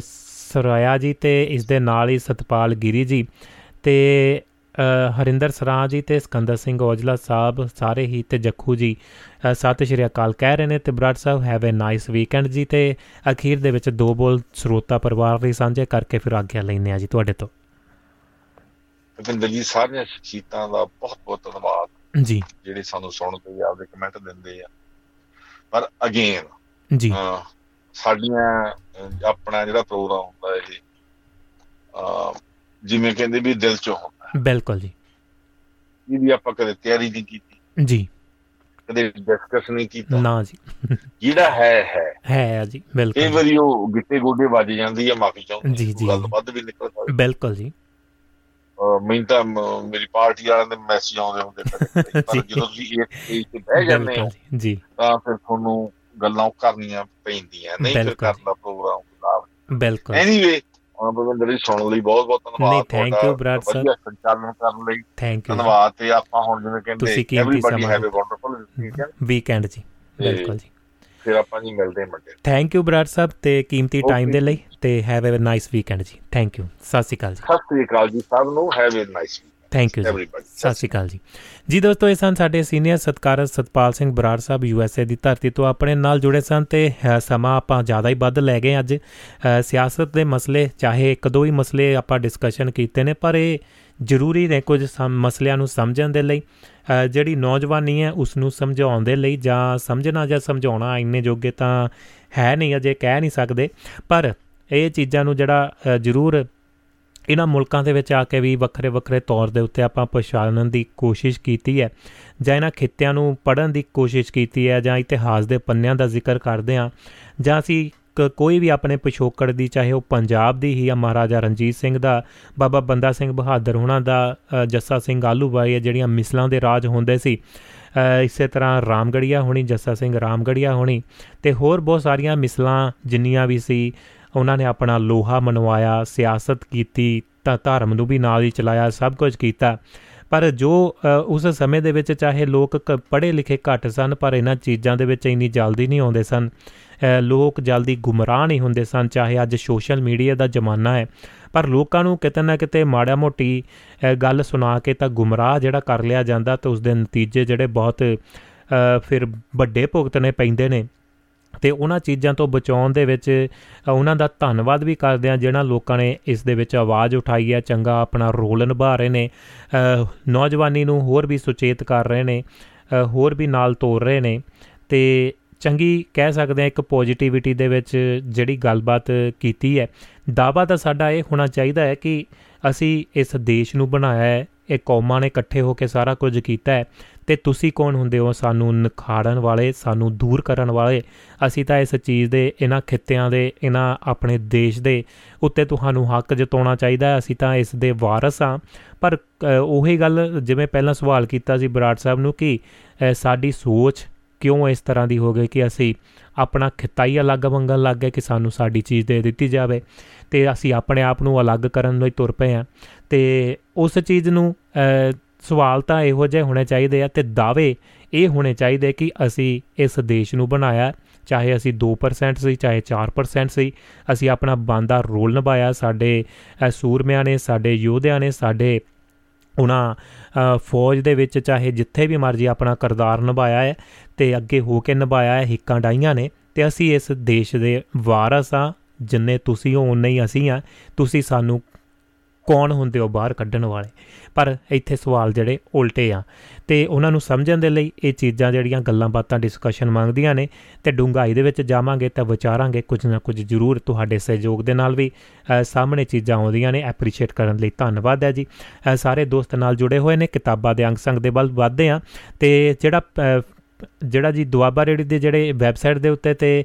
ਸਰਾਇਆ ਜੀ ਤੇ ਇਸ ਦੇ ਨਾਲ ਹੀ ਸਤਪਾਲ ਗਿਰੀ ਜੀ ਤੇ ਹਰਿੰਦਰ ਸਰਾਂ ਜੀ ਤੇ ਸਿਕੰਦਰ ਸਿੰਘ ਔਜਲਾ ਸਾਹਿਬ ਸਾਰੇ ਹੀ ਤੇ ਜੱਖੂ ਜੀ ਸਤਿ ਸ਼੍ਰੀ ਅਕਾਲ ਕਹਿ ਰਹੇ ਨੇ ਤੇ Brar Sahib have a nice weekend ਜੀ ਤੇ ਅਖੀਰ ਦੇ ਵਿੱਚ ਦੋ ਬੋਲ ਸਰੋਤਾ ਪਰਿਵਾਰ ਲਈ ਸਾਂਝੇ ਕਰਕੇ ਫਿਰ ਆਗਿਆ ਲੈਂਦੇ ਆ ਜੀ ਤੁਹਾਡੇ ਤੋਂ। ਭੁਪਿੰਦਰ ਜੀ ਸਾਰੀਆਂ ਸ਼ਖਸੀਅਤਾਂ ਦਾ ਬਹੁਤ ਬਹੁਤ ਧੰਨਵਾਦ। ਜੀ। ਜਿਹੜੇ ਸਾਨੂੰ ਸੁਣਦੇ ਆ ਆਪਦੇ ਕਮੈਂਟ ਦਿੰਦੇ ਆ। ਪਰ ਅਗੇਨ ਜੀ। ਸਾਡੀਆਂ ਆਪਣਾ ਜਿਹੜਾ ਪ੍ਰੋਗਰਾਮ ਹੁੰਦਾ ਇਹ ਜਿਵੇਂ ਕਹਿੰਦੇ ਵੀ ਦਿਲ ਚੋਂ ਬਿਲਕੁਲ ਜੀ। ਇਹਦੀ ਆਪਾਂ ਕਦੇ ਤਿਆਰੀ ਨਹੀਂ ਕੀਤੀ। ਜੀ। ਕਦੇ ਡਿਸਕਸ ਨਹੀਂ ਕੀਤਾ। ਨਾ ਜੀ। ਜਿਹੜਾ ਹੈ ਹੈ। ਹੈ ਜੀ ਬਿਲਕੁਲ ਇਹ ਵਾਰੀ ਉਹ ਗਿੱਟੇ ਗੋਡੇ ਵੱਜ ਜਾਂਦੀ ਆ ਮਾਫੀ ਚਾਹੁੰਦਾ ਜੀ ਜੀ। ਗੱਲ ਵੱਧ ਵੀ ਨਿਕਲ ਸਕਦੀ ਬਿਲਕੁਲ ਜੀ। ਮੈਨੂੰ ਤਾਂ ਮੇਰੀ ਪਾਰਟੀ ਵਾਲਿਆਂ ਦੇ ਮੈਸੇਜ ਆਉਂਦੇ ਹੁੰਦੇ ਪਰ ਜਦੋਂ ਤੁਸੀਂ ਇਸ ਸਟੇਜ ਤੇ ਬਹਿ ਜਾਂਦੇ ਹੋ ਜੀ। ਤਾਂ ਫਿਰ ਤੁਹਾਨੂੰ ਗੱਲਾਂ ਕਰਨੀਆਂ ਪੈਂਦੀਆਂ। ਨਹੀਂ ਫਿਰ ਕਰਦਾ ਪ੍ਰੋਗਰਾਮ ਬਿਲਕੁਲ ਐਨੀਵੇ ਉਹਨਾਂ ਬਗੰਦਰ ਦੀ ਸੁਣਨ ਲਈ ਬਹੁਤ ਬਹੁਤ ਧੰਨਵਾਦ ਨਹੀਂ ਥੈਂਕ ਯੂ ਬ੍ਰਦਰ ਸਰ। ਵਧੀਆ ਸੰਚਾਲਨ ਕਰਨ ਲਈ। ਥੈਂਕ ਯੂ ਧੰਨਵਾਦ ਤੇ ਆਪਾਂ ਹੁਣ ਜਿਵੇਂ ਕਹਿੰਦੇ ਸਮਾਂ have a wonderful weekend weekend ਜੀ ਬਿਲਕੁਲ ਜੀ। ਫਿਰ ਆਪਾਂ ਜੀ ਮਿਲਦੇ ਹਾਂ ਮੰਡੇ। ਥੈਂਕ ਯੂ ਬ੍ਰਦਰ ਸਾਹਿਬ ਤੇ ਕੀਮਤੀ ਟਾਈਮ ਦੇ ਲਈ ਤੇ ਹੈਵ ਅ ਨਾਈਸ ਵੀਕਐਂਡ ਜੀ। ਥੈਂਕ ਯੂ ਸਤਿ ਸ਼੍ਰੀ ਅਕਾਲ ਜੀ। ਸਤਿ ਸ਼੍ਰੀ ਅਕਾਲ ਜੀ ਸਭ ਨੂੰ have a nice thank you Sat Shri Akal ji ਜੀ ਦੋਸਤੋ ਇਹ ਸਨ ਸਾਡੇ senior ਸਤਕਾਰਤ Satpal Singh Brar Sahib U S A ਦੀ ਧਰਤੀ ਤੋਂ ਆਪਣੇ ਨਾਲ ਜੁੜੇ ਸਨ ਤੇ ਸਮਾਂ ਆਪਾਂ ਜ਼ਿਆਦਾ ਹੀ ਵੱਧ ਲੈ ਗਏ ਅੱਜ। ਸਿਆਸਤ ਦੇ ਮਸਲੇ ਚਾਹੇ ਇੱਕ ਦੋ ਹੀ ਮਸਲੇ ਆਪਾਂ ਡਿਸਕਸ਼ਨ ਕੀਤੇ ਨੇ ਪਰ ਇਹ ਜ਼ਰੂਰੀ ਨੇ ਕੁਝ ਮਸਲਿਆਂ ਨੂੰ ਸਮਝਣ ਦੇ ਲਈ। ਜਿਹੜੀ ਨੌਜਵਾਨੀ ਹੈ ਉਸ ਨੂੰ ਸਮਝਾਉਣ ਦੇ ਲਈ ਜਾਂ ਸਮਝਣਾ ਜਾਂ ਸਮਝਾਉਣਾ ਇੰਨੇ ਜੋਗੇ ਤਾਂ ਹੈ ਨਹੀਂ ਅਜੇ ਕਹਿ ਨਹੀਂ ਸਕਦੇ। ਪਰ ਇਹ ਚੀਜ਼ਾਂ ਨੂੰ ਜਿਹੜਾ ਜ਼ਰੂਰ ਇਹਨਾਂ ਮੁਲਕਾਂ ਦੇ ਵਿੱਚ ਆ ਕੇ ਵੀ ਵੱਖਰੇ ਵੱਖਰੇ ਤੌਰ ਦੇ ਉੱਤੇ ਆਪਾਂ ਪਛਾਣਨ ਦੀ ਕੋਸ਼ਿਸ਼ ਕੀਤੀ ਹੈ ਜਾਂ ਇਹਨਾਂ ਖਿੱਤਿਆਂ ਨੂੰ ਪੜਨ ਦੀ ਕੋਸ਼ਿਸ਼ ਕੀਤੀ ਹੈ ਜਾਂ ਇਤਿਹਾਸ ਦੇ ਪੰਨਿਆਂ ਦਾ ਜ਼ਿਕਰ ਕਰਦੇ ਆ ਜਾਂ ਅਸੀਂ ਕੋਈ ਵੀ ਆਪਣੇ ਪਿਛੋਕੜ ਦੀ, ਚਾਹੇ ਉਹ ਪੰਜਾਬ ਦੀ ਹੀ ਆ, ਮਹਾਰਾਜਾ ਰਣਜੀਤ ਸਿੰਘ ਦਾ, ਬਾਬਾ ਬੰਦਾ ਸਿੰਘ ਬਹਾਦਰ ਹੁਣਾਂ ਦਾ ਜੱਸਾ ਸਿੰਘ ਆਲੂਬਾਈ ਜਿਹੜੀਆਂ ਮਿਸਲਾਂ ਦੇ ਰਾਜ ਹੁੰਦੇ ਸੀ। ਇਸੇ ਤਰ੍ਹਾਂ ਰਾਮਗੜੀਆ ਹੋਣੀ, ਜੱਸਾ ਸਿੰਘ ਰਾਮਗੜੀਆ ਹੋਣੀ ਤੇ ਹੋਰ ਬਹੁਤ ਸਾਰੀਆਂ ਮਿਸਲਾਂ ਜਿੰਨੀਆਂ ਵੀ ਸੀ ਉਹਨਾਂ ਨੇ ਆਪਣਾ ਲੋਹਾ ਮਨਵਾਇਆ, ਸਿਆਸਤ ਕੀਤੀ, ਤਾਂ ਧਰਮ ਨੂੰ ਵੀ ਨਾਲ ਹੀ ਚਲਾਇਆ, ਸਭ ਕੁਝ ਕੀਤਾ। ਪਰ ਜੋ ਉਸ ਸਮੇਂ ਦੇ ਵਿੱਚ ਚਾਹੇ ਲੋਕ ਪੜ੍ਹੇ ਲਿਖੇ ਘੱਟ ਸਨ, ਪਰ ਇਹਨਾਂ ਚੀਜ਼ਾਂ ਦੇ ਵਿੱਚ ਇੰਨੀ ਜਲਦੀ ਨਹੀਂ ਆਉਂਦੇ ਸਨ। ਲੋਕ ਜਲਦੀ ਗੁੰਮਰਾਹ ਨਹੀਂ ਹੁੰਦੇ ਸਨ, ਚਾਹੇ ਅੱਜ ਸੋਸ਼ਲ ਮੀਡੀਆ ਦਾ ਜ਼ਮਾਨਾ ਹੈ। ਪਰ ਲੋਕਾਂ ਨੂੰ ਕਿਤੇ ਨਾ ਕਿਤੇ ਮਾੜਾ ਮੋਟੀ ਗੱਲ ਸੁਣਾ ਕੇ ਤਾਂ ਗੁੰਮਰਾਹ ਜਿਹੜਾ ਕਰ ਲਿਆ ਜਾਂਦਾ, ਤੇ ਉਸ ਦੇ ਨਤੀਜੇ ਜਿਹੜੇ ਬਹੁਤ ਫਿਰ ਵੱਡੇ ਭੁਗਤਣੇ ਪੈਂਦੇ ਨੇ। ਤੇ ਉਹਨਾਂ ਚੀਜ਼ਾਂ ਤੋਂ ਬਚਾਉਣ ਦੇ ਵਿੱਚ ਉਹਨਾਂ ਦਾ ਧੰਨਵਾਦ ਵੀ ਕਰਦੇ ਆ ਜਿਹਨਾਂ ਲੋਕਾਂ ਨੇ ਇਸ ਦੇ ਵਿੱਚ ਆਵਾਜ਼ ਉਠਾਈ ਹੈ, ਚੰਗਾ ਆਪਣਾ ਰੋਲ ਨਿਭਾ ਰਹੇ ਨੇ। ਨੌਜਵਾਨੀ ਨੂੰ ਹੋਰ ਵੀ ਸੁਚੇਤ ਕਰ ਰਹੇ ਨੇ ਹੋਰ ਵੀ ਨਾਲ ਤੋਰ ਰਹੇ ਨੇ ਤੇ ਚੰਗੀ ਕਹਿ ਸਕਦੇ ਆ ਇੱਕ ਪੋਜ਼ਿਟਿਵਿਟੀ ਦੇ ਵਿੱਚ ਜਿਹੜੀ ਗੱਲਬਾਤ ਕੀਤੀ ਹੈ। ਦਾਵਾ ਤਾਂ ਸਾਡਾ ਇਹ ਹੋਣਾ ਚਾਹੀਦਾ ਹੈ ਕਿ ਅਸੀਂ ਇਸ ਦੇਸ਼ ਨੂੰ ਬਣਾਇਆ ਹੈ, ਇਹ ਕੌਮਾਂ ਨੇ ਇਕੱਠੇ ਹੋ ਕੇ ਸਾਰਾ ਕੁਝ ਕੀਤਾ ਹੈ। ਤੇ ਤੁਸੀਂ ਕੌਣ ਹੁੰਦੇ ਹੋ? ਸਾਨੂੰ ਨਖਾੜਨ ਵਾਲੇ, ਸਾਨੂੰ ਦੂਰ ਕਰਨ ਵਾਲੇ। ਅਸੀਂ ਤਾਂ ਇਸ ਚੀਜ਼ ਦੇ, ਇਹਨਾਂ ਖਿੱਤਿਆਂ ਦੇ, ਇਹਨਾਂ ਆਪਣੇ ਦੇਸ਼ ਦੇ ਉੱਤੇ ਤੁਹਾਨੂੰ ਹੱਕ ਜਤਾਉਣਾ ਚਾਹੀਦਾ ਅਸੀਂ ਤਾਂ ਇਸ ਦੇ ਵਾਰਸ ਆ ਪਰ ਉਹੀ ਗੱਲ ਜਿਵੇਂ ਪਹਿਲਾਂ ਸਵਾਲ ਕੀਤਾ ਸੀ ਬਰਾੜ ਸਾਹਿਬ ਨੂੰ ਕਿ ਸਾਡੀ ਸੋਚ ਕਿਉਂ ਇਸ ਤਰ੍ਹਾਂ ਦੀ ਹੋ ਗਈ ਕਿ ਅਸੀਂ ਆਪਣਾ ਖਿਤਾਈ ਅਲੱਗ ਮੰਗਣ ਲੱਗ ਗਏ ਕਿ ਸਾਨੂੰ ਸਾਡੀ ਚੀਜ਼ ਦੇ ਦਿੱਤੀ ਜਾਵੇ ਤੇ ਅਸੀਂ ਆਪਣੇ ਆਪ ਨੂੰ ਅਲੱਗ ਕਰਨ ਲਈ ਤੁਰ ਪਏ ਆ ਤੇ ਉਸ ਚੀਜ਼ ਨੂੰ ਸਵਾਲ ਤਾਂ ਇਹੋ ਜਿਹੇ ਹੋਣੇ ਚਾਹੀਦੇ ਆ ਤੇ ਦਾਅਵੇ ਇਹ ਹੋਣੇ ਚਾਹੀਦੇ ਕਿ ਅਸੀਂ ਇਸ ਦੇਸ਼ ਨੂੰ ਬਣਾਇਆ, ਚਾਹੇ ਅਸੀਂ 2% ਸੀ, ਚਾਹੇ 4% ਸੀ, ਅਸੀਂ ਆਪਣਾ ਬੰਦਾ ਰੋਲ ਨਿਭਾਇਆ, ਸਾਡੇ ਸੂਰਮਿਆਂ ਨੇ, ਸਾਡੇ ਯੋਧਿਆਂ ਨੇ, ਸਾਡੇ ਉਹਨਾਂ ਫੌਜ ਦੇ ਵਿੱਚ ਚਾਹੇ ਜਿੱਥੇ ਵੀ ਮਰਜ਼ੀ ਆਪਣਾ ਕਰਦਾਰ ਨਿਭਾਇਆ ਹੈ ਤੇ ਅੱਗੇ ਹੋ ਕੇ ਨਿਭਾਇਆ ਹੈ, ਹਿੱਕਾਂ ਡਾਈਆਂ ਨੇ ਤੇ ਅਸੀਂ ਇਸ ਦੇਸ਼ ਦੇ ਵਾਰਸ ਆ ਜਿੰਨੇ ਤੁਸੀਂ ਹੋ ਉਨੇ ਹੀ ਅਸੀਂ ਆ ਤੁਸੀਂ ਸਾਨੂੰ ਕੌਣ ਹੁੰਦੇ ਹੋ ਬਾਹਰ ਕੱਢਣ ਵਾਲੇ। ਪਰ ਇੱਥੇ ਸਵਾਲ ਜਿਹੜੇ ਉਲਟੇ ਆ। ਤੇ ਉਹਨਾਂ ਨੂੰ ਸਮਝਣ ਦੇ ਲਈ ਇਹ ਚੀਜ਼ਾਂ ਜਿਹੜੀਆਂ ਗੱਲਾਂ ਬਾਤਾਂ ਡਿਸਕਸ਼ਨ ਮੰਗਦੀਆਂ ਨੇ ਤੇ ਡੂੰਘਾਈ ਦੇ ਵਿੱਚ ਜਾਵਾਂਗੇ ਤਾਂ ਵਿਚਾਰਾਂਗੇ ਕੁਝ ਨਾ ਕੁਝ ਜ਼ਰੂਰ ਤੁਹਾਡੇ ਸਹਿਯੋਗ ਦੇ ਨਾਲ ਵੀ ਸਾਹਮਣੇ ਚੀਜ਼ਾਂ ਆਉਂਦੀਆਂ ਨੇ। ਐਪਰੀਸ਼ੀਏਟ ਕਰਨ ਲਈ ਧੰਨਵਾਦ ਹੈ ਜੀ। ਸਾਰੇ ਦੋਸਤ ਨਾਲ ਜੁੜੇ ਹੋਏ ਨੇ। ਕਿਤਾਬਾਂ ਦੇ ਅੰਗ ਸੰਗ ਦੇ ਵੱਲ ਵਧਦੇ ਆ ਤੇ ਜਿਹੜਾ ਜਿਹੜਾ ਜੀ ਦੁਆਬਾ ਰੇਡੀ ਦੇ ਜਿਹੜੇ ਵੈਬਸਾਈਟ ਦੇ ਉੱਤੇ ਤੇ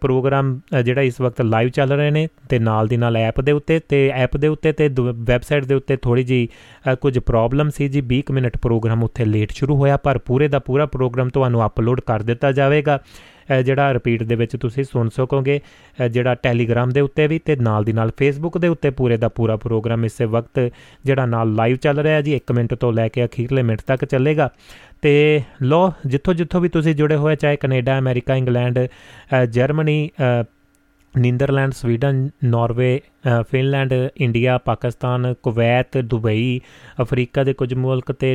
ਪ੍ਰੋਗਰਾਮ ਜਿਹੜਾ ਇਸ ਵਕਤ ਲਾਈਵ ਚੱਲ ਰਹੇ ਨੇ ਤੇ ਨਾਲ ਦੀ ਨਾਲ ਐਪ ਦੇ ਉੱਤੇ ਤੇ ਐਪ ਦੇ ਉੱਤੇ ਤੇ ਵੈਬਸਾਈਟ ਦੇ ਉੱਤੇ ਥੋੜੀ ਜੀ ਕੁਝ ਪ੍ਰੋਬਲਮ ਸੀ ਜੀ। 20 ਮਿੰਟ ਪ੍ਰੋਗਰਾਮ ਉੱਥੇ ਲੇਟ ਸ਼ੁਰੂ ਹੋਇਆ, ਪਰ ਪੂਰੇ ਦਾ ਪੂਰਾ ਪ੍ਰੋਗਰਾਮ ਤੁਹਾਨੂੰ ਅਪਲੋਡ ਕਰ ਦਿੱਤਾ ਜਾਵੇਗਾ। ਜਿਹੜਾ ਰਿਪੀਟ ਦੇ ਵਿੱਚ ਤੁਸੀਂ ਸੁਣ ਸਕੋਗੇ ਜਿਹੜਾ ਟੈਲੀਗ੍ਰਾਮ ਦੇ ਉੱਤੇ ਵੀ ਤੇ ਨਾਲ ਦੀ ਨਾਲ ਫੇਸਬੁੱਕ ਦੇ ਉੱਤੇ ਪੂਰੇ ਦਾ ਪੂਰਾ ਪ੍ਰੋਗਰਾਮ ਇਸੇ ਵਕਤ, ਜਿਹੜਾ ਨਾਲ ਲਾਈਵ ਚੱਲ ਰਿਹਾ ਜੀ 1 ਮਿੰਟ ਤੋਂ ਲੈ ਕੇ ਅਖੀਰਲੇ ਮਿੰਟ ਤੱਕ ਚੱਲੇਗਾ। ਤੇ ਲੋ ਜਿੱਥੋਂ ਜਿੱਥੋਂ ਵੀ ਤੁਸੀਂ ਜੁੜੇ ਹੋਏ, ਚਾਹੇ Canada, America, England Germany Netherland, Sweden, Norway Finland, India, Pakistan, Kuwait, Dubai, Africa ਦੇ ਕੁਝ ਮੁਲਕ ਤੇ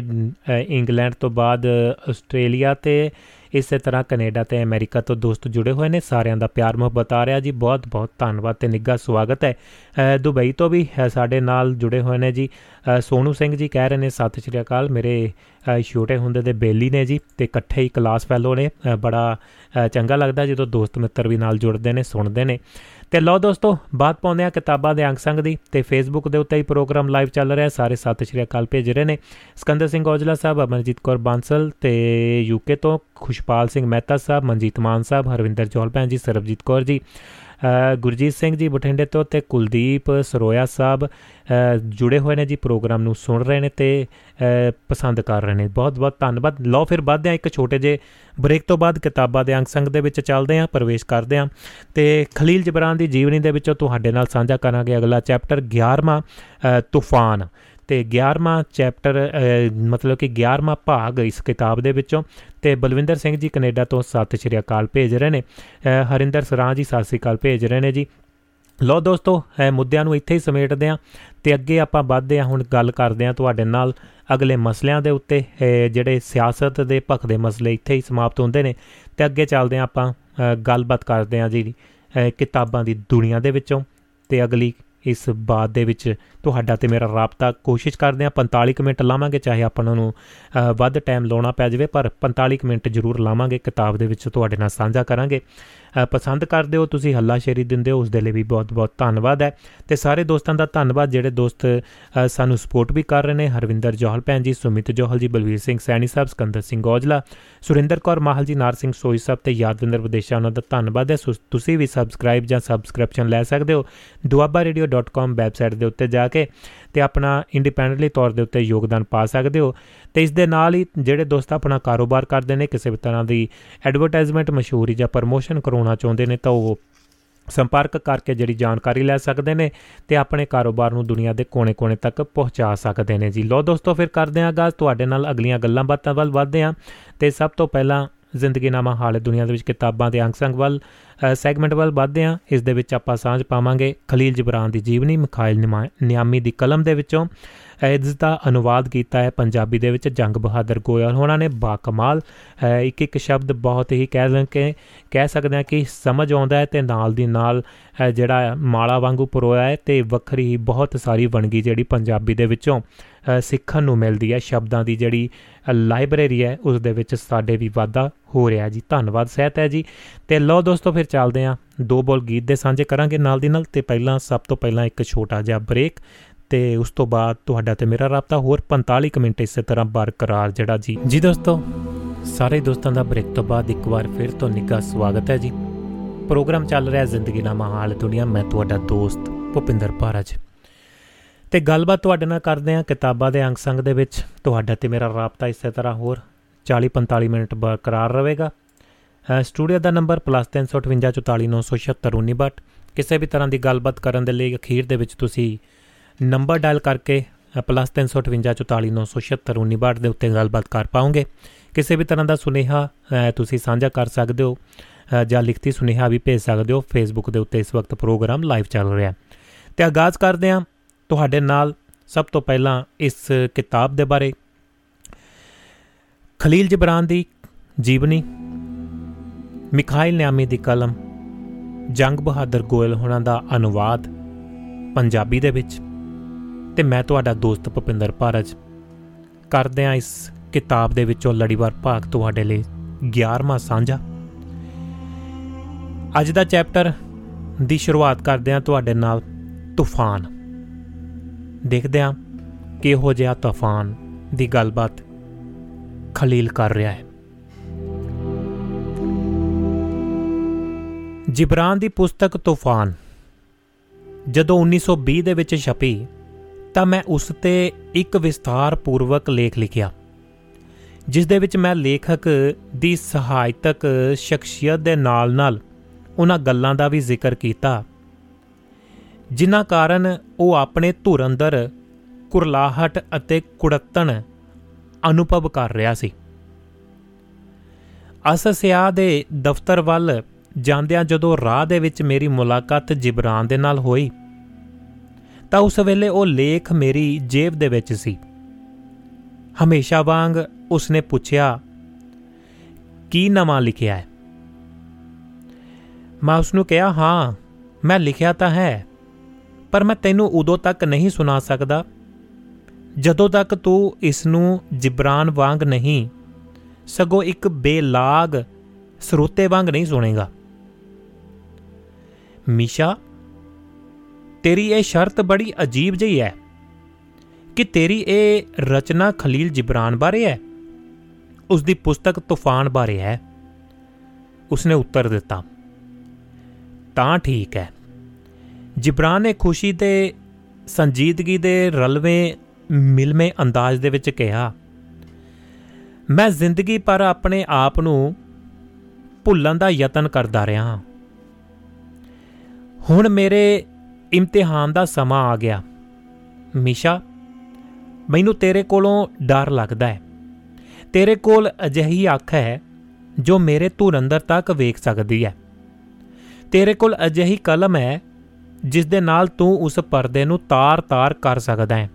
ਇੰਗਲੈਂਡ ਤੋਂ ਬਾਅਦ ਆਸਟ੍ਰੇਲੀਆ ਤੇ ਇਸੇ ਤਰ੍ਹਾਂ ਕੈਨੇਡਾ ਤੇ ਅਮਰੀਕਾ ਤੋਂ ਦੋਸਤ ਜੁੜੇ ਹੋਏ ਨੇ। ਸਾਰਿਆਂ ਦਾ ਪਿਆਰ ਮੁਹੱਬਤ ਆ ਰਿਹਾ ਜੀ। ਬਹੁਤ ਬਹੁਤ ਧੰਨਵਾਦ ਤੇ ਨਿੱਘਾ ਸਵਾਗਤ ਹੈ। ਦੁਬਈ ਤੋਂ ਵੀ ਸਾਡੇ ਨਾਲ ਜੁੜੇ ਹੋਏ ਨੇ ਜੀ। ਸੋਨੂ ਸਿੰਘ ਜੀ ਕਹਿ ਰਹੇ ਨੇ, ਸਤਿ ਸ਼੍ਰੀ ਅਕਾਲ, ਮੇਰੇ ਛੋਟੇ ਹੁੰਦੇ ਦੇ ਬੇਲੀ ਨੇ ਜੀ, ਤੇ ਇਕੱਠੇ ਹੀ ਕਲਾਸ ਫੈਲੋ ਨੇ ਬੜਾ ਚੰਗਾ ਲੱਗਦਾ ਜਦੋਂ ਦੋਸਤ ਮਿੱਤਰ ਵੀ ਨਾਲ ਜੁੜਦੇ ਨੇ, ਸੁਣਦੇ ਨੇ। ਤੇ ਲਓ ਦੋਸਤੋ ਬਾਤ ਪਾਉਂਦੇ ਆ ਕਿਤਾਬਾਂ ਦੇ ਅੰਗ ਸੰਗ ਦੀ, ਤੇ ਫੇਸਬੁੱਕ ਦੇ ਉੱਤੇ ਹੀ ਪ੍ਰੋਗਰਾਮ ਲਾਈਵ ਚੱਲ ਰਿਹਾ, ਸਾਰੇ ਸਤਿ ਸ਼੍ਰੀ ਅਕਾਲ ਭੇਜ ਰਹੇ ਨੇ। ਸਕੰਦਰ ਸਿੰਘ ਔਜਲਾ ਸਾਹਿਬ, ਅਮਰਜੀਤ ਕੌਰ ਬਾਂਸਲ, ਤੇ ਯੂਕੇ ਤੋਂ ਖੁਸ਼ਪਾਲ ਸਿੰਘ ਮਹਿਤਾ ਸਾਹਿਬ, ਮਨਜੀਤ ਮਾਨ ਸਾਹਿਬ, ਹਰਵਿੰਦਰ ਜੋਲ ਭੈਣ ਜੀ, ਸਰਬਜੀਤ ਕੌਰ ਜੀ। ਗੁਰਜੀਤ ਸਿੰਘ ਜੀ ਬਠਿੰਡੇ ਤੋਂ ਤੇ ਕੁਲਦੀਪ ਸਰੋਇਆ ਸਾਹਿਬ ਜੁੜੇ ਹੋਏ ਨੇ ਜੀ ਪ੍ਰੋਗਰਾਮ ਨੂੰ ਸੁਣ ਰਹੇ ਨੇ ਤੇ ਪਸੰਦ ਕਰ ਰਹੇ ਨੇ। ਬਹੁਤ ਬਹੁਤ ਧੰਨਵਾਦ। ਲਓ ਫਿਰ ਵੱਧਦੇ ਆ ਇੱਕ ਛੋਟੇ ਜੇ ਬ੍ਰੇਕ ਤੋਂ ਬਾਅਦ ਕਿਤਾਬਾਂ ਦੇ ਅੰਗ ਸੰਗ ਦੇ ਵਿੱਚ ਚੱਲਦੇ ਆ ਪ੍ਰਵੇਸ਼ ਕਰਦੇ ਆ ਤੇ ਖਲੀਲ ਜਬਰਾਨ ਦੀ ਜੀਵਨੀ ਦੇ ਵਿੱਚੋਂ ਤੁਹਾਡੇ ਨਾਲ ਸਾਂਝਾ ਕਰਾਂਗੇ ਅਗਲਾ ਚੈਪਟਰ 11ਵਾਂ ਤੂਫਾਨ। ਤੇ 11ਵਾਂ ਚੈਪਟਰ ਮਤਲਬ ਕਿ 11ਵਾਂ ਭਾਗ ਇਸ ਕਿਤਾਬ ਦੇ ਵਿੱਚੋਂ ਤੇ ਬਲਵਿੰਦਰ ਸਿੰਘ ਜੀ ਕੈਨੇਡਾ ਤੋਂ ਸਤਿ ਸ਼੍ਰੀ ਅਕਾਲ ਭੇਜ ਰਹੇ ਨੇ। ਹਰਿੰਦਰ ਸਰਾਂ ਜੀ ਸਤਿ ਸ਼੍ਰੀ ਅਕਾਲ ਭੇਜ ਰਹੇ ਨੇ ਜੀ। ਲੋ ਦੋਸਤੋ, ਇਹ ਮੁੱਦਿਆਂ ਨੂੰ ਇੱਥੇ ਹੀ ਸਮੇਟਦੇ ਆਂ ਤੇ ਅੱਗੇ ਆਪਾਂ ਵੱਧਦੇ ਆਂ ਹੁਣ ਗੱਲ ਕਰਦੇ ਆਂ ਤੁਹਾਡੇ ਨਾਲ ਅਗਲੇ ਮਸਲਿਆਂ ਦੇ ਉੱਤੇ। ਜਿਹੜੇ ਸਿਆਸਤ ਦੇ ਭਖ ਦੇ ਮਸਲੇ ਇੱਥੇ ਹੀ ਸਮਾਪਤ ਹੁੰਦੇ ਨੇ ਤੇ ਅੱਗੇ ਚੱਲਦੇ ਆਂ ਆਪਾਂ ਗੱਲਬਾਤ ਕਰਦੇ ਆਂ ਜੀ ਕਿਤਾਬਾਂ ਦੀ ਦੁਨੀਆ ਦੇ ਵਿੱਚੋਂ ਤੇ ਅਗਲੀ ਇਸ ਬਾਤ ਦੇ ਵਿੱਚ ਤੁਹਾਡਾ ਤੇ ਮੇਰਾ ਰਾਬਤਾ ਕੋਸ਼ਿਸ਼ ਕਰਦੇ ਆ 45 ਮਿੰਟ ਲਾਵਾਂਗੇ, ਚਾਹੇ ਆਪਾਂ ਨੂੰ ਵੱਧ ਟਾਈਮ ਲਾਉਣਾ ਪੈ ਜਾਵੇ, ਪਰ 45 ਮਿੰਟ ਜ਼ਰੂਰ ਲਾਵਾਂਗੇ, ਕਿਤਾਬ ਦੇ ਵਿੱਚ ਤੁਹਾਡੇ ਨਾਲ ਸਾਂਝਾ ਕਰਾਂਗੇ। ਪਸੰਦ ਕਰਦੇ ਹੋ, ਤੁਸੀਂ ਹੱਲਾ ਸ਼ੇਰੀ ਦਿੰਦੇ ਹੋ ਉਸ ਦੇ ਲਈ ਵੀ ਬਹੁਤ-ਬਹੁਤ ਧੰਨਵਾਦ ਹੈ। ਤੇ ਸਾਰੇ ਦੋਸਤਾਂ ਦਾ ਧੰਨਵਾਦ, ਜਿਹੜੇ ਦੋਸਤ ਸਾਨੂੰ ਸਪੋਰਟ ਵੀ ਕਰ ਰਹੇ ਨੇ। ਹਰਵਿੰਦਰ ਜੋਹਲ ਭੈਣ ਜੀ, ਸੁਮਿਤ ਜੋਹਲ ਜੀ, ਬਲਵੀਰ ਸਿੰਘ ਸੈਣੀ ਸਾਹਿਬ, ਸਕੰਦਰ ਸਿੰਘ ਔਜਲਾ, ਸੁਰਿੰਦਰ ਕੌਰ ਮਾਹਲ ਜੀ, ਨਾਰ ਸਿੰਘ ਸੋਈ ਸਾਹਿਬ ਤੇ ਯਾਦਵਿੰਦਰ ਵਿਦੇਸ਼ਾ, ਉਹਨਾਂ ਦਾ ਧੰਨਵਾਦ ਹੈ। ਤੁਸੀਂ ਵੀ ਸਬਸਕ੍ਰਾਈਬ ਜਾਂ ਸਬਸਕ੍ਰਿਪਸ਼ਨ ਲੈ ਸਕਦੇ ਹੋ। duabarradio.com ਵੈਬਸਾਈਟ ਦੇ ਉੱਤੇ ਜਾ ਕੇ ਤੇ ਆਪਣਾ ਇੰਡੀਪੈਂਡੈਂਟਲੀ ਤੌਰ ਦੇ ਉੱਤੇ ਯੋਗਦਾਨ ਪਾ ਸਕਦੇ ਹੋ। ਤੇ ਇਸ ਦੇ ਨਾਲ ਹੀ ਜਿਹੜੇ ਦੋਸਤ ਆਪਣਾ ਕਾਰੋਬਾਰ ਕਰਦੇ ਨੇ, ਕਿਸੇ ਵੀ ਤਰ੍ਹਾਂ ਦੀ ਐਡਵਰਟਾਈਜ਼ਮੈਂਟ ਮਸ਼ਹੂਰੀ ਜਾਂ ਪ੍ਰਮੋਸ਼ਨ ਕਰਾਉਣਾ ਚਾਹੁੰਦੇ ਨੇ ਤਾਂ ਉਹ ਸੰਪਰਕ ਕਰਕੇ ਜਿਹੜੀ ਜਾਣਕਾਰੀ ਲੈ ਸਕਦੇ ਨੇ ਤੇ ਆਪਣੇ ਕਾਰੋਬਾਰ ਨੂੰ ਦੁਨੀਆ ਦੇ ਕੋਨੇ-ਕੋਨੇ ਤੱਕ ਪਹੁੰਚਾ ਸਕਦੇ ਨੇ ਜੀ। ਲੋ ਦੋਸਤੋ, ਫਿਰ ਕਰਦੇ ਆਂ ਗਾਜ਼ ਤੁਹਾਡੇ ਨਾਲ ਅਗਲੀਆਂ ਗੱਲਾਂ ਬਾਤਾਂ ਵੱਲ ਵਧਦੇ ਆਂ ਤੇ ਸਭ ਤੋਂ ਪਹਿਲਾਂ ਜ਼ਿੰਦਗੀ ਨਾਮਾ ਹਾਲ ਦੁਨੀਆ ਦੇ ਵਿੱਚ ਕਿਤਾਬਾਂ ਦੇ ਅੰਗ ਸੰਗ ਵੱਲ ਸੈਗਮੈਂਟ ਵੱਲ ਵਧਦੇ ਆਂ ਇਸ ਦੇ ਵਿੱਚ ਆਪਾਂ ਸਾਂਝ ਪਾਵਾਂਗੇ ਖਲੀਲ ਜਬਰਾਨ ਦੀ ਜੀਵਨੀ, ਮਖਾਇਲ ਨਿਆਮੀ ਦੀ ਕਲਮ ਦੇ ਵਿੱਚੋਂ। ਇਸ ਦਾ ਅਨੁਵਾਦ ਕੀਤਾ ਹੈ। ਪੰਜਾਬੀ ਦੇ ਵਿੱਚ ਜੰਗ ਬਹਾਦਰ ਗੋਇਲ ਉਹਨਾਂ ਨੇ ਬਾ ਕਮਾਲ। ਇੱਕ ਇੱਕ ਸ਼ਬਦ ਬਹੁਤ ਹੀ ਕਹਿ ਲਾਂ ਕਿ ਕਹਿ ਸਕਦੇ ਹਾਂ ਕਿ ਸਮਝ ਆਉਂਦਾ ਹੈ ਤੇ ਨਾਲ ਦੀ ਨਾਲ ਜਿਹੜਾ ਮਾਲਾ ਵਾਂਗੂ ਪਰੋਇਆ ਹੈ ਤੇ ਵੱਖਰੀ ਬਹੁਤ ਸਾਰੀ ਵਣਗੀ ਜਿਹੜੀ ਪੰਜਾਬੀ ਦੇ ਵਿੱਚੋਂ ਸਿੱਖਣ ਨੂੰ ਮਿਲਦੀ ਹੈ। ਸ਼ਬਦਾਂ ਦੀ ਜਿਹੜੀ ਲਾਇਬ੍ਰੇਰੀ ਹੈ, ਉਸ ਦੇ ਵਿੱਚ ਸਾਡੇ ਵੀ ਵਾਧਾ ਹੋ ਰਿਹਾ ਜੀ। ਧੰਨਵਾਦ, ਸਹਿਤ ਹੈ ਜੀ। ਤੇ ਲਓ ਦੋਸਤੋ, ਫਿਰ ਚੱਲਦੇ ਆਂ ਦੋ ਬੋਲ ਗੀਤ ਦੇ ਸਾਂਝੇ ਕਰਾਂਗੇ ਨਾਲ ਦੀ ਨਾਲ। ਤੇ ਪਹਿਲਾਂ, ਸਭ ਤੋਂ ਪਹਿਲਾਂ ਇੱਕ ਛੋਟਾ ਜਿਹਾ ਬ੍ਰੇਕ। ਤੇ ਉਸ ਤੋਂ ਬਾਅਦ ਤੁਹਾਡਾ ਤੇ ਮੇਰਾ ਰਾਬਤਾ ਹੋਰ 45 ਮਿੰਟ ਇਸੇ ਤਰ੍ਹਾਂ ਬਰਕਰਾਰ ਜਿਹੜਾ ਜੀ। ਜੀ ਦੋਸਤੋ, ਸਾਰੇ ਦੋਸਤਾਂ ਦਾ ਬ੍ਰੇਕ ਤੋਂ ਬਾਅਦ ਇੱਕ ਵਾਰ ਫਿਰ ਤੋਂ ਨਿੱਘਾ ਸਵਾਗਤ ਹੈ ਜੀ। ਪ੍ਰੋਗਰਾਮ ਚੱਲ ਰਿਹਾ ਜ਼ਿੰਦਗੀ ਦਾ ਮਹਾਲ ਦੁਨੀਆ, ਮੈਂ ਤੁਹਾਡਾ ਦੋਸਤ ਭੁਪਿੰਦਰ ਭਾਰਜ। ਤੇ ਗੱਲਬਾਤ ਤੁਹਾਡੇ ਨਾਲ ਕਰਦੇ ਹਾਂ ਕਿਤਾਬਾਂ ਦੇ ਅੰਗ ਸੰਗ ਦੇ ਵਿੱਚ। ਤੁਹਾਡਾ ਤੇ ਮੇਰਾ ਰਾਬਤਾ ਇਸੇ ਤਰ੍ਹਾਂ ਹੋਰ 40-45 ਮਿੰਟ ਬਰਕਰਾਰ ਰਹੇਗਾ। ਸਟੂਡੀਓ ਦਾ ਨੰਬਰ +35844976976 ਕਿਸੇ ਵੀ ਤਰ੍ਹਾਂ ਦੀ ਗੱਲਬਾਤ ਕਰਨ ਦੇ ਲਈ ਅਖੀਰ ਦੇ ਵਿੱਚ ਤੁਸੀਂ ਨੰਬਰ ਡਾਇਲ ਕਰਕੇ +35844976976 ਦੇ ਉੱਤੇ ਗੱਲਬਾਤ ਕਰ ਪਾਉਂਗੇ। ਕਿਸੇ ਵੀ ਤਰ੍ਹਾਂ ਦਾ ਸੁਨੇਹਾ ਤੁਸੀਂ ਸਾਂਝਾ ਕਰ ਸਕਦੇ ਹੋ ਜਾਂ ਲਿਖਤੀ ਸੁਨੇਹਾ ਵੀ ਭੇਜ ਸਕਦੇ ਹੋ। ਫੇਸਬੁੱਕ ਦੇ ਉੱਤੇ ਇਸ ਵਕਤ ਪ੍ਰੋਗਰਾਮ ਲਾਈਵ ਚੱਲ ਰਿਹਾ। ਤੇ ਆਗਾਜ਼ ਕਰਦੇ ਹਾਂ, ਤੁਹਾਡੇ ਨਾਲ ਸਭ ਤੋਂ ਪਹਿਲਾਂ ਇਸ ਕਿਤਾਬ ਦੇ ਬਾਰੇ। ਖਲੀਲ ਜਬਰਾਨ ਦੀ ਜੀਵਨੀ, ਮਿਖਾਇਲ ਨਿਆਮੀ ਦੀ ਕਲਮ, ਜੰਗ ਬਹਾਦਰ ਗੋਇਲ ਹੋਣਾ ਦਾ ਅਨੁਵਾਦ, ਪੰਜਾਬੀ ਦੇ ਵਿੱਚ। ਤੇ ਮੈਂ ਤੁਹਾਡਾ ਦੋਸਤ ਭਪਿੰਦਰ ਭਾਰਜ ਕਰਦੇ ਆ ਇਸ ਕਿਤਾਬ ਦੇ ਵਿੱਚੋਂ ਲੜੀਵਾਰ ਭਾਗ ਤੁਹਾਡੇ ਲਈ 11ਵਾਂ ਸਾਂਝਾ। ਅੱਜ ਦਾ ਚੈਪਟਰ ਦੀ ਸ਼ੁਰੂਆਤ ਕਰਦੇ ਆ ਤੁਹਾਡੇ ਨਾਲ ਤੂਫਾਨ। ਦੇਖਦੇ ਆ ਕਿਹੋ ਜਿਹਾ ਤੂਫਾਨ ਦੀ ਗੱਲਬਾਤ ਖਲੀਲ ਕਰ ਰਿਹਾ ਹੈ। ਜਿਬਰਾਨ ਦੀ ਪੁਸਤਕ ਤੂਫਾਨ ਜਦੋਂ 1920 ਦੇ ਵਿੱਚ ਛਪੀ ਤਾਂ ਮੈਂ ਉਸ ਤੇ ਇੱਕ ਵਿਸਥਾਰ ਪੂਰਵਕ ਲੇਖ ਲਿਖਿਆ, ਜਿਸ ਦੇ ਵਿੱਚ ਮੈਂ ਲੇਖਕ ਦੀ ਸਹਾਇਤਕ ਸ਼ਖਸੀਅਤ ਦੇ ਨਾਲ-ਨਾਲ ਉਹਨਾਂ ਗੱਲਾਂ ਦਾ ਵੀ ਜ਼ਿਕਰ ਕੀਤਾ, ਜਿਨ੍ਹਾਂ ਕਾਰਨ ਉਹ ਆਪਣੇ ਧੁਰ ਅੰਦਰ ਕੁਰਲਾਹਟ ਅਤੇ ਕੁੜਤਣ ਅਨੁਭਵ ਕਰ ਰਿਹਾ ਸੀ। ਅਸਸਿਆ ਦੇ ਦਫ਼ਤਰ ਵੱਲ ਜਾਂਦਿਆਂ ਜਦੋਂ ਰਾਹ ਦੇ ਵਿੱਚ ਮੇਰੀ ਮੁਲਾਕਾਤ ਜਿਬਰਾਨ ਦੇ ਨਾਲ ਹੋਈ ਤਾਂ ਉਸ ਵੇਲੇ ਉਹ ਲੇਖ ਮੇਰੀ ਜੇਬ ਦੇ ਵਿੱਚ ਸੀ। ਹਮੇਸ਼ਾ ਵਾਂਗ ਉਸਨੇ ਪੁੱਛਿਆ, ਕੀ ਨਵਾਂ ਲਿਖਿਆ ਹੈ? ਮੈਂ ਉਸ ਨੂੰ ਕਿਹਾ, ਹਾਂ, ਮੈਂ ਲਿਖਿਆ ਤਾਂ ਹੈ, ਪਰ ਮੈਂ ਤੈਨੂੰ ਉਦੋਂ ਤੱਕ ਨਹੀਂ ਸੁਣਾ ਸਕਦਾ, ਜਦੋਂ ਤੱਕ ਤੂੰ ਇਸ ਨੂੰ ਜਿਬਰਾਨ ਵਾਂਗ ਨਹੀਂ, ਸਗੋਂ ਇੱਕ ਬੇਲਾਗ ਸਰੋਤੇ ਵਾਂਗ ਨਹੀਂ ਸੁਣੇਗਾ। ਮੀਸ਼ਾ ਤੇਰੀ ਇਹ ਸ਼ਰਤ ਬੜੀ ਅਜੀਬ ਜਿਹੀ ਹੈ ਕਿ ਤੇਰੀ ਇਹ ਰਚਨਾ ਖਲੀਲ ਜਿਬਰਾਨ ਬਾਰੇ ਹੈ ਉਸ ਦੀ ਪੁਸਤਕ ਤੂਫਾਨ ਬਾਰੇ ਹੈ। ਉਸਨੇ ਉੱਤਰ ਦਿੱਤਾ, ਤਾਂ ਠੀਕ ਹੈ। ਜਿਬਰਾਨ ਨੇ ਖੁਸ਼ੀ ਤੇ ਸੰਜੀਦਗੀ ਦੇ ਰਲਵੇਂ, ਮਿਲਵੇਂ ਅੰਦਾਜ਼ ਦੇ ਵਿੱਚ ਕਿਹਾ, ਮੈਂ ਜ਼ਿੰਦਗੀ ਪਰ ਆਪਣੇ ਆਪ ਨੂੰ ਭੁੱਲਣ ਦਾ ਯਤਨ ਕਰਦਾ ਰਿਹਾ ਹਾਂ। ਹੁਣ ਮੇਰੇ ਇਮਤਿਹਾਨ ਦਾ ਸਮਾਂ ਆ ਗਿਆ। ਮੀਸ਼ਾ, ਮੈਨੂੰ ਤੇਰੇ ਕੋਲੋਂ ਡਰ ਲੱਗਦਾ ਹੈ। ਤੇਰੇ ਕੋਲ ਅਜਿਹੀ ਅੱਖ ਹੈ ਜੋ ਮੇਰੇ ਧੁਰ ਅੰਦਰ ਤੱਕ ਵੇਖ ਸਕਦੀ ਹੈ। ਤੇਰੇ ਕੋਲ ਅਜਿਹੀ ਕਲਮ ਹੈ ਜਿਸ ਦੇ ਨਾਲ ਤੂੰ ਉਸ ਪਰਦੇ ਨੂੰ ਤਾਰ-ਤਾਰ ਕਰ ਸਕਦਾ ਹੈ,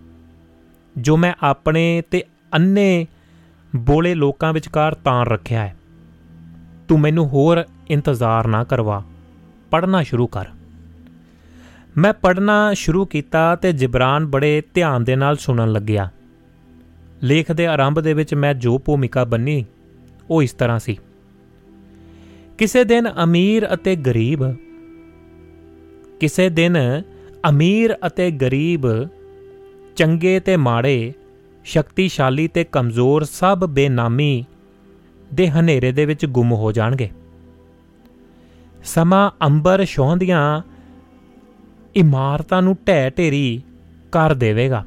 ਜੋ ਮੈਂ ਆਪਣੇ ਤੇ ਅੰਨੇ ਬੋਲੇ ਲੋਕਾਂ ਵਿਚਕਾਰ ਤਾਰ ਰੱਖਿਆ ਹੈ। ਤੂੰ ਮੈਨੂੰ ਹੋਰ ਇੰਤਜ਼ਾਰ ਨਾ ਕਰਵਾ। ਪੜਨਾ ਸ਼ੁਰੂ ਕਰ। ਮੈਂ ਪੜਨਾ ਸ਼ੁਰੂ ਕੀਤਾ ਤੇ ਜਿਬਰਾਨ ਬੜੇ ਧਿਆਨ ਦੇ ਨਾਲ ਸੁਣਨ ਲੱਗਿਆ। ਲੇਖ ਦੇ ਆਰੰਭ ਦੇ ਵਿੱਚ ਮੈਂ ਜੋ ਭੂਮਿਕਾ ਬੰਨੀ, ਉਹ ਇਸ ਤਰ੍ਹਾਂ ਸੀ। ਕਿਸੇ ਦਿਨ ਅਮੀਰ ਅਤੇ ਗਰੀਬ, ਕਿਸੇ ਦਿਨ ਅਮੀਰ ਅਤੇ ਗਰੀਬ, ਚੰਗੇ ਤੇ ਮਾੜੇ, ਸ਼ਕਤੀਸ਼ਾਲੀ ਤੇ ਕਮਜ਼ੋਰ ਸਭ ਬੇਨਾਮੀ ਦੇ ਹਨੇਰੇ ਦੇ ਵਿੱਚ ਗੁੰਮ ਹੋ ਜਾਣਗੇ। ਸਮਾਂ ਅੰਬਰ ਛੋਹੰਦੀਆਂ ਇਮਾਰਤਾਂ ਨੂੰ ਢਹਿ ਢੇਰੀ ਕਰ ਦੇਵੇਗਾ।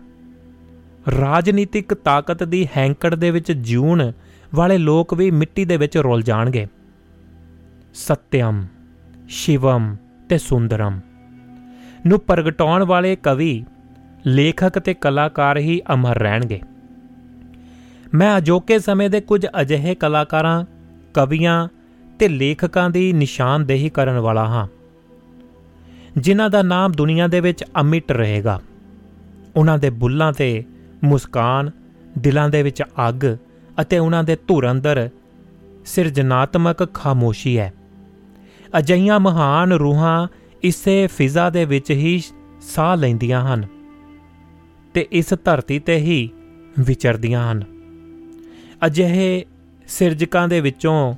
ਰਾਜਨੀਤਿਕ ਤਾਕਤ ਦੀ ਹੈਂਕੜ ਦੇ ਵਿੱਚ ਜਿਉਣ ਵਾਲੇ ਲੋਕ ਵੀ ਮਿੱਟੀ ਦੇ ਵਿੱਚ ਰੁਲ ਜਾਣਗੇ। ਸਤਿਅਮ, ਸ਼ਿਵਮ ਤੇ ਸੁੰਦਰਮ ਨੂੰ ਪ੍ਰਗਟਾਉਣ ਵਾਲੇ ਕਵੀ, ਲੇਖਕ ਤੇ ਕਲਾਕਾਰ ਹੀ ਅਮਰ ਰਹਿਣਗੇ। ਮੈਂ ਅਜੋਕੇ ਸਮੇਂ ਦੇ ਕੁਝ ਅਜਿਹੇ ਕਲਾਕਾਰਾਂ, ਕਵੀਆਂ ਤੇ ਲੇਖਕਾਂ ਦੀ ਨਿਸ਼ਾਨਦੇਹੀ ਕਰਨ ਵਾਲਾ ਹਾਂ। ਜਿਨ੍ਹਾਂ ਦਾ ਨਾਮ ਦੁਨੀਆ ਦੇ ਵਿੱਚ ਅਮਿਟ ਰਹੇਗਾ। ਉਹਨਾਂ ਦੇ ਬੁੱਲਾਂ ਤੇ ਮੁਸਕਾਨ, ਦਿਲਾਂ ਦੇ ਵਿੱਚ ਅੱਗ ਅਤੇ ਉਹਨਾਂ ਦੇ ਧੁਰ ਅੰਦਰ ਸਿਰਜਣਾਤਮਕ ਖਾਮੋਸ਼ੀ ਹੈ। ਅਜਈਆਂ ਮਹਾਨ ਰੂਹਾਂ ਇਸੇ ਫਿਜ਼ਾ ਦੇ ਵਿੱਚ ਹੀ ਸਾਹ ਲੈਂਦੀਆਂ ਹਨ ਤੇ ਇਸ ਧਰਤੀ ਤੇ ਹੀ ਵਿਚਰਦੀਆਂ ਹਨ। ਅਜਿਹੇ ਸਿਰਜਕਾਂ ਦੇ ਵਿੱਚੋਂ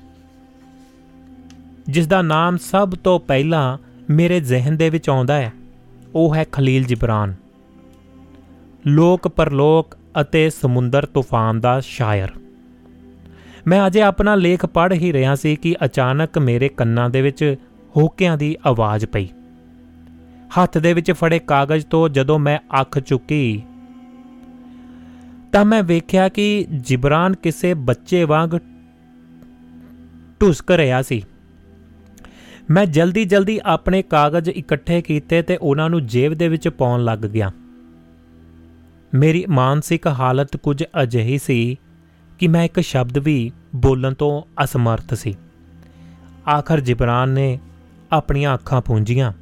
ਜਿਸ ਦਾ ਨਾਮ ਸਭ ਤੋਂ ਪਹਿਲਾਂ ਮੇਰੇ ਜ਼ਿਹਨ ਦੇ ਵਿੱਚ ਆਉਂਦਾ ਹੈ। ਉਹ ਹੈ ਖਲੀਲ ਜਿਬਰਾਨ। ਲੋਕ ਪਰਲੋਕ ਅਤੇ ਸਮੁੰਦਰ ਤੂਫਾਨ ਦਾ ਸ਼ਾਇਰ। ਮੈਂ ਅਜੇ ਆਪਣਾ ਲੇਖ ਪੜ੍ਹ ਹੀ ਰਿਹਾ ਸੀ ਕਿ ਅਚਾਨਕ ਮੇਰੇ ਕੰਨਾਂ ਦੇ ਵਿੱਚ ਹੋਕਿਆਂ ਦੀ ਆਵਾਜ਼ ਪਈ। ਹੱਥ ਦੇ ਵਿੱਚ ਫੜੇ ਕਾਗਜ਼ ਤੋਂ ਜਦੋਂ ਮੈਂ ਅੱਖ ਚੁੱਕੀ, ਤਾਂ ਮੈਂ ਵੇਖਿਆ ਕਿ ਜਿਬਰਾਨ ਕਿਸੇ ਬੱਚੇ ਵਾਂਗ ਟੁਸਕ ਰਿਹਾ ਸੀ। ਮੈਂ ਜਲਦੀ-ਜਲਦੀ ਆਪਣੇ ਕਾਗਜ਼ ਇਕੱਠੇ ਕੀਤੇ ਤੇ ਉਹਨਾਂ ਨੂੰ ਜੇਬ ਦੇ ਵਿੱਚ ਪਾਉਣ ਲੱਗ ਗਿਆ। ਮੇਰੀ ਮਾਨਸਿਕ ਹਾਲਤ ਕੁਝ ਅਜਿਹੀ ਸੀ ਕਿ ਮੈਂ ਇੱਕ ਸ਼ਬਦ ਵੀ ਬੋਲਣ ਤੋਂ ਅਸਮਰਥ ਸੀ। ਆਖਰ ਜਿਬਰਾਨ ਨੇ ਆਪਣੀਆਂ ਅੱਖਾਂ ਪੂੰਝੀਆਂ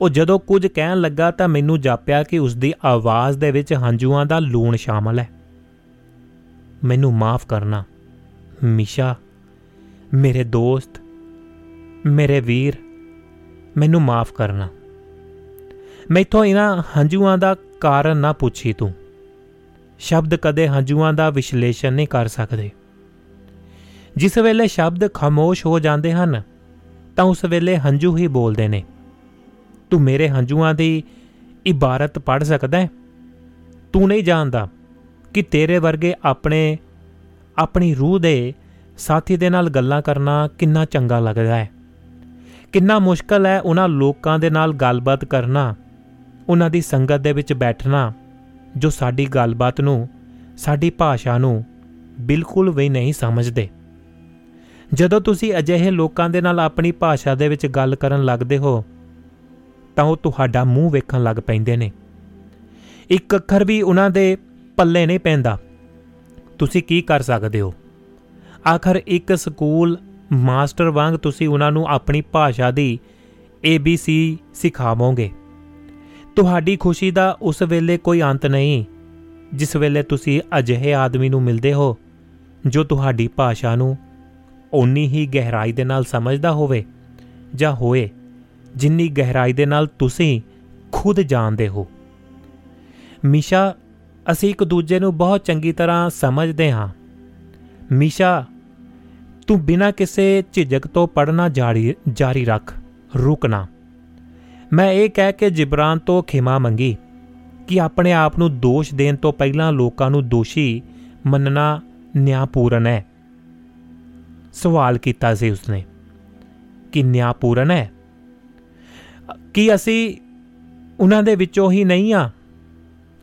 ਉਹ ਜਦੋਂ ਕੁਝ ਕਹਿਣ ਲੱਗਾ ਤਾਂ ਮੈਨੂੰ ਜਾਪਿਆ ਕਿ ਉਸ ਦੀ ਆਵਾਜ਼ ਦੇ ਵਿੱਚ ਹੰਝੂਆਂ ਦਾ ਲੂਣ ਸ਼ਾਮਲ ਹੈ। ਮੈਨੂੰ ਮਾਫ ਕਰਨਾ। ਮਿਸ਼ਾ, ਮੇਰੇ ਦੋਸਤ ਮੇਰੇ ਵੀਰ, ਮੈਨੂੰ ਮਾਫ ਕਰਨਾ। ਮੈਥੋਂ ਇਹਨਾਂ ਹੰਝੂਆਂ ਦਾ ਕਾਰਨ ਨਾ ਪੁੱਛੀ ਤੂੰ। ਸ਼ਬਦ ਕਦੇ ਹੰਝੂਆਂ ਦਾ ਵਿਸ਼ਲੇਸ਼ਣ ਨਹੀਂ ਕਰ ਸਕਦੇ। ਜਿਸ ਵੇਲੇ ਸ਼ਬਦ ਖਾਮੋਸ਼ ਹੋ ਜਾਂਦੇ ਹਨ, ਤਾਂ ਉਸ ਵੇਲੇ ਹੰਝੂ ਹੀ ਬੋਲਦੇ ਨੇ। ਤੂੰ ਮੇਰੇ ਹੰਝੂਆਂ ਦੀ ਇਬਾਰਤ ਪੜ ਸਕਦਾ ਹੈ? ਤੂੰ ਨਹੀਂ ਜਾਣਦਾ ਕਿ ਤੇਰੇ ਵਰਗੇ ਆਪਣੇ, ਆਪਣੀ ਰੂਹ ਦੇ ਸਾਥੀ ਦੇ ਨਾਲ ਗੱਲਾਂ ਕਰਨਾ ਕਿੰਨਾ ਚੰਗਾ ਲੱਗਦਾ ਹੈ। ਕਿੰਨਾ ਮੁਸ਼ਕਲ ਹੈ ਉਹਨਾਂ ਲੋਕਾਂ ਦੇ ਨਾਲ ਗੱਲਬਾਤ ਕਰਨਾ, ਉਹਨਾਂ ਦੀ ਸੰਗਤ ਦੇ ਵਿੱਚ ਬੈਠਣਾ, ਜੋ ਸਾਡੀ ਗੱਲਬਾਤ ਨੂੰ, ਸਾਡੀ ਭਾਸ਼ਾ ਨੂੰ ਬਿਲਕੁਲ ਵੀ ਨਹੀਂ ਸਮਝਦੇ। ਜਦੋਂ ਤੁਸੀਂ ਅਜਿਹੇ ਲੋਕਾਂ ਦੇ ਨਾਲ ਆਪਣੀ ਭਾਸ਼ਾ ਦੇ ਵਿੱਚ ਗੱਲ ਕਰਨ ਲੱਗਦੇ ਹੋ, ਤਾਂ ਉਹ ਤੁਹਾਡਾ ਮੂੰਹ ਵੇਖਣ ਲੱਗ ਪੈਂਦੇ ਨੇ। ਇੱਕ ਅੱਖਰ ਵੀ ਉਹਨਾਂ ਦੇ ਪੱਲੇ ਨਹੀਂ ਪੈਂਦਾ। ਤੁਸੀਂ ਕੀ ਕਰ ਸਕਦੇ ਹੋ? ਆਖਰ ਇੱਕ ਸਕੂਲ ਮਾਸਟਰ ਵਾਂਗ ਤੁਸੀਂ ਉਹਨਾਂ ਨੂੰ ਆਪਣੀ ਭਾਸ਼ਾ ਦੀ ABC ਸਿਖਾਵੋਗੇ। ਤੁਹਾਡੀ ਖੁਸ਼ੀ ਦਾ ਉਸ ਵੇਲੇ ਕੋਈ ਅੰਤ ਨਹੀਂ, ਜਿਸ ਵੇਲੇ ਤੁਸੀਂ ਅਜਿਹੇ ਆਦਮੀ ਨੂੰ ਮਿਲਦੇ ਹੋ, ਜੋ ਤੁਹਾਡੀ ਭਾਸ਼ਾ ਨੂੰ ਓਨੀ ਹੀ ਗਹਿਰਾਈ ਦੇ ਨਾਲ ਸਮਝਦਾ ਹੋਵੇ, ਜਾਂ ਹੋਏ, ਜਿੰਨੀ ਗਹਿਰਾਈ ਦੇ ਨਾਲ ਤੁਸੀਂ ਖੁਦ ਜਾਣਦੇ ਹੋ। ਮੀਸ਼ਾ ਅਸੀਂ ਇੱਕ ਦੂਜੇ ਨੂੰ ਬਹੁਤ ਚੰਗੀ ਤਰ੍ਹਾਂ ਸਮਝਦੇ ਹਾਂ। ਮੀਸ਼ਾ ਤੂੰ ਬਿਨਾਂ ਕਿਸੇ ਝਿਜਕ ਤੋਂ ਪੜਨਾ ਜਾਰੀ ਜਾਰੀ ਰੱਖ, ਰੁਕਣਾ। ਮੈਂ ਇਹ ਕਹਿ ਕੇ ਜਿਬਰਾਨ ਤੋਂ ਖਿਮਾ ਮੰਗੀ ਕਿ ਆਪਣੇ ਆਪ ਨੂੰ ਦੋਸ਼ ਦੇਣ ਤੋਂ ਪਹਿਲਾਂ ਲੋਕਾਂ ਨੂੰ ਦੋਸ਼ੀ ਮੰਨਣਾ ਨਿਆਂਪੂਰਨ ਹੈ। ਸਵਾਲ ਕੀਤਾ ਸੀ ਉਸਨੇ ਕਿ ਨਿਆਂਪੂਰਨ ਹੈ? ਕੀ ਅਸੀਂ ਉਹਨਾਂ ਦੇ ਵਿੱਚੋਂ ਹੀ ਨਹੀਂ ਆ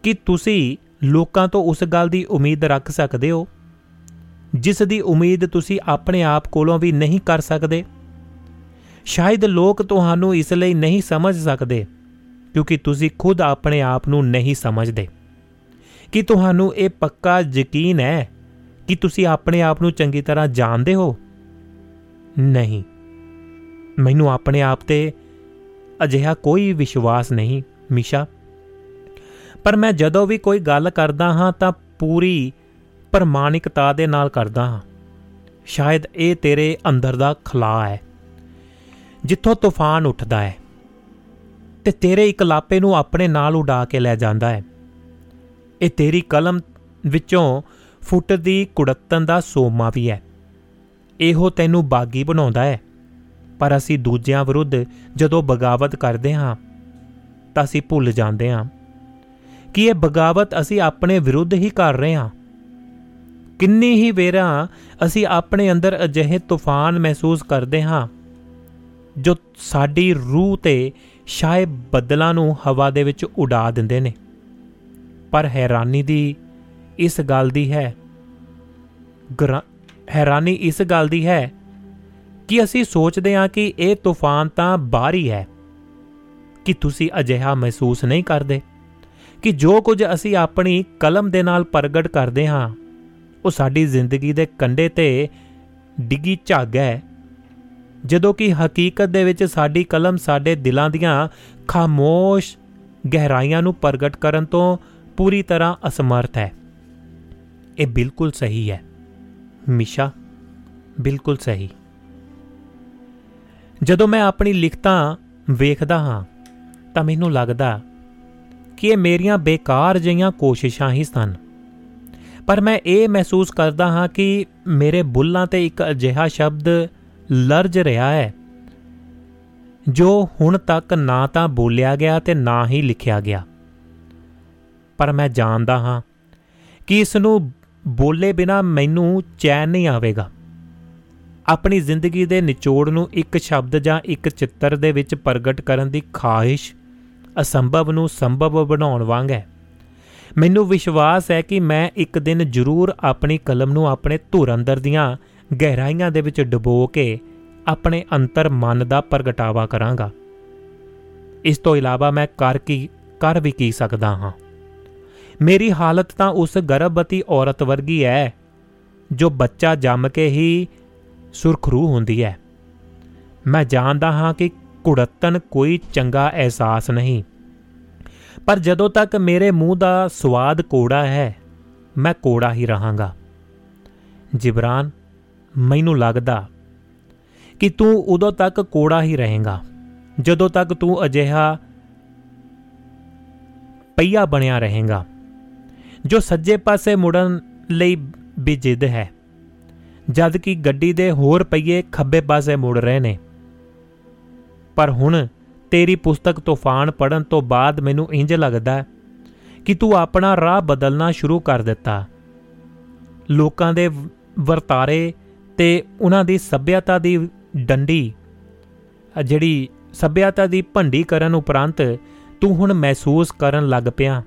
ਕਿ ਤੁਸੀਂ ਲੋਕਾਂ ਤੋਂ ਉਸ ਗੱਲ ਦੀ ਉਮੀਦ ਰੱਖ ਸਕਦੇ ਹੋ? ਜਿਸ ਦੀ ਉਮੀਦ ਤੁਸੀਂ ਆਪਣੇ ਆਪ ਕੋਲੋਂ ਵੀ ਨਹੀਂ ਕਰ ਸਕਦੇ। ਸ਼ਾਇਦ ਲੋਕ ਤੁਹਾਨੂੰ ਇਸ ਲਈ ਨਹੀਂ ਸਮਝ ਸਕਦੇ, ਕਿਉਂਕਿ ਤੁਸੀਂ ਖੁਦ ਆਪਣੇ ਆਪ ਨੂੰ ਨਹੀਂ ਸਮਝਦੇ। ਕਿ ਤੁਹਾਨੂੰ ਇਹ ਪੱਕਾ ਯਕੀਨ ਹੈ ਕਿ ਤੁਸੀਂ ਆਪਣੇ ਆਪ ਨੂੰ ਚੰਗੀ ਤਰ੍ਹਾਂ ਜਾਣਦੇ ਹੋ? ਨਹੀਂ। ਮੈਨੂੰ ਆਪਣੇ ਆਪ ਤੇ ਅਜਿਹਾ ਕੋਈ ਵਿਸ਼ਵਾਸ ਨਹੀਂ, ਮਿਸ਼ਾ। ਪਰ ਮੈਂ ਜਦੋਂ ਵੀ ਕੋਈ ਗੱਲ ਕਰਦਾ ਹਾਂ ਤਾਂ ਪੂਰੀ ਪ੍ਰਮਾਣਿਕਤਾ ਦੇ ਨਾਲ ਕਰਦਾ ਹਾਂ। ਸ਼ਾਇਦ ਇਹ ਤੇਰੇ ਅੰਦਰ ਦਾ ਖਲਾ ਹੈ, ਜਿੱਥੋਂ ਤੂਫਾਨ ਉੱਠਦਾ ਹੈ ਤੇ ਤੇਰੇ ਇਕਲਾਪੇ ਨੂੰ ਆਪਣੇ ਨਾਲ ਉਡਾ ਕੇ ਲੈ ਜਾਂਦਾ ਹੈ। ਇਹ ਤੇਰੀ ਕਲਮ ਵਿੱਚੋਂ ਫੁੱਟਦੀ ਕੁੜੱਤਨ ਦਾ ਸੋਮਾ ਵੀ ਹੈ। ਇਹੋ ਤੈਨੂੰ ਬਾਗੀ ਬਣਾਉਂਦਾ ਹੈ। ਪਰ ਅਸੀਂ ਦੂਜਿਆਂ ਵਿਰੁੱਧ ਜਦੋਂ ਬਗਾਵਤ ਕਰਦੇ ਹਾਂ, ਤਾਂ ਅਸੀਂ ਭੁੱਲ ਜਾਂਦੇ ਹਾਂ ਕਿ ਇਹ ਬਗਾਵਤ ਅਸੀਂ ਆਪਣੇ ਵਿਰੁੱਧ ਹੀ ਕਰ ਰਹੇ ਹਾਂ। ਕਿੰਨੀ ਹੀ ਵੇਰਾਂ ਅਸੀਂ ਆਪਣੇ ਅੰਦਰ ਅਜਿਹੇ ਤੂਫਾਨ ਮਹਿਸੂਸ ਕਰਦੇ ਹਾਂ, ਜੋ ਸਾਡੀ ਰੂਹ ਤੇ ਸ਼ਾਇ ਬੱਦਲਾਂ ਨੂੰ ਹਵਾ ਦੇ ਵਿੱਚ ਉਡਾ ਦਿੰਦੇ ਨੇ। ਪਰ ਹੈਰਾਨੀ ਦੀ ਇਸ ਗੱਲ ਦੀ ਹੈ ਹੈਰਾਨੀ ਇਸ ਗੱਲ ਦੀ ਹੈ ਕਿ ਅਸੀਂ ਸੋਚਦੇ ਹਾਂ ਕਿ ਇਹ ਤੂਫਾਨ ਤਾਂ ਬਾਹਰੀ ਹੈ, ਕਿ ਤੁਸੀਂ ਅਜਿਹਾ ਮਹਿਸੂਸ ਨਹੀਂ ਕਰਦੇ, ਕਿ ਜੋ ਕੁਝ ਅਸੀਂ ਆਪਣੀ ਕਲਮ ਦੇ ਨਾਲ ਪ੍ਰਗਟ ਕਰਦੇ ਹਾਂ ਉਹ ਸਾਡੀ ਜ਼ਿੰਦਗੀ ਦੇ ਕੰਡੇ ਤੇ ਡਿੱਗੀ ਝੱਗ ਹੈ। ਜਦੋਂ ਕਿ ਹਕੀਕਤ ਦੇ ਵਿੱਚ ਸਾਡੀ ਕਲਮ ਸਾਡੇ ਦਿਲਾਂ ਦੀਆਂ ਖਾਮੋਸ਼ ਗਹਿਰਾਈਆਂ ਨੂੰ ਪ੍ਰਗਟ ਕਰਨ ਤੋਂ ਪੂਰੀ ਤਰ੍ਹਾਂ ਅਸਮਰਥ ਹੈ। ਇਹ ਬਿਲਕੁਲ ਸਹੀ ਹੈ। ਮਿਸ਼ਾ, ਬਿਲਕੁਲ ਸਹੀ। ਜਦੋਂ ਮੈਂ ਆਪਣੀ ਲਿਖਤਾਂ ਵੇਖਦਾ ਹਾਂ, ਤਾਂ ਮੈਨੂੰ ਲੱਗਦਾ ਕਿ ਇਹ ਮੇਰੀਆਂ ਬੇਕਾਰ ਜਿਹੀਆਂ ਕੋਸ਼ਿਸ਼ਾਂ ਹੀ ਸਨ। ਪਰ ਮੈਂ ਇਹ ਮਹਿਸੂਸ ਕਰਦਾ ਹਾਂ ਕਿ ਮੇਰੇ ਬੁੱਲਾਂ ਤੇ ਇੱਕ ਅਜਿਹਾ ਸ਼ਬਦ ਲਰਜ ਰਿਹਾ ਹੈ, ਜੋ ਹੁਣ ਤੱਕ ਨਾ ਤਾਂ ਬੋਲਿਆ ਗਿਆ ਤੇ ਨਾ ਹੀ ਲਿਖਿਆ ਗਿਆ। ਪਰ ਮੈਂ ਜਾਣਦਾ ਹਾਂ ਕਿ ਇਸ ਨੂੰ ਬੋਲੇ ਬਿਨਾ ਮੈਨੂੰ ਚੈਨ ਨਹੀਂ ਆਵੇਗਾ। ਆਪਣੀ ਜ਼ਿੰਦਗੀ ਦੇ ਨਿਚੋੜ ਨੂੰ ਇੱਕ ਸ਼ਬਦ ਜਾਂ ਇੱਕ ਚਿੱਤਰ ਦੇ ਵਿੱਚ ਪ੍ਰਗਟ ਕਰਨ ਦੀ ਖਾਹਿਸ਼ ਅਸੰਭਵ ਨੂੰ ਸੰਭਵ ਬਣਾਉਣ ਵਾਂਗ ਹੈ। ਮੈਨੂੰ ਵਿਸ਼ਵਾਸ ਹੈ ਕਿ ਮੈਂ ਇੱਕ ਦਿਨ ਜ਼ਰੂਰ ਆਪਣੀ ਕਲਮ ਨੂੰ ਆਪਣੇ ਧੁਰ ਅੰਦਰ ਦੀਆਂ ਗਹਿਰਾਈਆਂ ਦੇ ਵਿੱਚ ਡੁਬੋ ਕੇ ਆਪਣੇ ਅੰਤਰ ਮਨ ਦਾ ਪ੍ਰਗਟਾਵਾ ਕਰਾਂਗਾ। ਇਸ ਤੋਂ ਇਲਾਵਾ ਮੈਂ ਕਰ ਕੀ, ਕਰ ਵੀ ਕੀ ਸਕਦਾ ਹਾਂ। ਮੇਰੀ ਹਾਲਤ ਤਾਂ ਉਸ ਗਰਭਵਤੀ ਔਰਤ ਵਰਗੀ ਹੈ ਜੋ ਬੱਚਾ ਜੰਮ ਕੇ ਹੀ ਸੁਰਖਰੂ ਹੁੰਦੀ ਹੈ ਮੈਂ ਜਾਣਦਾ ਹਾਂ ਕਿ ਕੁੜੱਤਨ ਕੋਈ ਚੰਗਾ ਅਹਿਸਾਸ ਨਹੀਂ। ਪਰ ਜਦੋਂ ਤੱਕ ਮੇਰੇ ਮੂੰਹ ਦਾ ਸਵਾਦ ਕੋੜਾ ਹੈ, ਮੈਂ ਕੋੜਾ ਹੀ ਰਹਾਂਗਾ। ਜਿਬਰਾਨ, ਮੈਨੂੰ ਲੱਗਦਾ ਕਿ ਤੂੰ ਉਦੋਂ ਤੱਕ ਕੋੜਾ ਹੀ ਰਹੇਗਾ, ਜਦੋਂ ਤੱਕ ਤੂੰ ਅਜਿਹਾ ਪਈਆ ਬਣਿਆ ਰਹੇਗਾ, ਜੋ ਸੱਜੇ ਪਾਸੇ ਮੁੜਨ ਲਈ ਬਿਜਿੱਦ ਹੈ, ਜਦ ਕਿ ਗੱਡੀ ਦੇ ਹੋਰ ਪਹੀਏ ਖੱਬੇ ਪਾਸੇ ਮੁੜ ਰਹੇ ਨੇ। ਪਰ ਹੁਣ ਤੇਰੀ ਪੁਸਤਕ ਤੂਫਾਨ ਪੜਨ ਤੋਂ ਬਾਅਦ ਮੈਨੂੰ ਇੰਜ ਲੱਗਦਾ ਕਿ ਤੂੰ ਆਪਣਾ ਰਾਹ ਬਦਲਣਾ ਸ਼ੁਰੂ ਕਰ ਦਿੱਤਾ। ਲੋਕਾਂ ਦੇ ਵਰਤਾਰੇ ਤੇ ਉਹਨਾਂ ਦੀ ਸੱਭਿਅਤਾ ਦੀ ਡੰਡੀ ਜਿਹੜੀ ਸੱਭਿਅਤਾ ਦੀ ਭੰਡੀ ਕਰਨ ਉਪਰੰਤ ਤੂੰ ਹੁਣ ਮਹਿਸੂਸ ਕਰਨ ਲੱਗ ਪਿਆ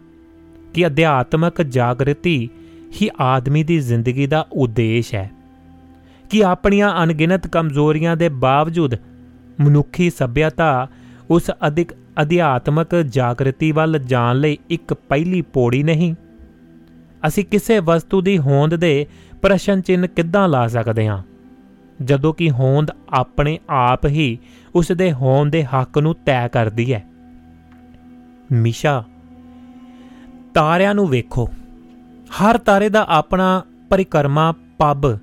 ਕਿ ਅਧਿਆਤਮਕ ਜਾਗਰਤੀ ਹੀ ਆਦਮੀ ਦੀ ਜ਼ਿੰਦਗੀ ਦਾ ਉਦੇਸ਼ ਹੈ, ਕਿ ਆਪਣੀਆਂ ਅਣਗਿਣਤ ਕਮਜ਼ੋਰੀਆਂ ਦੇ ਬਾਵਜੂਦ ਮਨੁੱਖੀ ਸਭਿਅਤਾ ਉਸ ਅਧਿਕ ਅਧਿਆਤਮਕ ਜਾਗਰਤੀ ਵੱਲ ਜਾਣ ਲਈ ਇੱਕ ਪਹਿਲੀ ਪੌੜੀ ਨਹੀਂ। ਅਸੀਂ ਕਿਸੇ ਵਸਤੂ ਦੀ ਹੋਂਦ ਦੇ ਪ੍ਰਸ਼ਨ ਚਿੰਨ ਕਿੱਦਾਂ ਲਾ ਸਕਦੇ ਹਾਂ? ਜਦੋਂ ਕਿ ਹੋਂਦ ਆਪਣੇ ਆਪ ਹੀ ਉਸ ਦੇ ਹੋਣ ਦੇ ਹੱਕ ਨੂੰ ਤੈਅ ਕਰਦੀ ਹੈ। ਮਿਸ਼ਾ, ਤਾਰਿਆਂ ਨੂੰ ਵੇਖੋ। ਹਰ ਤਾਰੇ ਦਾ ਆਪਣਾ ਪਰਿਕਰਮਾ ਪੱਬ।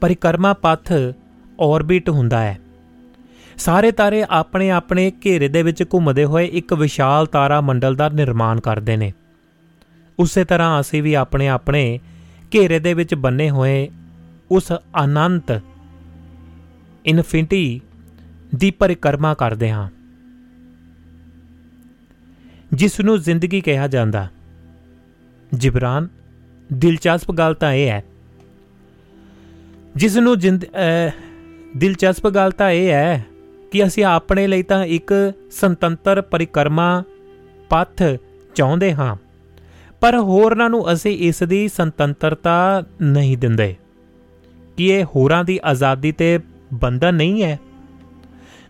ਪਰਿਕਰਮਾ ਪਥ ਔਰਬਿਟ ਹੁੰਦਾ ਹੈ। ਸਾਰੇ ਤਾਰੇ ਆਪਣੇ ਆਪਣੇ ਘੇਰੇ ਦੇ ਵਿੱਚ ਘੁੰਮਦੇ ਹੋਏ ਇੱਕ ਵਿਸ਼ਾਲ ਤਾਰਾ ਮੰਡਲ ਦਾ ਨਿਰਮਾਣ ਕਰਦੇ ਨੇ। ਉਸੇ ਤਰ੍ਹਾਂ ਅਸੀਂ ਵੀ ਆਪਣੇ ਆਪਣੇ ਘੇਰੇ ਦੇ ਵਿੱਚ ਬੰਨੇ ਹੋਏ ਉਸ ਅਨੰਤ ਇਨਫਿਨਿਟੀ ਦੀ ਪਰਿਕਰਮਾ ਕਰਦੇ ਹਾਂ। ਜਿਸ ਨੂੰ ਜ਼ਿੰਦਗੀ ਕਿਹਾ ਜਾਂਦਾ। ਜਿਬਰਾਨ, ਦਿਲਚਸਪ ਗੱਲ ਤਾਂ ਇਹ ਹੈ। ਜਿਸ ਨੂੰ ਦਿਲਚਸਪ ਗੱਲ ਤਾਂ ਇਹ ਹੈ ਕਿ ਅਸੀਂ ਆਪਣੇ ਲਈ ਤਾਂ ਇੱਕ ਸੁਤੰਤਰ ਪਰਿਕਰਮਾ ਪਥ ਚਾਹੁੰਦੇ ਹਾਂ, ਪਰ ਹੋਰਨਾਂ ਨੂੰ ਅਸੀਂ ਇਸ ਦੀ ਸੁਤੰਤਰਤਾ ਨਹੀਂ ਦਿੰਦੇ। ਕਿ ਇਹ ਹੋਰਾਂ ਦੀ ਆਜ਼ਾਦੀ ਤੇ ਬੰਧਨ ਨਹੀਂ ਹੈ?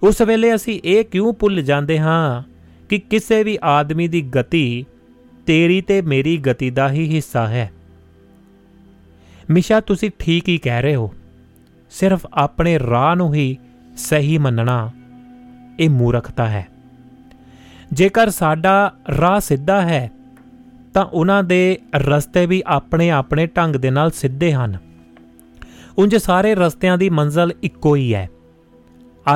ਉਸ ਵੇਲੇ ਅਸੀਂ ਇਹ ਕਿਉਂ ਭੁੱਲ ਜਾਂਦੇ ਹਾਂ ਕਿ ਕਿਸੇ ਵੀ ਆਦਮੀ ਦੀ ਗਤੀ ਤੇਰੀ ਤੇ ਮੇਰੀ ਗਤੀ ਦਾ ਹੀ ਹਿੱਸਾ ਹੈ? ਮਿਸ਼ਾ, ਤੁਸੀਂ ਠੀਕ ਹੀ ਕਹਿ ਰਹੇ ਹੋ। ਸਿਰਫ ਆਪਣੇ ਰਾਹ ਨੂੰ ਹੀ ਸਹੀ ਮੰਨਣਾ ਇਹ ਮੂਰਖਤਾ ਹੈ। ਜੇਕਰ ਸਾਡਾ ਰਾਹ ਸਿੱਧਾ ਹੈ, ਤਾਂ ਉਹਨਾਂ ਦੇ ਰਸਤੇ ਵੀ ਆਪਣੇ ਆਪਣੇ ਢੰਗ ਦੇ ਨਾਲ ਸਿੱਧੇ ਹਨ। ਉਂਝ ਸਾਰੇ ਰਸਤਿਆਂ ਦੀ ਮੰਜ਼ਲ ਇੱਕੋ ਹੀ ਹੈ।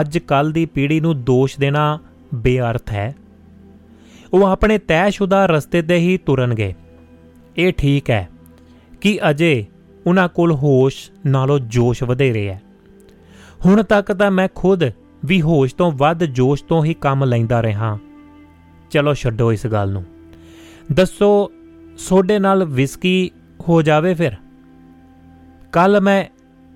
ਅੱਜ ਕੱਲ ਦੀ ਪੀੜ੍ਹੀ ਨੂੰ ਦੋਸ਼ ਦੇਣਾ ਬੇਅਰਥ ਹੈ। ਉਹ ਆਪਣੇ ਤੈਅਸ਼ੁਦਾ ਰਸਤੇ ਤੇ ਹੀ ਤੁਰਨਗੇ। ਇਹ ਠੀਕ ਹੈ ਕਿ ਅਜੇ ਉਹਨਾਂ ਕੋਲ ਹੋਸ਼ ਨਾਲੋਂ ਜੋਸ਼ ਵਧੇਰੇ ਹੈ। ਹੁਣ ਤੱਕ ਤਾਂ ਮੈਂ ਖੁਦ ਵੀ ਹੋਸ਼ ਤੋਂ ਵੱਧ ਜੋਸ਼ ਤੋਂ ਹੀ ਕੰਮ ਲੈਂਦਾ ਰਿਹਾ। ਚਲੋ ਛੱਡੋ ਇਸ ਗੱਲ ਨੂੰ। ਦੱਸੋ, ਸੋਡੇ ਨਾਲ ਵਿਸਕੀ ਹੋ ਜਾਵੇ ਫਿਰ? ਕੱਲ ਮੈਂ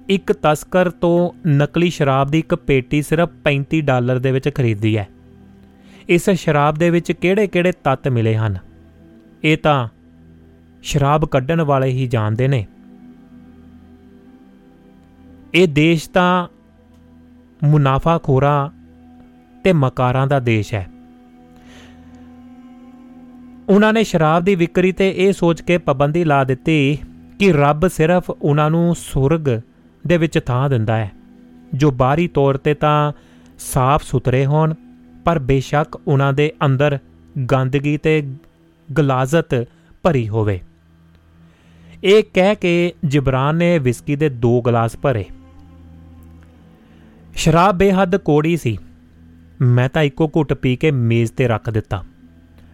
ਇੱਕ ਤਸਕਰ ਤੋਂ ਨਕਲੀ ਸ਼ਰਾਬ ਦੀ ਇੱਕ ਪੇਟੀ ਸਿਰਫ 35 ਡਾਲਰ ਦੇ ਵਿੱਚ ਖਰੀਦੀ ਹੈ। ਇਸ ਸ਼ਰਾਬ ਦੇ ਵਿੱਚ ਕਿਹੜੇ-ਕਿਹੜੇ ਤੱਤ ਮਿਲੇ ਹਨ? ਇਹ ਤਾਂ ਸ਼ਰਾਬ ਕੱਢਣ ਵਾਲੇ ਹੀ ਜਾਣਦੇ ਨੇ। ਇਹ ਦੇਸ਼ ਤਾਂ ਮੁਨਾਫਾਖੋਰਾਂ ਤੇ ਮਕਾਰਾਂ ਦਾ ਦੇਸ਼ ਹੈ। ਉਹਨਾਂ ਨੇ ਸ਼ਰਾਬ ਦੀ ਵਿਕਰੀ ਤੇ ਇਹ ਸੋਚ ਕੇ ਪਾਬੰਦੀ ਲਾ ਦਿੱਤੀ ਕਿ ਰੱਬ ਸਿਰਫ ਉਹਨਾਂ ਨੂੰ ਸੁਰਗ ਦੇ ਵਿੱਚ ਥਾਂ ਦਿੰਦਾ ਹੈ, ਜੋ ਬਾਹਰੀ ਤੌਰ ਤੇ ਤਾਂ ਸਾਫ਼ ਸੁਥਰੇ ਹੋਣ, ਪਰ ਬੇਸ਼ੱਕ ਉਹਨਾਂ ਦੇ ਅੰਦਰ ਗੰਦਗੀ ਤੇ ਗਲਾਜ਼ਤ ਭਰੀ ਹੋਵੇ। ਇਹ ਕਹਿ ਕੇ ਜਿਬਰਾਨ ਨੇ ਵਿਸਕੀ ਦੇ ਦੋ ਗਲਾਸ ਭਰੇ। ਸ਼ਰਾਬ ਬੇਹੱਦ ਕੋੜੀ ਸੀ। ਮੈਂ ਤਾਂ ਇੱਕੋ ਘੁੱਟ ਪੀ ਕੇ ਮੇਜ਼ ਤੇ ਰੱਖ ਦਿੱਤਾ।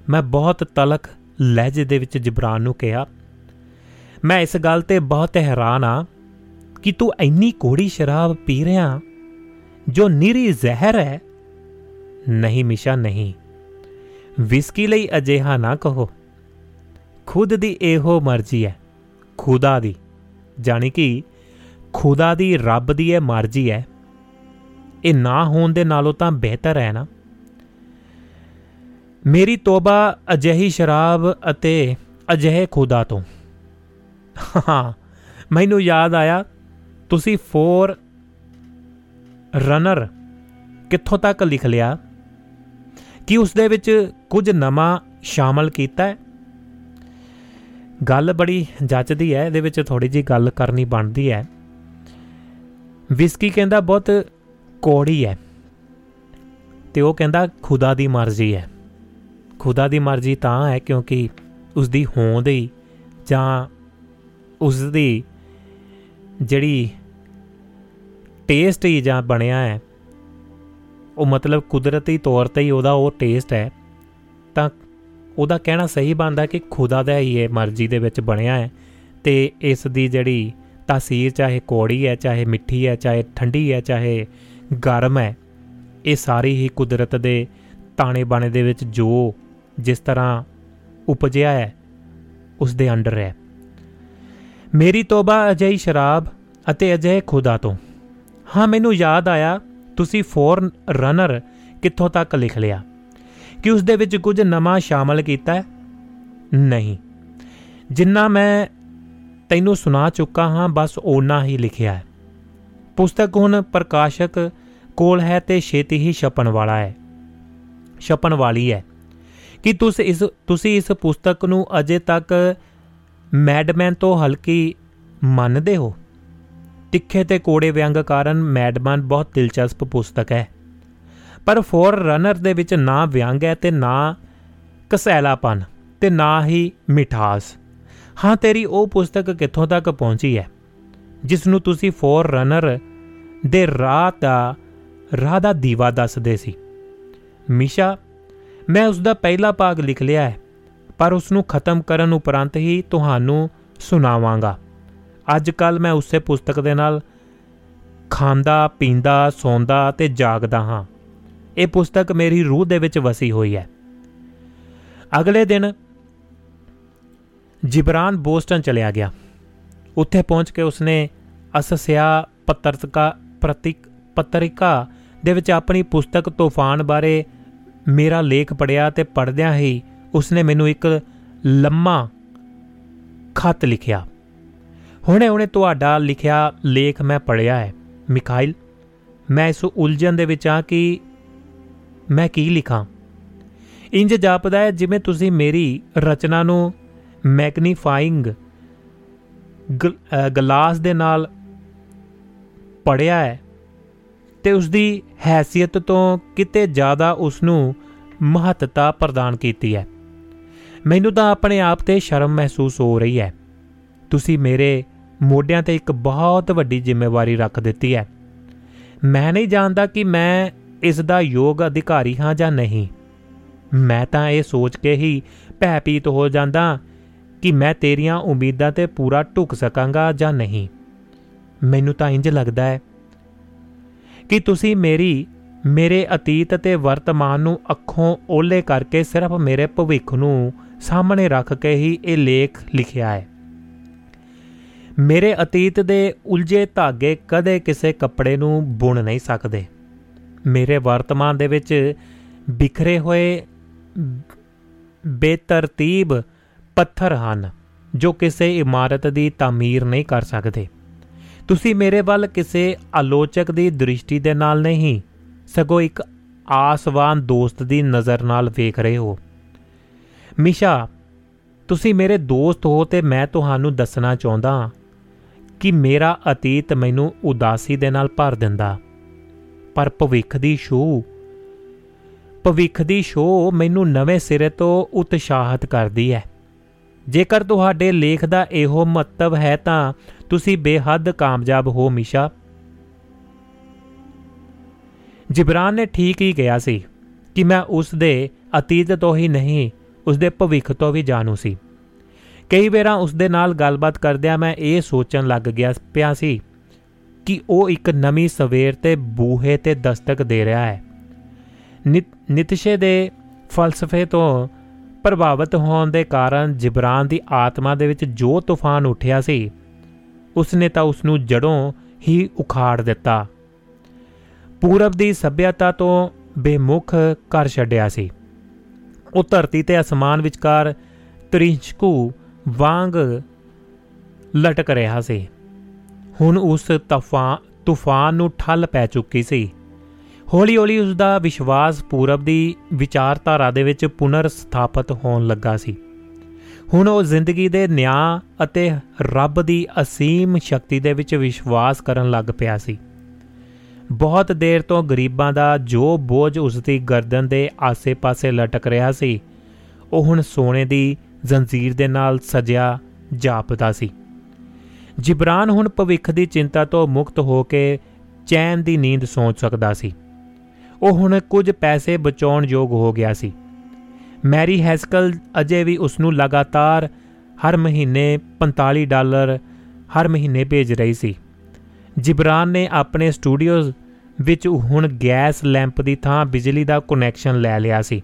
ਮੈਂ ਬਹੁਤ ਤਲਖ ਲਹਿਜੇ ਦੇ ਵਿੱਚ ਜਿਬਰਾਨ ਨੂੰ ਕਿਹਾ, ਮੈਂ ਇਸ ਗੱਲ ਤੇ ਬਹੁਤ ਹੈਰਾਨ ਆ ਕਿ ਤੂੰ ਇੰਨੀ ਕੋੜੀ ਸ਼ਰਾਬ ਪੀ ਰਿਹਾ, ਜੋ ਨਿਰੀ ਜ਼ਹਿਰ ਹੈ। ਨਹੀਂ ਮਿਸ਼ਾ, ਨਹੀਂ। ਵਿਸਕੀ ਲਈ ਅਜਿਹਾ ਨਾ ਕਹੋ। ਖੁਦ ਦੀ ਇਹੋ ਮਰਜ਼ੀ ਹੈ, ਖੁਦਾ ਦੀ। ਜਾਨੀ ਕਿ ਖੁਦਾ ਦੀ ਰੱਬ ਦੀ ਇਹ ਮਰਜ਼ੀ ਹੈ। ਇਹ ਨਾ ਹੋਣ ਦੇ ਨਾਲੋਂ ਤਾਂ ਬਿਹਤਰ ਹੈ ਨਾ। ਮੇਰੀ ਤੋਬਾ ਅਜਿਹੀ ਸ਼ਰਾਬ ਅਤੇ ਅਜਿਹੇ ਖੁਦਾ ਤੋਂ। ਹਾਂ, ਮੈਨੂੰ ਯਾਦ ਆਇਆ, ਤੁਸੀਂ 4 ਰਨਰ ਕਿੱਥੋਂ ਤੱਕ ਲਿਖ ਲਿਆ? ਕਿ ਉਸ ਦੇ ਵਿੱਚ ਕੁਝ ਨਵਾਂ ਸ਼ਾਮਲ ਕੀਤਾ ਹੈ? ਗੱਲ ਬੜੀ ਜੱਚਦੀ ਹੈ, ਇਹਦੇ ਵਿੱਚ ਥੋੜੀ ਜੀ ਗੱਲ ਕਰਨੀ ਬਣਦੀ ਹੈ। ਵਿਸਕੀ ਕਹਿੰਦਾ, ਬਹੁਤ ਕੋੜੀ ਹੈ ਤੇ ਉਹ ਕਹਿੰਦਾ ਖੁਦਾ ਦੀ ਮਰਜ਼ੀ ਹੈ। ਖੁਦਾ ਦੀ ਮਰਜ਼ੀ ਤਾਂ ਹੈ ਕਿਉਂਕਿ ਉਸ ਦੀ ਹੋਂਦ ਹੀ ਜਾਂ ਉਸ ਦੀ ਜਿਹੜੀ ਟੇਸਟ ਹੀ ਜਾਂ ਬਣਿਆ ਹੈ, ਉਹ ਮਤਲਬ ਕੁਦਰਤੀ ਤੌਰ ਤੇ ਹੀ ਉਹਦਾ ਉਹ ਟੇਸਟ ਹੈ, ਤਾਂ ਉਹਦਾ ਕਹਿਣਾ ਸਹੀ ਬਣਦਾ ਕਿ ਖੁਦਾ ਦਾ ਹੀ ਇਹ ਮਰਜ਼ੀ ਦੇ ਵਿੱਚ ਬਣਿਆ ਹੈ ਤੇ ਇਸ ਦੀ ਜਿਹੜੀ ਤਾਸੀਰ ਚਾਹੇ ਕੋੜੀ ਹੈ, ਚਾਹੇ ਮਿੱਠੀ ਹੈ, ਚਾਹੇ ਠੰਡੀ ਹੈ, ਚਾਹੇ ਗਰਮ ਹੈ। ਇਹ ਸਾਰੀ ਹੀ ਕੁਦਰਤ ਦੇ ਤਾਣੇ ਬਾਣੇ ਦੇ ਵਿੱਚ ਜੋ ਜਿਸ ਤਰ੍ਹਾਂ ਉਪਜਿਆ ਹੈ ਉਸ ਦੇ ਅੰਡਰ ਹੈ। ਮੇਰੀ ਤੋਬਾ ਅਜਿਹੀ ਸ਼ਰਾਬ ਅਤੇ ਅਜਿਹੇ ਖੁਦਾ ਤੋਂ। ਹਾਂ, ਮੈਨੂੰ ਯਾਦ ਆਇਆ, ਤੁਸੀਂ ਫੋਰਨ ਰਨਰ ਕਿੱਥੋਂ ਤੱਕ ਲਿਖ ਲਿਆ? ਕਿ ਉਸ ਦੇ ਵਿੱਚ ਕੁਝ ਨਵਾਂ ਸ਼ਾਮਲ ਕੀਤਾ ਹੈ? ਨਹੀਂ। ਜਿੰਨਾ ਮੈਂ ਤੈਨੂੰ ਸੁਣਾ ਚੁੱਕਾ ਹਾਂ, ਬਸ ਓਨਾ ਹੀ ਲਿਖਿਆ ਹੈ। ਪੁਸਤਕ ਹੁਣ ਪ੍ਰਕਾਸ਼ਕ ਕੋਲ ਹੈ ਤੇ ਛੇਤੀ ਹੀ ਛਪਣ ਵਾਲਾ ਹੈ। ਛਪਣ ਵਾਲੀ ਹੈ। ਕਿ ਤੁਸੀਂ ਇਸ ਤੁਸੀਂ ਇਸ ਪੁਸਤਕ ਨੂੰ ਅਜੇ ਤੱਕ ਮੈਡਮੈਨ ਤੋਂ ਹਲਕੀ ਮੰਨਦੇ ਹੋ? ਤਿੱਖੇ ਤੇ ਕੋੜੇ ਵਿਅੰਗ ਕਾਰਨ ਮੈਡਮਨ ਬਹੁਤ ਦਿਲਚਸਪ ਪੁਸਤਕ ਹੈ। ਪਰ ਫੋਰ ਰਨਰ ਦੇ ਵਿੱਚ ਨਾ ਵਿਅੰਗ ਹੈ ਤੇ ਨਾ ਕਸੈਲਾਪਨ ਤੇ ਨਾ ਹੀ ਮਿਠਾਸ। ਹਾਂ, ਤੇਰੀ ਉਹ ਪੁਸਤਕ ਕਿੱਥੋਂ ਤੱਕ ਪਹੁੰਚੀ ਹੈ? ਜਿਸ ਨੂੰ ਤੁਸੀਂ ਫੋਰ ਰਨਰ ਦੇ ਰਾਹ ਦਾ ਰਾਹ ਦਾ ਦੀਵਾ ਦੱਸਦੇ ਸੀ। ਮਿਸ਼ਾ, ਮੈਂ ਉਸ ਦਾ ਪਹਿਲਾ ਭਾਗ ਲਿਖ ਲਿਆ ਹੈ, ਪਰ ਉਸ ਨੂੰ ਖਤਮ ਕਰਨ ਉਪਰੰਤ ਹੀ ਤੁਹਾਨੂੰ ਸੁਣਾਵਾਂਗਾ। ਅੱਜ ਕੱਲ ਮੈਂ ਉਸੇ ਪੁਸਤਕ ਦੇ ਨਾਲ ਖਾਂਦਾ, ਪੀਂਦਾ, ਸੌਂਦਾ ਤੇ ਜਾਗਦਾ ਹਾਂ। ਇਹ ਪੁਸਤਕ ਮੇਰੀ ਰੂਹ ਦੇ ਵਿੱਚ ਵਸੀ ਹੋਈ ਹੈ। ਅਗਲੇ ਦਿਨ ਜਿਬਰਾਨ ਬੋਸਟਨ ਚਲਿਆ ਗਿਆ। ਉੱਥੇ ਪਹੁੰਚ ਕੇ ਉਸਨੇ ਅਸਸਿਆ ਪੱਤਰਕਾ, ਪ੍ਰਤੀਕ, ਪੱਤਰਿਕਾ ਦੇ ਵਿੱਚ ਆਪਣੀ ਪੁਸਤਕ ਤੂਫਾਨ ਬਾਰੇ ਮੇਰਾ ਲੇਖ ਪੜਿਆ ਤੇ ਪੜਦਿਆਂ ਹੀ ਉਸਨੇ ਮੈਨੂੰ ਇੱਕ ਲੰਮਾ ਖੱਤ ਲਿਖਿਆ। ਹੁਣੇ ਹੁਣੇ ਤੁਹਾਡਾ ਲਿਖਿਆ ਲੇਖ ਮੈਂ ਪੜਿਆ ਹੈ। ਮਿਖਾਇਲ, ਮੈਂ ਇਸ ਉਲਝਣ ਦੇ ਵਿੱਚ ਆ ਕਿ ਮੈਂ ਕੀ ਲਿਖਾਂ? ਇੰਜ ਜਾਪਦਾ ਹੈ ਜਿਵੇਂ ਤੁਸੀਂ ਮੇਰੀ ਰਚਨਾ ਨੂੰ ਮੈਗਨੀਫਾਈਂਗ ਗਲਾਸ ਦੇ ਨਾਲ ਪੜਿਆ ਹੈ ਤੇ ਉਸ ਦੀ ਹیثیت ਤੋਂ ਕਿਤੇ ਜ਼ਿਆਦਾ ਉਸ ਨੂੰ ਮਹੱਤਤਾ ਪ੍ਰਦਾਨ ਕੀਤੀ ਹੈ। ਮੈਨੂੰ ਤਾਂ ਆਪਣੇ ਆਪ ਤੇ ਸ਼ਰਮ ਮਹਿਸੂਸ ਹੋ ਰਹੀ ਹੈ। ਤੁਸੀਂ ਮੇਰੇ ਮੋਢਿਆਂ ਤੇ ਇੱਕ ਬਹੁਤ ਵੱਡੀ ਜ਼ਿੰਮੇਵਾਰੀ ਰੱਖ ਦਿੱਤੀ ਹੈ। ਮੈਂ ਨਹੀਂ ਜਾਣਦਾ ਕਿ ਮੈਂ ਇਸ ਦਾ ਯੋਗ ਅਧਿਕਾਰੀ ਹਾਂ ਜਾਂ ਨਹੀਂ। ਮੈਂ ਤਾਂ ਇਹ ਸੋਚ ਕੇ ਹੀ ਭੈਭੀਤ ਹੋ ਜਾਂਦਾ ਕਿ ਮੈਂ ਤੇਰੀਆਂ ਉਮੀਦਾਂ ਤੇ ਪੂਰਾ ਢੁਕ ਸਕਾਂਗਾ ਜਾਂ ਨਹੀਂ। ਮੈਨੂੰ ਤਾਂ ਇੰਜ ਲੱਗਦਾ ਹੈ ਕਿ ਤੁਸੀਂ ਮੇਰੀ, ਮੇਰੇ ਅਤੀਤ ਤੇ ਵਰਤਮਾਨ ਨੂੰ ਅੱਖੋਂ ਓਲੇ ਕਰਕੇ ਸਿਰਫ ਮੇਰੇ ਭਵਿੱਖ ਨੂੰ ਸਾਹਮਣੇ ਰੱਖ ਕੇ ਹੀ ਇਹ ਲੇਖ ਲਿਖਿਆ ਹੈ। ਮੇਰੇ ਅਤੀਤ ਦੇ ਉਲਝੇ ਧਾਗੇ ਕਦੇ ਕਿਸੇ ਕੱਪੜੇ ਨੂੰ ਬੁਣ ਨਹੀਂ ਸਕਦੇ। ਮੇਰੇ ਵਰਤਮਾਨ ਦੇ ਵਿੱਚ ਬਿਖਰੇ ਹੋਏ ਬੇਤਰਤੀਬ ਪੱਥਰ ਹਨ, ਜੋ ਕਿਸੇ ਇਮਾਰਤ ਦੀ ਤਾਮੀਰ ਨਹੀਂ ਕਰ ਸਕਦੇ। ਤੁਸੀਂ ਮੇਰੇ ਵੱਲ ਕਿਸੇ ਆਲੋਚਕ ਦੀ ਦ੍ਰਿਸ਼ਟੀ ਦੇ ਨਾਲ ਨਹੀਂ, ਸਗੋਂ ਇੱਕ ਆਸਵਾਨ ਦੋਸਤ ਦੀ ਨਜ਼ਰ ਨਾਲ ਵੇਖ ਰਹੇ ਹੋ। ਮਿਸ਼ਾ, ਤੁਸੀਂ ਮੇਰੇ ਦੋਸਤ ਹੋ ਤੇ ਮੈਂ ਤੁਹਾਨੂੰ ਦੱਸਣਾ ਚਾਹੁੰਦਾ ਕਿ ਮੇਰਾ ਅਤੀਤ ਮੈਨੂੰ ਉਦਾਸੀ ਦੇ ਨਾਲ ਭਰ ਦਿੰਦਾ। ਪਰ ਭਵਿੱਖ ਦੀ ਸ਼ੋਅ ਭਵਿੱਖ ਦੀ ਸ਼ੋਅ ਮੈਨੂੰ ਨਵੇਂ ਸਿਰੇ ਤੋਂ ਉਤਸ਼ਾਹਿਤ ਕਰਦੀ ਹੈ। ਜੇਕਰ ਤੁਹਾਡੇ ਲੇਖ ਦਾ ਇਹੋ ਮਹੱਤਵ ਹੈ ਤਾਂ ਤੁਸੀਂ ਬੇਹੱਦ ਕਾਮਯਾਬ ਹੋ, ਮਿਸ਼ਾ। ਜਿਬਰਾਨ ਨੇ ਠੀਕ ਹੀ ਕਿਹਾ ਸੀ ਕਿ ਮੈਂ ਉਸ ਦੇ ਅਤੀਤ ਤੋਂ ਹੀ ਨਹੀਂ, ਉਸ ਦੇ ਭਵਿੱਖ ਤੋਂ ਵੀ ਜਾਣੂ ਸੀ। ਕਈ ਵਾਰਾਂ ਉਸ ਦੇ ਨਾਲ ਗੱਲਬਾਤ ਕਰਦਿਆਂ ਮੈਂ ਇਹ ਸੋਚਣ ਲੱਗ ਗਿਆ ਪਿਆ ਸੀ ਕਿ ਉਹ ਇੱਕ ਨਵੀਂ ਸਵੇਰ ਤੇ ਬੂਹੇ ਤੇ ਦਸਤਕ ਦੇ ਰਿਹਾ ਹੈ। ਨਿਤਸ਼ੇ ਦੇ ਫਲਸਫੇ ਤੋਂ ਪ੍ਰਭਾਵਿਤ ਹੋਣ ਦੇ ਕਾਰਨ ਜਿਬਰਾਨ ਦੀ ਆਤਮਾ ਦੇ ਵਿੱਚ ਜੋ ਤੂਫਾਨ ਉੱਠਿਆ ਸੀ, ਉਸਨੇ ਤਾਂ ਉਸ ਨੂੰ ਜੜੋਂ ਹੀ ਉਖਾੜ ਦਿੱਤਾ। ਪੂਰਬ ਦੀ ਸਭਿਅਤਾ ਤੋਂ ਬੇਮੁਖ ਕਰ ਛੱਡਿਆ ਸੀ। ਉਹ ਧਰਤੀ ਤੇ ਅਸਮਾਨ ਵਿਚਕਾਰ ਤ੍ਰਿੰਚਕੂ ਵਾਂਗ ਲਟਕ ਰਿਹਾ ਸੀ। ਹੁਣ ਉਸ ਤੂਫਾਨ ਤੂਫਾਨ ਨੂੰ ਠੱਲ ਪੈ ਚੁੱਕੀ ਸੀ। ਹੌਲੀ-ਹੌਲੀ ਉਸ ਦਾ ਵਿਸ਼ਵਾਸ ਪੂਰਬ ਦੀ ਵਿਚਾਰਧਾਰਾ ਦੇ ਵਿੱਚ ਪੁਨਰ ਸਥਾਪਿਤ ਹੋਣ ਲੱਗਾ ਸੀ। ਹੁਣ ਉਹ ਜ਼ਿੰਦਗੀ ਦੇ ਨਿਆਂ ਅਤੇ ਰੱਬ ਦੀ ਅਸੀਮ ਸ਼ਕਤੀ ਦੇ ਵਿੱਚ ਵਿਸ਼ਵਾਸ ਕਰਨ ਲੱਗ ਪਿਆ ਸੀ। ਬਹੁਤ ਦੇਰ ਤੋਂ ਗਰੀਬਾਂ ਦਾ ਜੋ ਬੋਝ ਉਸ ਦੀ ਗਰਦਨ ਦੇ ਆਸੇ-ਪਾਸੇ ਲਟਕ ਰਿਹਾ ਸੀ, ਉਹ ਹੁਣ ਸੋਨੇ ਦੀ ਜ਼ੰਜੀਰ ਦੇ ਨਾਲ ਸਜਿਆ ਜਾਪਦਾ ਸੀ। ਜਿਬਰਾਨ ਹੁਣ ਭਵਿੱਖ ਦੀ ਚਿੰਤਾ ਤੋਂ ਮੁਕਤ ਹੋ ਕੇ ਚੈਨ ਦੀ ਨੀਂਦ ਸੌਂਚ ਸਕਦਾ ਸੀ। ਉਹ ਹੁਣ ਕੁਝ ਪੈਸੇ ਬਚਾਉਣ ਯੋਗ ਹੋ ਗਿਆ ਸੀ। ਮੈਰੀ ਹੈਸਕਲ ਅਜੇ ਵੀ ਉਸ ਨੂੰ ਲਗਾਤਾਰ ਹਰ ਮਹੀਨੇ 45 ਡਾਲਰ ਹਰ ਮਹੀਨੇ ਭੇਜ ਰਹੀ ਸੀ। ਜਿਬਰਾਨ ਨੇ ਆਪਣੇ ਸਟੂਡੀਓਜ਼ ਵਿੱਚ ਹੁਣ ਗੈਸ ਲੈਂਪ ਦੀ ਥਾਂ ਬਿਜਲੀ ਦਾ ਕਨੈਕਸ਼ਨ ਲੈ ਲਿਆ ਸੀ।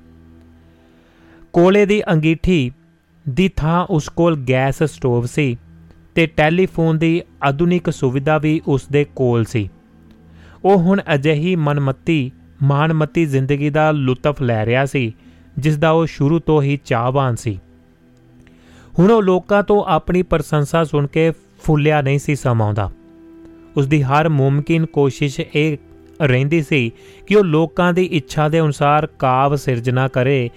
ਕੋਲੇ ਦੀ ਅੰਗੀਠੀ ਦੀ ਥਾਂ ਉਸ ਕੋਲ ਗੈਸ ਸਟੋਵ ਸੀ ਤੇ ਟੈਲੀਫੋਨ ਦੀ ਆਧੁਨਿਕ ਸੁਵਿਧਾ ਵੀ ਉਸ ਦੇ ਕੋਲ ਸੀ। ਉਹ ਹੁਣ ਅਜਿਹੀ ਮਨਮੱਤੀ ਮਾਨਮੱਤੀ ਜ਼ਿੰਦਗੀ ਦਾ ਲੁਤਫ ਲੈ ਰਿਹਾ ਸੀ, ਜਿਸ ਦਾ ਉਹ ਸ਼ੁਰੂ ਤੋਂ ਹੀ ਚਾਹਵਾਨ ਸੀ। ਹੁਣ ਉਹ ਲੋਕਾਂ ਤੋਂ ਆਪਣੀ ਪ੍ਰਸ਼ੰਸਾ ਸੁਣ ਕੇ ਫੁੱਲਿਆ ਨਹੀਂ ਸੀ ਸਮਾਉਂਦਾ ਉਸ ਦੀ ਹਰ ਮੁਮਕਿਨ ਕੋਸ਼ਿਸ਼ ਇਹ ਰਹਿੰਦੀ ਸੀ ਕਿ ਉਹ ਲੋਕਾਂ ਦੀ ਇੱਛਾ ਦੇ ਅਨੁਸਾਰ ਕਾਵ ਸਿਰਜਣਾ ਕਰੇ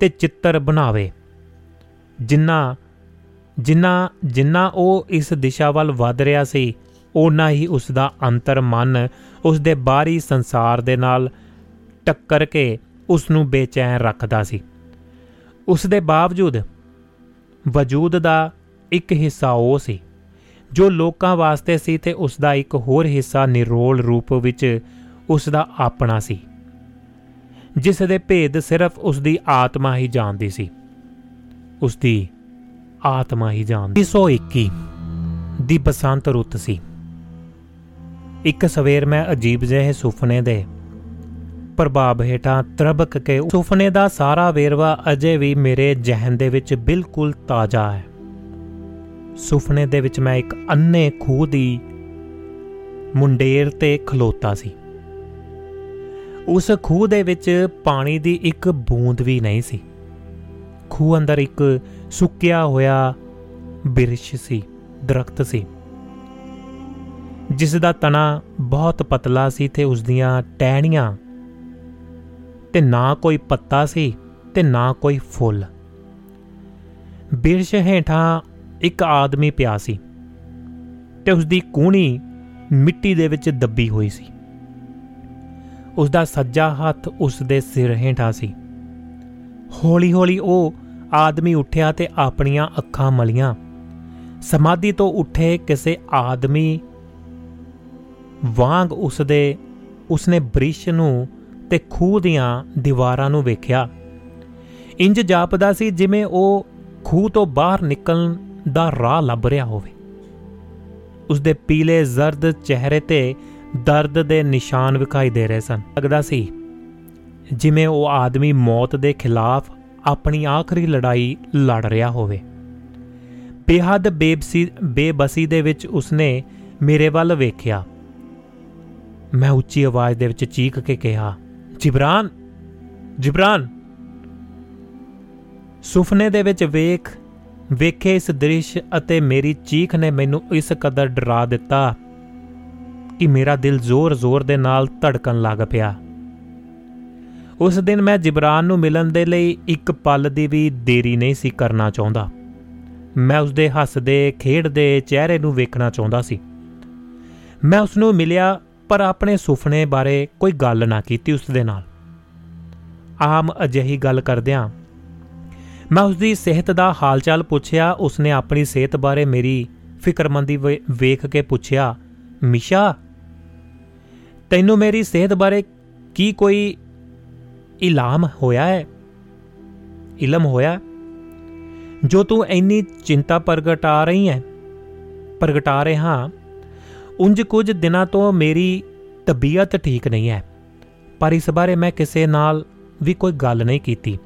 ਤੇ ਚਿੱਤਰ ਬਣਾਵੇ। ਜਿੰਨਾ ਜਿੰਨਾ ਜਿੰਨਾ ਉਹ ਇਸ ਦਿਸ਼ਾ ਵੱਲ ਵਧ ਰਿਹਾ ਸੀ, ਓਨਾ ਹੀ ਉਸ ਦਾ ਅੰਤਰ ਮਨ ਉਸ ਦੇ ਬਾਹਰੀ ਸੰਸਾਰ ਦੇ ਨਾਲ ਟੱਕਰ ਕੇ ਉਸ ਨੂੰ ਬੇਚੈਨ ਰੱਖਦਾ ਸੀ। ਉਸ ਦੇ ਬਾਵਜੂਦ ਵਜੂਦ ਦਾ ਇੱਕ ਹਿੱਸਾ ਉਹ ਸੀ, ਜੋ ਲੋਕਾਂ ਵਾਸਤੇ ਸੀ ਤੇ ਉਸ ਦਾ ਇੱਕ ਹੋਰ ਹਿੱਸਾ ਨਿਰੋਲ ਰੂਪ ਵਿੱਚ ਉਸ ਦਾ ਆਪਣਾ ਸੀ ਜਿਸ ਦੇ ਭੇਦ ਸਿਰਫ ਉਸ ਦੀ ਆਤਮਾ ਹੀ ਜਾਣਦੀ ਸੀ। ਉਸ ਦੀ ਆਤਮਾ ਹੀ ਜਾਣਦੀ 121 ਦੀ ਬਸੰਤ ਰੁੱਤ ਸੀ। ਇੱਕ ਸਵੇਰ ਮੈਂ ਅਜੀਬ ਜਿਹੇ ਸੁਪਨੇ ਦੇ ਪ੍ਰਭਾਵ ਹੇਠਾਂ ਤਰਬਕ ਕੇ ਸੁਪਨੇ ਦਾ ਸਾਰਾ ਵੇਰਵਾ ਅਜੇ ਵੀ ਮੇਰੇ ਜ਼ਿਹਨ ਦੇ ਵਿੱਚ ਬਿਲਕੁਲ ਤਾਜ਼ਾ ਹੈ। ਸੁਪਨੇ ਦੇ ਵਿੱਚ ਮੈਂ ਇੱਕ ਅੰਨੇ ਖੂਹ ਦੀ ਮੁੰਡੇਰ ਤੇ ਖਲੋਤਾ ਸੀ। ਉਸ ਖੂਹ ਦੇ ਵਿੱਚ ਪਾਣੀ ਦੀ ਇੱਕ ਬੂੰਦ ਵੀ ਨਹੀਂ ਸੀ। ਖੂਹ ਅੰਦਰ ਇੱਕ ਸੁੱਕਿਆ ਹੋਇਆ ਬਿਰਸ਼ ਸੀ, ਦਰਖਤ ਸੀ। ਜਿਸ ਦਾ ਤਣਾ ਬਹੁਤ ਪਤਲਾ ਸੀ ਤੇ ਉਸ ਦੀਆਂ ਟਹਿਣੀਆਂ ਤੇ ਨਾ ਕੋਈ ਪੱਤਾ ਸੀ ਤੇ ਨਾ ਕੋਈ ਫੁੱਲ। ਬਿਰਸ਼ ਹੇਠਾਂ ਇੱਕ ਆਦਮੀ ਪਿਆ ਸੀ ਤੇ ਉਸ ਦੀ ਕੂਣੀ ਮਿੱਟੀ ਦੇ ਵਿੱਚ ਦੱਬੀ ਹੋਈ ਸੀ। ਉਸ ਦਾ ਸੱਜਾ ਹੱਥ ਉਸ ਦੇ ਸਿਰ ਹੇਠਾਂ ਸੀ। ਹੌਲੀ-ਹੌਲੀ ਉਹ ਆਦਮੀ ਉੱਠਿਆ ਤੇ ਆਪਣੀਆਂ ਅੱਖਾਂ ਮਲੀਆਂ। ਸਮਾਧੀ ਤੋਂ ਉੱਠੇ ਕਿਸੇ ਆਦਮੀ ਵਾਂਗ ਉਸ ਦੇ ਉਸਨੇ ਬ੍ਰਿਸ਼ ਨੂੰ ਤੇ ਖੂਹ ਦੀਆਂ ਦੀਵਾਰਾਂ ਨੂੰ ਵੇਖਿਆ। ਇੰਜ ਜਾਪਦਾ ਸੀ ਜਿਵੇਂ ਉਹ ਖੂਹ ਤੋਂ ਬਾਹਰ ਨਿਕਲਣ ਦਾ ਰਾਹ ਲੱਭ ਰਿਹਾ ਹੋਵੇ। ਉਸ ਦੇ ਪੀਲੇ ਜ਼ਰਦ ਚਿਹਰੇ ਤੇ ਦਰਦ ਦੇ ਨਿਸ਼ਾਨ ਵਿਖਾਈ ਦੇ ਰਹੇ ਸਨ। ਲੱਗਦਾ ਸੀ ਜਿਵੇਂ ਉਹ ਆਦਮੀ ਮੌਤ ਦੇ ਖਿਲਾਫ ਆਪਣੀ ਆਖਰੀ ਲੜਾਈ ਲੜ ਰਿਹਾ ਹੋਵੇ। ਬੇਹੱਦ ਬੇਬਸੀ ਬੇਬਸੀ ਦੇ ਵਿੱਚ ਉਸਨੇ ਮੇਰੇ ਵੱਲ ਵੇਖਿਆ। ਮੈਂ ਉੱਚੀ ਆਵਾਜ਼ ਦੇ ਵਿੱਚ ਚੀਕ ਕੇ ਕਿਹਾ ਜਿਬਰਾਨ ਜਿਬਰਾਨ। ਸੁਪਨੇ ਦੇ ਵਿੱਚ ਵੇਖ, ਵੇਖੇ ਇਸ ਦ੍ਰਿਸ਼ ਅਤੇ ਮੇਰੀ ਚੀਖ ਨੇ ਮੈਨੂੰ ਇਸ ਕਦਰ ਡਰਾ ਦਿੱਤਾ ਕਿ ਮੇਰਾ ਦਿਲ ਜ਼ੋਰ-ਜ਼ੋਰ ਦੇ ਨਾਲ ਧੜਕਣ ਲੱਗ ਪਿਆ। ਉਸ ਦਿਨ ਮੈਂ ਜਿਬਰਾਨ ਨੂੰ ਮਿਲਣ ਦੇ ਲਈ ਇੱਕ ਪਲ ਦੀ ਵੀ ਦੇਰੀ ਨਹੀਂ ਸੀ ਕਰਨਾ ਚਾਹੁੰਦਾ। ਮੈਂ ਉਸ ਦੇ ਹੱਸਦੇ, ਖੇਡਦੇ, ਚਿਹਰੇ ਨੂੰ ਵੇਖਣਾ ਚਾਹੁੰਦਾ ਸੀ। ਮੈਂ ਉਸ ਨੂੰ ਮਿਲਿਆ ਪਰ ਆਪਣੇ ਸੁਪਨੇ ਬਾਰੇ ਕੋਈ ਗੱਲ ਨਾ ਕੀਤੀ ਉਸ ਦੇ ਨਾਲ। ਆਮ ਅਜਿਹੀ ਗੱਲ ਕਰਦਿਆਂ ਮੈਂ ਉਸ ਦੀ ਸਿਹਤ ਦਾ ਹਾਲਚਾਲ ਪੁੱਛਿਆ, ਉਸਨੇ ਆਪਣੀ ਸਿਹਤ ਬਾਰੇ ਮੇਰੀ ਫਿਕਰਮੰਦੀ ਵੇਖ ਕੇ ਪੁੱਛਿਆ, ਮਿਸ਼ਾ, ਤੈਨੂੰ ਮੇਰੀ ਸਿਹਤ ਬਾਰੇ ਕੀ ਕੋਈ ਇਲਾਮ ਹੋਇਆ ਹੈ? ਇਲਮ ਹੋਇਆ? ਜੋ ਤੂੰ ਇੰਨੀ ਚਿੰਤਾ ਪ੍ਰਗਟਾ ਰਹੀ ਹੈ, ਪ੍ਰਗਟਾ ਰਿਹਾ ਉੰਜ ਕੁਝ ਦਿਨਾਂ ਤੋਂ ਮੇਰੀ ਤਬੀਅਤ ਠੀਕ ਨਹੀਂ ਹੈ, ਪਰ ਇਸ ਬਾਰੇ ਮੈਂ ਕਿਸੇ ਨਾਲ ਵੀ ਕੋਈ ਗੱਲ ਨਹੀਂ ਕੀਤੀ।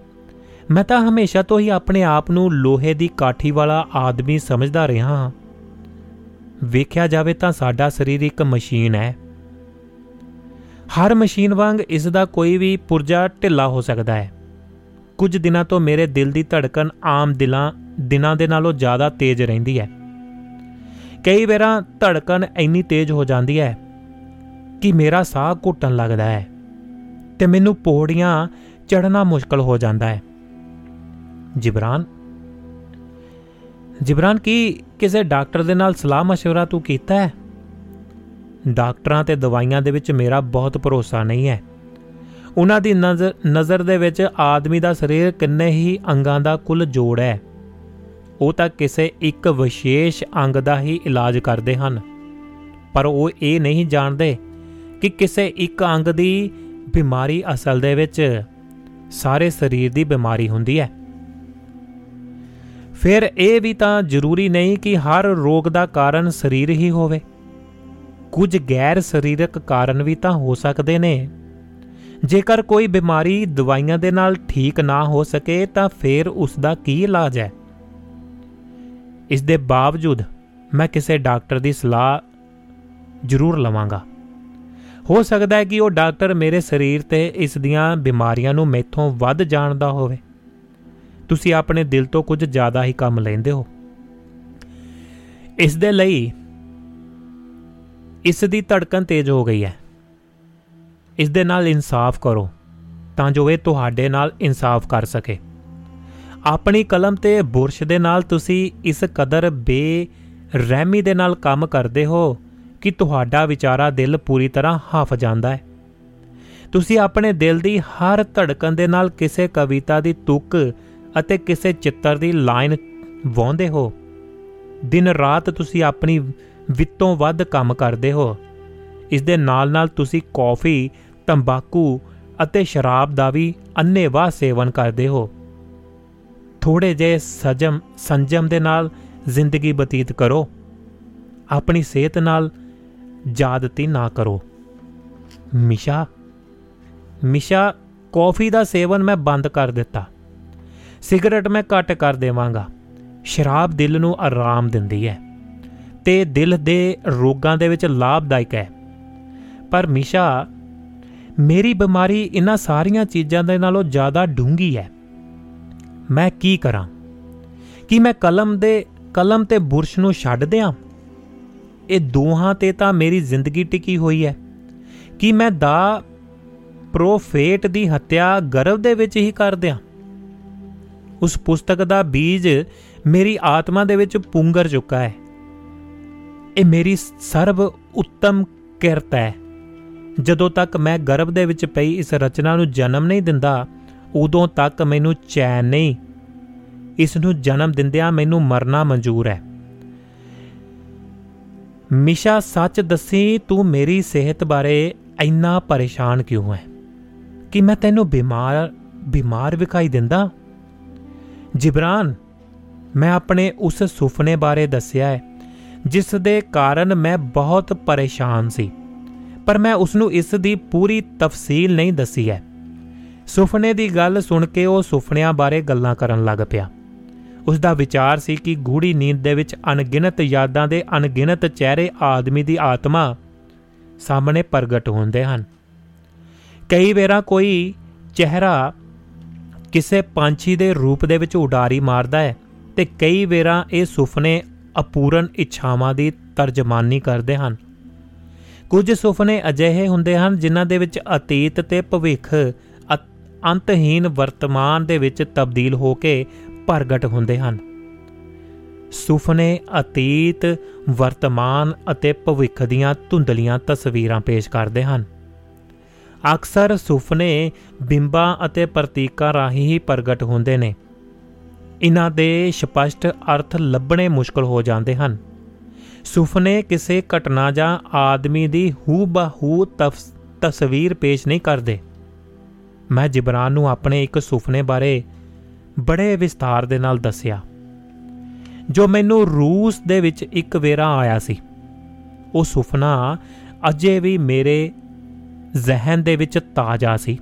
ਮੈਂ ਤਾਂ ਹਮੇਸ਼ਾ ਤੋਂ ਹੀ ਆਪਣੇ ਆਪ ਨੂੰ ਲੋਹੇ ਦੀ ਕਾਠੀ ਵਾਲਾ ਆਦਮੀ ਸਮਝਦਾ ਰਿਹਾ ਹਾਂ। ਵੇਖਿਆ ਜਾਵੇ ਤਾਂ ਸਾਡਾ ਸਰੀਰ ਇੱਕ ਮਸ਼ੀਨ ਹੈ। ਹਰ ਮਸ਼ੀਨ ਵਾਂਗ ਇਸ ਦਾ ਕੋਈ ਵੀ ਪੁਰਜਾ ਢਿੱਲਾ ਹੋ ਸਕਦਾ ਹੈ। ਕੁਝ ਦਿਨਾਂ ਤੋਂ ਮੇਰੇ ਦਿਲ ਦੀ ਧੜਕਨ ਆਮ ਦਿਲਾਂ, ਦਿਨਾਂ ਦੇ ਨਾਲੋਂ ਜ਼ਿਆਦਾ ਤੇਜ਼ ਰਹਿੰਦੀ ਹੈ। ਕਈ ਵਾਰਾਂ ਧੜਕਨ ਇੰਨੀ ਤੇਜ਼ ਹੋ ਜਾਂਦੀ ਹੈ ਕਿ ਮੇਰਾ ਸਾਹ ਘੁੱਟਣ ਲੱਗਦਾ ਹੈ ਤੇ ਮੈਨੂੰ ਪੌੜੀਆਂ ਚੜ੍ਹਨਾ ਮੁਸ਼ਕਲ ਹੋ ਜਾਂਦਾ ਹੈ ਜਿਬਰਾਨ ਜਿਬਰਾਨ ਕੀ ਕਿਸੇ ਡਾਕਟਰ ਦੇ ਨਾਲ ਸਲਾਹ مشورہ ਤੂੰ ਕੀਤਾ ਹੈ ਡਾਕਟਰਾਂ ਤੇ ਦਵਾਈਆਂ ਦੇ ਵਿੱਚ ਮੇਰਾ ਬਹੁਤ ਭਰੋਸਾ ਨਹੀਂ ਹੈ ਉਹਨਾਂ ਦੀ ਨਜ਼ਰ ਦੇ ਵਿੱਚ ਆਦਮੀ ਦਾ ਸਰੀਰ ਕਿੰਨੇ ਹੀ ਅੰਗਾਂ ਦਾ ਕੁੱਲ ਜੋੜ ਹੈ ਉਹ ਤਾਂ ਕਿਸੇ ਇੱਕ ਵਿਸ਼ੇਸ਼ ਅੰਗ ਦਾ ਹੀ ਇਲਾਜ ਕਰਦੇ ਹਨ। ਪਰ ਉਹ ਇਹ ਨਹੀਂ ਜਾਣਦੇ ਕਿ ਕਿਸੇ ਇੱਕ ਅੰਗ ਦੀ ਬਿਮਾਰੀ ਅਸਲ ਦੇ ਵਿੱਚ ਸਾਰੇ ਸਰੀਰ ਦੀ ਬਿਮਾਰੀ ਹੁੰਦੀ ਹੈ। ਫਿਰ ਇਹ ਵੀ ਤਾਂ ਜ਼ਰੂਰੀ ਨਹੀਂ ਕਿ ਹਰ ਰੋਗ ਦਾ ਕਾਰਨ ਸਰੀਰ ਹੀ ਹੋਵੇ। ਕੁਝ ਗੈਰ ਸਰੀਰਕ ਕਾਰਨ ਵੀ ਤਾਂ ਹੋ ਸਕਦੇ ਨੇ। ਜੇਕਰ ਕੋਈ ਬਿਮਾਰੀ ਦਵਾਈਆਂ ਦੇ ਨਾਲ ਠੀਕ ਨਾ ਹੋ ਸਕੇ ਤਾਂ ਫਿਰ ਉਸ ਦਾ ਕੀ ਇਲਾਜ ਹੈ? ਇਸ ਦੇ ਬਾਵਜੂਦ ਮੈਂ ਕਿਸੇ ਡਾਕਟਰ ਦੀ ਸਲਾਹ ਜ਼ਰੂਰ ਲਵਾਂਗਾ। ਹੋ ਸਕਦਾ ਹੈ ਕਿ ਉਹ ਡਾਕਟਰ ਮੇਰੇ ਸਰੀਰ ਤੇ ਇਸ ਦੀਆਂ ਬਿਮਾਰੀਆਂ ਨੂੰ ਮੈਥੋਂ ਵੱਧ ਜਾਣਦਾ ਹੋਵੇ। ਤੁਸੀਂ ਆਪਣੇ ਦਿਲ ਤੋਂ ਕੁਝ ਜ਼ਿਆਦਾ ਹੀ ਕੰਮ ਲੈਂਦੇ ਹੋ। ਇਸ ਦੇ ਲਈ ਇਸ ਦੀ ਧੜਕਣ ਤੇਜ਼ ਹੋ ਗਈ ਹੈ। ਇਸ ਦੇ ਨਾਲ ਇਨਸਾਫ ਕਰੋ ਤਾਂ ਜੋ ਇਹ ਤੁਹਾਡੇ ਨਾਲ ਇਨਸਾਫ ਕਰ ਸਕੇ। ਆਪਣੀ ਕਲਮ ਤੇ ਬੁਰਸ਼ ਦੇ ਨਾਲ ਤੁਸੀਂ ਇਸ ਕਦਰ ਬੇਰਹਿਮੀ ਦੇ ਨਾਲ ਕੰਮ ਕਰਦੇ ਹੋ ਕਿ ਤੁਹਾਡਾ ਵਿਚਾਰਾ ਦਿਲ ਪੂਰੀ ਤਰ੍ਹਾਂ ਹਫ ਜਾਂਦਾ ਹੈ। ਤੁਸੀਂ ਆਪਣੇ ਦਿਲ ਦੀ ਹਰ ਧੜਕਣ ਦੇ ਨਾਲ ਕਿਸੇ ਕਵਿਤਾ ਦੀ ਤੁਕ ਅਤੇ ਕਿਸੇ ਚਿੱਤਰ ਦੀ ਲਾਈਨ ਵਾਉਂਦੇ ਹੋ। ਦਿਨ ਰਾਤ ਤੁਸੀਂ ਆਪਣੀ ਵਿੱਤੋਂ ਵੱਧ ਕੰਮ ਕਰਦੇ ਹੋ। ਇਸ ਦੇ ਨਾਲ-ਨਾਲ ਤੁਸੀਂ ਕੌਫੀ, ਤੰਬਾਕੂ ਅਤੇ ਸ਼ਰਾਬ ਦਾ ਵੀ ਅੰਨੇਵਾਹ ਸੇਵਨ ਕਰਦੇ ਹੋ। ਥੋੜੇ ਜੇ ਸਜਮ, ਸੰਜਮ ਦੇ ਨਾਲ ਜ਼ਿੰਦਗੀ ਬਤੀਤ ਕਰੋ। ਆਪਣੀ ਸਿਹਤ ਨਾਲ ਜਾਦਤੀ ਨਾ ਕਰੋ। ਮਿਸ਼ਾ ਮਿਸ਼ਾ, ਕਾਫੀ ਦਾ ਸੇਵਨ ਮੈਂ ਬੰਦ ਕਰ ਦਿੱਤਾ। ਸਿਗਰਟ ਮੈਂ ਘੱਟ ਕਰ ਦੇਵਾਂਗਾ। ਸ਼ਰਾਬ ਦਿਲ ਨੂੰ ਆਰਾਮ ਦਿੰਦੀ ਹੈ ਤੇ ਦਿਲ ਦੇ ਰੋਗਾਂ ਦੇ ਵਿੱਚ ਲਾਭਦਾਇਕ ਹੈ। ਪਰ ਮਿਸ਼ਾ, ਮੇਰੀ ਬਿਮਾਰੀ ਇਹਨਾਂ ਸਾਰੀਆਂ ਚੀਜ਼ਾਂ ਦੇ ਨਾਲੋਂ ਜ਼ਿਆਦਾ ਡੂੰਗੀ ਹੈ। ਮੈਂ ਕੀ ਕਰਾਂ? ਕੀ ਮੈਂ ਕਲਮ ਦੇ, ਕਲਮ ਤੇ ਬੁਰਸ਼ ਨੂੰ ਛੱਡ ਦਿਆਂ? ਇਹ ਦੋਹਾਂ ਤੇ ਤਾਂ ਮੇਰੀ ਜ਼ਿੰਦਗੀ ਟਿਕੀ ਹੋਈ ਹੈ ਕੀ ਮੈਂ ਦਾ ਪ੍ਰੋਫੇਟ ਦੀ ਹੱਤਿਆ ਗਰਭ ਦੇ ਵਿੱਚ ਹੀ ਕਰ ਦਿਆਂ? ਉਸ ਪੁਸਤਕ ਦਾ ਬੀਜ ਮੇਰੀ ਆਤਮਾ ਦੇ ਵਿੱਚ ਪੁੰਗਰ ਚੁੱਕਾ ਹੈ ਇਹ ਮੇਰੀ ਸਰਬ ਉੱਤਮ ਕਿਰਤ ਹੈ ਜਦੋਂ ਤੱਕ ਮੈਂ ਗਰਭ ਦੇ ਵਿੱਚ ਪਈ ਇਸ ਰਚਨਾ ਨੂੰ ਜਨਮ ਨਹੀਂ ਦਿੰਦਾ ਉਦੋਂ ਤੱਕ ਮੈਨੂੰ ਚੈਨ ਨਹੀਂ। ਇਸ ਨੂੰ ਜਨਮ ਦਿੰਦਿਆਂ ਮੈਨੂੰ ਮਰਨਾ ਮਨਜ਼ੂਰ ਹੈ। ਮਿਸ਼ਾ, ਸੱਚ ਦੱਸੀ ਤੂੰ ਮੇਰੀ ਸਿਹਤ ਬਾਰੇ ਇੰਨਾ ਪਰੇਸ਼ਾਨ ਕਿਉਂ ਹੈ? ਕਿ ਮੈਂ ਤੈਨੂੰ ਬਿਮਾਰ ਬਿਮਾਰ ਵਿਖਾਈ ਦਿੰਦਾ? ਜਿਬਰਾਨ, ਮੈਂ ਆਪਣੇ ਉਸ ਸੁਪਨੇ ਬਾਰੇ ਦੱਸਿਆ ਹੈ, ਜਿਸ ਦੇ ਕਾਰਨ ਮੈਂ ਬਹੁਤ ਪਰੇਸ਼ਾਨ ਸੀ। ਪਰ ਮੈਂ ਉਸ ਨੂੰ ਇਸ ਦੀ ਪੂਰੀ ਤਫਸੀਲ ਨਹੀਂ ਦੱਸੀ ਹੈ। ਸੁਪਨੇ ਦੀ ਗੱਲ ਸੁਣ ਕੇ ਉਹ ਸੁਪਨਿਆਂ ਬਾਰੇ ਗੱਲਾਂ ਕਰਨ ਲੱਗ ਪਿਆ। ਉਸ ਦਾ ਵਿਚਾਰ ਸੀ ਕਿ ਗੂੜੀ ਨੀਂਦ ਦੇ ਵਿੱਚ ਅਣਗਿਣਤ ਯਾਦਾਂ ਦੇ ਅਣਗਿਣਤ ਚਿਹਰੇ ਆਦਮੀ ਦੀ ਆਤਮਾ ਸਾਹਮਣੇ ਪ੍ਰਗਟ ਹੁੰਦੇ ਹਨ। ਕਈ ਵੇਰਾ ਕੋਈ ਚਿਹਰਾ ਕਿਸੇ ਪੰਛੀ ਦੇ ਰੂਪ ਦੇ ਵਿੱਚ ਉਡਾਰੀ ਮਾਰਦਾ ਹੈ ਤੇ ਕਈ ਵੇਰਾ ਇਹ ਸੁਪਨੇ ਅਪੂਰਨ ਇੱਛਾਵਾਂ ਦੀ ਤਰਜਮਾਨੀ ਕਰਦੇ ਹਨ। ਕੁਝ ਸੁਪਨੇ ਅਜਿਹੇ ਹੁੰਦੇ ਹਨ ਜਿਨ੍ਹਾਂ ਦੇ ਵਿੱਚ ਅਤੀਤ ਤੇ ਭਵਿੱਖ ਅੰਤਹੀਨ ਵਰਤਮਾਨ ਦੇ ਵਿੱਚ ਤਬਦੀਲ ਹੋ ਕੇ ਪ੍ਰਗਟ ਹੁੰਦੇ ਹਨ। ਸੁਪਨੇ ਅਤੀਤ ਵਰਤਮਾਨ ਅਤੇ ਭਵਿੱਖ ਦੀਆਂ ਧੁੰਦਲੀਆਂ ਤਸਵੀਰਾਂ ਪੇਸ਼ ਕਰਦੇ ਹਨ। ਅਕਸਰ ਸੁਪਨੇ ਬਿੰਬਾਂ ਅਤੇ ਪ੍ਰਤੀਕਾਂ ਰਾਹੀਂ ਹੀ ਪ੍ਰਗਟ ਹੁੰਦੇ ਨੇ। ਇਹਨਾਂ ਦੇ ਸਪਸ਼ਟ ਅਰਥ ਲੱਭਣੇ ਮੁਸ਼ਕਲ ਹੋ ਜਾਂਦੇ ਹਨ। ਸੁਪਨੇ ਕਿਸੇ ਘਟਨਾ ਜਾਂ ਆਦਮੀ ਦੀ ਹੂ-ਬਹੂ ਤਸਵੀਰ ਪੇਸ਼ ਨਹੀਂ ਕਰਦੇ। ਮੈਂ ਜਿਬਰਾਨ ਨੂੰ ਆਪਣੇ ਇੱਕ ਸੁਪਨੇ ਬਾਰੇ ਬੜੇ ਵਿਸਤਾਰ ਦੇ ਨਾਲ ਦੱਸਿਆ, ਜੋ ਮੈਨੂੰ ਰੂਸ ਦੇ ਵਿੱਚ ਇੱਕ ਵੇਰਾ ਆਇਆ ਸੀ। ਉਹ ਸੁਪਨਾ ਅਜੇ ਵੀ ਮੇਰੇ ਜ਼ਿਹਨ ਦੇ ਵਿੱਚ ਤਾਜ਼ਾ ਸੀ।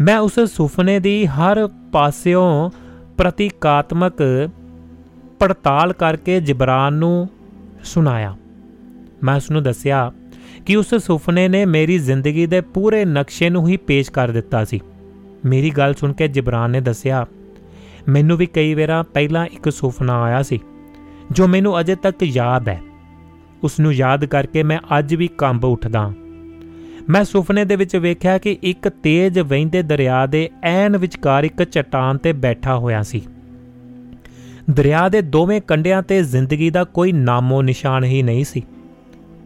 ਮੈਂ ਉਸ ਸੁਪਨੇ ਦੀ ਹਰ ਪਾਸਿਓਂ ਪ੍ਰਤੀਕਾਤਮਕ ਪੜਤਾਲ ਕਰਕੇ ਜਿਬਰਾਨ ਨੂੰ ਸੁਣਾਇਆ। ਮੈਂ ਉਸ ਨੂੰ ਦੱਸਿਆ ਕਿ ਉਸ ਸੁਪਨੇ ਨੇ ਮੇਰੀ ਜ਼ਿੰਦਗੀ ਦੇ ਪੂਰੇ ਨਕਸ਼ੇ ਨੂੰ ਹੀ ਪੇਸ਼ ਕਰ ਦਿੱਤਾ ਸੀ। ਮੇਰੀ ਗੱਲ ਸੁਣ ਕੇ ਜਿਬਰਾਨ ਨੇ ਦੱਸਿਆ, ਮੈਨੂੰ ਵੀ ਕਈ ਵਾਰਾਂ ਪਹਿਲਾਂ ਇੱਕ ਸੁਪਨਾ ਆਇਆ ਸੀ, ਜੋ ਮੈਨੂੰ ਅਜੇ ਤੱਕ ਯਾਦ ਹੈ। ਉਸ ਨੂੰ ਯਾਦ ਕਰਕੇ ਮੈਂ ਅੱਜ ਵੀ ਕੰਬ ਉੱਠਦਾ ਮੈਂ ਸੁਪਨੇ ਦੇ ਵਿੱਚ ਵੇਖਿਆ ਕਿ ਇੱਕ ਤੇਜ਼ ਵਹਿੰਦੇ ਦਰਿਆ ਦੇ ਐਨ ਵਿਚਕਾਰ ਇੱਕ ਚਟਾਨ ਤੇ ਬੈਠਾ ਹੋਇਆ ਸੀ। ਦਰਿਆ ਦੇ ਦੋਵੇਂ ਕੰਢਿਆਂ ਤੇ ਜ਼ਿੰਦਗੀ ਦਾ ਕੋਈ ਨਾਮੋ ਨਿਸ਼ਾਨ ਹੀ ਨਹੀਂ ਸੀ।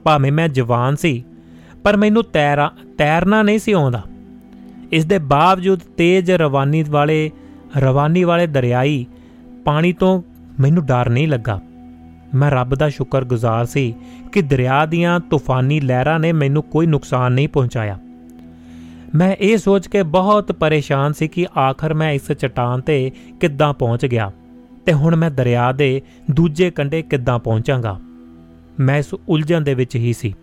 ਭਾਵੇਂ ਮੈਂ ਜਵਾਨ ਸੀ, ਪਰ ਮੈਨੂੰ ਤੈਰਾ, ਤੈਰਨਾ ਨਹੀਂ ਸੀ ਆਉਂਦਾ। ਇਸ ਦੇ ਬਾਵਜੂਦ ਤੇਜ਼ ਰਵਾਨੀ ਵਾਲੇ ਰਵਾਨੀ ਵਾਲੇ ਦਰਿਆਈ ਪਾਣੀ ਤੋਂ ਮੈਨੂੰ ਡਰ ਨਹੀਂ ਲੱਗਾ। ਮੈਂ ਰੱਬ ਦਾ ਸ਼ੁਕਰਗੁਜ਼ਾਰ ਸੀ ਕਿ ਦਰਿਆ ਦੀਆਂ ਤੂਫਾਨੀ ਲਹਿਰਾਂ ਨੇ ਮੈਨੂੰ ਕੋਈ ਨੁਕਸਾਨ ਨਹੀਂ ਪਹੁੰਚਾਇਆ। ਮੈਂ ਇਹ ਸੋਚ ਕੇ ਬਹੁਤ ਪਰੇਸ਼ਾਨ ਸੀ ਕਿ ਆਖਰ ਮੈਂ ਇਸ ਚਟਾਨ ਤੇ ਕਿੱਦਾਂ ਪਹੁੰਚ ਗਿਆ ਤੇ ਹੁਣ ਮੈਂ ਦਰਿਆ ਦੇ ਦੂਜੇ ਕੰਢੇ ਕਿੱਦਾਂ ਪਹੁੰਚਾਂਗਾ। ਮੈਂ ਇਸ ਉਲਝਣ ਦੇ ਵਿੱਚ ਹੀ ਸੀ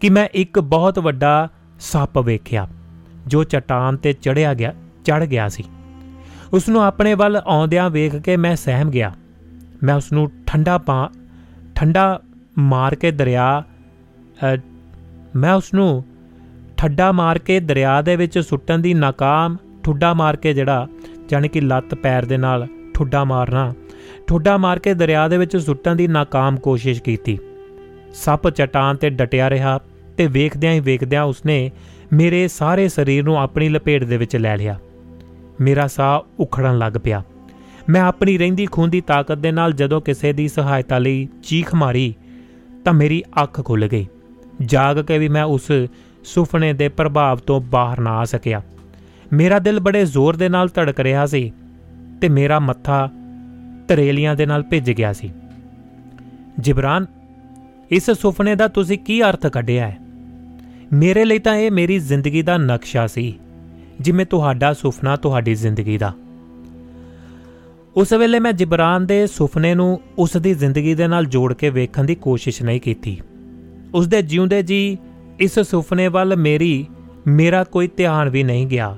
ਕਿ ਮੈਂ ਇੱਕ ਬਹੁਤ ਵੱਡਾ ਸੱਪ ਵੇਖਿਆ, ਜੋ ਚਟਾਨ ਤੇ ਚੜਿਆ ਗਿਆ ਚੜ ਗਿਆ ਸੀ। ਉਸ ਨੂੰ ਆਪਣੇ ਵੱਲ ਆਉਂਦਿਆਂ ਵੇਖ ਕੇ ਮੈਂ ਸਹਿਮ ਗਿਆ। ਮੈਂ ਉਸ ਨੂੰ ਠੰਡਾ ਪਾ, ਠੰਡਾ ਮਾਰ ਕੇ ਦਰਿਆ ਮੈਂ ਉਸ ਨੂੰ ਠੱਡਾ ਮਾਰ ਕੇ ਦਰਿਆ ਦੇ ਵਿੱਚ ਸੁੱਟਣ ਦੀ ਨਾਕਾਮ ਠੁੱਡਾ ਮਾਰ ਕੇ ਜਿਹੜਾ ਜਾਨੀ ਕਿ ਲੱਤ ਪੈਰ ਦੇ ਨਾਲ ਠੁੱਡਾ ਮਾਰਨਾ, ਠੁੱਡਾ ਮਾਰ ਕੇ ਦਰਿਆ ਦੇ ਵਿੱਚ ਸੁੱਟਣ ਦੀ ਨਾਕਾਮ ਕੋਸ਼ਿਸ਼ ਕੀਤੀ। ਸੱਪ ਚਟਾਨ ਤੇ ਡਟਿਆ ਰਿਹਾ ਤੇ ਵੇਖਦਿਆਂ ਹੀ ਵੇਖਦਿਆਂ ਉਸਨੇ ਮੇਰੇ ਸਾਰੇ ਸਰੀਰ ਨੂੰ ਆਪਣੀ ਲਪੇਟ ਦੇ ਵਿੱਚ ਲੈ ਲਿਆ। ਮੇਰਾ ਸਾਹ ਉਖੜਨ ਲੱਗ ਪਿਆ। ਮੈਂ ਆਪਣੀ ਰਹਿੰਦੀ ਖੂਨ ਦੀ ਤਾਕਤ ਦੇ ਨਾਲ ਜਦੋਂ ਕਿਸੇ ਦੀ ਸਹਾਇਤਾ ਲਈ ਚੀਖ ਮਾਰੀ ਤਾਂ ਮੇਰੀ ਅੱਖ ਖੁੱਲ ਗਈ। ਜਾਗ ਕੇ ਵੀ ਮੈਂ ਉਸ ਸੁਪਨੇ ਦੇ ਪ੍ਰਭਾਵ ਤੋਂ ਬਾਹਰ ਨਾ ਆ ਸਕਿਆ। ਮੇਰਾ ਦਿਲ ਬੜੇ ਜ਼ੋਰ ਦੇ ਨਾਲ ਧੜਕ ਰਿਹਾ ਸੀ ਤੇ ਮੇਰਾ ਮੱਥਾ ਤਰੇਲੀਆਂ ਦੇ ਨਾਲ ਭਿੱਜ ਗਿਆ ਸੀ। ਜਿਬਰਾਨ ਇਸ ਸੁਪਨੇ ਦਾ ਤੁਸੀਂ ਕੀ ਅਰਥ ਕੱਢਿਆ ਹੈ? ਮੇਰੇ ਲਈ ਤਾਂ ਇਹ ਮੇਰੀ ਜ਼ਿੰਦਗੀ ਦਾ ਨਕਸ਼ਾ ਸੀ, ਜਿਵੇਂ ਤੁਹਾਡਾ ਸੁਪਨਾ ਤੁਹਾਡੀ ਜ਼ਿੰਦਗੀ ਦਾ। ਉਸ ਵੇਲੇ ਮੈਂ ਜਿਬਰਾਨ ਦੇ ਸੁਪਨੇ ਨੂੰ ਉਸ ਦੀ ਜ਼ਿੰਦਗੀ ਦੇ ਨਾਲ ਜੋੜ ਕੇ ਵੇਖਣ ਦੀ ਕੋਸ਼ਿਸ਼ ਨਹੀਂ ਕੀਤੀ। ਉਸ ਦੇ ਜਿਉਂਦੇ ਜੀ ਇਸ ਸੁਪਨੇ ਵੱਲ ਮੇਰੀ, ਮੇਰਾ ਕੋਈ ਧਿਆਨ ਵੀ ਨਹੀਂ ਗਿਆ।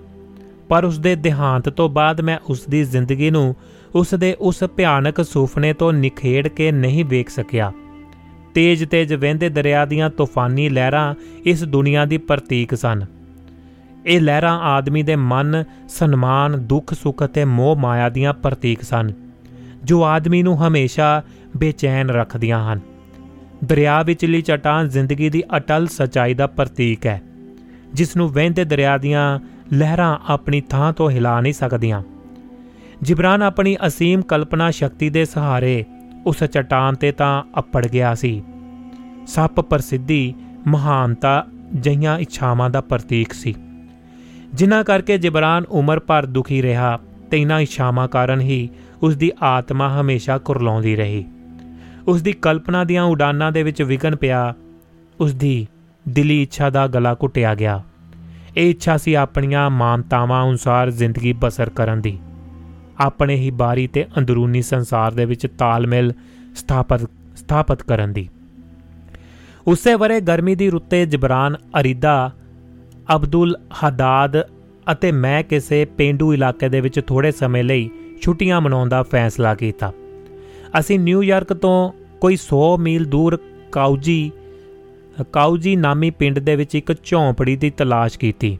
ਪਰ ਉਸ ਦੇ ਦੇਹਾਂਤ ਤੋਂ ਬਾਅਦ ਮੈਂ ਉਸ ਦੀ ਜ਼ਿੰਦਗੀ ਨੂੰ ਉਸ ਦੇ ਉਸ ਭਿਆਨਕ ਸੁਪਨੇ ਤੋਂ ਨਿਖੇੜ ਕੇ ਨਹੀਂ ਵੇਖ ਸਕਿਆ। ਤੇਜ-ਤੇਜ ਵਹਿੰਦੇ ਦਰਿਆ ਦੀਆਂ ਤੂਫਾਨੀ ਲਹਿਰਾਂ ਇਸ ਦੁਨੀਆ ਦੀ ਪ੍ਰਤੀਕ ਸਨ। ਇਹ ਲਹਿਰਾਂ ਆਦਮੀ ਦੇ ਮਨ, ਸਨਮਾਨ, ਦੁੱਖ ਸੁੱਖ ਅਤੇ ਮੋਹ ਮਾਇਆ ਦੀਆਂ ਪ੍ਰਤੀਕ ਸਨ ਜੋ ਆਦਮੀ ਨੂੰ ਹਮੇਸ਼ਾ ਬੇਚੈਨ ਰੱਖਦੀਆਂ ਹਨ। ਦਰਿਆ ਵਿਚਲੀ ਚਟਾਨ ਜ਼ਿੰਦਗੀ ਦੀ ਅਟਲ ਸਚਾਈ ਦਾ ਪ੍ਰਤੀਕ ਹੈ ਜਿਸ ਨੂੰ ਵਹਿੰਦੇ ਦਰਿਆ ਦੀਆਂ ਲਹਿਰਾਂ ਆਪਣੀ ਥਾਂ ਤੋਂ ਹਿਲਾ ਨਹੀਂ ਸਕਦੀਆਂ। ਜਿਬਰਾਨ ਆਪਣੀ ਅਸੀਮ ਕਲਪਨਾ ਸ਼ਕਤੀ ਦੇ ਸਹਾਰੇ ਉਸ ਚਟਾਨ ਤੇ ਤਾਂ ਅਪੜ ਗਿਆ ਸੀ। ਸੱਪ ਪ੍ਰਸਿੱਧੀ ਮਹਾਨਤਾ ਜਈਆਂ ਇੱਛਾਵਾਂ ਦਾ ਪ੍ਰਤੀਕ ਸੀ। ਜਿਨ੍ਹਾਂ ਕਰਕੇ ਜਿਬਰਾਨ ਉਮਰ ਭਰ ਦੁਖੀ ਰਿਹਾ ਤੇ ਇਨ੍ਹਾਂ ਇੱਛਾਵਾਂ ਕਾਰਨ ਹੀ ਉਸ ਦੀ ਆਤਮਾ ਹਮੇਸ਼ਾ ਕੁਰਲਾਉਂਦੀ ਰਹੀ। ਉਸ ਦੀ ਕਲਪਨਾ ਦੀਆਂ ਉਡਾਨਾਂ ਦੇ ਵਿੱਚ ਵਿਗਨ ਪਿਆ। ਉਸ ਦੀ ਦਿਲੀ ਇੱਛਾ ਦਾ ਗਲਾ ਘੁੱਟਿਆ ਗਿਆ। ਇਹ ਇੱਛਾ ਸੀ ਆਪਣੀਆਂ ਮਾਨਤਾਵਾਂ ਅਨੁਸਾਰ ਜ਼ਿੰਦਗੀ ਬਸਰ ਕਰਨ ਦੀ। ਆਪਣੇ ਹੀ ਬਾਰੀ ਤੇ ਅੰਦਰੂਨੀ ਸੰਸਾਰ ਦੇ ਵਿੱਚ ਤਾਲਮੇਲ ਸਥਾਪਿਤ ਸਥਾਪਿਤ ਕਰਨ ਦੀ। ਉਸੇ ਵਰੇ ਗਰਮੀ ਦੀ ਰੁੱਤੇ ਜਬਰਾਨ ਅਰੀਦਾ, ਅਬਦੁਲ ਹਦਾਦ ਅਤੇ ਮੈਂ ਕਿਸੇ ਪਿੰਡੂ ਇਲਾਕੇ ਦੇ ਵਿੱਚ ਥੋੜੇ ਸਮੇਂ ਲਈ ਛੁੱਟੀਆਂ ਮਨਾਉਣ ਦਾ ਫੈਸਲਾ ਕੀਤਾ। ਅਸੀਂ ਨਿਊਯਾਰਕ ਤੋਂ ਕੋਈ 100 ਮੀਲ ਦੂਰ ਕਾਉਜੀ ਕਾਉਜੀ ਨਾਮੀ ਪਿੰਡ ਦੇ ਵਿੱਚ ਇੱਕ ਝੌਂਪੜੀ ਦੀ ਤਲਾਸ਼ ਕੀਤੀ।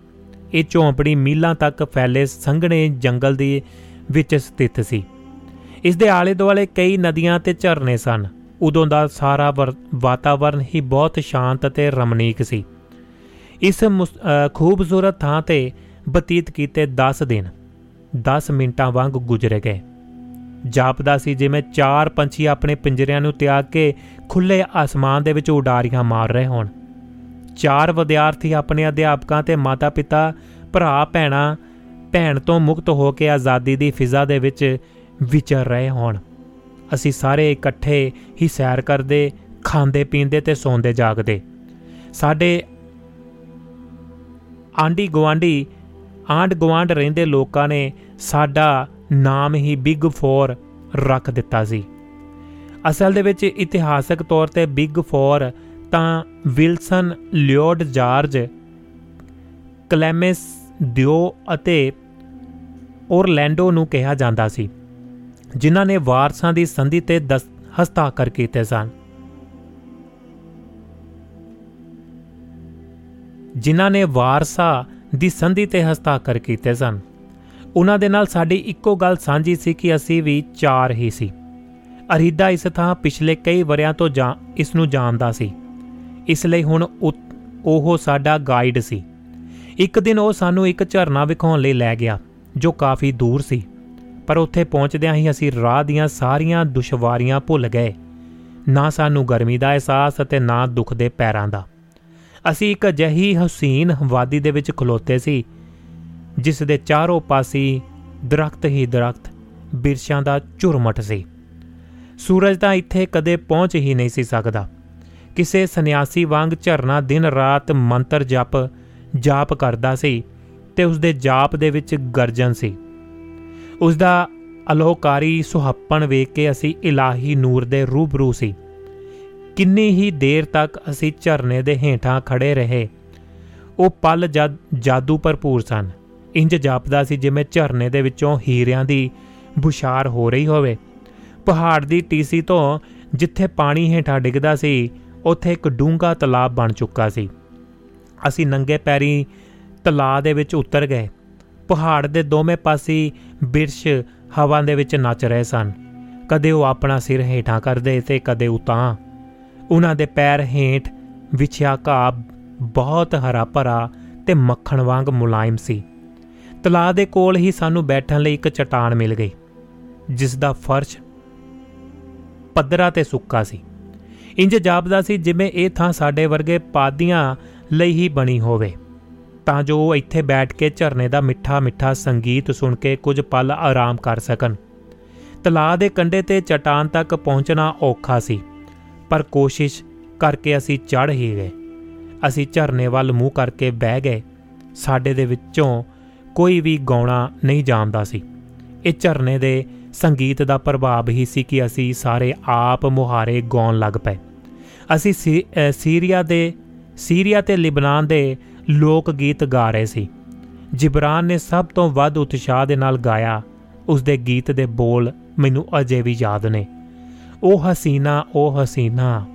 ਇਹ ਝੌਂਪੜੀ ਮੀਲਾਂ ਤੱਕ ਫੈਲੇ ਸੰਘਣੇ ਜੰਗਲ ਦੇ ਵਿੱਚ ਸਥਿਤ ਸੀ। ਇਸ ਦੇ ਆਲੇ ਦੁਆਲੇ ਕਈ ਨਦੀਆਂ ਤੇ ਝਰਨੇ ਸਨ। ਉਦੋਂ ਦਾ ਸਾਰਾ ਵਾਤਾਵਰਣ ਹੀ ਬਹੁਤ ਸ਼ਾਂਤ ਅਤੇ ਰਮਣੀਕ ਸੀ। ਇਸ ਖੂਬਸੂਰਤ ਥਾਂ ਤੇ ਬਤੀਤ ਕੀਤੇ 10 ਦਿਨ 10 ਮਿੰਟਾਂ ਵਾਂਗ ਗੁਜ਼ਰੇ ਗਏ। ਜਾਪਦਾ ਸੀ ਜਿਵੇਂ ਚਾਰ ਪੰਛੀ ਆਪਣੇ ਪਿੰਜਰਿਆਂ ਨੂੰ ਤਿਆਗ ਕੇ ਖੁੱਲੇ ਆਸਮਾਨ ਦੇ ਵਿੱਚ ਉਡਾਰੀਆਂ ਮਾਰ ਰਹੇ ਹੋਣ, ਚਾਰ ਵਿਦਿਆਰਥੀ ਆਪਣੇ ਅਧਿਆਪਕਾਂ ਤੇ ਮਾਤਾ-ਪਿਤਾ, ਭਰਾ, ਭੈਣਾ ਭੈਣ ਤੋਂ ਮੁਕਤ ਹੋ ਕੇ ਆਜ਼ਾਦੀ ਦੀ ਫਿਜ਼ਾ ਦੇ ਵਿੱਚ ਵਿਚਰ ਰਹੇ ਹੋਣ। ਅਸੀਂ ਸਾਰੇ ਇਕੱਠੇ ਹੀ ਸੈਰ ਕਰਦੇ, ਖਾਂਦੇ, ਪੀਂਦੇ ਤੇ ਸੌਂਦੇ, ਜਾਗਦੇ। ਸਾਡੇ ਆਂਡੀ ਗਵਾਂਡੀ ਆਂਡ ਗਵਾਂਡ ਰਹਿੰਦੇ ਲੋਕਾਂ ਨੇ ਸਾਡਾ ਨਾਮ ਹੀ ਬਿਗ 4 ਰੱਖ ਦਿੱਤਾ ਸੀ। ਅਸਲ ਦੇ ਵਿੱਚ ਇਤਿਹਾਸਕ ਤੌਰ ਤੇ ਬਿਗ 4 ਤਾਂ ਵਿਲਸਨ ਲਿਓਡ ਜਾਰਜ, ਕਲੈਮਸ ਦਿਓ ਅਤੇ ਔਰਲੈਂਡੋ ਨੂੰ ਕਿਹਾ ਜਾਂਦਾ ਸੀ, ਜਿਨ੍ਹਾਂ ਨੇ ਵਾਰਸਾਂ ਦੀ ਸੰਧੀ ਤੇ ਹਸਤਾਖਰ ਕੀਤੇ ਸਨ। ਜਿਨ੍ਹਾਂ ਨੇ ਵਾਰਸਾ ਦੀ ਸੰਧੀ ਤੇ ਹਸਤਾਖਰ ਕੀਤੇ ਸਨ, ਉਹਨਾਂ ਦੇ ਨਾਲ ਸਾਡੀ ਇੱਕੋ ਗੱਲ ਸਾਂਝੀ ਸੀ ਕਿ ਅਸੀਂ ਵੀ ਚਾਰ ਹੀ ਸੀ। ਅਰੀਦਾ ਇਸ ਥਾਂ ਪਿਛਲੇ ਕਈ ਵਰਿਆਂ ਤੋਂ ਜਾਂ, ਇਸ ਨੂੰ ਜਾਣਦਾ ਸੀ। ਇਸ ਲਈ ਹੁਣ ਉਹ ਸਾਡਾ ਗਾਈਡ ਸੀ। ਇੱਕ ਦਿਨ ਉਹ ਸਾਨੂੰ ਇੱਕ ਝਰਨਾ ਵਿਖਾਉਣ ਲਈ ਲੈ ਗਿਆ, ਜੋ ਕਾਫੀ ਦੂਰ ਸੀ। ਪਰ ਉੱਥੇ ਪਹੁੰਚਦਿਆਂ ਹੀ ਅਸੀਂ ਰਾਹ ਦੀਆਂ ਸਾਰੀਆਂ ਦੁਸ਼ਵਾਰੀਆਂ ਭੁੱਲ ਗਏ। ਨਾ ਸਾਨੂੰ ਗਰਮੀ ਦਾ ਅਹਿਸਾਸ ਅਤੇ ਨਾ ਦੁੱਖ ਦੇ ਪੈਰਾਂ ਦਾ। ਅਸੀਂ ਇੱਕ ਅਜਿਹੀ ਹਸੀਨ ਵਾਦੀ ਦੇ ਵਿੱਚ ਖਲੋਤੇ ਸੀ, ਜਿਸ ਦੇ ਚਾਰੋਂ ਪਾਸੇ ਦਰਖਤ ਹੀ ਦਰਖਤ, ਬਿਰਸ਼ਾਂ ਦਾ ਝੁਰਮਟ ਸੀ। ਸੂਰਜ ਤਾਂ ਇੱਥੇ ਕਦੇ ਪਹੁੰਚ ਹੀ ਨਹੀਂ ਸੀ ਸਕਦਾ। ਕਿਸੇ ਸੰਨਿਆਸੀ ਵਾਂਗ ਝਰਨਾ ਦਿਨ ਰਾਤ ਮੰਤਰ ਜਪ ਜਾਪ ਕਰਦਾ ਸੀ ਤੇ ਉਸ ਦੇ ਜਾਪ ਦੇ ਵਿੱਚ ਗਰਜਨ ਸੀ। ਉਸ ਦਾ ਅਲੋਕਾਰੀ ਸੁਹੱਪਣ ਵੇਖ ਕੇ ਅਸੀਂ ਇਲਾਹੀ ਨੂਰ ਦੇ ਰੂਬਰੂ ਸੀ। ਕਿੰਨੀ ਹੀ ਦੇਰ ਤੱਕ ਅਸੀਂ ਝਰਨੇ ਦੇ ਹੇਠਾਂ ਖੜੇ ਰਹੇ, ਉਹ ਪਲ ਜਦ ਜਾਦੂ ਭਰਪੂਰ ਸਨ। ਇੰਜ ਜਾਪਦਾ ਸੀ ਜਿਵੇਂ ਝਰਨੇ ਦੇ ਵਿੱਚੋਂ ਹੀਰਿਆਂ ਦੀ ਬੁਸ਼ਾਰ ਹੋ ਰਹੀ ਹੋਵੇ। ਪਹਾੜ ਦੀ ਟੀਸੀ ਤੋਂ ਜਿੱਥੇ ਪਾਣੀ ਹੇਠਾਂ ਡਿੱਗਦਾ ਸੀ, ਉੱਥੇ ਇੱਕ ਡੂੰਘਾ ਤਲਾਬ ਬਣ ਚੁੱਕਾ ਸੀ। ਅਸੀਂ ਨੰਗੇ ਪੈਰੀ ਤਲਾਬ ਦੇ ਵਿੱਚ ਉਤਰ ਗਏ। ਪਹਾੜ ਦੇ ਦੋਵੇਂ ਪਾਸੇ ਬਿਰਸ਼ ਹਵਾ ਦੇ ਵਿੱਚ ਨੱਚ ਰਹੇ ਸਨ। ਕਦੇ ਉਹ ਆਪਣਾ ਸਿਰ ਹੇਠਾਂ ਕਰਦੇ ਤੇ ਕਦੇ ਉਤਾਂ ਉਹਨਾਂ ਦੇ ਪੈਰ ਹੇਠ ਵਿਛਿਆ ਘਾਹ ਬਹੁਤ ਹਰਾ ਭਰਾ ਤੇ ਮੱਖਣ ਵਾਂਗ ਮੁਲਾਇਮ ਸੀ। ਤਲਾਬ ਦੇ ਕੋਲ ਹੀ ਸਾਨੂੰ ਬੈਠਣ ਲਈ ਇੱਕ ਚਟਾਨ ਮਿਲ ਗਈ, ਜਿਸ ਦਾ ਫਰਸ਼ ਪੱਧਰਾ ਤੇ ਸੁੱਕਾ ਸੀ। ਇੰਜ ਜਾਪਦਾ ਸੀ ਜਿਵੇਂ ਇਹ ਥਾਂ ਸਾਡੇ ਵਰਗੇ ਪਾਦੀਆਂ ਲਈ ਹੀ ਬਣੀ ਹੋਵੇ। ਤਾਂ ਜੋ ਉਹ ਇੱਥੇ ਬੈਠ ਕੇ ਝਰਨੇ ਦਾ ਮਿੱਠਾ ਮਿੱਠਾ ਸੰਗੀਤ ਸੁਣ ਕੇ ਕੁਝ ਪਲ ਆਰਾਮ ਕਰ ਸਕਣ। ਤਲਾਅ ਦੇ ਕੰਢੇ ਤੇ ਚਟਾਨ ਤੱਕ ਪਹੁੰਚਣਾ ਔਖਾ ਸੀ, ਪਰ ਕੋਸ਼ਿਸ਼ ਕਰਕੇ ਅਸੀਂ ਚੜ੍ਹ ਹੀ ਗਏ। ਅਸੀਂ ਝਰਨੇ ਵੱਲ ਮੂੰਹ ਕਰਕੇ ਬਹਿ ਗਏ। ਸਾਡੇ ਦੇ ਵਿੱਚੋਂ ਕੋਈ ਵੀ ਗਾਉਣਾ ਨਹੀਂ ਜਾਣਦਾ ਸੀ। ਇਹ ਝਰਨੇ ਦੇ ਸੰਗੀਤ ਦਾ ਪ੍ਰਭਾਵ ਹੀ ਸੀ ਕਿ ਅਸੀਂ ਸਾਰੇ ਆਪ ਮੁਹਾਰੇ ਗਾਉਣ ਲੱਗ ਪਏ। ਅਸੀਂ ਸੀਰੀਆ ਦੇ ਸੀਰੀਆ ਤੇ ਲਿਬਨਾਨ ਦੇ ਲੋਕ ਗੀਤ ਗਾ ਰਹੇ ਸੀ। ਜਿਬਰਾਨ ਨੇ ਸਭ ਤੋਂ ਵੱਧ ਉਤਸ਼ਾਹ ਦੇ ਨਾਲ ਗਾਇਆ ਉਸ ਦੇ ਗੀਤ ਦੇ ਬੋਲ ਮੈਨੂੰ ਅਜੇ ਵੀ ਯਾਦ ਨੇ। ਉਹ ਹਸੀਨਾ ਉਹ ਹਸੀਨਾ,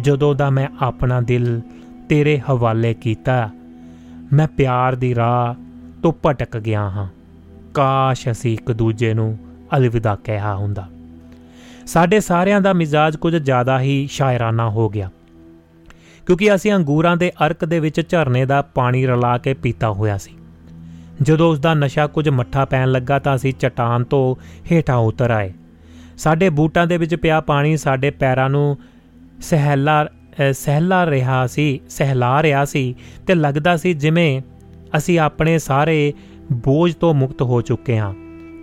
ਜਦੋਂ ਦਾ ਮੈਂ ਆਪਣਾ ਦਿਲ ਤੇਰੇ ਹਵਾਲੇ ਕੀਤਾ, ਮੈਂ ਪਿਆਰ ਦੀ ਰਾਹ ਤੋਂ ਭਟਕ ਗਿਆ ਹਾਂ। ਕਾਸ਼ ਅਸੀਂ ਇੱਕ ਦੂਜੇ ਨੂੰ ਅਲਵਿਦਾ ਕਹਿਆ ਹੁੰਦਾ। ਸਾਡੇ ਸਾਰਿਆਂ ਦਾ ਮਿਜ਼ਾਜ ਕੁਝ ਜ਼ਿਆਦਾ ਹੀ ਸ਼ਾਇਰਾਨਾ ਹੋ ਗਿਆ। ਕਿਉਂਕਿ ਅਸੀਂ ਅੰਗੂਰਾਂ ਦੇ ਅਰਕ ਦੇ ਵਿੱਚ ਝਰਨੇ ਦਾ ਪਾਣੀ ਰਲਾ ਕੇ ਪੀਤਾ ਹੋਇਆ ਸੀ। ਜਦੋਂ ਉਸ ਦਾ ਨਸ਼ਾ ਕੁਝ ਮੱਠਾ ਪੈਣ ਲੱਗਾ ਤਾਂ ਅਸੀਂ ਚਟਾਨ ਤੋਂ ਹੇਠਾਂ ਉਤਰ ਆਏ। ਸਾਡੇ ਬੂਟਾਂ ਦੇ ਵਿੱਚ ਪਿਆ ਪਾਣੀ ਸਾਡੇ ਪੈਰਾਂ ਨੂੰ ਸਹਿਲਾ ਸਹਿਲਾ ਰਿਹਾ ਸੀ, ਸਹਿਲਾ ਰਿਹਾ ਸੀ ਤੇ ਲੱਗਦਾ ਸੀ ਜਿਵੇਂ ਅਸੀਂ ਆਪਣੇ ਸਾਰੇ ਬੋਝ ਤੋਂ ਮੁਕਤ ਹੋ ਚੁੱਕੇ ਹਾਂ।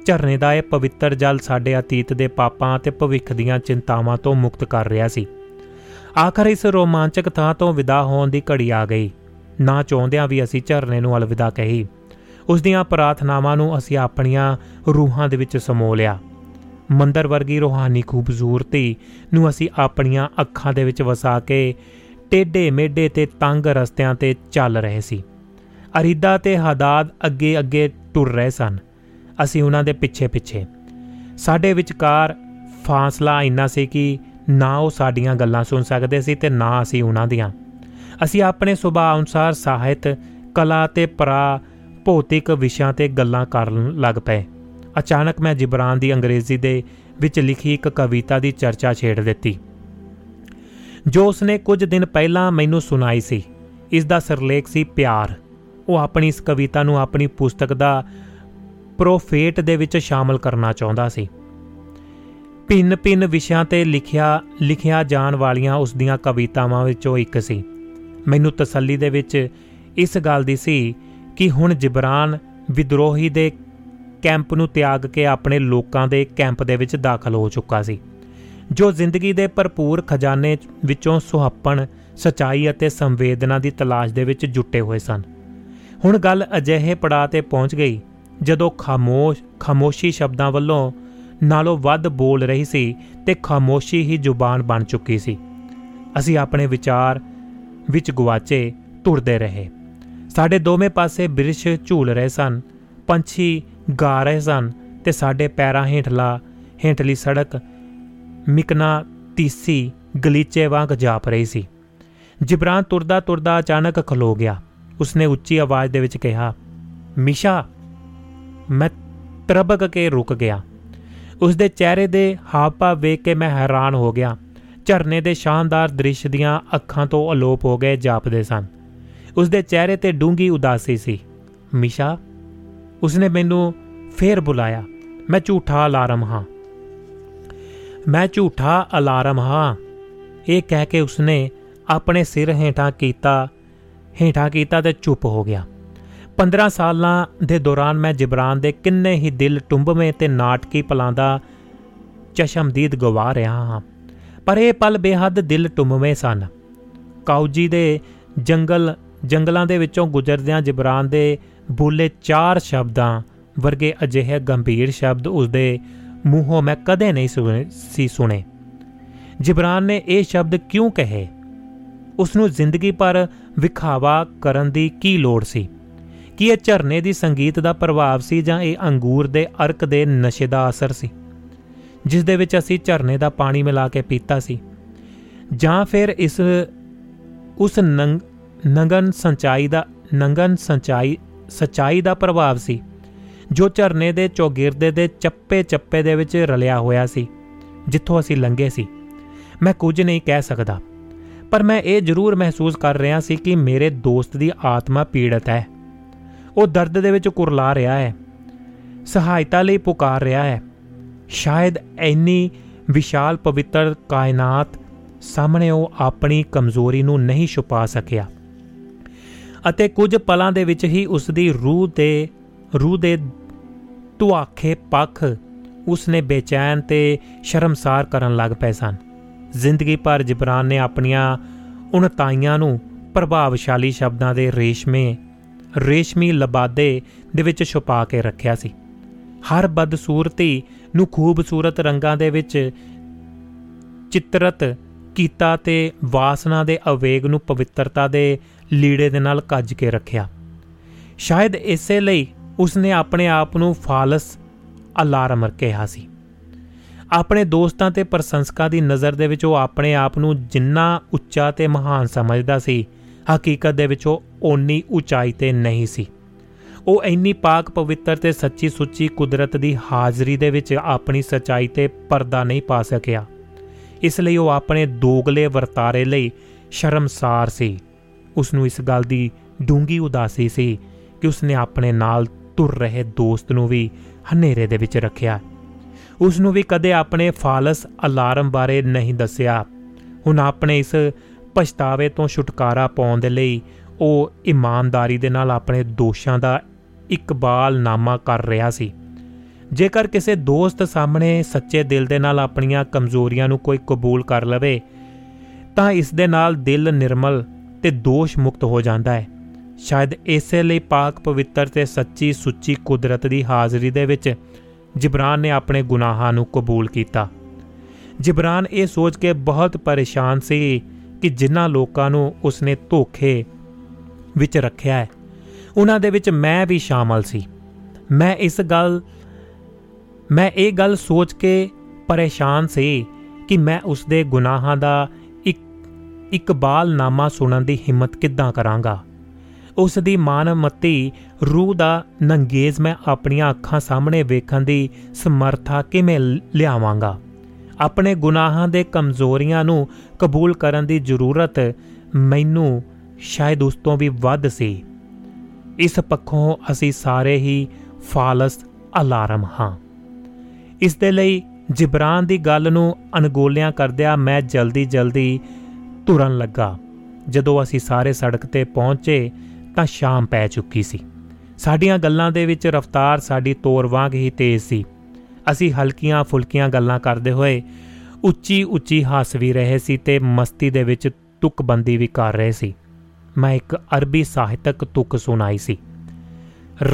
ਝਰਨੇ ਦਾ ਇਹ ਪਵਿੱਤਰ ਜਲ ਸਾਡੇ ਅਤੀਤ ਦੇ ਪਾਪਾਂ ਤੇ ਭਵਿੱਖ ਦੀਆਂ ਚਿੰਤਾਵਾਂ ਤੋਂ ਮੁਕਤ ਕਰ ਰਿਹਾ ਸੀ। ਆਖਰ ਇਸ ਰੋਮਾਂਚਕ ਥਾਂ ਤੋਂ ਵਿਦਾ ਹੋਣ ਦੀ ਘੜੀ ਆ ਗਈ। ਨਾ ਚਾਹੁੰਦਿਆਂ ਵੀ ਅਸੀਂ ਝਰਨੇ ਨੂੰ ਅਲਵਿਦਾ ਕਹੀ। ਉਸ ਦੀਆਂ ਪ੍ਰਾਰਥਨਾਵਾਂ ਨੂੰ ਅਸੀਂ ਆਪਣੀਆਂ ਰੂਹਾਂ ਦੇ ਵਿੱਚ ਸਮੋ ਲਿਆ। ਮੰਦਰ ਵਰਗੀ ਰੋਹਾਨੀ ਖੂਬਸੂਰਤੀ ਨੂੰ ਅਸੀਂ ਆਪਣੀਆਂ ਅੱਖਾਂ ਦੇ ਵਿੱਚ ਵਸਾ ਕੇ ਟੇਡੇ ਮੇਡੇ ਤੇ ਤੰਗ ਰਸਤਿਆਂ ਤੇ ਚੱਲ ਰਹੇ ਸੀ। ਅਰੀਦਾ ਤੇ ਹਦਾਦ ਅੱਗੇ ਅੱਗੇ ਟੁਰ ਰਹੇ ਸਨ। ਅਸੀਂ ਉਹਨਾਂ ਦੇ ਪਿੱਛੇ ਪਿੱਛੇ। ਸਾਡੇ ਵਿਚਕਾਰ ਫਾਸਲਾ ਇੰਨਾ ਸੀ ਕਿ ਨਾ ਉਹ ਸਾਡੀਆਂ ਗੱਲਾਂ ਸੁਣ ਸਕਦੇ ਸੀ ਤੇ ਨਾ ਅਸੀਂ ਉਹਨਾਂ ਦੀਆਂ। ਅਸੀਂ ਆਪਣੇ ਸੁਭਾਅ ਅਨੁਸਾਰ ਸਾਹਿਤ, ਕਲਾ ਤੇ ਪਰਾ, ਭੌਤਿਕ ਵਿਸ਼ਿਆਂ ਤੇ ਗੱਲਾਂ ਕਰਨ ਲੱਗ ਪਏ। ਅਚਾਨਕ ਮੈਂ ਜਿਬਰਾਨ ਦੀ ਅੰਗਰੇਜ਼ੀ ਦੇ ਵਿੱਚ ਲਿਖੀ ਇੱਕ ਕਵਿਤਾ ਦੀ ਚਰਚਾ ਛੇੜ ਦਿੱਤੀ। ਜੋ ਉਸਨੇ ਕੁਝ ਦਿਨ ਪਹਿਲਾਂ ਮੈਨੂੰ ਸੁਣਾਈ ਸੀ ਇਸ ਦਾ ਸਰਲੇਖ ਸੀ ਪਿਆਰ। ਉਹ ਆਪਣੀ ਇਸ ਕਵਿਤਾ ਨੂੰ ਆਪਣੀ ਪੁਸਤਕ ਦਾ ਪ੍ਰੋਫੇਟ ਦੇ ਵਿੱਚ ਸ਼ਾਮਲ ਕਰਨਾ ਚਾਹੁੰਦਾ ਸੀ। ਭਿੰਨ-ਭਿੰਨ ਵਿਸ਼ਿਆਂ ਤੇ ਲਿਖਿਆ ਲਿਖਿਆ ਜਾਣ ਵਾਲੀਆਂ ਉਸ ਦੀਆਂ ਕਵਿਤਾਵਾਂ ਵਿੱਚੋਂ ਇੱਕ ਸੀ। ਮੈਨੂੰ ਤਸੱਲੀ ਦੇ ਵਿੱਚ ਇਸ ਗੱਲ ਦੀ ਸੀ ਕਿ ਹੁਣ ਜਿਬਰਾਨ ਵਿਦਰੋਹੀ ਦੇ ਕੈਂਪ ਨੂੰ ਤਿਆਗ ਕੇ ਆਪਣੇ ਲੋਕਾਂ ਦੇ ਕੈਂਪ ਦੇ ਵਿੱਚ ਦਾਖਲ ਹੋ ਚੁੱਕਾ ਸੀ, ਜੋ ਜ਼ਿੰਦਗੀ ਦੇ ਭਰਪੂਰ ਖਜ਼ਾਨੇ ਵਿੱਚੋਂ ਸੁਹੱਪਣ, ਸਚਾਈ ਅਤੇ ਸੰਵੇਦਨਾ ਦੀ ਤਲਾਸ਼ ਦੇ ਵਿੱਚ ਜੁਟੇ ਹੋਏ ਸਨ। ਹੁਣ ਗੱਲ ਅਜਿਹੇ ਪੜਾਅ ਤੇ ਪਹੁੰਚ ਗਈ, ਜਦੋਂ ਖਾਮੋਸ਼, ਖਾਮੋਸ਼ੀ ਸ਼ਬਦਾਂ ਵੱਲੋਂ ਨਾਲੋਂ ਵੱਧ ਬੋਲ ਰਹੀ ਸੀ ਤੇ ਖਾਮੋਸ਼ੀ ਹੀ ਜ਼ੁਬਾਨ ਬਣ ਚੁੱਕੀ ਸੀ। ਅਸੀਂ ਆਪਣੇ ਵਿਚਾਰ ਵਿੱਚ ਗਵਾਚੇ ਤੁਰਦੇ ਰਹੇ। ਸਾਡੇ ਦੋਵੇਂ ਪਾਸੇ ਬਿਰਸ਼ ਝੂਲ ਰਹੇ ਸਨ, ਪੰਛੀ ਗਾ ਰਹੇ ਸਨ ਤੇ ਸਾਡੇ ਪੈਰਾਂ ਹੇਠਲਾ, ਹੇਠਲੀ ਸੜਕ ਮਿਕਨਾ ਤੀਸੀ ਗਲੀਚੇ ਵਾਂਗ ਜਾਪ ਰਹੀ ਸੀ। ਜਿਬਰਾਨ ਤੁਰਦਾ ਤੁਰਦਾ ਅਚਾਨਕ ਖਲੋ ਗਿਆ। ਉਸਨੇ ਉੱਚੀ ਆਵਾਜ਼ ਦੇ ਵਿੱਚ ਕਿਹਾ, ਮਿਸ਼ਾ, ਮੈਂ ਤਰਬਕ ਕੇ ਰੁਕ ਗਿਆ। ਉਸ ਦੇ ਚਿਹਰੇ ਦੇ ਹਾਵ-ਭਾਵ ਵੇਖ ਕੇ ਮੈਂ ਹੈਰਾਨ ਹੋ ਗਿਆ। ਝਰਨੇ ਦੇ ਸ਼ਾਨਦਾਰ ਦ੍ਰਿਸ਼ ਦੀਆਂ ਅੱਖਾਂ ਤੋਂ ਅਲੋਪ ਹੋ ਗਏ ਜਾਪਦੇ ਸਨ। ਉਸ ਦੇ ਚਿਹਰੇ ਤੇ ਡੂੰਗੀ ਉਦਾਸੀ ਸੀ। ਮਿਸ਼ਾ, ਉਸਨੇ ਮੈਨੂੰ ਫੇਰ ਬੁਲਾਇਆ। ਮੈਂ ਝੂਠਾ ਅਲਾਰਮ ਹਾਂ। ਮੈਂ ਝੂਠਾ ਅਲਾਰਮ ਹਾਂ। ਇਹ ਕਹਿ ਕੇ ਉਸਨੇ ਆਪਣੇ ਸਿਰ ਹੇਠਾਂ ਕੀਤਾ ਹੇਠਾਂ ਕੀਤਾ ਤੇ ਚੁੱਪ ਹੋ ਗਿਆ। 15 ਸਾਲਾਂ ਦੇ ਦੌਰਾਨ ਮੈਂ ਜਿਬਰਾਨ ਦੇ ਕਿੰਨੇ ਹੀ ਦਿਲ ਟੁੰਬਵੇਂ ਤੇ ਨਾਟਕੀ ਪਲਾਂ ਦਾ ਚਸ਼ਮਦੀਦ ਗਵਾ ਰਿਹਾ ਹਾਂ। ਪਰ ਇਹ ਪਲ ਬੇਹੱਦ ਦਿਲ ਟੁੰਬਵੇਂ ਸਨ। ਕਾਉਜੀ ਦੇ ਜੰਗਲ, ਜੰਗਲਾਂ ਦੇ ਵਿੱਚੋਂ ਗੁਜ਼ਰਦਿਆਂ ਜਿਬਰਾਨ ਦੇ ਬੋਲੇ ਚਾਰ ਸ਼ਬਦਾਂ ਵਰਗੇ ਅਜਿਹੇ ਗੰਭੀਰ ਸ਼ਬਦ ਉਸਦੇ ਮੂੰਹੋਂ ਮੈਂ ਕਦੇ ਨਹੀਂ ਸੁਣੇ, ਸੀ ਸੁਣੇ। ਜਿਬਰਾਨ ਨੇ ਇਹ ਸ਼ਬਦ ਕਿਉਂ ਕਹੇ? ਉਸ ਨੂੰ ਜ਼ਿੰਦਗੀ ਪਰ ਵਿਖਾਵਾ ਕਰਨ ਦੀ ਕੀ ਲੋੜ ਸੀ? ਕੀ ਇਹ ਝਰਨੇ ਦੀ ਸੰਗੀਤ ਦਾ ਪ੍ਰਭਾਵ ਸੀ ਜਾਂ ਇਹ ਅੰਗੂਰ ਦੇ ਅਰਕ ਦੇ ਨਸ਼ੇ ਦਾ ਅਸਰ ਸੀ? ਜਿਸ ਦੇ ਵਿੱਚ ਅਸੀਂ ਝਰਨੇ ਦਾ ਪਾਣੀ ਮਿਲਾ ਕੇ ਪੀਤਾ ਸੀ। ਜਾਂ ਫਿਰ ਇਸ, ਉਸ ਨੰਗਨ ਸੰਚਾਈ ਦਾ, ਨੰਗਨ ਸੰਚਾਈ, ਸਚਾਈ ਦਾ ਪ੍ਰਭਾਵ ਸੀ, ਜੋ ਝਰਨੇ ਦੇ ਚੌਗਿਰਦੇ ਦੇ ਚੱਪੇ-ਚੱਪੇ ਦੇ ਵਿੱਚ ਰਲਿਆ ਹੋਇਆ ਸੀ, ਜਿੱਥੋਂ ਅਸੀਂ ਲੰਘੇ ਸੀ। ਮੈਂ ਕੁਝ ਨਹੀਂ ਕਹਿ ਸਕਦਾ, ਪਰ ਮੈਂ ਇਹ ਜ਼ਰੂਰ ਮਹਿਸੂਸ ਕਰ ਰਿਹਾ ਸੀ ਕਿ ਮੇਰੇ ਦੋਸਤ ਦੀ ਆਤਮਾ ਪੀੜਤ ਹੈ। ਉਹ ਦਰਦ ਦੇ ਵਿੱਚ ਕੁਰਲਾ ਰਿਹਾ ਹੈ। ਸਹਾਇਤਾ ਲਈ ਪੁਕਾਰ ਰਿਹਾ ਹੈ। ਸ਼ਾਇਦ ਐਨੀ ਵਿਸ਼ਾਲ ਪਵਿੱਤਰ ਕਾਇਨਾਤ ਸਾਹਮਣੇ ਉਹ ਆਪਣੀ ਕਮਜ਼ੋਰੀ ਨੂੰ ਨਹੀਂ ਛੁਪਾ ਸਕਿਆ। ਅਤੇ ਕੁਝ ਪਲਾਂ ਦੇ ਵਿੱਚ ਹੀ ਉਸ ਦੀ ਰੂਹ ਤੇ ਰੂਹ ਦੇ ਤੁਆਖੇ ਪੱਖ ਉਸ ਨੇ ਬੇਚੈਨ ਤੇ ਸ਼ਰਮਸਾਰ ਕਰਨ ਲੱਗ ਪਏ ਸਨ। ਜ਼ਿੰਦਗੀ ਭਰ ਜਿਬਰਾਨ ਨੇ ਆਪਣੀਆਂ ਉਣਤਾਈਆਂ ਨੂੰ ਪ੍ਰਭਾਵਸ਼ਾਲੀ ਸ਼ਬਦਾਂ ਦੇ ਰੇਸ਼ਮੇ ਰੇਸ਼ਮੀ ਲਬਾਦੇ ਦੇ ਵਿੱਚ ਛੁਪਾ ਕੇ ਰੱਖਿਆ ਸੀ। ਹਰ ਬਦਸੂਰਤੀ ਨੂੰ ਖੂਬਸੂਰਤ ਰੰਗਾਂ ਦੇ ਵਿੱਚ ਚਿੱਤਰਤ ਕੀਤਾ ਤੇ ਵਾਸਨਾ ਦੇ ਅਵੇਗ ਨੂੰ ਪਵਿੱਤਰਤਾ ਦੇ ਲੀੜੇ ਦੇ ਨਾਲ ਕੱਜ ਕੇ ਰੱਖਿਆ। ਸ਼ਾਇਦ ਇਸੇ ਲਈ ਉਸਨੇ ਆਪਣੇ ਆਪ ਨੂੰ ਫਾਲਸ ਅਲਾਰਮ ਕਿਹਾ ਸੀ। ਆਪਣੇ ਦੋਸਤਾਂ ਤੇ ਪ੍ਰਸ਼ੰਸਕਾਂ ਦੀ ਨਜ਼ਰ ਦੇ ਵਿੱਚ ਉਹ ਆਪਣੇ ਆਪ ਨੂੰ ਜਿੰਨਾ ਉੱਚਾ ਤੇ ਮਹਾਨ ਸਮਝਦਾ ਸੀ ਹਕੀਕਤ ਦੇ ਵਿੱਚ ਉਹ ਓਨੀ ਉਚਾਈ ਤੇ ਨਹੀਂ ਸੀ। ਉਹ ਇੰਨੀ ਪਾਕ ਪਵਿੱਤਰ ਤੇ ਸੱਚੀ ਸੁੱਚੀ ਕੁਦਰਤ ਦੀ ਹਾਜ਼ਰੀ ਦੇ ਵਿੱਚ ਆਪਣੀ ਸਚਾਈ ਤੇ ਪਰਦਾ ਨਹੀਂ ਪਾ ਸਕਿਆ। ਇਸ ਲਈ ਉਹ ਆਪਣੇ ਦੋਗਲੇ ਵਰਤਾਰੇ ਲਈ ਸ਼ਰਮਸਾਰ ਸੀ। ਉਸ ਨੂੰ ਇਸ ਗੱਲ ਦੀ ਡੂੰਗੀ ਉਦਾਸੀ ਸੀ ਕਿ ਉਸਨੇ ਆਪਣੇ ਨਾਲ ਤੁਰ ਰਹੇ ਦੋਸਤ ਨੂੰ ਵੀ ਹਨੇਰੇ ਦੇ ਵਿੱਚ ਰੱਖਿਆ। ਉਸ ਨੂੰ ਵੀ ਕਦੇ ਆਪਣੇ ਫਾਲਸ ਅਲਾਰਮ ਬਾਰੇ ਨਹੀਂ ਦੱਸਿਆ। ਹੁਣ ਆਪਣੇ ਇਸ ਪਛਤਾਵੇ ਤੋਂ ਛੁਟਕਾਰਾ ਪਾਉਣ ਦੇ ਲਈ ਉਹ ਇਮਾਨਦਾਰੀ ਦੇ ਨਾਲ ਆਪਣੇ ਦੋਸ਼ਾਂ ਦਾ ਇਕਬਾਲ ਨਾਮਾ ਕਰ ਰਿਹਾ ਸੀ। ਜੇਕਰ ਕਿਸੇ ਦੋਸਤ ਸਾਹਮਣੇ ਸੱਚੇ ਦਿਲ ਦੇ ਨਾਲ ਆਪਣੀਆਂ ਕਮਜ਼ੋਰੀਆਂ ਨੂੰ ਕੋਈ ਕਬੂਲ ਕਰ ਲਵੇ, ਤਾਂ ਇਸ ਦੇ ਨਾਲ ਦਿਲ ਨਿਰਮਲ ਤੇ ਦੋਸ਼ ਮੁਕਤ ਹੋ ਜਾਂਦਾ ਹੈ। ਸ਼ਾਇਦ ਇਸੇ ਲਈ ਪਾਕ ਪਵਿੱਤਰ ਤੇ ਸੱਚੀ ਸੁੱਚੀ ਕੁਦਰਤ ਦੀ ਹਾਜ਼ਰੀ ਦੇ ਵਿੱਚ ਜਿਬਰਾਨ ਨੇ ਆਪਣੇ ਗੁਨਾਹਾਂ ਨੂੰ ਕਬੂਲ ਕੀਤਾ। ਜਿਬਰਾਨ ਇਹ ਸੋਚ ਕੇ ਬਹੁਤ ਪਰੇਸ਼ਾਨ ਸੀ ਕਿ ਜਿਨ੍ਹਾਂ ਲੋਕਾਂ ਨੂੰ ਉਸਨੇ ਧੋਖੇ ਵਿੱਚ ਰੱਖਿਆ ਹੈ, ਉਹਨਾਂ ਦੇ ਵਿੱਚ ਮੈਂ ਵੀ ਸ਼ਾਮਲ ਸੀ। ਮੈਂ ਇਸ ਗੱਲ, ਮੈਂ ਇਹ ਗੱਲ ਸੋਚ ਕੇ ਪਰੇਸ਼ਾਨ ਸੀ ਕਿ ਮੈਂ ਉਸ ਦੇ ਗੁਨਾਹਾਂ ਦਾ ਇੱਕ, ਇਕਬਾਲਨਾਮਾ ਸੁਣਨ ਦੀ ਹਿੰਮਤ ਕਿੱਦਾਂ ਕਰਾਂਗਾ। ਉਸ ਦੀ ਮਾਨਮਤੀ, ਰੂਹ ਦਾ ਨੰਗੇਜ਼ ਮੈਂ ਆਪਣੀਆਂ ਅੱਖਾਂ ਸਾਹਮਣੇ ਵੇਖਣ ਦੀ ਸਮਰੱਥਾ ਕਿਵੇਂ ਲਿਆਵਾਂਗਾ। ਆਪਣੇ ਗੁਨਾਹਾਂ ਦੇ ਕਮਜ਼ੋਰੀਆਂ ਨੂੰ ਕਬੂਲ ਕਰਨ ਦੀ ਜ਼ਰੂਰਤ ਮੈਨੂੰ ਸ਼ਾਇਦ ਉਸ ਤੋਂ ਵੀ ਵੱਧ ਸੀ। ਇਸ ਪੱਖੋਂ ਅਸੀਂ ਸਾਰੇ ਹੀ ਫਾਲਸ ਅਲਾਰਮ ਹਾਂ। ਇਸ ਦੇ ਲਈ ਜਿਬਰਾਨ ਦੀ ਗੱਲ ਨੂੰ ਅਨਗੋਲਿਆਂ ਕਰਦਿਆਂ ਮੈਂ ਜਲਦੀ ਜਲਦੀ ਤੁਰਨ ਲੱਗਾ। ਜਦੋਂ ਅਸੀਂ ਸਾਰੇ ਸੜਕ ਤੇ ਪਹੁੰਚੇ ਤਾਂ ਸ਼ਾਮ ਪੈ ਚੁੱਕੀ ਸੀ। ਸਾਡੀਆਂ ਗੱਲਾਂ ਦੇ ਵਿੱਚ ਰਫ਼ਤਾਰ ਸਾਡੀ ਤੋਰ ਵਾਂਗ ਹੀ ਤੇਜ਼ ਸੀ। ਅਸੀਂ ਹਲਕੀਆਂ ਫੁਲਕੀਆਂ ਗੱਲਾਂ ਕਰਦੇ ਹੋਏ ਉੱਚੀ ਉੱਚੀ ਹੱਸ ਵੀ ਰਹੇ ਸੀ ਤੇ ਮਸਤੀ ਦੇ ਵਿੱਚ ਤੁਕਬੰਦੀ ਵੀ ਕਰ ਰਹੇ ਸੀ। ਮੈਂ ਇੱਕ ਅਰਬੀ ਸਾਹਿਤਕ ਤੁਕ ਸੁਣਾਈ ਸੀ।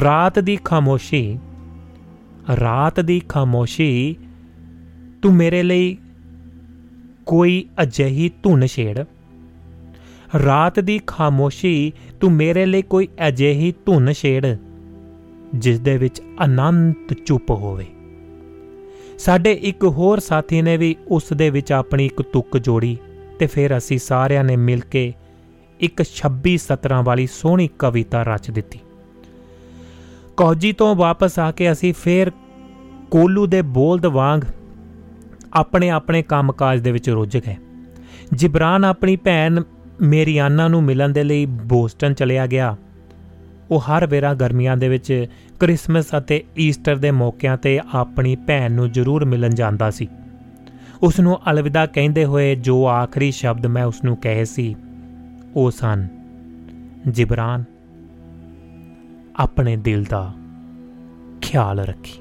ਰਾਤ ਦੀ ਖਾਮੋਸ਼ੀ, ਰਾਤ ਦੀ ਖਾਮੋਸ਼ੀ, ਤੂੰ ਮੇਰੇ ਲਈ ਕੋਈ ਅਜਿਹੀ ਧੁਨ ਛੇੜ। ਰਾਤ ਦੀ ਖਾਮੋਸ਼ੀ, ਤੂੰ ਮੇਰੇ ਲਈ ਕੋਈ ਅਜਿਹੀ ਧੁਨ ਛੇੜ ਜਿਸ ਦੇ ਵਿੱਚ ਅਨੰਤ ਚੁੱਪ ਹੋਵੇ। ਸਾਡੇ ਇੱਕ ਹੋਰ ਸਾਥੀ ਨੇ ਵੀ ਉਸ ਦੇ ਵਿੱਚ ਆਪਣੀ ਇੱਕ ਤੁਕ ਜੋੜੀ ਤੇ ਫਿਰ ਅਸੀਂ ਸਾਰਿਆਂ ਨੇ ਮਿਲ ਕੇ ਇੱਕ 26 ਸਤਰਾਂ ਵਾਲੀ ਸੋਹਣੀ ਕਵਿਤਾ ਰਚ ਦਿੱਤੀ। ਕੌਜੀ ਤੋਂ ਵਾਪਸ ਆ ਕੇ ਅਸੀਂ ਫੇਰ ਕੋਲੂ ਦੇ ਬੋਲਦ ਵਾਂਗ ਆਪਣੇ ਆਪਣੇ ਕੰਮਕਾਜ ਦੇ ਵਿੱਚ ਰੁੱਝ ਗਏ। ਜਿਬਰਾਨ ਆਪਣੀ ਭੈਣ ਮੇਰੀਆਨਾ ਨੂੰ ਮਿਲਣ ਦੇ ਲਈ ਬੋਸਟਨ ਚਲਿਆ ਗਿਆ। ਉਹ ਹਰ ਵੇਰਾ ਗਰਮੀਆਂ ਦੇ ਵਿੱਚ 크리스마ਸ ਅਤੇ ਈਸਟਰ ਦੇ ਮੌਕਿਆਂ ਤੇ ਆਪਣੀ ਭੈਣ ਨੂੰ ਜ਼ਰੂਰ ਮਿਲਣ ਜਾਂਦਾ ਸੀ। ਉਸ ਨੂੰ ਅਲਵਿਦਾ ਕਹਿੰਦੇ ਹੋਏ ਜੋ ਆਖਰੀ ਸ਼ਬਦ ਮੈਂ ਉਸ ਨੂੰ ਕਹੇ ਸੀ, ਉਹ ਸਨ, ਜਿਬਰਾਨ, ਆਪਣੇ ਦਿਲ ਦਾ ਖਿਆਲ ਰੱਖੀ।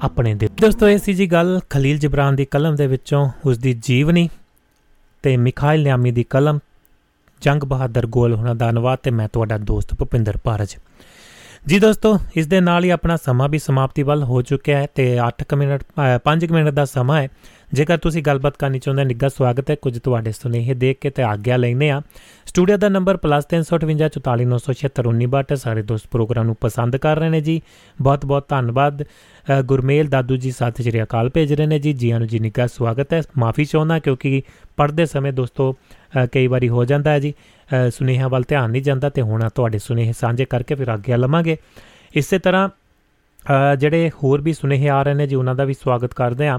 ਆਪਣੇ ਦਿਲ ਦੋਸਤੋ, ਇਹ ਸੀ ਜੀ ਗੱਲ ਖਲੀਲ ਜਿਬਰਾਨ ਦੀ ਕਲਮ ਦੇ ਵਿੱਚੋਂ ਉਸ ਦੀ ਜੀਵਨੀ ਤੇ ਮਿਖਾਇਲ ਨਿਆਮੀ ਦੀ ਕਲਮ ਜੰਗ ਬਹਾਦਰ ਗੋਲ ਹੋਣਾ ਦਾ ਅਨੁਵਾਦ ਤੇ ਮੈਂ ਤੁਹਾਡਾ ਦੋਸਤ ਭੁਪਿੰਦਰ ਪਾਰਜ ਜੀ ਦੋਸਤੋ, ਇਸ ਦੇ ਨਾਲ ਹੀ ਆਪਣਾ ਸਮਾਂ ਵੀ ਸਮਾਪਤੀ ਵੱਲ ਹੋ ਚੁੱਕਿਆ ਹੈ ਤੇ 8 ਮਿੰਟ 5 ਮਿੰਟ ਦਾ ਸਮਾਂ ਹੈ। ਜੇਕਰ ਤੁਸੀਂ ਗੱਲਬਾਤ ਕਰਨੀ ਚਾਹੁੰਦੇ ਨਿੱਘਾ ਸਵਾਗਤ ਹੈ। ਕੁਝ ਤੁਹਾਡੇ ਸੁਨੇਹੇ ਦੇਖ ਕੇ ਤੇ ਆਗਿਆ ਲੈਨੇ ਆ ਸਟੂਡੀਓ ਦਾ ਨੰਬਰ +358 ਸਾਰੇ ਦੋਸਤ ਪ੍ਰੋਗਰਾਮ ਨੂੰ ਪਸੰਦ ਕਰ ਰਹੇ ਨੇ ਜੀ। ਬਹੁਤ ਬਹੁਤ ਧੰਨਵਾਦ ਗੁਰਮੇਲ ਦਾਦੂ ਜੀ ਸਾਥ ਸ਼੍ਰੀ ਅਕਾਲ ਭੇਜ ਰਹੇ ਨੇ ਜੀ, ਜੀਆਂ ਨੂੰ ਜੀ ਨਿੱਘਾ ਸਵਾਗਤ ਹੈ। ਮਾਫੀ ਚਾਹੁੰਦਾ ਕਿਉਂਕਿ ਪੜ੍ਹਦੇ ਸਮੇਂ ਦੋਸਤੋ ਕਈ ਵਾਰੀ ਹੋ ਜਾਂਦਾ ਹੈ ਜੀ। ਸੁਨੇਹਿਆਂ ਵੱਲ ਧਿਆਨ ਨਹੀਂ ਜਾਂਦਾ ਤੇ ਹੁਣ ਤੁਹਾਡੇ ਸੁਨੇਹੇ ਸਾਂਝੇ ਕਰਕੇ ਫਿਰ ਆਗਿਆ ਲਵਾਂਗੇ। ਇਸੇ ਤਰ੍ਹਾਂ ਜਿਹੜੇ ਹੋਰ ਵੀ ਸੁਨੇਹੇ ਆ ਰਹੇ ਨੇ ਜੀ, ਉਹਨਾਂ ਦਾ ਵੀ ਸਵਾਗਤ ਕਰਦੇ ਆਂ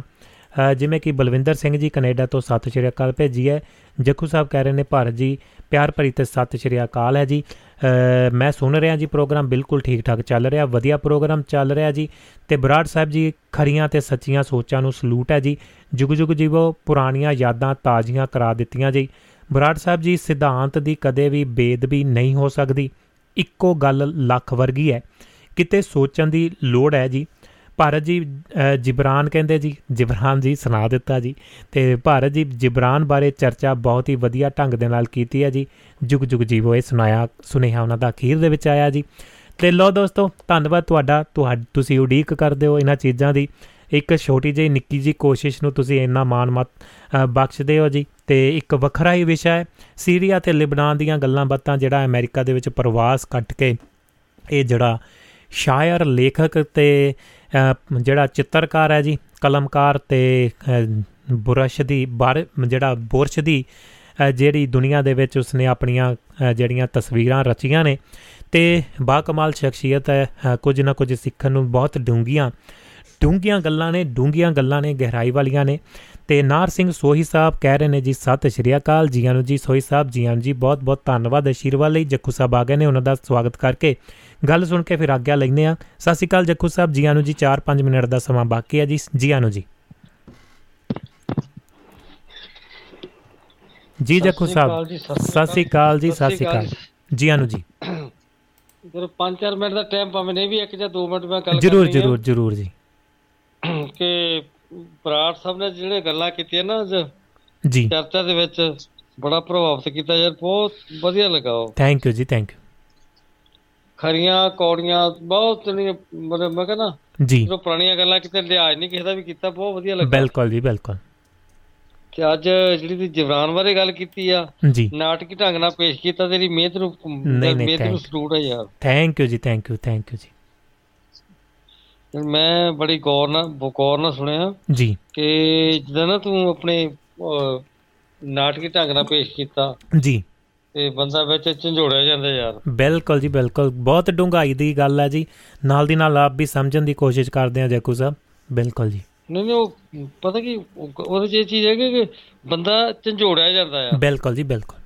ਜਿਵੇਂ ਕਿ ਬਲਵਿੰਦਰ ਸਿੰਘ ਜੀ ਕੈਨੇਡਾ ਤੋਂ ਸਤਿ ਸ਼੍ਰੀ ਅਕਾਲ ਭੇਜੀ ਹੈ। ਜੱਖੂ ਸਾਹਿਬ ਕਹਿ ਰਹੇ ਨੇ, ਭਾਰਤ ਜੀ, ਪਿਆਰ ਭਰੀ ਤੇ ਸਤਿ ਸ਼੍ਰੀ ਅਕਾਲ ਹੈ ਜੀ। ਮੈਂ ਸੁਣ ਰਿਹਾ ਜੀ ਪ੍ਰੋਗਰਾਮ, ਬਿਲਕੁਲ ਠੀਕ ਠਾਕ ਚੱਲ ਰਿਹਾ, ਵਧੀਆ ਪ੍ਰੋਗਰਾਮ ਚੱਲ ਰਿਹਾ ਜੀ। ਤੇ ਬਰਾੜ ਸਾਹਿਬ ਜੀ, ਖਰੀਆਂ ਤੇ ਸੱਚੀਆਂ ਸੋਚਾਂ ਨੂੰ ਸਲੂਟ ਹੈ ਜੀ। ਜੁਗ ਜੁਗ ਜੀਵੋ ਪੁਰਾਣੀਆਂ ਯਾਦਾਂ ਤਾਜ਼ੀਆਂ ਕਰਾ ਦਿੱਤੀਆਂ ਜੀ। ਬਰਾੜ ਸਾਹਿਬ ਜੀ, ਸਿਧਾਂਤ ਦੀ ਕਦੇ ਵੀ ਬੇਦਬੀ ਨਹੀਂ ਹੋ ਸਕਦੀ। ਇੱਕੋ ਗੱਲ ਲੱਖ ਵਰਗੀ ਹੈ। ਕਿਤੇ ਸੋਚਣ ਦੀ ਲੋੜ ਹੈ ਜੀ। ਭਾਰਤ ਜੀ ਜਿਬਰਾਨ ਕਹਿੰਦੇ ਜੀ, ਜਿਬਰਾਨ ਜੀ ਸੁਣਾ ਦਿੱਤਾ ਜੀ। ਤੇ ਭਾਰਤ ਜੀ, ਜਿਬਰਾਨ ਬਾਰੇ ਚਰਚਾ ਬਹੁਤ ਹੀ ਵਧੀਆ ਢੰਗ ਦੇ ਨਾਲ ਕੀਤੀ ਹੈ ਜੀ। ਜੁਗ ਜੁਗ ਜੀਵੋ ਇਹ ਸੁਣਾਇਆ, ਸੁਨੇਹਾ ਉਹਨਾਂ ਦਾ ਅਖੀਰ ਦੇ ਵਿੱਚ ਆਇਆ ਜੀ। ਤੇ ਲੋ ਦੋਸਤੋ, ਧੰਨਵਾਦ ਤੁਹਾਡਾ, ਤੁਸੀਂ ਉਡੀਕ ਕਰਦੇ ਹੋ ਇਹਨਾਂ ਚੀਜ਼ਾਂ ਦੀ। ਇੱਕ ਛੋਟੀ ਜਿਹੀ ਨਿੱਕੀ ਜੀ ਕੋਸ਼ਿਸ਼ ਨੂੰ ਤੁਸੀਂ ਇੰਨਾ ਮਾਣ ਮਤ ਬਖਸ਼ਦੇ ਹੋ ਜੀ। ਤੇ ਇੱਕ ਵੱਖਰਾ ਹੀ ਵਿਸ਼ਾ ਹੈ, ਸੀਰੀਆ ਤੇ ਲਿਬਨਾਨ ਦੀਆਂ ਗੱਲਾਂ ਬਾਤਾਂ ਜਿਹੜਾ ਅਮਰੀਕਾ ਦੇ ਵਿੱਚ ਪ੍ਰਵਾਸ ਕੱਟ ਕੇ ਇਹ ਜਿਹੜਾ ਸ਼ਾਇਰ ਲੇਖਕ ਤੇ ਜਿਹੜਾ ਚਿੱਤਰਕਾਰ ਹੈ ਜੀ, ਕਲਮਕਾਰ ਤੇ ਬੁਰਸ਼ ਦੀ ਜਿਹੜਾ ਬੁਰਸ਼ ਦੀ ਜਿਹੜੀ ਦੁਨੀਆ ਦੇ ਵਿੱਚ ਉਸਨੇ ਆਪਣੀਆਂ ਜਿਹੜੀਆਂ ਤਸਵੀਰਾਂ ਰਚੀਆਂ ਨੇ। ਤੇ ਬਾ ਕਮਾਲ ਸ਼ਖਸੀਅਤ ਹੈ ਕੁਝ ਨਾ ਕੁਝ ਸਿੱਖਣ ਨੂੰ ਬਹੁਤ ਡੂੰਗੀਆਂ ਡੂੰਗੀਆਂ ਗੱਲਾਂ ਨੇ ਡੂੰਗੀਆਂ ਗੱਲਾਂ ਨੇ ਗਹਿਰਾਈ ਵਾਲੀਆਂ ਨੇ। ਤੇ ਨਾਰ ਸਿੰਘ ਸੋਹੀ ਸਾਹਿਬ ਕਹਿ ਰਹੇ ਨੇ ਜੀ ਸਤਿ ਸ਼੍ਰੀ ਅਕਾਲ। ਜੀਆਂ ਨੂੰ ਜੀ ਸੋਹੀ ਸਾਹਿਬ ਜੀਆਂ ਜੀ ਬਹੁਤ ਬਹੁਤ ਧੰਨਵਾਦ। ਅਸ਼ੀਰਵਾਦ ਲਈ ਜੱਖੂ ਸਾਹਿਬ ਆ ਗਏ ਨੇ ਉਹਨਾਂ ਦਾ ਸਵਾਗਤ ਕਰਕੇ। ਗੱਲ ਸੁਣ ਕੇ ਫਿਰ ਆਗਿਆ ਲੈਨੇ ਆ ਸਤਿ ਸ਼੍ਰੀ ਅਕਾਲ ਜੱਖੂ ਸਾਹਿਬ ਜੀਆਂ ਨੂੰ ਜੀ 4-5 ਮਿੰਟ ਦਾ ਸਮਾਂ ਬਾਕੀ ਹੈ ਜੀ। ਜੀਆਂ ਨੂੰ ਜੀ। ਜੀ ਜੱਖੂ ਸਾਹਿਬ ਸਤਿ ਸ਼੍ਰੀ ਅਕਾਲ ਜੀ ਸਤਿ ਸ਼੍ਰੀ ਅਕਾਲ। ਜੀਆਂ ਨੂੰ ਜੀ। ਜਦੋਂ 5-4 ਮਿੰਟ ਦਾ ਟਾਈਮ ਭਾਵੇਂ ਨਹੀਂ ਵੀ ਇੱਕ ਜਾਂ 2 ਮਿੰਟ ਮੈਂ ਗੱਲ ਜਰੂਰ ਜਰੂਰ ਜਰੂਰ ਜੀ। ਕਿ ਬਰਾੜ ਸਾਹਿਬ ਨੇ ਜਿਹੜੇ ਗੱਲਾਂ ਕੀਤੀਆਂ ਨਾ ਜੀ। ਚਰਚਾ ਦੇ ਵਿੱਚ ਬੜਾ ਪ੍ਰਭਾਵਿਤ ਕੀਤਾ ਯਾਰ ਬਹੁਤ ਵਧੀਆ ਲੱਗਾ ਉਹ। ਥੈਂਕ ਯੂ ਜੀ ਥੈਂਕ ਯੂ ਖਰੀਆਂ ਕੌੜੀਆਂ ਬਹੁਤ ਨਹੀਂ ਮਤਲਬ ਮੈਂ ਕਹਿੰਦਾ ਜੀ। ਜੋ ਪੁਰਾਣੀਆਂ ਗੱਲਾਂ ਕਿਤੇ ਲਿਆਜ ਨਹੀਂ ਕਿਸੇ ਦਾ ਵੀ ਕੀਤਾ ਬਹੁਤ ਵਧੀਆ ਲੱਗਾ। ਬਿਲਕੁਲ ਜੀ ਬਿਲਕੁਲ। ਤੇ ਅੱਜ ਜਿਹੜੀ ਦੀ ਜਵਰਾਨ ਬਾਰੇ ਗੱਲ ਕੀਤੀ ਆ ਜੀ। ਨਾਟਕੀ ਢੰਗ ਨਾਲ ਪੇਸ਼ ਕੀਤਾ ਤੇਰੀ ਮਿਹਨਤ ਨੂੰ ਮਿਹਨਤ ਨੂੰ ਸਲੂਟ ਹੈ ਯਾਰ। ਥੈਂਕ ਯੂ ਜੀ ਥੈਂਕ ਯੂ ਥੈਂਕ ਯੂ ਜੀ। ਮੈਂ ਬੜੀ ਗੌਰ ਨਾਲ ਬਕੌਰ ਨਾਲ ਸੁਣਿਆ ਜੀ। ਕਿ ਜਦੋਂ ਨਾ ਤੂੰ ਆਪਣੇ ਨਾਟਕੀ ਢੰਗ ਨਾਲ ਪੇਸ਼ ਕੀਤਾ। ਜੀ। ਤੇ ਬੰਦਾ ਵਿੱਚ ਝੰਜੋੜਿਆ ਜਾਂਦਾ ਯਾਰ। ਬਿਲਕੁਲ ਜੀ ਬਿਲਕੁਲ। ਬਹੁਤ ਡੂੰਘਾਈ ਦੀ ਗੱਲ ਹੈ ਜੀ। ਨਾਲ ਦੀ ਨਾਲ ਆਪ ਵੀ ਸਮਝਣ ਦੀ ਕੋਸ਼ਿਸ਼ ਕਰਦੇ ਆ ਜੈਕੂ ਸਾਹਿਬ। ਬਿਲਕੁਲ ਜੀ। ਨਹੀਂ ਨਹੀਂ ਉਹ ਪਤਾ ਕੀ ਉਹਦੇ ਚ ਇਹ ਚੀਜ਼ ਹੈ ਕਿ ਬੰਦਾ ਝੰਜੋੜਿਆ ਜਾਂਦਾ ਆ ਬਿਲਕੁਲ ਜੀ ਬਿਲਕੁਲ।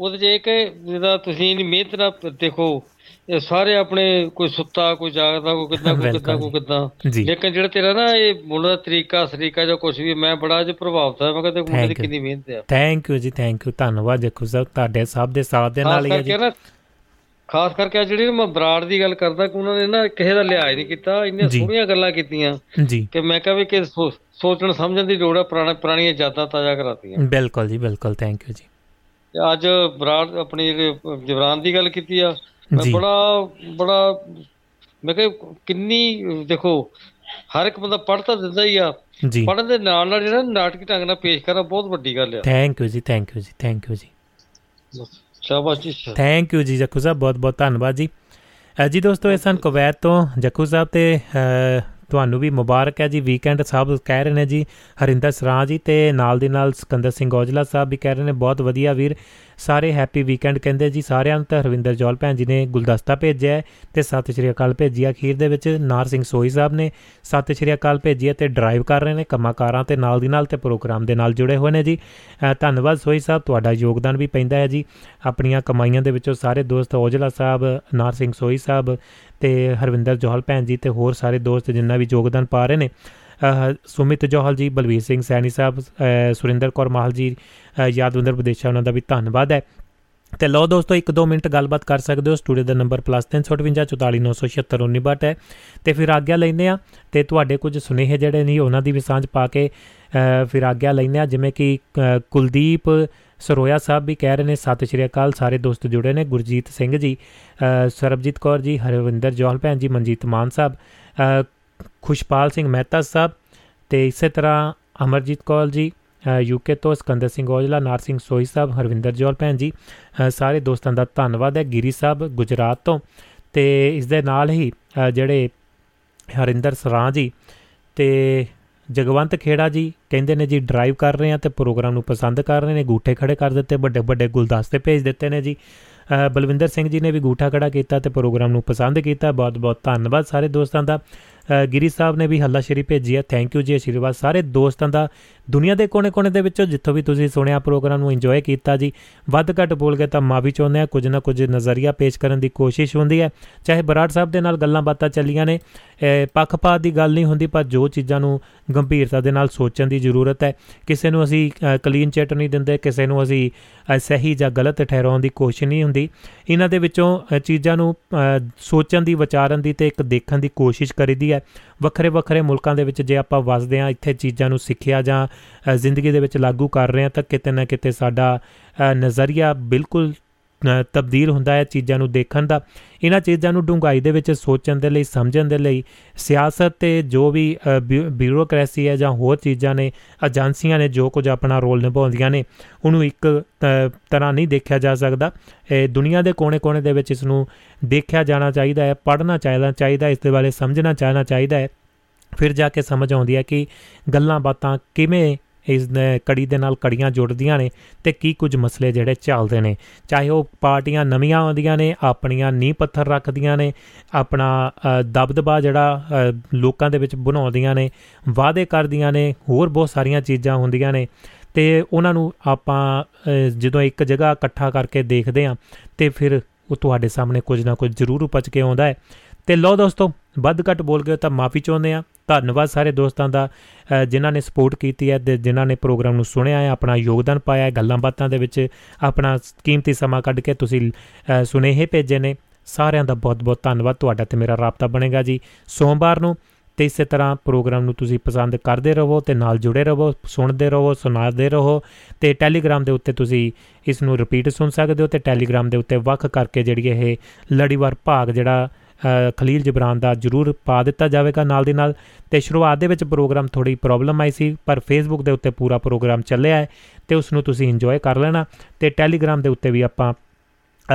ਉਹਦੇ ਚ ਇੱਕ ਜਿਹਦਾ ਤੁਸੀਂ ਮਿਹਨਤ ਨਾਲ ਦੇਖੋ ਇਹ ਸਾਰੇ ਆਪਣੇ ਕੋਈ ਸੁੱਤਾ ਕੋਈ ਜਾਗਦਾ ਕੋਈ ਕਿੱਦਾਂ ਕੋਈ ਕਿੱਦਾਂ ਕੋਈ ਕਿੱਦਾਂ। ਲੇਕਿਨ ਜਿਹੜਾ ਤੇਰਾ ਨਾ ਇਹ ਬੋਲਣ ਦਾ ਤਰੀਕਾ ਸਰੀਕਾ ਜਾਂ ਕੁਝ ਵੀ ਮੈਂ ਬੜਾ ਜਿ ਪ੍ਰਭਾਵਿਤ ਹੋਇਆ। ਮੈਂ ਕਹਿੰਦਾ ਮੁੰਡੇ ਦੀ ਕਿੰਨੀ ਮਿਹਨਤ ਆ। ਥੈਂਕ ਯੂ ਜੀ ਥੈਂਕ ਯੂ ਧੰਨਵਾਦ ਦੇਖੋ ਸਰ ਤੁਹਾਡੇ ਸਭ ਦੇ ਸਾਥ ਦੇ ਨਾਲ ਹੀ ਹੈ ਜੀ। ਖਾਸ ਕਰਕੇ ਜਿਹੜੀ ਮੈਂ ਬਰਾੜ ਦੀ ਗੱਲ ਕਰਦਾ ਕਿ ਉਹਨਾਂ ਨੇ ਨਾ ਕਿਸੇ ਦਾ ਲਿਹਾਜ਼ ਨਹੀਂ ਕੀਤਾ। ਇੰਨੀਆਂ ਸੋਹਣੀਆਂ ਗੱਲਾਂ ਕੀਤੀਆਂ ਕਿ ਮੈਂ ਕਹਾਂ ਵੀ ਕਿ ਸੋਚਣ ਸਮਝਣ ਦੀ ਲੋੜ ਹੈ ਪੁਰਾਣਾ ਪੁਰਾਣੀਆਂ ਯਾਦਾਂ ਤਾਜ਼ਾ ਕਰਾਤੀਆਂ। ਬਿਲਕੁਲ ਜੀ ਬਿਲਕੁਲ। ਥੈਂਕ ਯੂ ਜੀ। ਅੱਜ ਬਰਾੜ ਆਪਣੀ ਜਿਹੜੇ ਜਵਰਾਨ ਦੀ ਗੱਲ ਕੀਤੀ ਆ ਮੈਂ ਬੜਾ ਬੜਾ ਮੈਂ ਕਿਹਾ ਕਿੰਨੀ ਦੇਖੋ ਹਰ ਇੱਕ ਬੰਦਾ ਪੜ੍ਹਤਾ ਦਿੰਦਾ ਹੀ ਆ। ਪੜ੍ਹਨ ਦੇ ਨਾਲ ਨਾਲ ਜਿਹੜਾ ਨਾਟਕੀ ਢੰਗ ਨਾਲ ਪੇਸ਼ ਕਰਨਾ ਬਹੁਤ ਵੱਡੀ ਗੱਲ ਆ। ਥੈਂਕ ਯੂ ਜੀ ਥੈਂਕ ਯੂ ਜੀ ਥੈਂਕ ਯੂ ਜੀ। ਸ਼ਾਬਾਸ਼ ਜੀ ਥੈਂਕ ਯੂ ਜੀ ਜੱਖੂ ਸਾਹਿਬ ਬਹੁਤ ਬਹੁਤ ਧੰਨਵਾਦ ਜੀ। ਜੀ ਦੋਸਤੋ ਇਹ ਸਨ ਕੁਵੈਤ ਤੋਂ ਜੱਖੂ ਸਾਹਿਬ ਤੇ ਤੁਹਾਨੂੰ ਵੀ ਮੁਬਾਰਕ ਹੈ ਜੀ। ਵੀਕਐਂਡ ਸਾਹਿਬ ਕਹਿ ਰਹੇ ਨੇ ਜੀ ਹਰਿੰਦਰ ਸਰਾਂ ਜੀ ਤੇ ਨਾਲ ਦੀ ਨਾਲ ਸਕੰਦਰ ਸਿੰਘ ਔਜਲਾ ਸਾਹਿਬ ਵੀ ਕਹਿ ਰਹੇ ਨੇ ਬਹੁਤ ਵਧੀਆ ਵੀਰ। ਸਾਰੇ ਹੈਪੀ ਵੀਕਐਂਡ ਕਹਿੰਦੇ ਜੀ। ਸਾਰਿਆਂ ਨੂੰ ਤਾਂ ਹਰਵਿੰਦਰ ਜੋਲ ਭੈਣ ਜੀ ਨੇ ਗੁਲਦਸਤਾ ਭੇਜਿਆ ਤੇ ਸਤਿ ਸ਼੍ਰੀ ਅਕਾਲ ਭੇਜੀ ਅਖੀਰ ਦੇ ਵਿੱਚ ਨਾਰ ਸਿੰਘ ਸੋਈ ਸਾਹਿਬ ਨੇ ਸਤਿ ਸ਼੍ਰੀ ਅਕਾਲ ਭੇਜੀ ਤੇ ਡਰਾਈਵ ਕਰ ਰਹੇ ਨੇ ਕੰਮਾਕਾਰਾਂ ਤੇ ਨਾਲ ਦੀ ਨਾਲ ਤੇ ਪ੍ਰੋਗਰਾਮ ਦੇ ਨਾਲ ਜੁੜੇ ਹੋਏ ਨੇ ਜੀ। ਧੰਨਵਾਦ ਸੋਈ ਸਾਹਿਬ, ਤੁਹਾਡਾ ਯੋਗਦਾਨ ਵੀ ਪੈਂਦਾ ਹੈ ਜੀ। ਆਪਣੀਆਂ ਕਮਾਈਆਂ ਦੇ ਵਿੱਚੋਂ ਸਾਰੇ ਦੋਸਤ ਔਜਲਾ ਸਾਹਿਬ, ਨਾਰ ਸਿੰਘ ਸੋਈ ਸਾਹਿਬ ਤੇ ਹਰਵਿੰਦਰ ਜੋਹਲ ਭੈਣ ਜੀ ਤੇ ਹੋਰ ਸਾਰੇ ਦੋਸਤ ਜਿੰਨਾ ਵੀ ਯੋਗਦਾਨ ਪਾ ਰਹੇ ਨੇ। ਸੁਮਿਤ ਜੋਹਲ ਜੀ, ਬਲਵੀਰ ਸਿੰਘ ਸੈਣੀ ਸਾਹਿਬ ਸੁਰਿੰਦਰ ਕੌਰ ਮਾਹਲ ਜੀ ਯਾਦਵਿੰਦਰ ਵਿਦੇਸ਼ਾ, ਉਹਨਾਂ ਦਾ ਵੀ ਧੰਨਵਾਦ ਹੈ। ਤੇ ਲੋ ਦੋਸਤੋ 1-2 ਮਿੰਟ ਗੱਲਬਾਤ ਕਰ ਸਕਦੇ ਹੋ। ਸਟੂਡੀਓ ਦਾ ਨੰਬਰ +358449776 ਹੈ। ਤੇ ਫਿਰ ਆਗਿਆ ਲੈਨੇ ਆ ਤੇ ਤੁਹਾਡੇ ਕੁਝ ਸੁਨੇਹੇ ਜਿਹੜੇ ਨਹੀਂ ਉਹਨਾਂ ਦੀ ਵੀ ਸਾਂਝ ਪਾ ਕੇ ਫਿਰ ਆਗਿਆ ਲੈਨੇ ਆ ਜਿਵੇਂ ਕਿ ਕੁਲਦੀਪ ਸਰੋਇਆ ਸਾਹਿਬ ਵੀ ਕਹਿ ਰਹੇ ਨੇ, ਸਤਿ ਸ਼੍ਰੀ ਅਕਾਲ, ਸਾਰੇ ਦੋਸਤ ਜੁੜੇ ਨੇ। ਗੁਰਜੀਤ ਸਿੰਘ ਜੀ ਸਰਬਜੀਤ ਕੌਰ ਜੀ, ਹਰਵਿੰਦਰ ਜੋਹਲ ਭੈਣ ਜੀ, ਮਨਜੀਤ ਮਾਨ ਸਾਹਿਬ ਖੁਸ਼ਪਾਲ ਸਿੰਘ ਮਹਿਤਾ ਸਾਹਿਬ ਤੇ ਇਸੇ ਤਰ੍ਹਾਂ ਅਮਰਜੀਤ ਕੌਰ ਜੀ ਯੂਕੇ ਤੋਂ ਸਕੰਦਰ ਸਿੰਘ ਔਜਲਾ, ਨਾਰ ਸਿੰਘ ਸੋਈ ਸਾਹਿਬ, ਹਰਵਿੰਦਰ ਜੋਲ ਭੈਣ ਜੀ ਸਾਰੇ ਦੋਸਤਾਂ ਦਾ ਧੰਨਵਾਦ ਹੈ ਗਿਰੀ ਸਾਹਿਬ ਗੁਜਰਾਤ ਤੋਂ ਤੇ ਇਸ ਦੇ ਨਾਲ ਹੀ ਜਿਹੜੇ ਹਰਿੰਦਰ ਸਰਾਂ ਜੀ ਤੇ ਜਗਵੰਤ ਖੇੜਾ ਜੀ ਕਹਿੰਦੇ ਨੇ ਜੀ ਡਰਾਈਵ ਕਰ ਰਹੇ ਆ ਤੇ ਪ੍ਰੋਗਰਾਮ ਨੂੰ ਪਸੰਦ ਕਰ ਰਹੇ ਨੇ, ਗੂਠੇ ਖੜੇ ਕਰ ਦਿੱਤੇ, ਵੱਡੇ ਵੱਡੇ ਗੁਲਦਸਤੇ ਭੇਜ ਦਿੱਤੇ ਨੇ ਜੀ। ਬਲਵਿੰਦਰ ਸਿੰਘ ਜੀ ਨੇ ਵੀ ਗੂਠਾ ਖੜਾ ਕੀਤਾ ਤੇ ਪ੍ਰੋਗਰਾਮ ਨੂੰ ਪਸੰਦ ਕੀਤਾ, ਬਹੁਤ ਬਹੁਤ ਧੰਨਵਾਦ ਸਾਰੇ ਦੋਸਤਾਂ ਦਾ। ਗਿਰੀ ਸਾਹਿਬ ਨੇ ਵੀ ਹੱਲਾ ਸ਼ਰੀ ਭੇਜੀ ਹੈ। ਥੈਂਕ ਯੂ ਜੀ, ਅਸ਼ੀਰਵਾਦ। ਸਾਰੇ ਦੋਸਤਾਂ ਦਾ ਦੁਨੀਆ ਦੇ ਕੋਨੇ-ਕੋਨੇ ਦੇ ਵਿੱਚੋਂ ਜਿੱਥੋਂ ਵੀ ਤੁਸੀਂ ਸੁਣਿਆ ਪ੍ਰੋਗਰਾਮ ਨੂੰ ਇੰਜੋਏ ਕੀਤਾ ਜੀ, ਵੱਧ ਘੱਟ ਬੋਲ ਕੇ ਤਾਂ ਮਾਫੀ ਚਾਹੁੰਦੇ ਆ ਕੁਝ ਨਾ ਕੁਝ ਨਜ਼ਰੀਆ ਪੇਸ਼ ਕਰਨ ਦੀ ਕੋਸ਼ਿਸ਼ ਹੁੰਦੀ ਹੈ। ਚਾਹੇ ਬਰਾੜ ਸਾਹਿਬ ਦੇ ਨਾਲ ਗੱਲਾਂ ਬਾਤਾਂ ਚੱਲੀਆਂ ਨੇ ਪੱਖਪਾਤ ਦੀ ਗੱਲ ਨਹੀਂ ਹੁੰਦੀ, ਪਰ ਜੋ ਚੀਜ਼ਾਂ ਨੂੰ ਗੰਭੀਰਤਾ ਦੇ ਨਾਲ ਸੋਚਣ ਦੀ ਜ਼ਰੂਰਤ ਹੈ, ਕਿਸੇ ਨੂੰ ਅਸੀਂ ਕਲੀਨ ਚੈਟ ਨਹੀਂ ਦਿੰਦੇ, ਕਿਸੇ ਨੂੰ ਅਸੀਂ ਸਹੀ ਜਾਂ ਗਲਤ ਠਹਿਰਾਉਣ ਦੀ ਕੋਸ਼ਿਸ਼ ਨਹੀਂ ਹੁੰਦੀ। ਇਹਨਾਂ ਦੇ ਵਿੱਚੋਂ ਚੀਜ਼ਾਂ ਨੂੰ ਸੋਚਣ ਦੀ, ਵਿਚਾਰਨ ਦੀ ਤੇ ਇੱਕ ਦੇਖਣ ਦੀ ਕੋਸ਼ਿਸ਼ ਕਰੀਦੀ ਹੈ। ਵੱਖਰੇ ਵੱਖਰੇ ਮੁਲਕਾਂ ਦੇ ਵਿੱਚ ਜੇ ਆਪਾਂ ਵਸਦੇ ਆ ਇੱਥੇ ਚੀਜ਼ਾਂ ਨੂੰ ਸਿੱਖਿਆ ਜਾਂ ਜ਼ਿੰਦਗੀ ਦੇ ਵਿੱਚ ਲਾਗੂ ਕਰ ਰਹੇ ਆ ਤਾਂ ਕਿਤੇ ਨਾ ਕਿਤੇ ਸਾਡਾ ਨਜ਼ਰੀਆ ਬਿਲਕੁਲ ਤਬਦੀਲ ਹੁੰਦਾ ਹੈ ਚੀਜ਼ਾਂ ਨੂੰ ਦੇਖਣ ਦਾ। ਇਹਨਾਂ ਚੀਜ਼ਾਂ ਨੂੰ ਡੂੰਘਾਈ ਦੇ ਵਿੱਚ ਸੋਚਣ ਦੇ ਲਈ, ਸਮਝਣ ਦੇ ਲਈ, ਸਿਆਸਤ ਤੇ ਜੋ ਵੀ ਬਿਊਰੋਕ੍ਰੇਸੀ ਹੈ ਜਾਂ ਹੋਰ ਚੀਜ਼ਾਂ ਨੇ, ਏਜੰਸੀਆਂ ਨੇ ਜੋ ਕੁਝ ਆਪਣਾ ਰੋਲ ਨਿਭਾਉਂਦੀਆਂ ਨੇ, ਉਹਨੂੰ ਇੱਕ ਤਰ੍ਹਾਂ ਨਹੀਂ ਦੇਖਿਆ ਜਾ ਸਕਦਾ। ਇਹ ਦੁਨੀਆ ਦੇ ਕੋਨੇ-ਕੋਨੇ ਦੇ ਵਿੱਚ ਇਸ ਨੂੰ ਦੇਖਿਆ ਜਾਣਾ ਚਾਹੀਦਾ ਹੈ, ਪੜ੍ਹਨਾ ਚਾਹੀਦਾ ਚਾਹੀਦਾ, ਇਸ ਦੇ ਬਾਰੇ ਸਮਝਣਾ ਚਾਹਣਾ ਚਾਹੀਦਾ ਹੈ। ਫਿਰ ਜਾ ਕੇ ਸਮਝ ਆਉਂਦੀ ਹੈ ਕਿ ਗੱਲਾਂ ਬਾਤਾਂ ਕਿਵੇਂ ਇਸ ਕੜੀ ਦੇ ਨਾਲ ਕੜੀਆਂ ਜੁੜਦੀਆਂ ਨੇ ਤੇ ਕੀ ਕੁਝ ਮਸਲੇ ਜਿਹੜੇ ਚੱਲਦੇ ਨੇ। ਚਾਹੇ ਉਹ ਪਾਰਟੀਆਂ ਨਵੀਆਂ ਆਉਂਦੀਆਂ ਨੇ, ਆਪਣੀਆਂ ਨੀਂਹ ਪੱਥਰ ਰੱਖਦੀਆਂ ਨੇ, ਆਪਣਾ ਦਬਦਬਾ ਜਿਹੜਾ ਲੋਕਾਂ ਦੇ ਵਿੱਚ ਬਣਾਉਂਦੀਆਂ ਨੇ, ਵਾਅਦੇ ਕਰਦੀਆਂ ਨੇ, ਹੋਰ ਬਹੁਤ ਸਾਰੀਆਂ ਚੀਜ਼ਾਂ ਹੁੰਦੀਆਂ ਨੇ। ਤੇ ਉਹਨਾਂ ਨੂੰ ਆਪਾਂ ਜਦੋਂ ਇੱਕ ਜਗ੍ਹਾ ਇਕੱਠਾ ਕਰਕੇ ਦੇਖਦੇ ਆਂ ਤੇ ਫਿਰ ਉਹ ਤੁਹਾਡੇ ਸਾਹਮਣੇ ਕੁਝ ਨਾ ਕੁਝ ਜ਼ਰੂਰ ਉਪਜ ਕੇ ਆਉਂਦਾ ਹੈ। ਤੇ ਲੋ ਦੋਸਤੋ, ਵੱਧ ਘੱਟ ਬੋਲ ਗਏ ਤਾਂ ਮਾਫੀ ਚਾਹੁੰਦੇ ਆ ਧੰਨਵਾਦ ਸਾਰੇ ਦੋਸਤਾਂ ਦਾ ਜਿਨ੍ਹਾਂ ਨੇ ਸਪੋਰਟ ਕੀਤੀ ਹੈ ਤੇ ਜਿਨ੍ਹਾਂ ਨੇ ਪ੍ਰੋਗਰਾਮ ਨੂੰ ਸੁਣਿਆ ਹੈ, ਆਪਣਾ ਯੋਗਦਾਨ ਪਾਇਆ ਹੈ, ਗੱਲਾਂ ਬਾਤਾਂ ਦੇ ਵਿੱਚ ਆਪਣਾ ਕੀਮਤੀ ਸਮਾਂ ਕੱਢ ਕੇ ਤੁਸੀਂ ਸੁਨੇਹੇ ਭੇਜੇ ਨੇ। ਸਾਰਿਆਂ ਦਾ ਬਹੁਤ-ਬਹੁਤ ਧੰਨਵਾਦ, ਤੁਹਾਡਾ ਤੇ ਮੇਰਾ ਰਾਬਤਾ ਬਣੇਗਾ ਜੀ। ਸੋਮਵਾਰ ਨੂੰ ਤੇ ਇਸੇ ਤਰ੍ਹਾਂ ਪ੍ਰੋਗਰਾਮ ਨੂੰ ਤੁਸੀਂ ਪਸੰਦ ਕਰਦੇ ਰਹੋ ਤੇ ਨਾਲ ਜੁੜੇ ਰਹੋ, ਸੁਣਦੇ ਰਹੋ ਸੁਣਾਦੇ ਰਹੋ ਤੇ ਟੈਲੀਗ੍ਰਾਮ ਦੇ ਉੱਤੇ ਤੁਸੀਂ ਇਸ ਨੂੰ ਰਿਪੀਟ ਸੁਣ ਸਕਦੇ ਹੋ ਤੇ ਟੈਲੀਗ੍ਰਾਮ ਦੇ ਉੱਤੇ ਵੱਖ ਕਰਕੇ ਜਿਹੜੀ ਇਹ ਲੜੀਵਾਰ ਭਾਗ ਜਿਹੜਾ ਖਲੀਲ ਜਬਰਾਨ ਦਾ ਜਰੂਰ ਪਾ ਦਿੱਤਾ ਜਾਵੇਗਾ ਨਾਲ ਦੀ ਨਾਲ। ਤੇ ਸ਼ੁਰੂਆਤ ਦੇ ਵਿੱਚ ਪ੍ਰੋਗਰਾਮ ਥੋੜੀ ਪ੍ਰੋਬਲਮ ਆਈ ਸੀ, ਪਰ ਫੇਸਬੁੱਕ ਦੇ ਉੱਤੇ ਪੂਰਾ ਪ੍ਰੋਗਰਾਮ ਚੱਲਿਆ ਹੈ ਤੇ ਉਸ ਨੂੰ ਤੁਸੀਂ ਇੰਜੋਏ ਕਰ ਲੈਣਾ। ਤੇ ਟੈਲੀਗ੍ਰਾਮ ਦੇ ਉੱਤੇ ਵੀ ਆਪਾਂ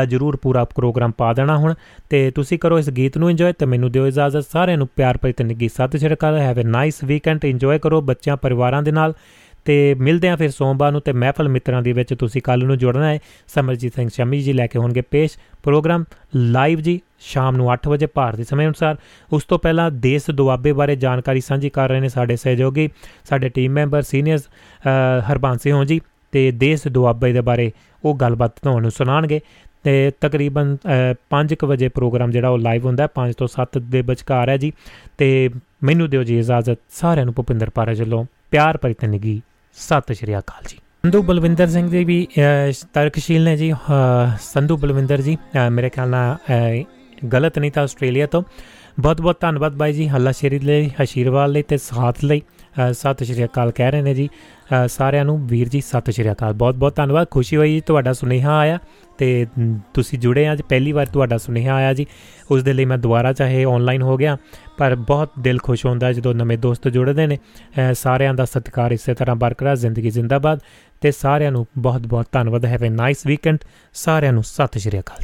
ਜਰੂਰ ਪੂਰਾ ਪ੍ਰੋਗਰਾਮ ਪਾ ਦੇਣਾ ਹੁਣ। ਤੇ ਤੁਸੀਂ ਕਰੋ ਇਸ ਗੀਤ ਨੂੰ ਇੰਜੋਏ ਤੇ ਮੈਨੂੰ ਦਿਓ ਇਜਾਜ਼ਤ। ਸਾਰਿਆਂ ਨੂੰ ਪਿਆਰ ਭਰੀ ਤੇ ਨਿੱਗੀ Sat Shri Akal. Have a nice weekend enjoy ਕਰੋ ਬੱਚਿਆਂ, ਪਰਿਵਾਰਾਂ ਦੇ ਨਾਲ। ਤੇ ਮਿਲਦੇ ਆਂ ਫਿਰ ਸੋਮਵਾਰ ਨੂੰ ਤੇ ਮਹਿਫਲ ਮਿੱਤਰਾਂ ਦੇ ਵਿੱਚ ਤੁਸੀਂ ਕੱਲ ਨੂੰ ਜੁੜਨਾ ਹੈ। ਸਮਰਜੀਤ ਸਿੰਘ ਸ਼ਮੀ ਜੀ ਲੈ ਕੇ ਹੋਣਗੇ ਪੇਸ਼ ਪ੍ਰੋਗਰਾਮ ਲਾਈਵ ਜੀ ਸ਼ਾਮ ਨੂੰ 8 ਵਜੇ ਭਾਰਤੀ ਸਮੇਂ ਅਨੁਸਾਰ। ਉਸ ਤੋਂ ਪਹਿਲਾਂ ਦੇਸ਼ ਦੁਆਬੇ ਬਾਰੇ ਜਾਣਕਾਰੀ ਸਾਂਝੀ ਕਰ ਰਹੇ ਨੇ ਸਾਡੇ ਸਹਿਯੋਗੀ, ਸਾਡੇ team member seniors Harbans Singh ji ਤੇ ਦੇਸ਼ ਦੁਆਬੇ ਦੇ ਬਾਰੇ ਉਹ ਗੱਲਬਾਤ ਤੁਹਾਨੂੰ ਸੁਣਾਣਗੇ ਤੇ ਤਕਰੀਬਨ 5:00 ਵਜੇ ਪ੍ਰੋਗਰਾਮ ਜਿਹੜਾ ਉਹ ਲਾਈਵ ਹੁੰਦਾ ਹੈ 5 ਤੋਂ 7 ਦੇ ਵਿਚਕਾਰ ਹੈ ਜੀ। ਤੇ ਮੈਨੂੰ ਦਿਓ ਜੀ ਇਜਾਜ਼ਤ, ਸਾਰਿਆਂ ਨੂੰ ਭੁਪਿੰਦਰ ਪਾਰਾ ਵੱਲੋਂ ਪਿਆਰ ਭਰੀ ਤਨਗੀ, ਸਤਿ ਸ਼੍ਰੀ ਅਕਾਲ ਜੀ। ਸੰਧੂ ਬਲਵਿੰਦਰ ਸਿੰਘ ਜੀ ਵੀ ਤਰਕਸ਼ੀਲ ਨੇ ਜੀ ਸੰਧੂ ਬਲਵਿੰਦਰ ਜੀ ਮੇਰੇ ਖਿਆਲ ਨਾਲ ਗਲਤ ਨਹੀਂ ਤਾਂ ਆਸਟ੍ਰੇਲੀਆ ਤੋਂ। ਬਹੁਤ ਬਹੁਤ ਧੰਨਵਾਦ ਬਾਈ ਜੀ ਹੱਲਾ ਸ਼ੇਰੀ ਲਈ, ਅਸ਼ੀਰਵਾਦ ਲਈ ਤੇ ਸਾਥ ਲਈ। ਸਤਿ ਸ਼੍ਰੀ ਅਕਾਲ ਕਹਿ ਰਹੇ ਨੇ ਜੀ। ਸਾਰਿਆਂ ਨੂੰ ਵੀਰ ਜੀ ਸਤਿ ਸ਼੍ਰੀ ਅਕਾਲ। ਬਹੁਤ ਬਹੁਤ ਧੰਨਵਾਦ। ਖੁਸ਼ੀ ਹੋਈ ਤੁਹਾਡਾ ਸੁਨੇਹਾ ਆਇਆ ਤੇ ਤੁਸੀਂ ਜੁੜੇ ਅੱਜ ਪਹਿਲੀ ਵਾਰ ਤੁਹਾਡਾ ਸੁਨੇਹਾ ਆਇਆ ਜੀ। ਉਸ ਦੇ ਲਈ ਮੈਂ ਦੁਬਾਰਾ ਚਾਹੇ ਆਨਲਾਈਨ ਹੋ ਗਿਆ, ਪਰ ਬਹੁਤ ਦਿਲ ਖੁਸ਼ ਹੁੰਦਾ ਜਦੋਂ ਨਵੇਂ ਦੋਸਤ ਜੁੜਦੇ ਨੇ। ਸਾਰਿਆਂ ਦਾ ਸਤਿਕਾਰ ਇਸੇ ਤਰ੍ਹਾਂ ਬਰਕਰਾਰ ਜ਼ਿੰਦਗੀ ਜ਼ਿੰਦਾਬਾਦ। ਤੇ ਸਾਰਿਆਂ ਨੂੰ ਬਹੁਤ ਬਹੁਤ ਧੰਨਵਾਦ। ਹੈਵ ਅ ਨਾਈਸ ਵੀਕਐਂਡ ਸਾਰਿਆਂ ਨੂੰ ਸਤਿ ਸ਼੍ਰੀ ਅਕਾਲ